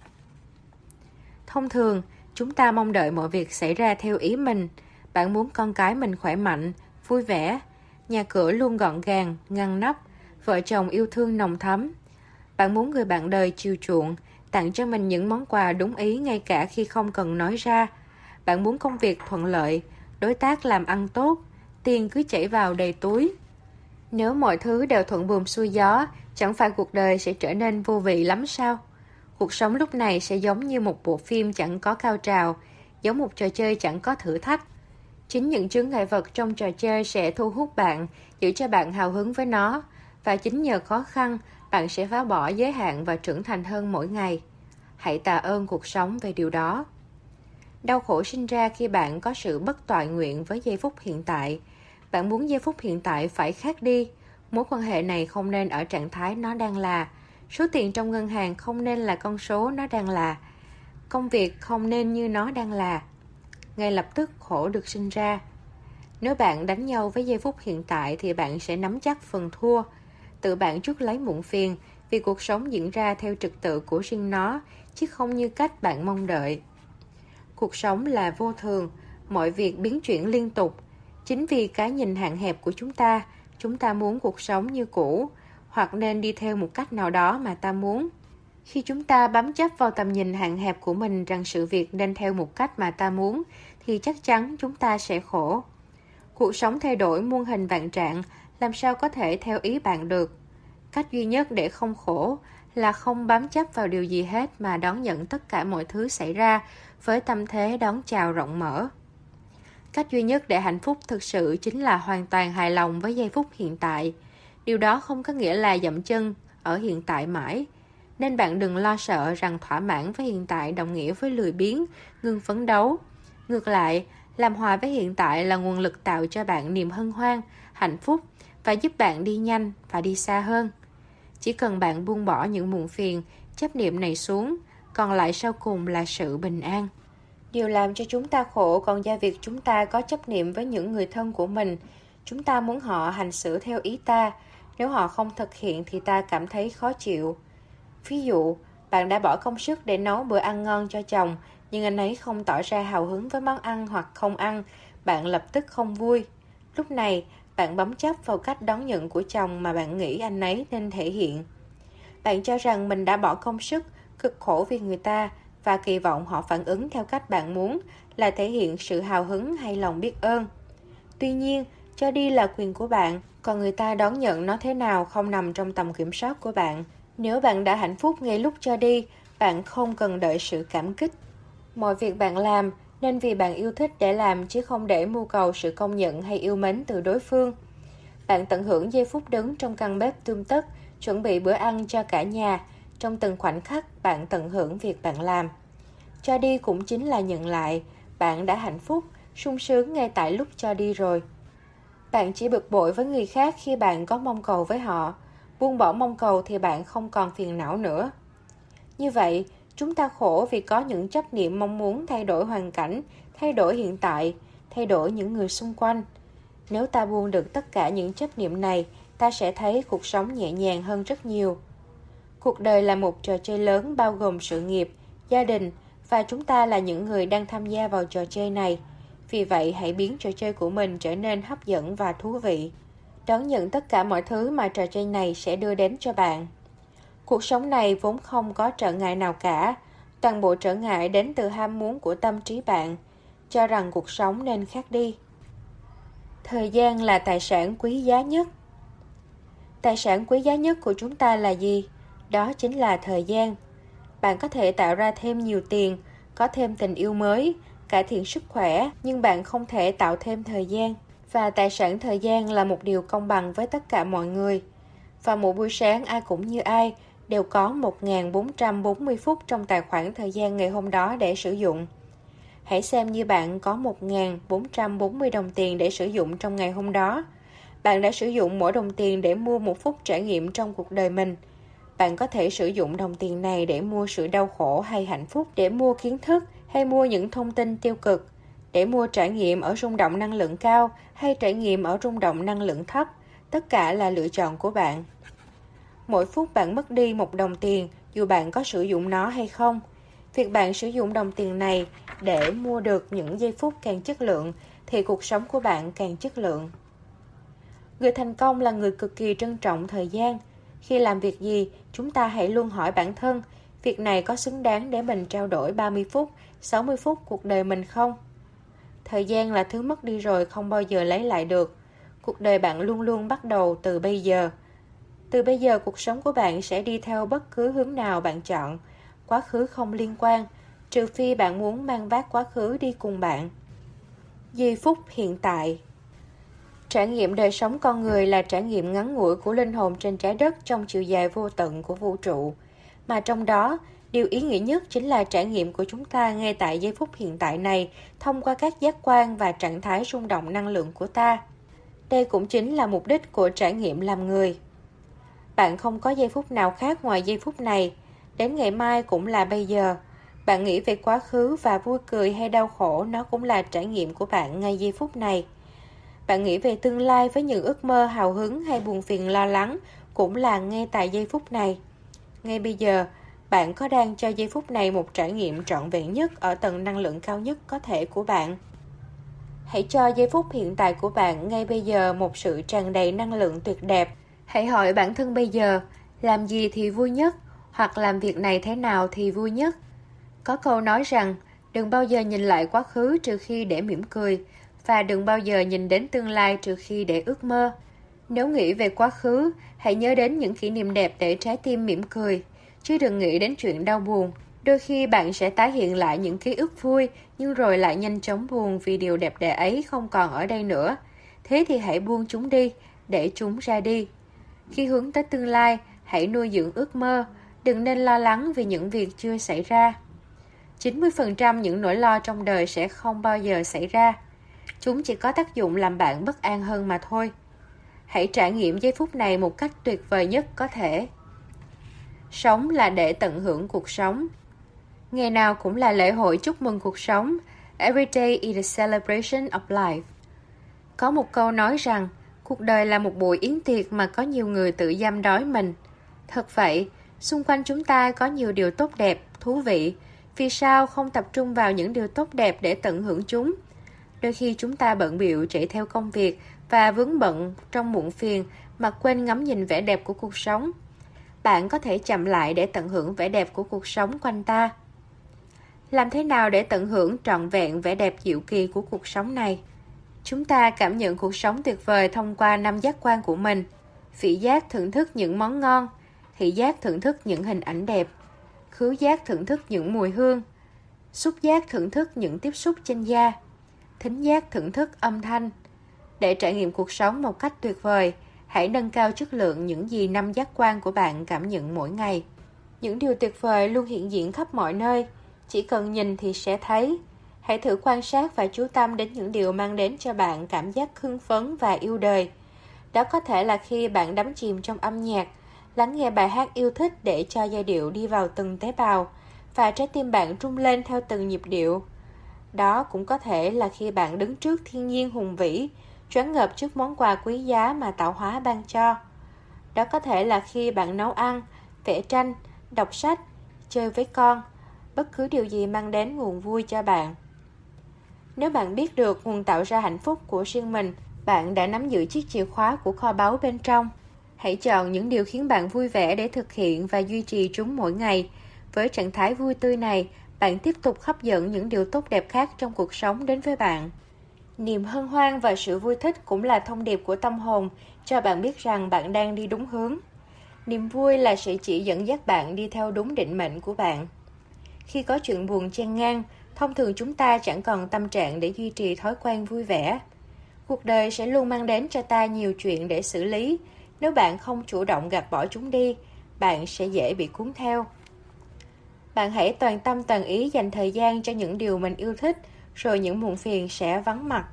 Thông thường, chúng ta mong đợi mọi việc xảy ra theo ý mình, Bạn muốn con cái mình khỏe mạnh, vui vẻ, nhà cửa luôn gọn gàng, ngăn nắp, vợ chồng yêu thương nồng thắm. Bạn muốn người bạn đời chiều chuộng, tặng cho mình những món quà đúng ý ngay cả khi không cần nói ra. Bạn muốn công việc thuận lợi, đối tác làm ăn tốt, tiền cứ chảy vào đầy túi. Nếu mọi thứ đều thuận buồm xuôi gió, chẳng phải cuộc đời sẽ trở nên vô vị lắm sao? Cuộc sống lúc này sẽ giống như một bộ phim chẳng có cao trào, giống một trò chơi chẳng có thử thách. Chính những chướng ngại vật trong trò chơi sẽ thu hút bạn, giữ cho bạn hào hứng với nó. Và chính nhờ khó khăn, bạn sẽ phá bỏ giới hạn và trưởng thành hơn mỗi ngày. Hãy tạ ơn cuộc sống về điều đó. Đau khổ sinh ra khi bạn có sự bất toại nguyện với giây phút hiện tại. Bạn muốn giây phút hiện tại phải khác đi. Mối quan hệ này không nên ở trạng thái nó đang là. Số tiền trong ngân hàng không nên là con số nó đang là. Công việc không nên như nó đang là. Ngay lập tức khổ được sinh ra. Nếu bạn đánh nhau với giây phút hiện tại thì bạn sẽ nắm chắc phần thua. Tự bạn chút lấy muộn phiền vì cuộc sống diễn ra theo trật tự của riêng nó, chứ không như cách bạn mong đợi. Cuộc sống là vô thường, mọi việc biến chuyển liên tục. Chính vì cái nhìn hạn hẹp của chúng ta, chúng ta muốn cuộc sống như cũ, hoặc nên đi theo một cách nào đó mà ta muốn. Khi chúng ta bám chấp vào tầm nhìn hạn hẹp của mình rằng sự việc nên theo một cách mà ta muốn, thì chắc chắn chúng ta sẽ khổ. Cuộc sống thay đổi muôn hình vạn trạng, làm sao có thể theo ý bạn được. Cách duy nhất để không khổ là không bám chấp vào điều gì hết mà đón nhận tất cả mọi thứ xảy ra với tâm thế đón chào rộng mở. Cách duy nhất để hạnh phúc thực sự chính là hoàn toàn hài lòng với giây phút hiện tại. Điều đó không có nghĩa là dậm chân ở hiện tại mãi. Nên bạn đừng lo sợ rằng thỏa mãn với hiện tại đồng nghĩa với lười biếng, ngừng phấn đấu. Ngược lại, làm hòa với hiện tại là nguồn lực tạo cho bạn niềm hân hoan, hạnh phúc và giúp bạn đi nhanh và đi xa hơn. Chỉ cần bạn buông bỏ những muộn phiền, chấp niệm này xuống, còn lại sau cùng là sự bình an. Điều làm cho chúng ta khổ còn do việc chúng ta có chấp niệm với những người thân của mình. Chúng ta muốn họ hành xử theo ý ta, nếu họ không thực hiện thì ta cảm thấy khó chịu. Ví dụ, bạn đã bỏ công sức để nấu bữa ăn ngon cho chồng, nhưng anh ấy không tỏ ra hào hứng với món ăn hoặc không ăn, bạn lập tức không vui. Lúc này, bạn bấm chấp vào cách đón nhận của chồng mà bạn nghĩ anh ấy nên thể hiện. Bạn cho rằng mình đã bỏ công sức, cực khổ vì người ta và kỳ vọng họ phản ứng theo cách bạn muốn là thể hiện sự hào hứng hay lòng biết ơn. Tuy nhiên, cho đi là quyền của bạn, còn người ta đón nhận nó thế nào không nằm trong tầm kiểm soát của bạn. Nếu bạn đã hạnh phúc ngay lúc cho đi, bạn không cần đợi sự cảm kích. Mọi việc bạn làm nên vì bạn yêu thích để làm chứ không để mưu cầu sự công nhận hay yêu mến từ đối phương. Bạn tận hưởng giây phút đứng trong căn bếp tươm tất, chuẩn bị bữa ăn cho cả nhà. Trong từng khoảnh khắc, bạn tận hưởng việc bạn làm. Cho đi cũng chính là nhận lại. Bạn đã hạnh phúc, sung sướng ngay tại lúc cho đi rồi. Bạn chỉ bực bội với người khác khi bạn có mong cầu với họ. Buông bỏ mong cầu thì bạn không còn phiền não nữa. Như vậy, chúng ta khổ vì có những chấp niệm mong muốn thay đổi hoàn cảnh, thay đổi hiện tại, thay đổi những người xung quanh. Nếu ta buông được tất cả những chấp niệm này, ta sẽ thấy cuộc sống nhẹ nhàng hơn rất nhiều. Cuộc đời là một trò chơi lớn bao gồm sự nghiệp, gia đình và chúng ta là những người đang tham gia vào trò chơi này. Vì vậy, hãy biến trò chơi của mình trở nên hấp dẫn và thú vị. Đón nhận tất cả mọi thứ mà trò chơi này sẽ đưa đến cho bạn. Cuộc sống này vốn không có trở ngại nào cả. Toàn bộ trở ngại đến từ ham muốn của tâm trí bạn, cho rằng cuộc sống nên khác đi. Thời gian là tài sản quý giá nhất. Tài sản quý giá nhất của chúng ta là gì? Đó chính là thời gian. Bạn có thể tạo ra thêm nhiều tiền, có thêm tình yêu mới, cải thiện sức khỏe, nhưng bạn không thể tạo thêm thời gian. Và tài sản thời gian là một điều công bằng với tất cả mọi người. Và mỗi buổi sáng ai cũng như ai, đều có 1.440 phút trong tài khoản thời gian ngày hôm đó để sử dụng. Hãy xem như bạn có 1.440 đồng tiền để sử dụng trong ngày hôm đó. Bạn đã sử dụng mỗi đồng tiền để mua một phút trải nghiệm trong cuộc đời mình. Bạn có thể sử dụng đồng tiền này để mua sự đau khổ hay hạnh phúc, để mua kiến thức hay mua những thông tin tiêu cực, để mua trải nghiệm ở rung động năng lượng cao hay trải nghiệm ở rung động năng lượng thấp. Tất cả là lựa chọn của bạn. Mỗi phút bạn mất đi một đồng tiền, dù bạn có sử dụng nó hay không. Việc bạn sử dụng đồng tiền này để mua được những giây phút càng chất lượng thì cuộc sống của bạn càng chất lượng. Người thành công là người cực kỳ trân trọng thời gian. Khi làm việc gì, chúng ta hãy luôn hỏi bản thân, việc này có xứng đáng để mình trao đổi 30 phút, 60 phút cuộc đời mình không? Thời gian là thứ mất đi rồi không bao giờ lấy lại được. Cuộc đời bạn luôn luôn bắt đầu từ bây giờ. Từ bây giờ cuộc sống của bạn sẽ đi theo bất cứ hướng nào bạn chọn. Quá khứ không liên quan, trừ phi bạn muốn mang vác quá khứ đi cùng bạn. Giây phút hiện tại Trải nghiệm đời sống con người là trải nghiệm ngắn ngủi của linh hồn trên trái đất trong chiều dài vô tận của vũ trụ. Mà trong đó, điều ý nghĩa nhất chính là trải nghiệm của chúng ta ngay tại giây phút hiện tại này thông qua các giác quan và trạng thái rung động năng lượng của ta. Đây cũng chính là mục đích của trải nghiệm làm người. Bạn không có giây phút nào khác ngoài giây phút này. Đến ngày mai cũng là bây giờ. Bạn nghĩ về quá khứ và vui cười hay đau khổ nó cũng là trải nghiệm của bạn ngay giây phút này. Bạn nghĩ về tương lai với những ước mơ hào hứng hay buồn phiền lo lắng cũng là ngay tại giây phút này. Ngay bây giờ, bạn có đang cho giây phút này một trải nghiệm trọn vẹn nhất ở tầng năng lượng cao nhất có thể của bạn. Hãy cho giây phút hiện tại của bạn ngay bây giờ một sự tràn đầy năng lượng tuyệt đẹp. Hãy hỏi bản thân bây giờ, làm gì thì vui nhất, hoặc làm việc này thế nào thì vui nhất. Có câu nói rằng, đừng bao giờ nhìn lại quá khứ trừ khi để mỉm cười, và đừng bao giờ nhìn đến tương lai trừ khi để ước mơ. Nếu nghĩ về quá khứ, hãy nhớ đến những kỷ niệm đẹp để trái tim mỉm cười, chứ đừng nghĩ đến chuyện đau buồn. Đôi khi bạn sẽ tái hiện lại những ký ức vui, nhưng rồi lại nhanh chóng buồn vì điều đẹp đẽ ấy không còn ở đây nữa. Thế thì hãy buông chúng đi, để chúng ra đi. Khi hướng tới tương lai, hãy nuôi dưỡng ước mơ, đừng nên lo lắng vì những việc chưa xảy ra. 90% những nỗi lo trong đời sẽ không bao giờ xảy ra. Chúng chỉ có tác dụng làm bạn bất an hơn mà thôi. Hãy trải nghiệm giây phút này một cách tuyệt vời nhất có thể. Sống là để tận hưởng cuộc sống. Ngày nào cũng là lễ hội chúc mừng cuộc sống. Every day is a celebration of life. Có một câu nói rằng, cuộc đời là một buổi yến tiệc mà có nhiều người tự giam đói mình. Thật vậy, xung quanh chúng ta có nhiều điều tốt đẹp, thú vị. Vì sao không tập trung vào những điều tốt đẹp để tận hưởng chúng? Đôi khi chúng ta bận biệu chạy theo công việc và vướng bận trong muộn phiền mà quên ngắm nhìn vẻ đẹp của cuộc sống. Bạn có thể chậm lại để tận hưởng vẻ đẹp của cuộc sống quanh ta. Làm thế nào để tận hưởng trọn vẹn vẻ đẹp diệu kỳ của cuộc sống này? Chúng ta cảm nhận cuộc sống tuyệt vời thông qua năm giác quan của mình. Vị giác thưởng thức những món ngon, thị giác thưởng thức những hình ảnh đẹp, khứu giác thưởng thức những mùi hương, xúc giác thưởng thức những tiếp xúc trên da, thính giác thưởng thức âm thanh. Để trải nghiệm cuộc sống một cách tuyệt vời, hãy nâng cao chất lượng những gì năm giác quan của bạn cảm nhận mỗi ngày. Những điều tuyệt vời luôn hiện diện khắp mọi nơi, chỉ cần nhìn thì sẽ thấy. Hãy thử quan sát và chú tâm đến những điều mang đến cho bạn cảm giác hưng phấn và yêu đời. Đó có thể là khi bạn đắm chìm trong âm nhạc, lắng nghe bài hát yêu thích để cho giai điệu đi vào từng tế bào và trái tim bạn rung lên theo từng nhịp điệu. Đó cũng có thể là khi bạn đứng trước thiên nhiên hùng vĩ, choáng ngợp trước món quà quý giá mà tạo hóa ban cho. Đó có thể là khi bạn nấu ăn, vẽ tranh, đọc sách, chơi với con, bất cứ điều gì mang đến nguồn vui cho bạn. Nếu bạn biết được nguồn tạo ra hạnh phúc của riêng mình, bạn đã nắm giữ chiếc chìa khóa của kho báu bên trong. Hãy chọn những điều khiến bạn vui vẻ để thực hiện và duy trì chúng mỗi ngày. Với trạng thái vui tươi này, bạn tiếp tục hấp dẫn những điều tốt đẹp khác trong cuộc sống đến với bạn. Niềm hân hoan và sự vui thích cũng là thông điệp của tâm hồn cho bạn biết rằng bạn đang đi đúng hướng. Niềm vui là sự chỉ dẫn dắt bạn đi theo đúng định mệnh của bạn. Khi có chuyện buồn chen ngang, thông thường chúng ta chẳng còn tâm trạng để duy trì thói quen vui vẻ. Cuộc đời sẽ luôn mang đến cho ta nhiều chuyện để xử lý. Nếu bạn không chủ động gạt bỏ chúng đi, bạn sẽ dễ bị cuốn theo. Bạn hãy toàn tâm toàn ý dành thời gian cho những điều mình yêu thích, rồi những muộn phiền sẽ vắng mặt.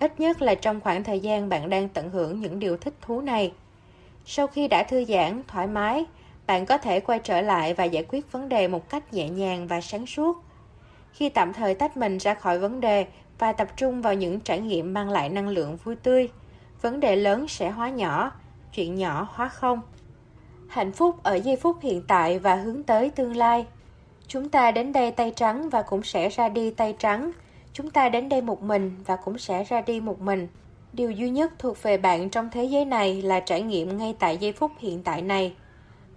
Ít nhất là trong khoảng thời gian bạn đang tận hưởng những điều thích thú này. Sau khi đã thư giãn, thoải mái, bạn có thể quay trở lại và giải quyết vấn đề một cách nhẹ nhàng và sáng suốt. Khi tạm thời tách mình ra khỏi vấn đề và tập trung vào những trải nghiệm mang lại năng lượng vui tươi, vấn đề lớn sẽ hóa nhỏ, chuyện nhỏ hóa không. Hạnh phúc ở giây phút hiện tại và hướng tới tương lai. Chúng ta đến đây tay trắng và cũng sẽ ra đi tay trắng. Chúng ta đến đây một mình và cũng sẽ ra đi một mình. Điều duy nhất thuộc về bạn trong thế giới này là trải nghiệm ngay tại giây phút hiện tại này.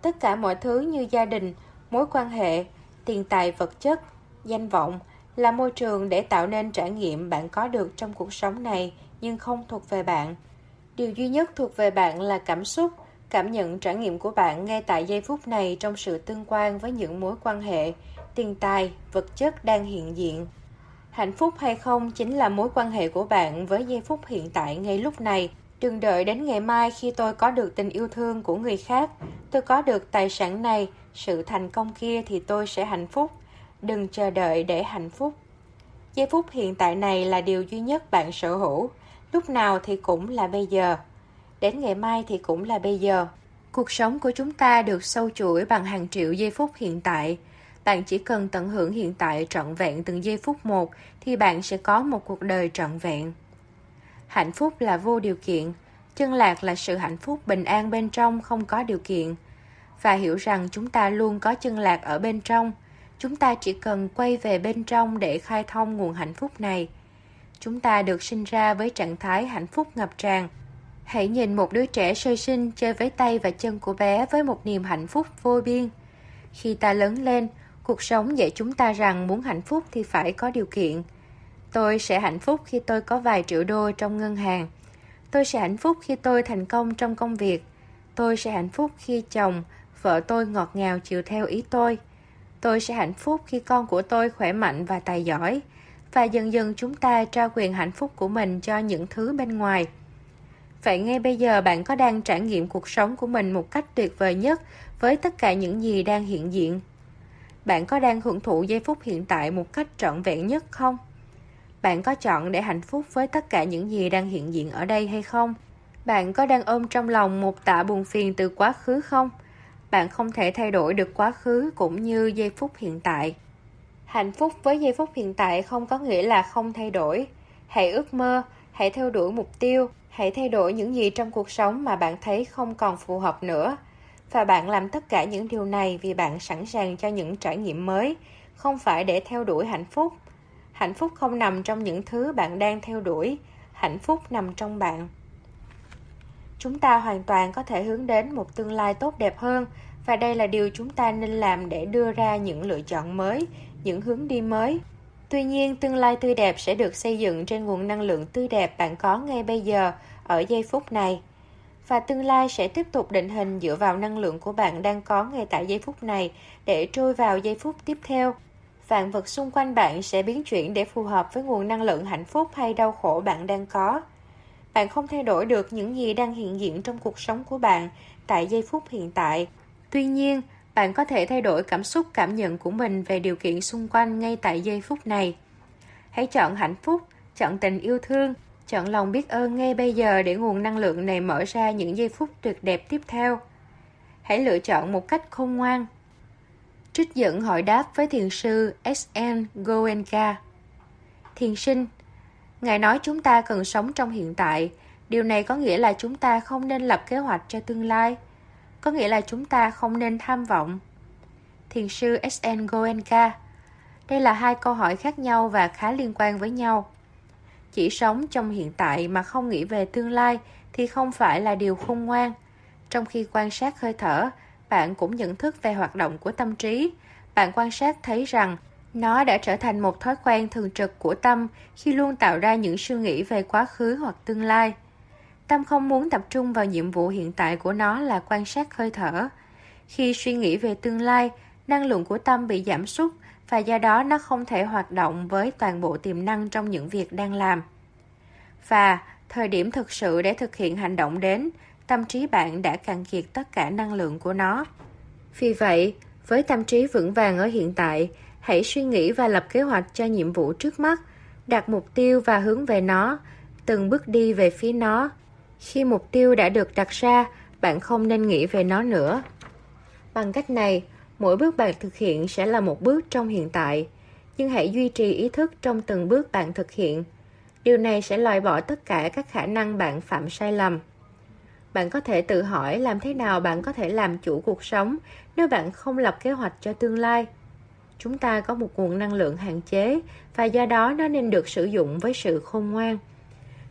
Tất cả mọi thứ như gia đình, mối quan hệ, tiền tài vật chất, danh vọng là môi trường để tạo nên trải nghiệm bạn có được trong cuộc sống này nhưng không thuộc về bạn. Điều duy nhất thuộc về bạn là cảm xúc, cảm nhận trải nghiệm của bạn ngay tại giây phút này trong sự tương quan với những mối quan hệ, tiền tài, vật chất đang hiện diện. Hạnh phúc hay không chính là mối quan hệ của bạn với giây phút hiện tại ngay lúc này. Đừng đợi đến ngày mai khi tôi có được tình yêu thương của người khác, tôi có được tài sản này, sự thành công kia thì tôi sẽ hạnh phúc. Đừng chờ đợi để hạnh phúc. Giây phút hiện tại này là điều duy nhất bạn sở hữu. Lúc nào thì cũng là bây giờ. Đến ngày mai thì cũng là bây giờ. Cuộc sống của chúng ta được sâu chuỗi bằng hàng triệu giây phút hiện tại. Bạn chỉ cần tận hưởng hiện tại trọn vẹn từng giây phút một thì bạn sẽ có một cuộc đời trọn vẹn. Hạnh phúc là vô điều kiện, chân lạc là sự hạnh phúc bình an bên trong không có điều kiện. Và hiểu rằng chúng ta luôn có chân lạc ở bên trong, chúng ta chỉ cần quay về bên trong để khai thông nguồn hạnh phúc này. Chúng ta được sinh ra với trạng thái hạnh phúc ngập tràn. Hãy nhìn một đứa trẻ sơ sinh chơi với tay và chân của bé với một niềm hạnh phúc vô biên. Khi ta lớn lên, Cuộc sống dạy chúng ta rằng muốn hạnh phúc thì phải có điều kiện. Tôi sẽ hạnh phúc khi tôi có vài triệu đô trong ngân hàng. Tôi sẽ hạnh phúc khi tôi thành công trong công việc. Tôi sẽ hạnh phúc khi chồng, vợ tôi ngọt ngào chiều theo ý tôi. Tôi sẽ hạnh phúc khi con của tôi khỏe mạnh và tài giỏi. Và dần dần chúng ta trao quyền hạnh phúc của mình cho những thứ bên ngoài. Vậy ngay bây giờ bạn có đang trải nghiệm cuộc sống của mình một cách tuyệt vời nhất với tất cả những gì đang hiện diện? Bạn có đang hưởng thụ giây phút hiện tại một cách trọn vẹn nhất không? Bạn có chọn để hạnh phúc với tất cả những gì đang hiện diện ở đây hay không? Bạn có đang ôm trong lòng một tạ buồn phiền từ quá khứ không? Bạn không thể thay đổi được quá khứ cũng như giây phút hiện tại. Hạnh phúc với giây phút hiện tại không có nghĩa là không thay đổi. Hãy ước mơ, hãy theo đuổi mục tiêu, hãy thay đổi những gì trong cuộc sống mà bạn thấy không còn phù hợp nữa và bạn làm tất cả những điều này vì bạn sẵn sàng cho những trải nghiệm mới, không phải để theo đuổi hạnh phúc. Hạnh phúc không nằm trong những thứ bạn đang theo đuổi, hạnh phúc nằm trong bạn. Chúng ta hoàn toàn có thể hướng đến một tương lai tốt đẹp hơn và đây là điều chúng ta nên làm để đưa ra những lựa chọn mới, những hướng đi mới. Tuy nhiên, tương lai tươi đẹp sẽ được xây dựng trên nguồn năng lượng tươi đẹp bạn có ngay bây giờ, ở giây phút này và tương lai sẽ tiếp tục định hình dựa vào năng lượng của bạn đang có ngay tại giây phút này để trôi vào giây phút tiếp theo. Vạn vật xung quanh bạn sẽ biến chuyển để phù hợp với nguồn năng lượng hạnh phúc hay đau khổ bạn đang có. Bạn không thay đổi được những gì đang hiện diện trong cuộc sống của bạn tại giây phút hiện tại. Tuy nhiên, bạn có thể thay đổi cảm xúc cảm nhận của mình về điều kiện xung quanh ngay tại giây phút này. Hãy chọn hạnh phúc, chọn tình yêu thương, Chọn lòng biết ơn ngay bây giờ để nguồn năng lượng này mở ra những giây phút tuyệt đẹp tiếp theo. Hãy lựa chọn một cách khôn ngoan. Trích dẫn hỏi đáp với thiền sư S.N. Goenka. Thiền sinh, Ngài nói chúng ta cần sống trong hiện tại. Điều này có nghĩa là chúng ta không nên lập kế hoạch cho tương lai. Có nghĩa là chúng ta không nên tham vọng. Thiền sư S.N. Goenka Đây là hai câu hỏi khác nhau và khá liên quan với nhau chỉ sống trong hiện tại mà không nghĩ về tương lai thì không phải là điều khôn ngoan. Trong khi quan sát hơi thở, bạn cũng nhận thức về hoạt động của tâm trí. Bạn quan sát thấy rằng nó đã trở thành một thói quen thường trực của tâm khi luôn tạo ra những suy nghĩ về quá khứ hoặc tương lai. Tâm không muốn tập trung vào nhiệm vụ hiện tại của nó là quan sát hơi thở. Khi suy nghĩ về tương lai, năng lượng của tâm bị giảm sút và do đó nó không thể hoạt động với toàn bộ tiềm năng trong những việc đang làm. Và thời điểm thực sự để thực hiện hành động đến, tâm trí bạn đã cạn kiệt tất cả năng lượng của nó. Vì vậy, với tâm trí vững vàng ở hiện tại, hãy suy nghĩ và lập kế hoạch cho nhiệm vụ trước mắt, đặt mục tiêu và hướng về nó, từng bước đi về phía nó. Khi mục tiêu đã được đặt ra, bạn không nên nghĩ về nó nữa. Bằng cách này, mỗi bước bạn thực hiện sẽ là một bước trong hiện tại nhưng hãy duy trì ý thức trong từng bước bạn thực hiện điều này sẽ loại bỏ tất cả các khả năng bạn phạm sai lầm bạn có thể tự hỏi làm thế nào bạn có thể làm chủ cuộc sống nếu bạn không lập kế hoạch cho tương lai Chúng ta có một nguồn năng lượng hạn chế và do đó nó nên được sử dụng với sự khôn ngoan.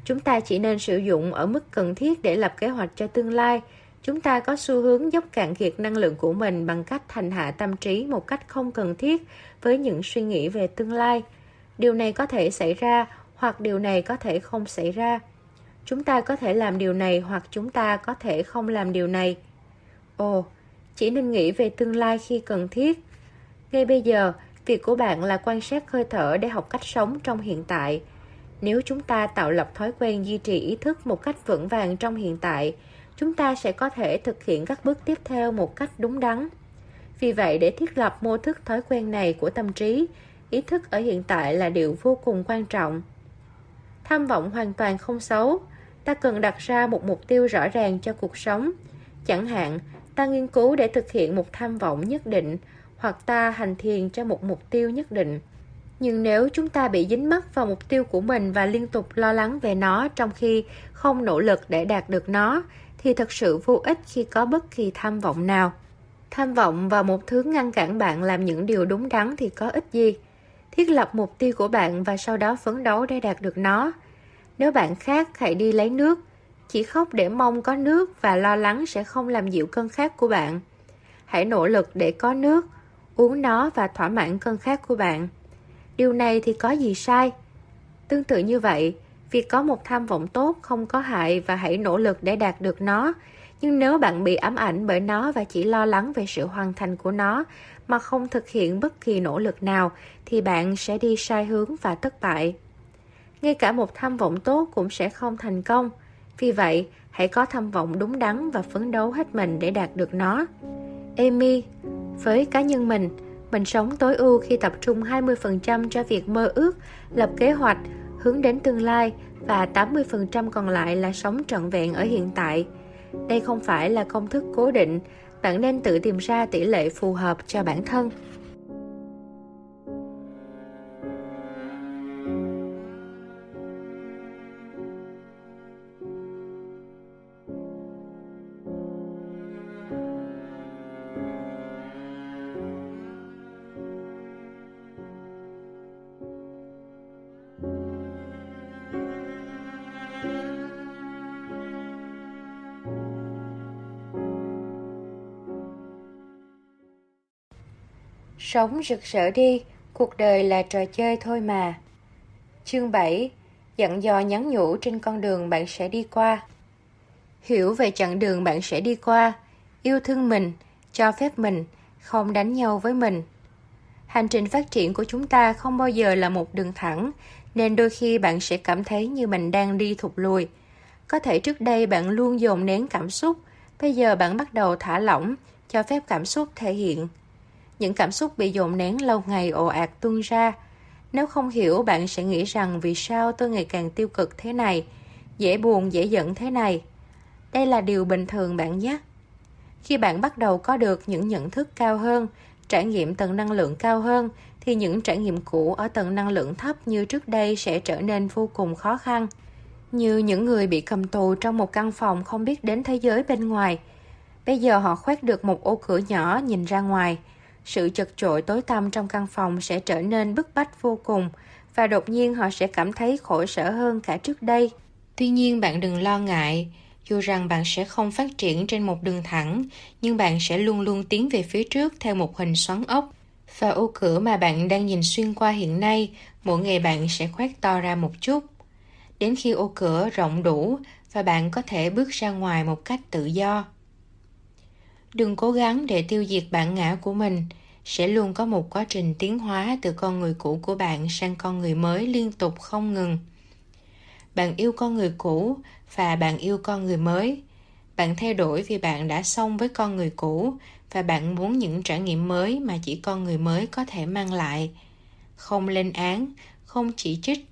Chúng ta chỉ nên sử dụng ở mức cần thiết để lập kế hoạch cho tương lai. Chúng ta có xu hướng dốc cạn kiệt năng lượng của mình bằng cách thành hạ tâm trí một cách không cần thiết với những suy nghĩ về tương lai. Điều này có thể xảy ra hoặc điều này có thể không xảy ra. Chúng ta có thể làm điều này hoặc chúng ta có thể không làm điều này. Ồ, chỉ nên nghĩ về tương lai khi cần thiết. Ngay bây giờ, việc của bạn là quan sát hơi thở để học cách sống trong hiện tại. Nếu chúng ta tạo lập thói quen duy trì ý thức một cách vững vàng trong hiện tại, chúng ta sẽ có thể thực hiện các bước tiếp theo một cách đúng đắn. Vì vậy, để thiết lập mô thức thói quen này của tâm trí, ý thức ở hiện tại là điều vô cùng quan trọng. Tham vọng hoàn toàn không xấu, ta cần đặt ra một mục tiêu rõ ràng cho cuộc sống. Chẳng hạn, ta nghiên cứu để thực hiện một tham vọng nhất định hoặc ta hành thiền cho một mục tiêu nhất định. Nhưng nếu chúng ta bị dính mắc vào mục tiêu của mình và liên tục lo lắng về nó trong khi không nỗ lực để đạt được nó, thì thật sự vô ích khi có bất kỳ tham vọng nào. Tham vọng vào một thứ ngăn cản bạn làm những điều đúng đắn thì có ích gì? Thiết lập mục tiêu của bạn và sau đó phấn đấu để đạt được nó. Nếu bạn khát, hãy đi lấy nước. Chỉ khóc để mong có nước và lo lắng sẽ không làm dịu cơn khát của bạn. Hãy nỗ lực để có nước, uống nó và thỏa mãn cơn khát của bạn. Điều này thì có gì sai? Tương tự như vậy, việc có một tham vọng tốt không có hại và hãy nỗ lực để đạt được nó. Nhưng nếu bạn bị ám ảnh bởi nó và chỉ lo lắng về sự hoàn thành của nó mà không thực hiện bất kỳ nỗ lực nào thì bạn sẽ đi sai hướng và thất bại. Ngay cả một tham vọng tốt cũng sẽ không thành công. Vì vậy, hãy có tham vọng đúng đắn và phấn đấu hết mình để đạt được nó. Amy, với cá nhân mình, mình sống tối ưu khi tập trung 20% cho việc mơ ước, lập kế hoạch, hướng đến tương lai và 80% còn lại là sống trọn vẹn ở hiện tại. Đây không phải là công thức cố định, bạn nên tự tìm ra tỷ lệ phù hợp cho bản thân. Sống rực rỡ đi, cuộc đời là trò chơi thôi mà. Chương 7 Dặn dò nhắn nhủ trên con đường bạn sẽ đi qua Hiểu về chặng đường bạn sẽ đi qua Yêu thương mình, cho phép mình, không đánh nhau với mình. Hành trình phát triển của chúng ta không bao giờ là một đường thẳng, nên đôi khi bạn sẽ cảm thấy như mình đang đi thụt lùi. Có thể trước đây bạn luôn dồn nén cảm xúc, bây giờ bạn bắt đầu thả lỏng, cho phép cảm xúc thể hiện. Những cảm xúc bị dồn nén lâu ngày ồ ạt tuôn ra. Nếu không hiểu, bạn sẽ nghĩ rằng vì sao tôi ngày càng tiêu cực thế này, dễ buồn, dễ giận thế này. Đây là điều bình thường bạn nhé. Khi bạn bắt đầu có được những nhận thức cao hơn, trải nghiệm tầng năng lượng cao hơn, thì những trải nghiệm cũ ở tầng năng lượng thấp như trước đây sẽ trở nên vô cùng khó khăn. Như những người bị cầm tù trong một căn phòng không biết đến thế giới bên ngoài. Bây giờ họ khoét được một ô cửa nhỏ nhìn ra ngoài – sự chật chội tối tăm trong căn phòng sẽ trở nên bức bách vô cùng và đột nhiên họ sẽ cảm thấy khổ sở hơn cả trước đây. Tuy nhiên bạn đừng lo ngại, dù rằng bạn sẽ không phát triển trên một đường thẳng, nhưng bạn sẽ luôn luôn tiến về phía trước theo một hình xoắn ốc. Và ô cửa mà bạn đang nhìn xuyên qua hiện nay, mỗi ngày bạn sẽ khoét to ra một chút. Đến khi ô cửa rộng đủ và bạn có thể bước ra ngoài một cách tự do. Đừng cố gắng để tiêu diệt bản ngã của mình. Sẽ luôn có một quá trình tiến hóa từ con người cũ của bạn sang con người mới liên tục không ngừng. Bạn yêu con người cũ và bạn yêu con người mới. Bạn thay đổi vì bạn đã xong với con người cũ và bạn muốn những trải nghiệm mới mà chỉ con người mới có thể mang lại. Không lên án, không chỉ trích.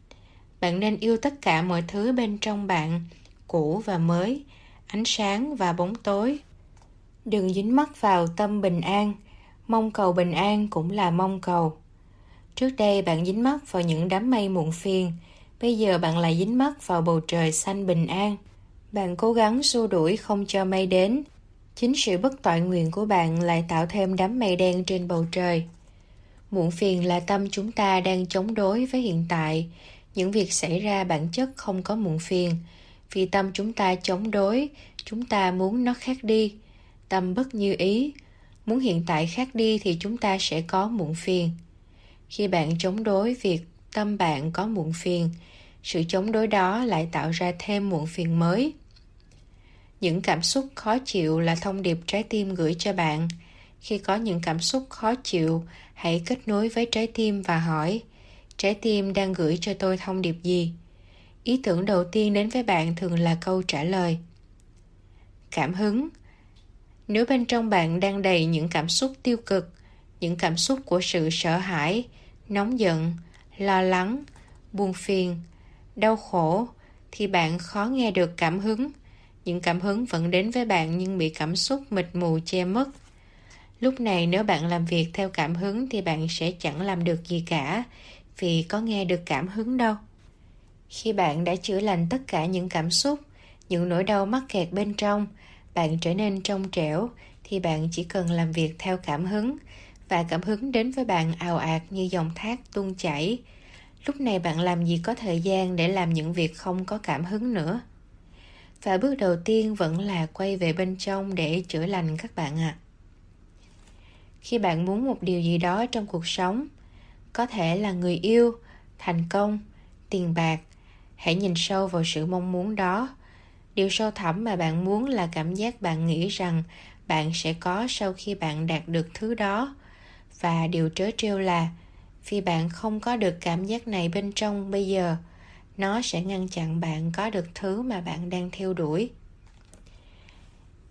Bạn nên yêu tất cả mọi thứ bên trong bạn, cũ và mới, ánh sáng và bóng tối. Đừng dính mắc vào tâm bình an, mong cầu bình an cũng là mong cầu. Trước đây bạn dính mắc vào những đám mây muộn phiền, bây giờ bạn lại dính mắc vào bầu trời xanh bình an. Bạn cố gắng xua đuổi không cho mây đến. Chính sự bất toại nguyện của bạn lại tạo thêm đám mây đen trên bầu trời. muộn phiền là tâm chúng ta đang chống đối với hiện tại những việc xảy ra bản chất không có muộn phiền vì tâm chúng ta chống đối chúng ta muốn nó khác đi tâm bất như ý. Muốn hiện tại khác đi thì chúng ta sẽ có muộn phiền. Khi bạn chống đối việc tâm bạn có muộn phiền, sự chống đối đó lại tạo ra thêm muộn phiền mới. Những cảm xúc khó chịu là thông điệp trái tim gửi cho bạn. Khi có những cảm xúc khó chịu, hãy kết nối với trái tim và hỏi, trái tim đang gửi cho tôi thông điệp gì? Ý tưởng đầu tiên đến với bạn thường là câu trả lời. Cảm hứng nếu bên trong bạn đang đầy những cảm xúc tiêu cực, những cảm xúc của sự sợ hãi, nóng giận, lo lắng, buồn phiền, đau khổ, thì bạn khó nghe được cảm hứng. Những cảm hứng vẫn đến với bạn nhưng bị cảm xúc mịt mù che mất. Lúc này nếu bạn làm việc theo cảm hứng thì bạn sẽ chẳng làm được gì cả, vì có nghe được cảm hứng đâu. Khi bạn đã chữa lành tất cả những cảm xúc, những nỗi đau mắc kẹt bên trong bạn trở nên trong trẻo, thì bạn chỉ cần làm việc theo cảm hứng, và cảm hứng đến với bạn ào ạt như dòng thác tuôn chảy. Lúc này bạn làm gì có thời gian để làm những việc không có cảm hứng nữa? Và bước đầu tiên vẫn là quay về bên trong để chữa lành các bạn ạ. À. khi bạn muốn một điều gì đó trong cuộc sống, có thể là người yêu, thành công, tiền bạc, hãy nhìn sâu vào sự mong muốn đó điều sâu thẳm mà bạn muốn là cảm giác bạn nghĩ rằng bạn sẽ có sau khi bạn đạt được thứ đó. Và điều trớ trêu là, vì bạn không có được cảm giác này bên trong bây giờ, nó sẽ ngăn chặn bạn có được thứ mà bạn đang theo đuổi.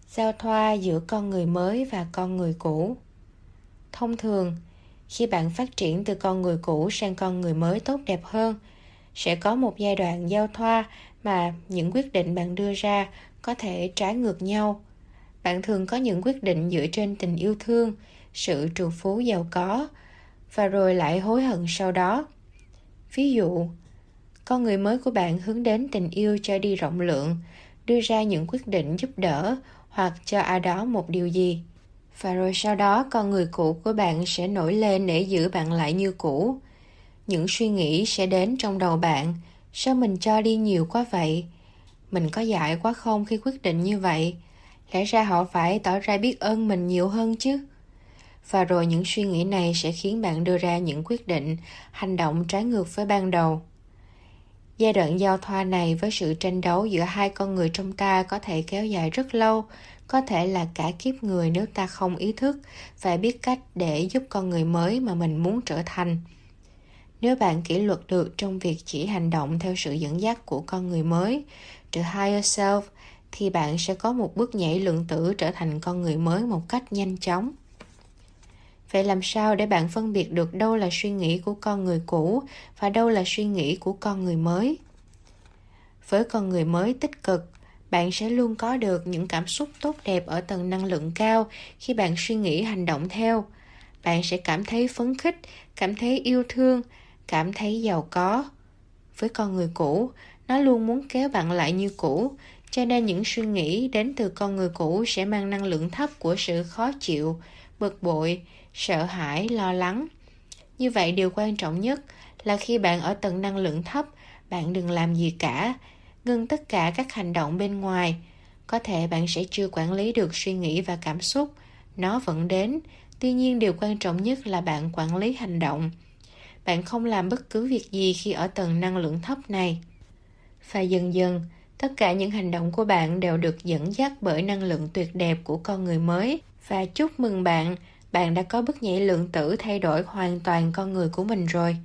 Giao thoa giữa con người mới và con người cũ. Thông thường, khi bạn phát triển từ con người cũ sang con người mới tốt đẹp hơn, sẽ có một giai đoạn giao thoa mà những quyết định bạn đưa ra có thể trái ngược nhau. Bạn thường có những quyết định dựa trên tình yêu thương, sự trù phú giàu có, và rồi lại hối hận sau đó. Ví dụ, con người mới của bạn hướng đến tình yêu cho đi rộng lượng, đưa ra những quyết định giúp đỡ hoặc cho ai đó một điều gì. Và rồi sau đó, con người cũ của bạn sẽ nổi lên để giữ bạn lại như cũ. Những suy nghĩ sẽ đến trong đầu bạn sao mình cho đi nhiều quá vậy? Mình có dại quá không khi quyết định như vậy? Lẽ ra họ phải tỏ ra biết ơn mình nhiều hơn chứ. Và rồi những suy nghĩ này sẽ khiến bạn đưa ra những quyết định, hành động trái ngược với ban đầu. Giai đoạn giao thoa này với sự tranh đấu giữa hai con người trong ta có thể kéo dài rất lâu, có thể là cả kiếp người nếu ta không ý thức và biết cách để giúp con người mới mà mình muốn trở thành nếu bạn kỷ luật được trong việc chỉ hành động theo sự dẫn dắt của con người mới the higher self, thì bạn sẽ có một bước nhảy lượng tử trở thành con người mới một cách nhanh chóng. Vậy làm sao để bạn phân biệt được đâu là suy nghĩ của con người cũ và đâu là suy nghĩ của con người mới? Với con người mới tích cực, bạn sẽ luôn có được những cảm xúc tốt đẹp ở tầng năng lượng cao khi bạn suy nghĩ hành động theo. Bạn sẽ cảm thấy phấn khích, cảm thấy yêu thương cảm thấy giàu có với con người cũ. Nó luôn muốn kéo bạn lại như cũ, cho nên những suy nghĩ đến từ con người cũ sẽ mang năng lượng thấp của sự khó chịu, bực bội, sợ hãi, lo lắng. Như vậy điều quan trọng nhất là khi bạn ở tầng năng lượng thấp, bạn đừng làm gì cả. Ngưng tất cả các hành động bên ngoài. Có thể bạn sẽ chưa quản lý được suy nghĩ và cảm xúc. Nó vẫn đến. Tuy nhiên điều quan trọng nhất là bạn quản lý hành động bạn không làm bất cứ việc gì khi ở tầng năng lượng thấp này. Và dần dần, tất cả những hành động của bạn đều được dẫn dắt bởi năng lượng tuyệt đẹp của con người mới. Và chúc mừng bạn bạn đã có bước nhảy lượng tử thay đổi hoàn toàn con người của mình rồi.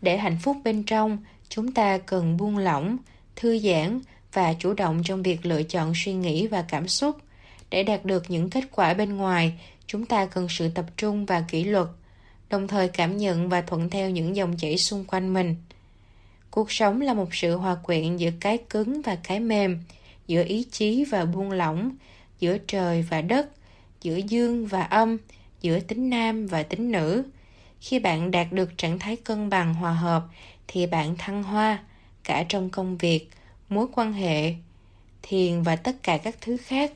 Để hạnh phúc bên trong, chúng ta cần buông lỏng, thư giãn và chủ động trong việc lựa chọn suy nghĩ và cảm xúc. Để đạt được những kết quả bên ngoài, chúng ta cần sự tập trung và kỷ luật đồng thời cảm nhận và thuận theo những dòng chảy xung quanh mình. Cuộc sống là một sự hòa quyện giữa cái cứng và cái mềm, giữa ý chí và buông lỏng, giữa trời và đất, giữa dương và âm, giữa tính nam và tính nữ. Khi bạn đạt được trạng thái cân bằng hòa hợp, thì bạn thăng hoa cả trong công việc, mối quan hệ, thiền và tất cả các thứ khác.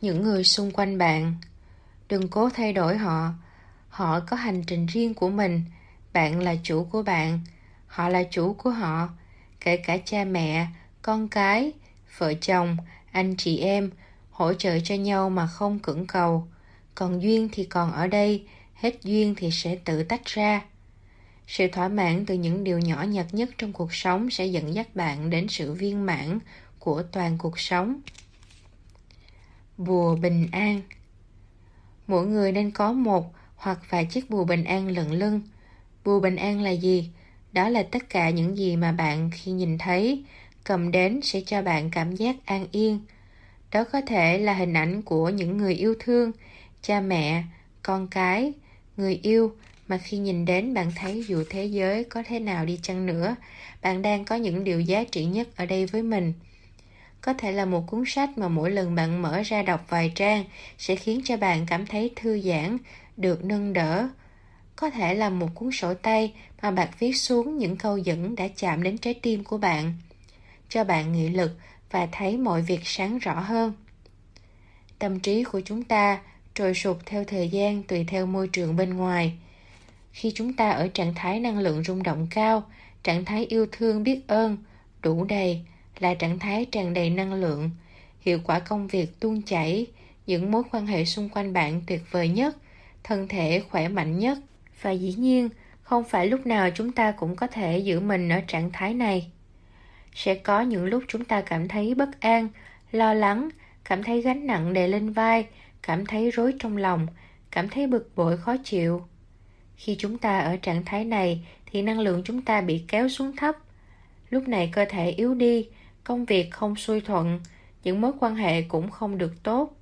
Những người xung quanh bạn, đừng cố thay đổi họ họ có hành trình riêng của mình. Bạn là chủ của bạn, họ là chủ của họ. Kể cả cha mẹ, con cái, vợ chồng, anh chị em, hỗ trợ cho nhau mà không cưỡng cầu. Còn duyên thì còn ở đây, hết duyên thì sẽ tự tách ra. Sự thỏa mãn từ những điều nhỏ nhặt nhất trong cuộc sống sẽ dẫn dắt bạn đến sự viên mãn của toàn cuộc sống. Bùa bình an. Mỗi người nên có một hoặc vài chiếc bùa bình an lận lưng. Bùa bình an là gì? Đó là tất cả những gì mà bạn khi nhìn thấy, cầm đến sẽ cho bạn cảm giác an yên. Đó có thể là hình ảnh của những người yêu thương, cha mẹ, con cái, người yêu mà khi nhìn đến bạn thấy dù thế giới có thế nào đi chăng nữa, bạn đang có những điều giá trị nhất ở đây với mình. Có thể là một cuốn sách mà mỗi lần bạn mở ra đọc vài trang sẽ khiến cho bạn cảm thấy thư giãn được nâng đỡ. Có thể là một cuốn sổ tay mà bạn viết xuống những câu dẫn đã chạm đến trái tim của bạn, cho bạn nghị lực và thấy mọi việc sáng rõ hơn. Tâm trí của chúng ta trồi sụp theo thời gian tùy theo môi trường bên ngoài. Khi chúng ta ở trạng thái năng lượng rung động cao, trạng thái yêu thương biết ơn, đủ đầy là trạng thái tràn đầy năng lượng. Hiệu quả công việc tuôn chảy, những mối quan hệ xung quanh bạn tuyệt vời nhất thân thể khỏe mạnh nhất. Và dĩ nhiên, không phải lúc nào chúng ta cũng có thể giữ mình ở trạng thái này. Sẽ có những lúc chúng ta cảm thấy bất an, lo lắng, cảm thấy gánh nặng đè lên vai, cảm thấy rối trong lòng, cảm thấy bực bội khó chịu. Khi chúng ta ở trạng thái này, thì năng lượng chúng ta bị kéo xuống thấp. Lúc này cơ thể yếu đi, công việc không xuôi thuận, những mối quan hệ cũng không được tốt.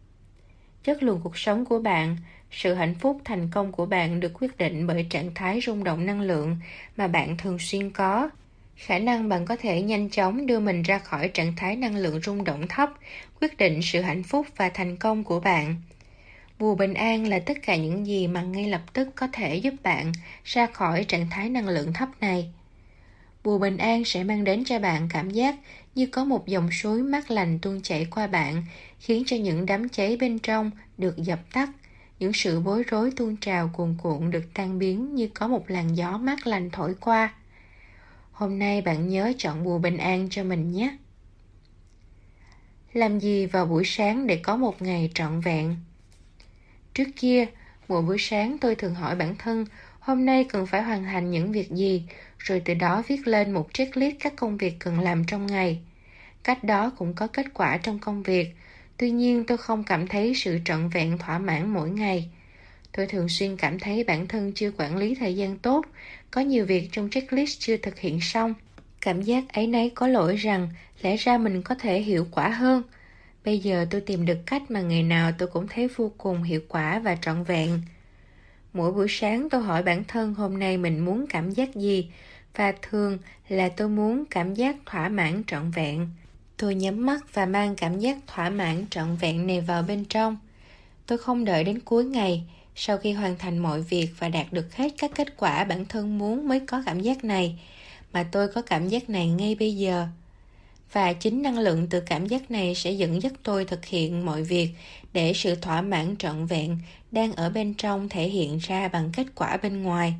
Chất lượng cuộc sống của bạn sự hạnh phúc thành công của bạn được quyết định bởi trạng thái rung động năng lượng mà bạn thường xuyên có. Khả năng bạn có thể nhanh chóng đưa mình ra khỏi trạng thái năng lượng rung động thấp, quyết định sự hạnh phúc và thành công của bạn. Bùa bình an là tất cả những gì mà ngay lập tức có thể giúp bạn ra khỏi trạng thái năng lượng thấp này. Bùa bình an sẽ mang đến cho bạn cảm giác như có một dòng suối mát lành tuôn chảy qua bạn, khiến cho những đám cháy bên trong được dập tắt những sự bối rối tuôn trào cuồn cuộn được tan biến như có một làn gió mát lành thổi qua. Hôm nay bạn nhớ chọn bùa bình an cho mình nhé. Làm gì vào buổi sáng để có một ngày trọn vẹn? Trước kia mỗi buổi sáng tôi thường hỏi bản thân, hôm nay cần phải hoàn thành những việc gì? Rồi từ đó viết lên một checklist các công việc cần làm trong ngày. Cách đó cũng có kết quả trong công việc tuy nhiên, tôi không cảm thấy sự trọn vẹn, thỏa mãn mỗi ngày. Tôi thường xuyên cảm thấy bản thân chưa quản lý thời gian tốt, có nhiều việc trong checklist chưa thực hiện xong. Cảm giác ấy nấy có lỗi rằng lẽ ra mình có thể hiệu quả hơn. Bây giờ tôi tìm được cách mà ngày nào tôi cũng thấy vô cùng hiệu quả và trọn vẹn. Mỗi buổi sáng tôi hỏi bản thân hôm nay mình muốn cảm giác gì, và thường là tôi muốn cảm giác thỏa mãn, trọn vẹn tôi nhắm mắt và mang cảm giác thỏa mãn trọn vẹn này vào bên trong. Tôi không đợi đến cuối ngày, sau khi hoàn thành mọi việc và đạt được hết các kết quả bản thân muốn mới có cảm giác này, mà tôi có cảm giác này ngay bây giờ. Và chính năng lượng từ cảm giác này sẽ dẫn dắt tôi thực hiện mọi việc để sự thỏa mãn trọn vẹn đang ở bên trong thể hiện ra bằng kết quả bên ngoài.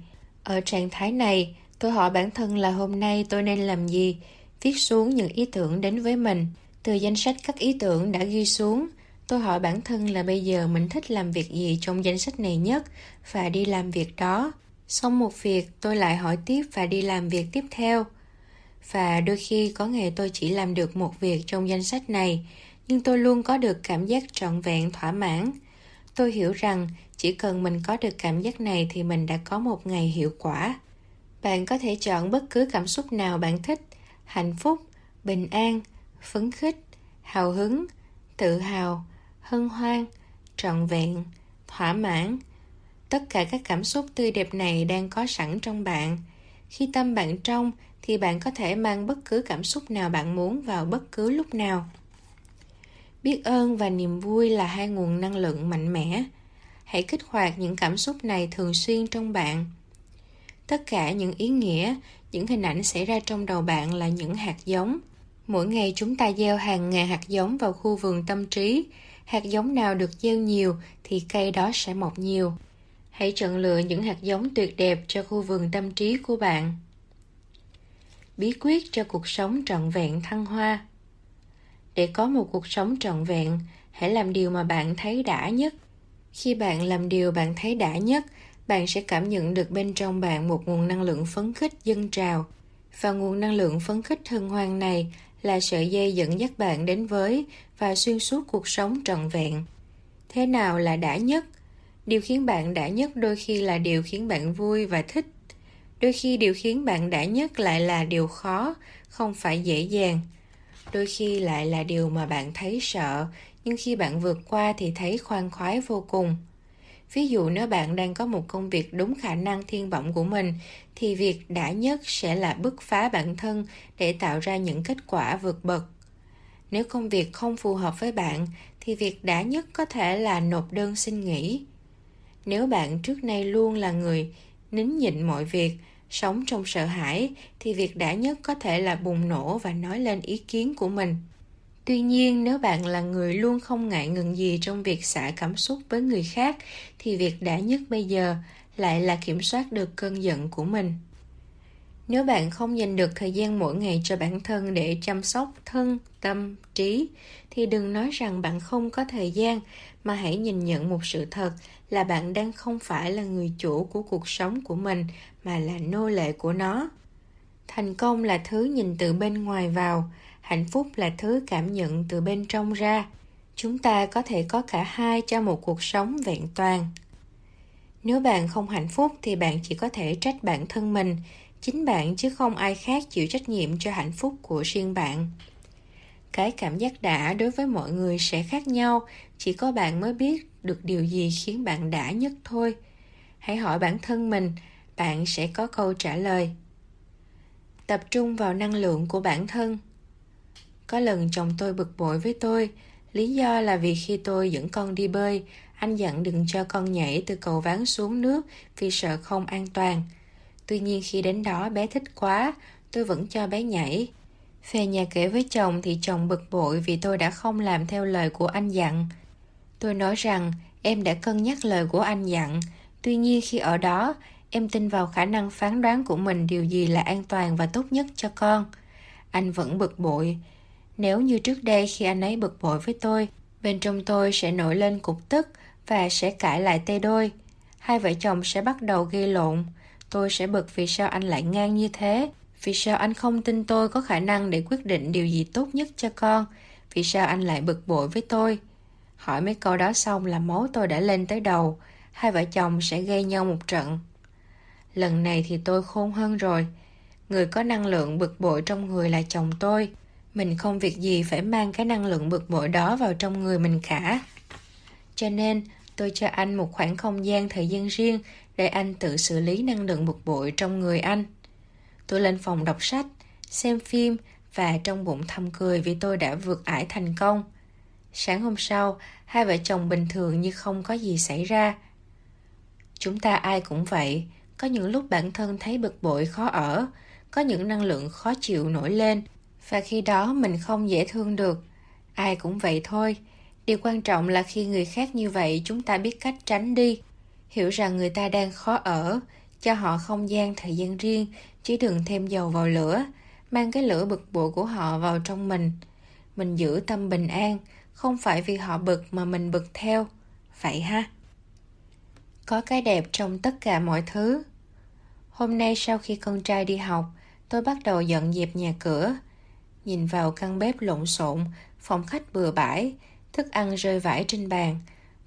Ở trạng thái này, tôi hỏi bản thân là hôm nay tôi nên làm gì? Viết xuống những ý tưởng đến với mình. Từ danh sách các ý tưởng đã ghi xuống, tôi hỏi bản thân là bây giờ mình thích làm việc gì trong danh sách này nhất và đi làm việc đó. Xong một việc, tôi lại hỏi tiếp và đi làm việc tiếp theo. Và đôi khi có ngày tôi chỉ làm được một việc trong danh sách này, nhưng tôi luôn có được cảm giác trọn vẹn, thỏa mãn. Tôi hiểu rằng chỉ cần mình có được cảm giác này thì mình đã có một ngày hiệu quả. Bạn có thể chọn bất cứ cảm xúc nào bạn thích hạnh phúc, bình an, phấn khích, hào hứng, tự hào, hân hoan, trọn vẹn, thỏa mãn. Tất cả các cảm xúc tươi đẹp này đang có sẵn trong bạn. Khi tâm bạn trong, thì bạn có thể mang bất cứ cảm xúc nào bạn muốn vào bất cứ lúc nào. Biết ơn và niềm vui là hai nguồn năng lượng mạnh mẽ. Hãy kích hoạt những cảm xúc này thường xuyên trong bạn. Tất cả những ý nghĩa những hình ảnh xảy ra trong đầu bạn là những hạt giống mỗi ngày chúng ta gieo hàng ngàn hạt giống vào khu vườn tâm trí hạt giống nào được gieo nhiều thì cây đó sẽ mọc nhiều Hãy chọn lựa những hạt giống tuyệt đẹp cho khu vườn tâm trí của bạn. Bí quyết cho cuộc sống trọn vẹn thăng hoa. Để có một cuộc sống trọn vẹn, hãy làm điều mà bạn thấy đã nhất. Khi bạn làm điều bạn thấy đã nhất, bạn sẽ cảm nhận được bên trong bạn một nguồn năng lượng phấn khích dâng trào. Và nguồn năng lượng phấn khích hân hoan này là sợi dây dẫn dắt bạn đến với và xuyên suốt cuộc sống trọn vẹn. Thế nào là đã nhất? Điều khiến bạn đã nhất đôi khi là điều khiến bạn vui và thích. Đôi khi điều khiến bạn đã nhất lại là điều khó, không phải dễ dàng. Đôi khi lại là điều mà bạn thấy sợ, nhưng khi bạn vượt qua thì thấy khoan khoái vô cùng. Ví dụ nếu bạn đang có một công việc đúng khả năng thiên vọng của mình, thì việc đã nhất sẽ là bứt phá bản thân để tạo ra những kết quả vượt bậc. Nếu công việc không phù hợp với bạn, thì việc đã nhất có thể là nộp đơn xin nghỉ. Nếu bạn trước nay luôn là người nín nhịn mọi việc, sống trong sợ hãi, thì việc đã nhất có thể là bùng nổ và nói lên ý kiến của mình. Tuy nhiên, nếu bạn là người luôn không ngại ngừng gì trong việc xả cảm xúc với người khác, thì việc đã nhất bây giờ lại là kiểm soát được cơn giận của mình. Nếu bạn không dành được thời gian mỗi ngày cho bản thân để chăm sóc thân, tâm, trí, thì đừng nói rằng bạn không có thời gian, mà hãy nhìn nhận một sự thật là bạn đang không phải là người chủ của cuộc sống của mình, mà là nô lệ của nó. Thành công là thứ nhìn từ bên ngoài vào, hạnh phúc là thứ cảm nhận từ bên trong ra. Chúng ta có thể có cả hai cho một cuộc sống vẹn toàn. Nếu bạn không hạnh phúc thì bạn chỉ có thể trách bản thân mình, chính bạn chứ không ai khác chịu trách nhiệm cho hạnh phúc của riêng bạn. Cái cảm giác đã đối với mọi người sẽ khác nhau, chỉ có bạn mới biết được điều gì khiến bạn đã nhất thôi. Hãy hỏi bản thân mình, bạn sẽ có câu trả lời. Tập trung vào năng lượng của bản thân có lần chồng tôi bực bội với tôi, lý do là vì khi tôi dẫn con đi bơi, anh dặn đừng cho con nhảy từ cầu ván xuống nước vì sợ không an toàn. Tuy nhiên khi đến đó bé thích quá, tôi vẫn cho bé nhảy. Về nhà kể với chồng thì chồng bực bội vì tôi đã không làm theo lời của anh dặn. Tôi nói rằng em đã cân nhắc lời của anh dặn, tuy nhiên khi ở đó, em tin vào khả năng phán đoán của mình điều gì là an toàn và tốt nhất cho con. Anh vẫn bực bội, nếu như trước đây khi anh ấy bực bội với tôi, bên trong tôi sẽ nổi lên cục tức và sẽ cãi lại tê đôi. Hai vợ chồng sẽ bắt đầu gây lộn. Tôi sẽ bực vì sao anh lại ngang như thế. Vì sao anh không tin tôi có khả năng để quyết định điều gì tốt nhất cho con? Vì sao anh lại bực bội với tôi? Hỏi mấy câu đó xong là máu tôi đã lên tới đầu. Hai vợ chồng sẽ gây nhau một trận. Lần này thì tôi khôn hơn rồi. Người có năng lượng bực bội trong người là chồng tôi mình không việc gì phải mang cái năng lượng bực bội đó vào trong người mình cả. Cho nên, tôi cho anh một khoảng không gian thời gian riêng để anh tự xử lý năng lượng bực bội trong người anh. Tôi lên phòng đọc sách, xem phim và trong bụng thầm cười vì tôi đã vượt ải thành công. Sáng hôm sau, hai vợ chồng bình thường như không có gì xảy ra. Chúng ta ai cũng vậy, có những lúc bản thân thấy bực bội khó ở, có những năng lượng khó chịu nổi lên và khi đó mình không dễ thương được. Ai cũng vậy thôi. Điều quan trọng là khi người khác như vậy, chúng ta biết cách tránh đi. Hiểu rằng người ta đang khó ở, cho họ không gian thời gian riêng, chứ đừng thêm dầu vào lửa, mang cái lửa bực bội của họ vào trong mình. Mình giữ tâm bình an, không phải vì họ bực mà mình bực theo. Vậy ha? Có cái đẹp trong tất cả mọi thứ. Hôm nay sau khi con trai đi học, tôi bắt đầu dọn dẹp nhà cửa nhìn vào căn bếp lộn xộn, phòng khách bừa bãi, thức ăn rơi vãi trên bàn.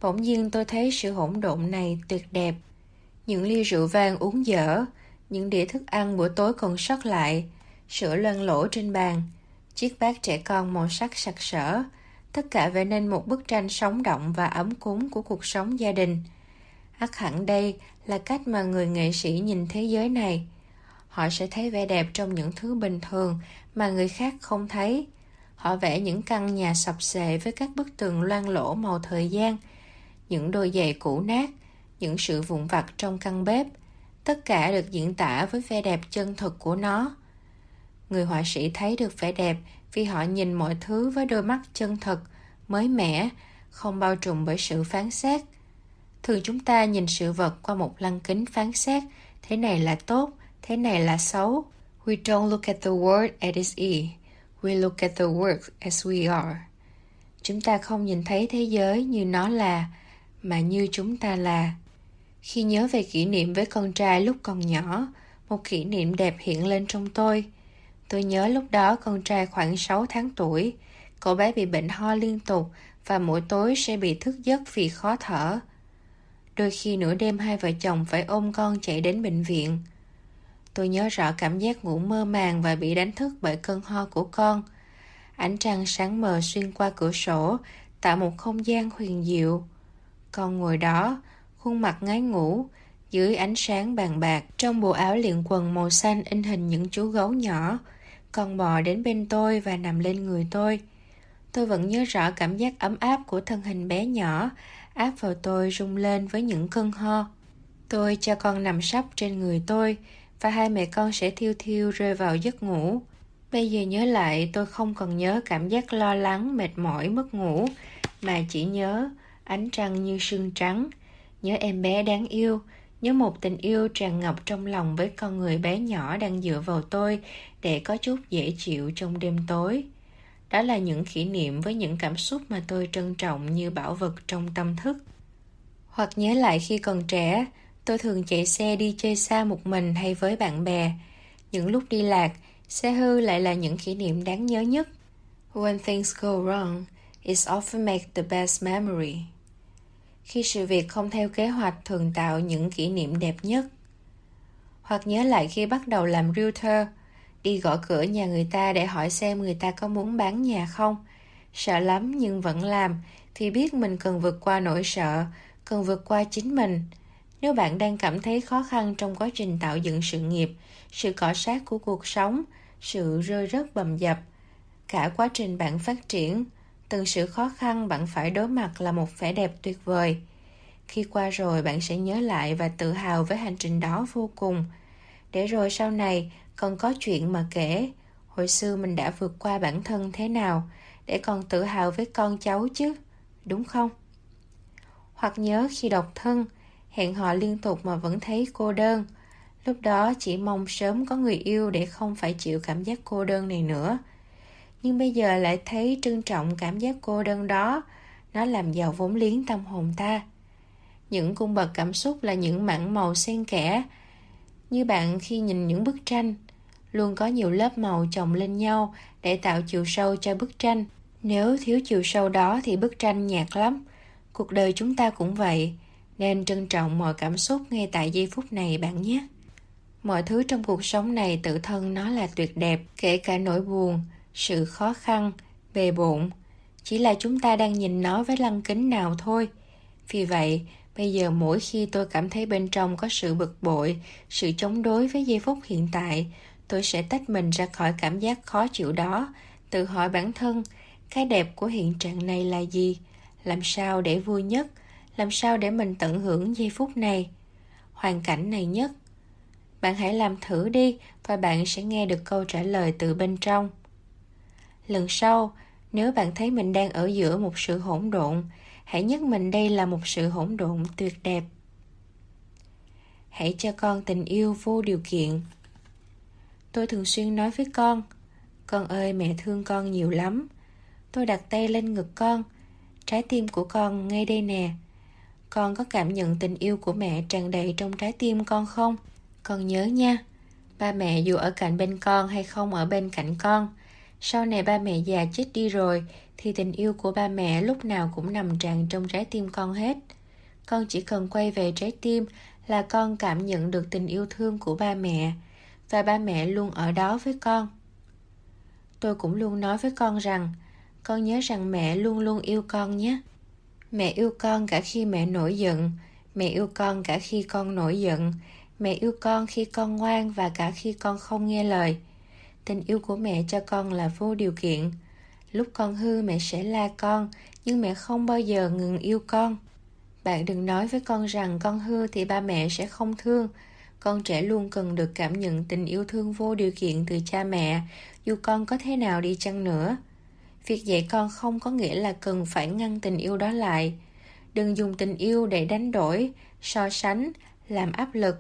Bỗng nhiên tôi thấy sự hỗn độn này tuyệt đẹp. Những ly rượu vang uống dở, những đĩa thức ăn bữa tối còn sót lại, sữa loang lỗ trên bàn, chiếc bát trẻ con màu sắc sặc sỡ, tất cả vẽ nên một bức tranh sống động và ấm cúng của cuộc sống gia đình. ắt hẳn đây là cách mà người nghệ sĩ nhìn thế giới này. Họ sẽ thấy vẻ đẹp trong những thứ bình thường mà người khác không thấy. Họ vẽ những căn nhà sập xệ với các bức tường loang lỗ màu thời gian, những đôi giày cũ nát, những sự vụn vặt trong căn bếp. Tất cả được diễn tả với vẻ đẹp chân thực của nó. Người họa sĩ thấy được vẻ đẹp vì họ nhìn mọi thứ với đôi mắt chân thực, mới mẻ, không bao trùm bởi sự phán xét. thường chúng ta nhìn sự vật qua một lăng kính phán xét thế này là tốt thế này là xấu we don't look at the world as it is we look at the world as we are. Chúng ta không nhìn thấy thế giới như nó là, mà như chúng ta là. Khi nhớ về kỷ niệm với con trai lúc còn nhỏ, một kỷ niệm đẹp hiện lên trong tôi. Tôi nhớ lúc đó con trai khoảng 6 tháng tuổi. Cậu bé bị bệnh ho liên tục và mỗi tối sẽ bị thức giấc vì khó thở. Đôi khi nửa đêm hai vợ chồng phải ôm con chạy đến bệnh viện tôi nhớ rõ cảm giác ngủ mơ màng và bị đánh thức bởi cơn ho của con. Ánh trăng sáng mờ xuyên qua cửa sổ, tạo một không gian huyền diệu. Con ngồi đó, khuôn mặt ngái ngủ, dưới ánh sáng bàn bạc. Trong bộ áo liền quần màu xanh in hình những chú gấu nhỏ, con bò đến bên tôi và nằm lên người tôi. Tôi vẫn nhớ rõ cảm giác ấm áp của thân hình bé nhỏ, áp vào tôi rung lên với những cơn ho. Tôi cho con nằm sấp trên người tôi và hai mẹ con sẽ thiêu thiêu rơi vào giấc ngủ. Bây giờ nhớ lại, tôi không còn nhớ cảm giác lo lắng, mệt mỏi, mất ngủ, mà chỉ nhớ ánh trăng như sương trắng. Nhớ em bé đáng yêu, nhớ một tình yêu tràn ngập trong lòng với con người bé nhỏ đang dựa vào tôi để có chút dễ chịu trong đêm tối. Đó là những kỷ niệm với những cảm xúc mà tôi trân trọng như bảo vật trong tâm thức. Hoặc nhớ lại khi còn trẻ tôi thường chạy xe đi chơi xa một mình hay với bạn bè. Những lúc đi lạc, xe hư lại là những kỷ niệm đáng nhớ nhất. When things go wrong it often make the best memory. Khi sự việc không theo kế hoạch thường tạo những kỷ niệm đẹp nhất. Hoặc nhớ lại khi bắt đầu làm realtor, đi gõ cửa nhà người ta để hỏi xem người ta có muốn bán nhà không. Sợ lắm nhưng vẫn làm, thì biết mình cần vượt qua nỗi sợ, cần vượt qua chính mình nếu bạn đang cảm thấy khó khăn trong quá trình tạo dựng sự nghiệp, sự cọ sát của cuộc sống, sự rơi rớt bầm dập, cả quá trình bạn phát triển, từng sự khó khăn bạn phải đối mặt là một vẻ đẹp tuyệt vời. Khi qua rồi, bạn sẽ nhớ lại và tự hào với hành trình đó vô cùng. Để rồi sau này, còn có chuyện mà kể. Hồi xưa mình đã vượt qua bản thân thế nào để còn tự hào với con cháu chứ, đúng không? Hoặc nhớ khi độc thân hẹn hò liên tục mà vẫn thấy cô đơn. Lúc đó chỉ mong sớm có người yêu để không phải chịu cảm giác cô đơn này nữa. Nhưng bây giờ lại thấy trân trọng cảm giác cô đơn đó. Nó làm giàu vốn liếng tâm hồn ta. Những cung bậc cảm xúc là những mảng màu xen kẽ. Như bạn khi nhìn những bức tranh, luôn có nhiều lớp màu chồng lên nhau để tạo chiều sâu cho bức tranh. Nếu thiếu chiều sâu đó thì bức tranh nhạt lắm. Cuộc đời chúng ta cũng vậy nên trân trọng mọi cảm xúc ngay tại giây phút này bạn nhé. Mọi thứ trong cuộc sống này tự thân nó là tuyệt đẹp, kể cả nỗi buồn, sự khó khăn, bề bộn. Chỉ là chúng ta đang nhìn nó với lăng kính nào thôi. Vì vậy, bây giờ mỗi khi tôi cảm thấy bên trong có sự bực bội, sự chống đối với giây phút hiện tại, tôi sẽ tách mình ra khỏi cảm giác khó chịu đó, tự hỏi bản thân, cái đẹp của hiện trạng này là gì? Làm sao để vui nhất? Làm sao để mình tận hưởng giây phút này? Hoàn cảnh này nhất. Bạn hãy làm thử đi và bạn sẽ nghe được câu trả lời từ bên trong. Lần sau, nếu bạn thấy mình đang ở giữa một sự hỗn độn, hãy nhắc mình đây là một sự hỗn độn tuyệt đẹp. Hãy cho con tình yêu vô điều kiện. Tôi thường xuyên nói với con con ơi, mẹ thương con nhiều lắm. Tôi đặt tay lên ngực con. Trái tim của con ngay đây nè con có cảm nhận tình yêu của mẹ tràn đầy trong trái tim con không? Con nhớ nha. Ba mẹ dù ở cạnh bên con hay không ở bên cạnh con, sau này ba mẹ già chết đi rồi thì tình yêu của ba mẹ lúc nào cũng nằm tràn trong trái tim con hết. Con chỉ cần quay về trái tim là con cảm nhận được tình yêu thương của ba mẹ và ba mẹ luôn ở đó với con. Tôi cũng luôn nói với con rằng, con nhớ rằng mẹ luôn luôn yêu con nhé mẹ yêu con cả khi mẹ nổi giận. Mẹ yêu con cả khi con nổi giận. Mẹ yêu con khi con ngoan và cả khi con không nghe lời. Tình yêu của mẹ cho con là vô điều kiện. Lúc con hư mẹ sẽ la con, nhưng mẹ không bao giờ ngừng yêu con. Bạn đừng nói với con rằng con hư thì ba mẹ sẽ không thương. Con trẻ luôn cần được cảm nhận tình yêu thương vô điều kiện từ cha mẹ, dù con có thế nào đi chăng nữa việc dạy con không có nghĩa là cần phải ngăn tình yêu đó lại Đừng dùng tình yêu để đánh đổi, so sánh, làm áp lực.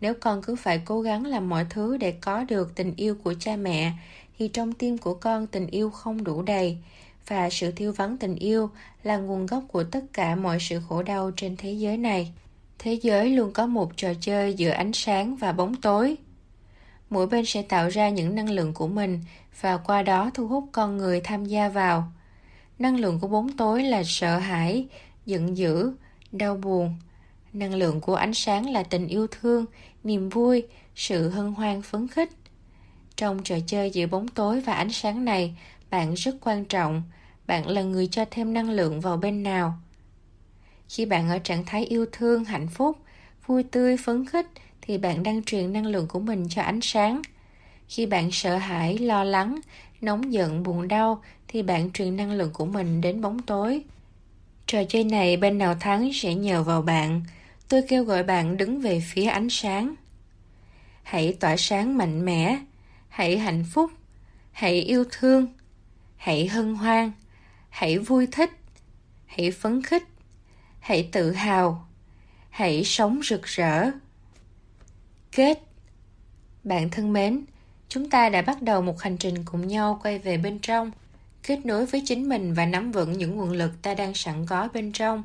Nếu con cứ phải cố gắng làm mọi thứ để có được tình yêu của cha mẹ, thì trong tim của con tình yêu không đủ đầy, và sự thiếu vắng tình yêu là nguồn gốc của tất cả mọi sự khổ đau trên thế giới này. Thế giới luôn có một trò chơi giữa ánh sáng và bóng tối. Mỗi bên sẽ tạo ra những năng lượng của mình và qua đó thu hút con người tham gia vào. Năng lượng của bóng tối là sợ hãi, giận dữ, đau buồn. Năng lượng của ánh sáng là tình yêu thương, niềm vui, sự hân hoan phấn khích. Trong trò chơi giữa bóng tối và ánh sáng này, bạn rất quan trọng. Bạn là người cho thêm năng lượng vào bên nào. Khi bạn ở trạng thái yêu thương, hạnh phúc, vui tươi, phấn khích thì bạn đang truyền năng lượng của mình cho ánh sáng. Khi bạn sợ hãi, lo lắng, nóng giận, buồn đau thì bạn truyền năng lượng của mình đến bóng tối. Trò chơi này bên nào thắng sẽ nhờ vào bạn. Tôi kêu gọi bạn đứng về phía ánh sáng. Hãy tỏa sáng mạnh mẽ, hãy hạnh phúc, hãy yêu thương, hãy hân hoan, hãy vui thích, hãy phấn khích, hãy tự hào, hãy sống rực rỡ. Kết. Bạn thân mến, chúng ta đã bắt đầu một hành trình cùng nhau quay về bên trong kết nối với chính mình và nắm vững những nguồn lực ta đang sẵn có bên trong.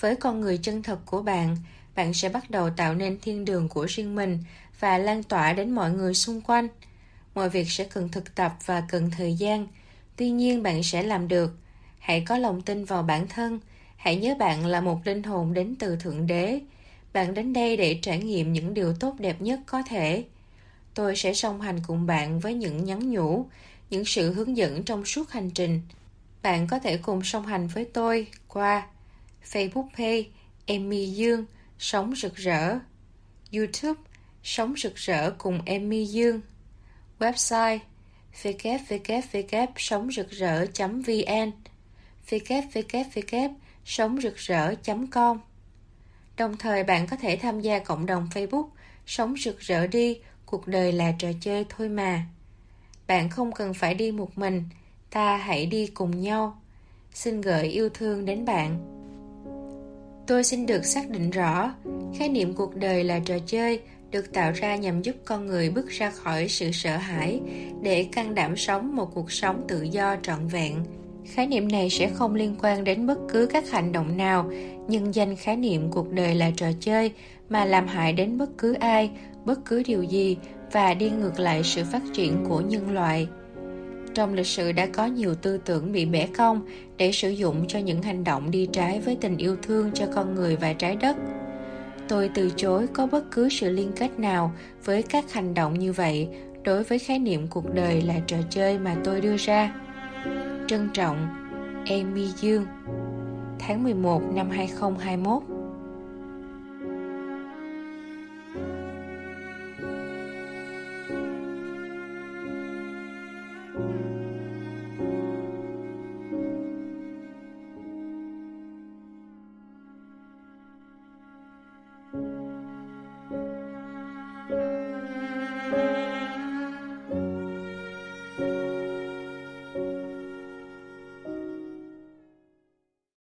Với con người chân thật của bạn bạn sẽ bắt đầu tạo nên thiên đường của riêng mình và lan tỏa đến mọi người xung quanh. Mọi việc sẽ cần thực tập và cần thời gian. Tuy nhiên bạn sẽ làm được. Hãy có lòng tin vào bản thân. Hãy nhớ bạn là một linh hồn đến từ thượng đế bạn đến đây để trải nghiệm những điều tốt đẹp nhất có thể tôi sẽ song hành cùng bạn với những nhắn nhủ những sự hướng dẫn trong suốt hành trình. Bạn có thể cùng song hành với tôi qua Facebook page Emmy Dương Sống rực rỡ, YouTube Sống rực rỡ cùng Emmy Dương, website www rực rỡ.vn www sống rực rỡ.com Đồng thời bạn có thể tham gia cộng đồng Facebook Sống rực rỡ đi, cuộc đời là trò chơi thôi mà. Bạn không cần phải đi một mình, ta hãy đi cùng nhau. Xin gửi yêu thương đến bạn. Tôi xin được xác định rõ, khái niệm cuộc đời là trò chơi được tạo ra nhằm giúp con người bước ra khỏi sự sợ hãi để can đảm sống một cuộc sống tự do trọn vẹn. Khái niệm này sẽ không liên quan đến bất cứ các hành động nào, nhưng danh khái niệm cuộc đời là trò chơi mà làm hại đến bất cứ ai, bất cứ điều gì và đi ngược lại sự phát triển của nhân loại trong lịch sử đã có nhiều tư tưởng bị bẻ cong để sử dụng cho những hành động đi trái với tình yêu thương cho con người và trái đất tôi từ chối có bất cứ sự liên kết nào với các hành động như vậy đối với khái niệm cuộc đời là trò chơi mà tôi đưa ra. Trân trọng, Amy Dương Tháng 11 năm 2021